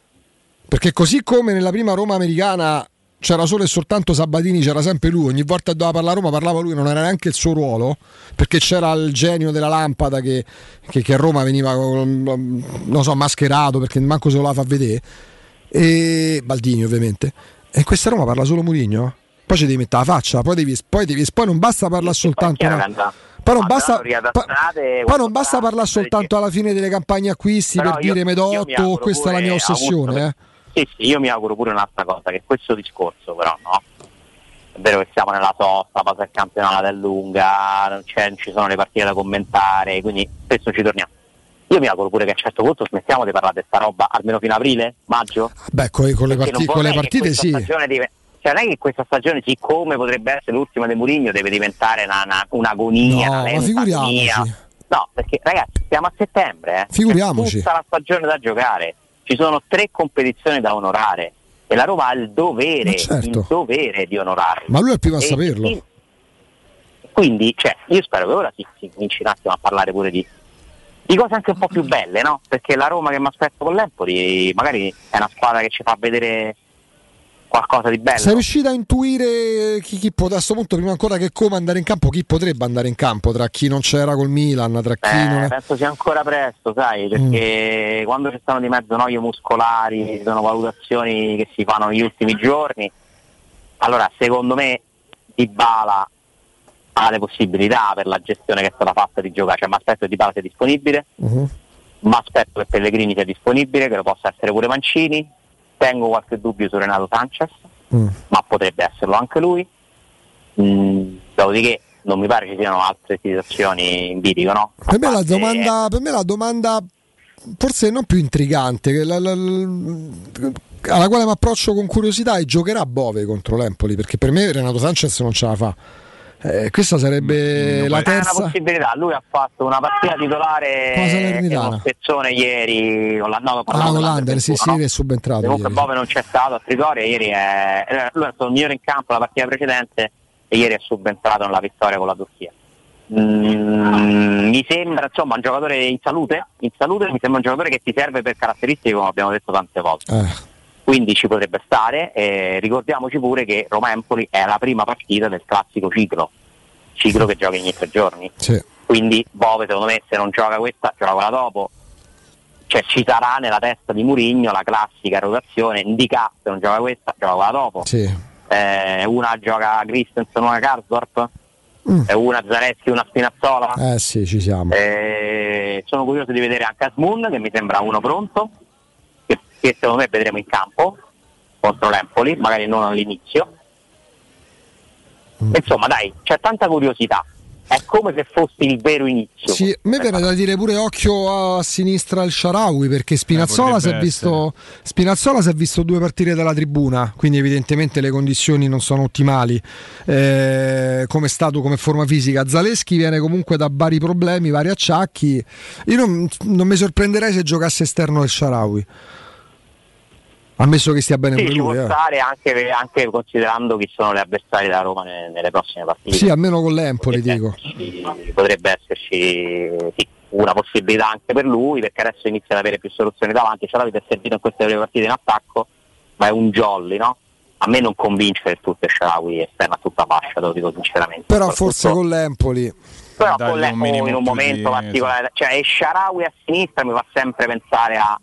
Perché così come nella prima Roma americana c'era solo e soltanto Sabatini, c'era sempre lui, ogni volta che doveva parlare a Roma parlava lui, non era neanche il suo ruolo, perché c'era il genio della lampada che, che- che a Roma veniva, non so, mascherato, perché manco se lo la fa vedere, e Baldini ovviamente. E questa Roma parla solo Mourinho? Poi ci devi mettere la faccia, poi, devi, poi, devi- poi non basta parlare soltanto... Poi non, basta, poi non basta parlare soltanto alla fine delle campagne acquisti Però per io- dire Medotto, questa è la mia ossessione. Augusto, eh. Sì, sì, io mi auguro pure un'altra cosa, che questo discorso però no. È vero che siamo nella sosta, passa il campionato è lunga, non, non ci sono le partite da commentare, quindi spesso ci torniamo. Io mi auguro pure che a un certo punto smettiamo di parlare di sta roba almeno fino a aprile, maggio. Beh, con, con le, parti- con le partite sì. stagione dive- cioè non è che questa stagione, siccome potrebbe essere l'ultima di Mourinho, deve diventare una- una- un'agonia, No, una ma lenta figuriamoci. agonia. No, perché ragazzi, siamo a settembre, eh. Figuriamoci. C'è tutta la stagione da giocare. Ci sono tre competizioni da onorare e la Roma ha il dovere, certo. il dovere di onorarle. Ma lui è il primo a E saperlo. quindi- Quindi, cioè, io spero che ora si, si cominci un attimo a parlare pure di, di cose anche un po' più belle, no? Perché la Roma che mi aspetto con l'Empoli magari è una squadra che ci fa vedere qualcosa di bello. Sei riuscito a intuire chi, chi pot- a questo punto, prima ancora che come andare in campo, chi potrebbe andare in campo tra chi non c'era col Milan, tra chi non Eh, è... penso sia ancora presto, sai, perché quando ci stanno di mezzo noie muscolari, ci sono valutazioni che si fanno negli ultimi giorni. Allora, secondo me Dybala ha le possibilità per la gestione che è stata fatta di giocare, cioè mi aspetto che Dybala sia disponibile, Mhm. mi aspetto che Pellegrini sia disponibile, che lo possa essere pure Mancini, tengo qualche dubbio su Renato Sanchez, Mm. ma potrebbe esserlo anche lui. Mm, dopodiché non mi pare ci siano altre situazioni in bilico, no? Per me, la domanda, per me la domanda forse non più intrigante, la- la- alla quale mi approccio con curiosità è giocherà Bove contro l'Empoli, perché per me Renato Sanchez non ce la fa. Eh, questa sarebbe la È una terza. possibilità, lui ha fatto una partita titolare Con spezzone ieri con la no, Ah, con l'Under, sì, 21, sì, no? è subentrato. Comunque ieri. Bove non c'è stato a Trigoria, ieri è, eh, lui è stato il migliore in campo la partita precedente e ieri è subentrato nella vittoria con la Turchia. Mm, mi sembra insomma un giocatore in salute, in salute mi sembra un giocatore che ti serve per caratteristiche come abbiamo detto tante volte. Eh, Quindi ci potrebbe stare, eh, ricordiamoci pure che Roma-Empoli è la prima partita del classico ciclo, ciclo che gioca ogni tre giorni. sì. Quindi Bove secondo me se non gioca questa gioca quella dopo. Cioè ci sarà nella testa di Murigno la classica rotazione, indica se non gioca questa, gioca quella dopo. Sì. Eh, una gioca Christensen, una Karsdorp, Mm. una Zareschi, una Spinazzola. Eh sì, ci siamo. Eh, sono curioso di vedere anche Asmun che mi sembra uno pronto, che, secondo me vedremo in campo contro l'Empoli, magari non all'inizio. Mm. Insomma dai, c'è tanta curiosità. È come se fosse il vero inizio. Sì, a me viene da dire pure occhio a sinistra il Sharawi perché Spinazzola, Eh, si visto, Spinazzola si è visto due partite dalla tribuna, quindi evidentemente le condizioni non sono ottimali eh, come stato, come forma fisica. Zaleschi viene comunque da vari problemi, vari acciacchi. Io non, non mi sorprenderei se giocasse esterno il Sharawi. Ammesso che stia bene Sì, pure ci lui. può eh. stare anche, anche considerando chi sono le avversarie della Roma nelle, nelle prossime partite. Sì, almeno con l'Empoli dico. Ci- potrebbe esserci sì, una possibilità anche per lui perché adesso inizia ad avere più soluzioni davanti. Ce l'avete servito in queste prime partite in attacco, ma è un jolly, no? A me non convince del tutto Sharawi esterno a tutta fascia, te lo dico sinceramente. Però forse con l'Empoli. però con l'Empoli in un momento di- particolare, cioè e Sharawi a sinistra mi fa sempre pensare a,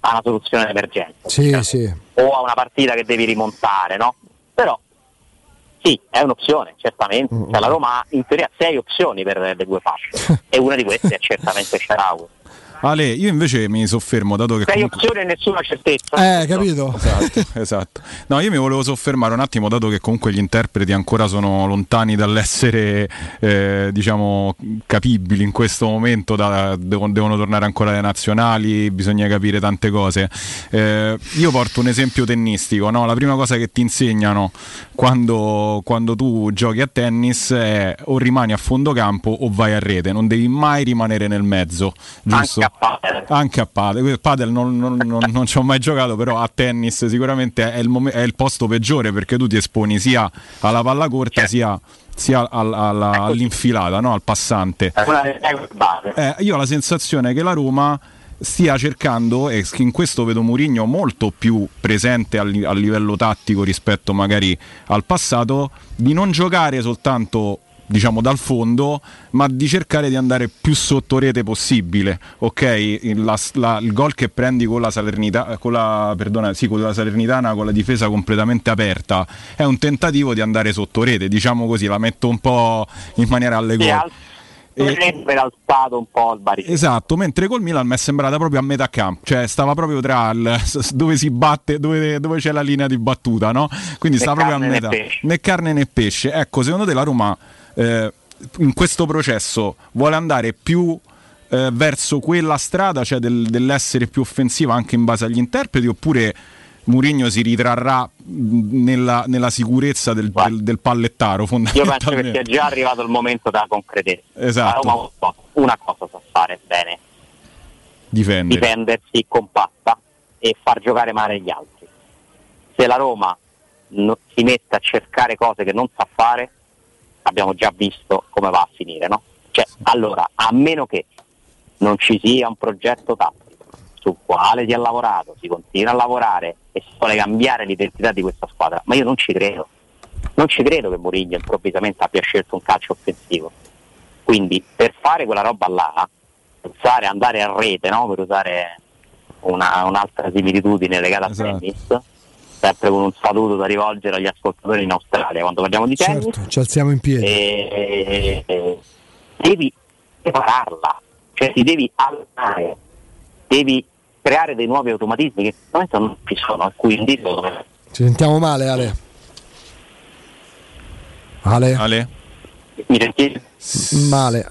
a una soluzione d'emergenza Sì, sì. o a una partita che devi rimontare, no? Però sì, è un'opzione, certamente. Mm, Cioè, la Roma ha in teoria sei opzioni per le due fasce e una di queste è certamente Sharawi. Ale, io invece mi soffermo, dato che Sei comunque... opzioni e nessuna certezza. Eh, capito? Esatto, esatto. No, io mi volevo soffermare un attimo, dato che comunque gli interpreti ancora sono lontani dall'essere, eh, diciamo, capibili in questo momento, da- devo- devono tornare ancora alle nazionali, bisogna capire tante cose. Eh, io porto un esempio tennistico, no? la prima cosa che ti insegnano quando, quando tu giochi a tennis è o rimani a fondo campo o vai a rete, non devi mai rimanere nel mezzo, giusto? Anche a padel. Anche a padel, padel non, non- non- non ci ho mai giocato, però a tennis sicuramente è il, mom- è il posto peggiore perché tu ti esponi sia alla palla corta sia, sia al- alla- all'infilata, no? al passante. Eh, io ho la sensazione che la Roma stia cercando, e in questo vedo Mourinho molto più presente a livello tattico rispetto magari al passato, di non giocare soltanto diciamo dal fondo, ma di cercare di andare più sotto rete possibile. Ok, il, la- la- il gol che prendi con la Salernitana, con la, perdona, sì, con la Salernitana con la difesa completamente aperta, è un tentativo di andare sotto rete, diciamo così, la metto un po' in maniera Sì, allegorica. al- Potrebbe alzato un po' il baricone. Esatto, mentre col Milan mi è sembrata proprio a metà campo, cioè stava proprio tra il, dove si batte, dove, dove c'è la linea di battuta, no? Quindi Né stava proprio a né metà. pesce. Né carne né pesce. Ecco, secondo te la Roma eh, in questo processo vuole andare più eh, verso quella strada, cioè del- dell'essere più offensiva anche in base agli interpreti, oppure Mourinho si ritrarrà nella, nella sicurezza del, del- del pallettaro Io penso che fondamentalmente? sia già arrivato il momento della concretezza. Esatto. La Roma una cosa sa fare bene, Difendere. difendersi compatta e far giocare male gli altri. Se la Roma si mette a cercare cose che non sa fare, abbiamo già visto come va a finire, no? Cioè, allora, a meno che non ci sia un progetto tattico sul quale si è lavorato, si continua a lavorare e si vuole cambiare l'identità di questa squadra, ma io non ci credo. Non ci credo che Mourinho improvvisamente abbia scelto un calcio offensivo. Quindi per fare quella roba là, pensare andare a rete, no? per usare una- un'altra similitudine legata Esatto. al tennis, sempre con un saluto da rivolgere agli ascoltatori in Australia quando parliamo di tennis, Certo, ci alziamo in piedi. e- e- devi prepararla, cioè ti devi allenare, devi creare dei nuovi automatismi che veramente non ci sono, e quindi Ci sentiamo male, Ale. Ale. mi sentite Male.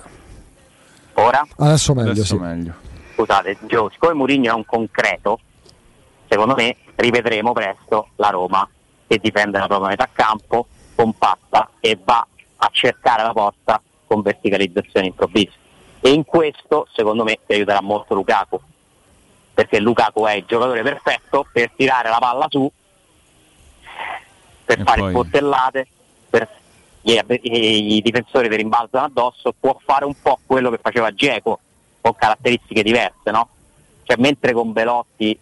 ora? Adesso meglio, Adesso sì. meglio. Scusate, Gio, siccome Mourinho è un concreto, secondo me rivedremo presto la Roma che difende la propria metà campo, compatta e va a cercare la porta con verticalizzazione improvvisa. E in questo, secondo me, ti aiuterà molto Lukaku, perché Lukaku è il giocatore perfetto per tirare la palla su, per E fare poi- sportellate, per i difensori ti rimbalzano addosso, può fare un po' quello che faceva Geco con caratteristiche diverse, no? Cioè mentre con Belotti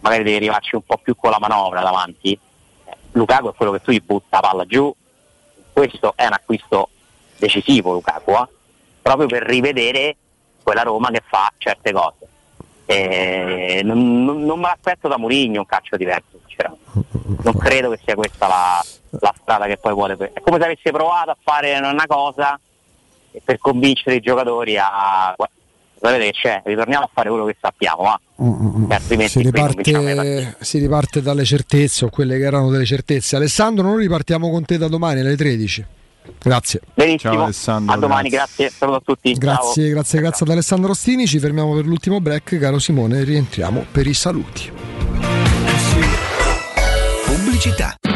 magari devi arrivarci un po' più con la manovra davanti, eh, Lukaku è quello che tu gli butta la palla giù, questo è un acquisto decisivo Lukaku, eh? proprio per rivedere quella Roma che fa certe cose. E non, non- me l'aspetto da Mourinho un calcio diverso, sinceramente. Non credo che sia questa la, la strada che poi vuole. È come se avesse provato a fare una cosa per convincere i giocatori a. Sapete che c'è? Ritorniamo a fare quello che sappiamo, va? Si qui non vinciamo mai partite. riparte, si riparte dalle certezze o quelle che erano delle certezze. Alessandro, noi ripartiamo con te da domani alle 13. Grazie. Benissimo, a domani, grazie. Saluto a tutti. Grazie, Ciao. grazie, grazie ad Alessandro Rostini. Ci fermiamo per l'ultimo break, caro Simone, rientriamo per i saluti. Pubblicità.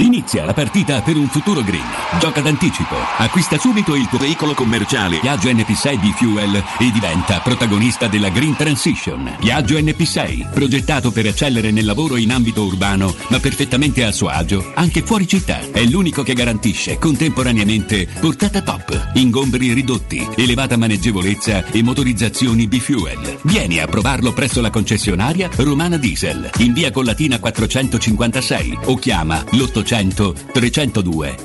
Inizia la partita per un futuro green. Gioca d'anticipo. Acquista subito il tuo veicolo commerciale Piaggio NP6 di Fuel e diventa protagonista della Green Transition. Piaggio NP6, progettato per eccellere nel lavoro in ambito urbano, ma perfettamente a suo agio anche fuori città. È l'unico che garantisce contemporaneamente portata top, ingombri ridotti, elevata maneggevolezza e motorizzazioni B-Fuel. Vieni a provarlo presso la concessionaria Romana Diesel in via Collatina 456 o chiama l'800 302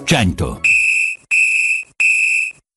100.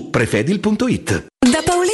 prefedil.it.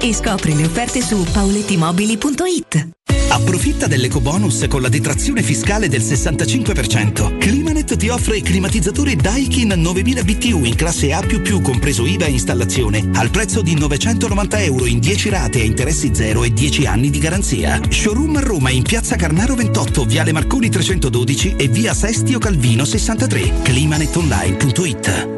e scopri le offerte su paulettimobili.it. Approfitta dell'ecobonus con la detrazione fiscale del 65%. Climanet ti offre il climatizzatore Daikin 9000 BTU in classe A++ compreso IVA e installazione al prezzo di 990 euro in 10 rate a interessi zero e 10 anni di garanzia. Showroom a Roma in piazza Carnaro 28, viale Marconi 312 e via Sestio Calvino 63. Climanetonline.it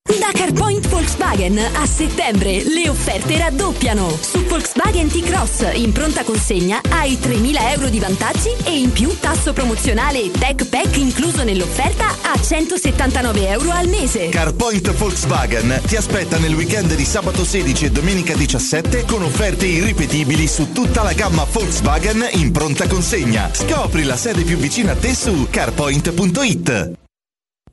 Da CarPoint Volkswagen a settembre le offerte raddoppiano. Su Volkswagen T-Cross in pronta consegna hai 3.000 euro di vantaggi e in più tasso promozionale tech pack incluso nell'offerta a 179 euro al mese. CarPoint Volkswagen ti aspetta nel weekend di sabato 16 e domenica 17 con offerte irripetibili su tutta la gamma Volkswagen in pronta consegna. Scopri la sede più vicina a te su carpoint.it.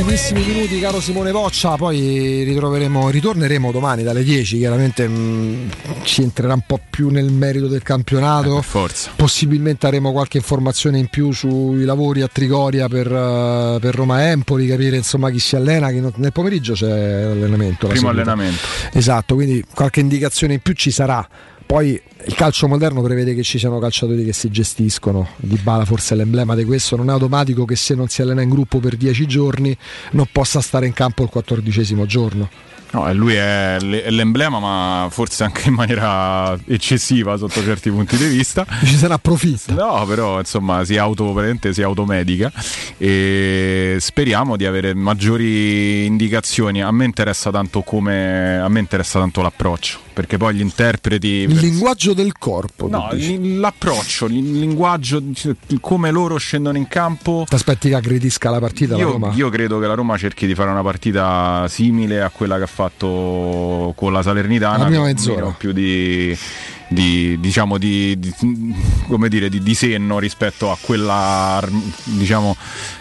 Ultimissimi minuti, caro Simone Voccia, poi ritroveremo, ritorneremo domani dalle 10, chiaramente mh, ci entrerà un po' più nel merito del campionato. forza. Possibilmente avremo qualche informazione in più sui lavori a Trigoria per, eh, per Roma Empoli, capire insomma chi si allena, chi non- nel pomeriggio c'è l'allenamento. la Primo seduta. allenamento. Esatto, quindi qualche indicazione in più ci sarà. Poi il calcio moderno prevede che ci siano calciatori che si gestiscono. Di Bala forse è l'emblema di questo. Non è automatico che se non si allena in gruppo per 10 giorni non possa stare in campo il quattordicesimo giorno. No, lui è l'emblema, ma forse anche in maniera eccessiva sotto certi punti di vista. Ci se ne approfitta. No, però insomma si auto, si automedica e speriamo di avere maggiori indicazioni. A me interessa tanto come a me interessa tanto l'approccio, perché poi gli interpreti Il linguaggio del corpo. No, l'approccio, il linguaggio, come loro scendono in campo. Ti aspetti che aggredisca la partita la Io, Roma? io credo che la Roma cerchi di fare una partita simile a quella che ha fatto con la Salernitana, La prima mezz'ora. più di, di- diciamo di, di- come dire, di, di senno rispetto a quella diciamo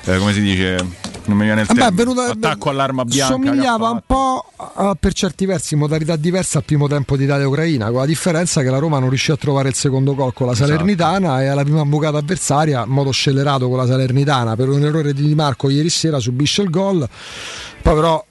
eh, come si dice non mi viene il Vabbè, è termine venuta- attacco all'arma bianca Somigliava un po' eh, per certi versi in modalità diversa al primo tempo d'Italia-Ucraina, con la differenza che la Roma non riuscì a trovare il secondo gol con la Esatto. Salernitana e alla prima bucata avversaria, in modo scellerato con la Salernitana, per un errore di Di Marco ieri sera subisce il gol. Poi però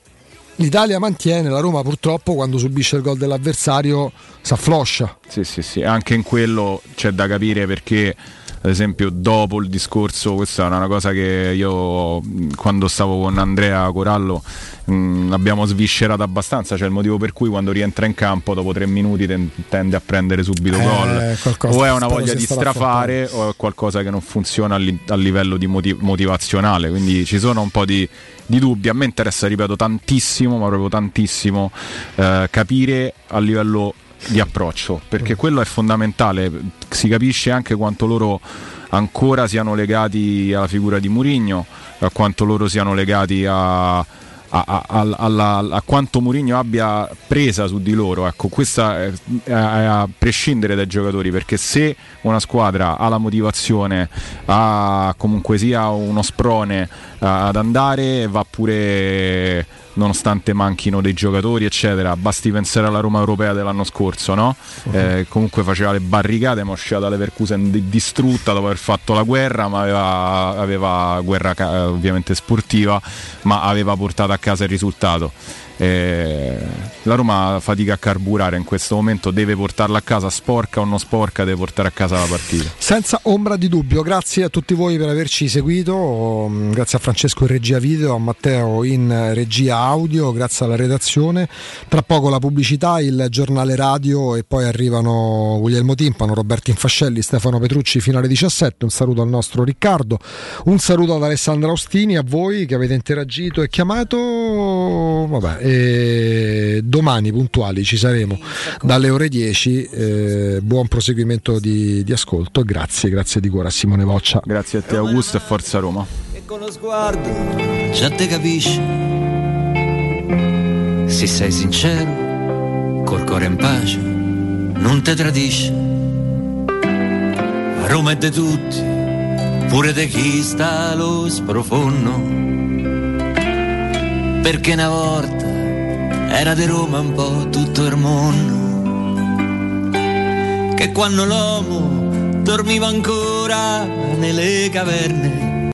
l'Italia mantiene, la Roma purtroppo quando subisce il gol dell'avversario si affloscia. Sì, sì, sì, anche in quello c'è da capire perché ad esempio dopo il discorso, questa è una cosa che io quando stavo con Andrea Corallo mh, abbiamo sviscerato abbastanza, cioè il motivo per cui quando rientra in campo dopo tre minuti ten- tende a prendere subito Eh, gol. o è una voglia di strafare o è qualcosa che non funziona a, li- a livello di moti- motivazionale, quindi ci sono un po' di, di dubbi, a me interessa, ripeto, tantissimo, ma proprio tantissimo eh, capire a livello di approccio, perché quello è fondamentale, si capisce anche quanto loro ancora siano legati alla figura di Murigno, a quanto loro siano legati a, a- a- al- alla- a quanto Mourinho abbia presa su di loro. Ecco, questa è, è a prescindere dai giocatori, perché se una squadra ha la motivazione, ha comunque sia uno sprone eh, ad andare, va pure nonostante manchino dei giocatori, eccetera. Basti pensare alla Roma europea dell'anno scorso, no? Eh, comunque faceva le barricate, ma usciva da Leverkusen di- distrutta dopo aver fatto la guerra, ma aveva, aveva guerra ca- ovviamente sportiva, ma aveva portato a casa il risultato. Eh, la Roma fatica a carburare in questo momento, deve portarla a casa sporca o non sporca, deve portare a casa la partita. Senza ombra di dubbio, grazie a tutti voi per averci seguito, mm, grazie a Francesco in regia video, a Matteo in regia audio, grazie alla redazione. Tra poco la pubblicità, il giornale radio e poi arrivano Guglielmo Timpano, Roberto Infascelli, Stefano Petrucci fino alle 17. Un saluto al nostro Riccardo, un saluto ad Alessandra Ostini, a voi che avete interagito e chiamato. Vabbè, e domani puntuali ci saremo dalle ore 10. eh, buon proseguimento di, di ascolto. Grazie, grazie di cuore a Simone Voccia. Grazie a te Augusto e forza Roma. E con lo sguardo già te capisci. Se sei sincero, col cuore in pace, non te tradisci. Roma è di tutti, pure di chi sta allo sprofondo. Perché una volta era di Roma un po' tutto il mondo. Che quando l'uomo dormiva ancora nelle caverne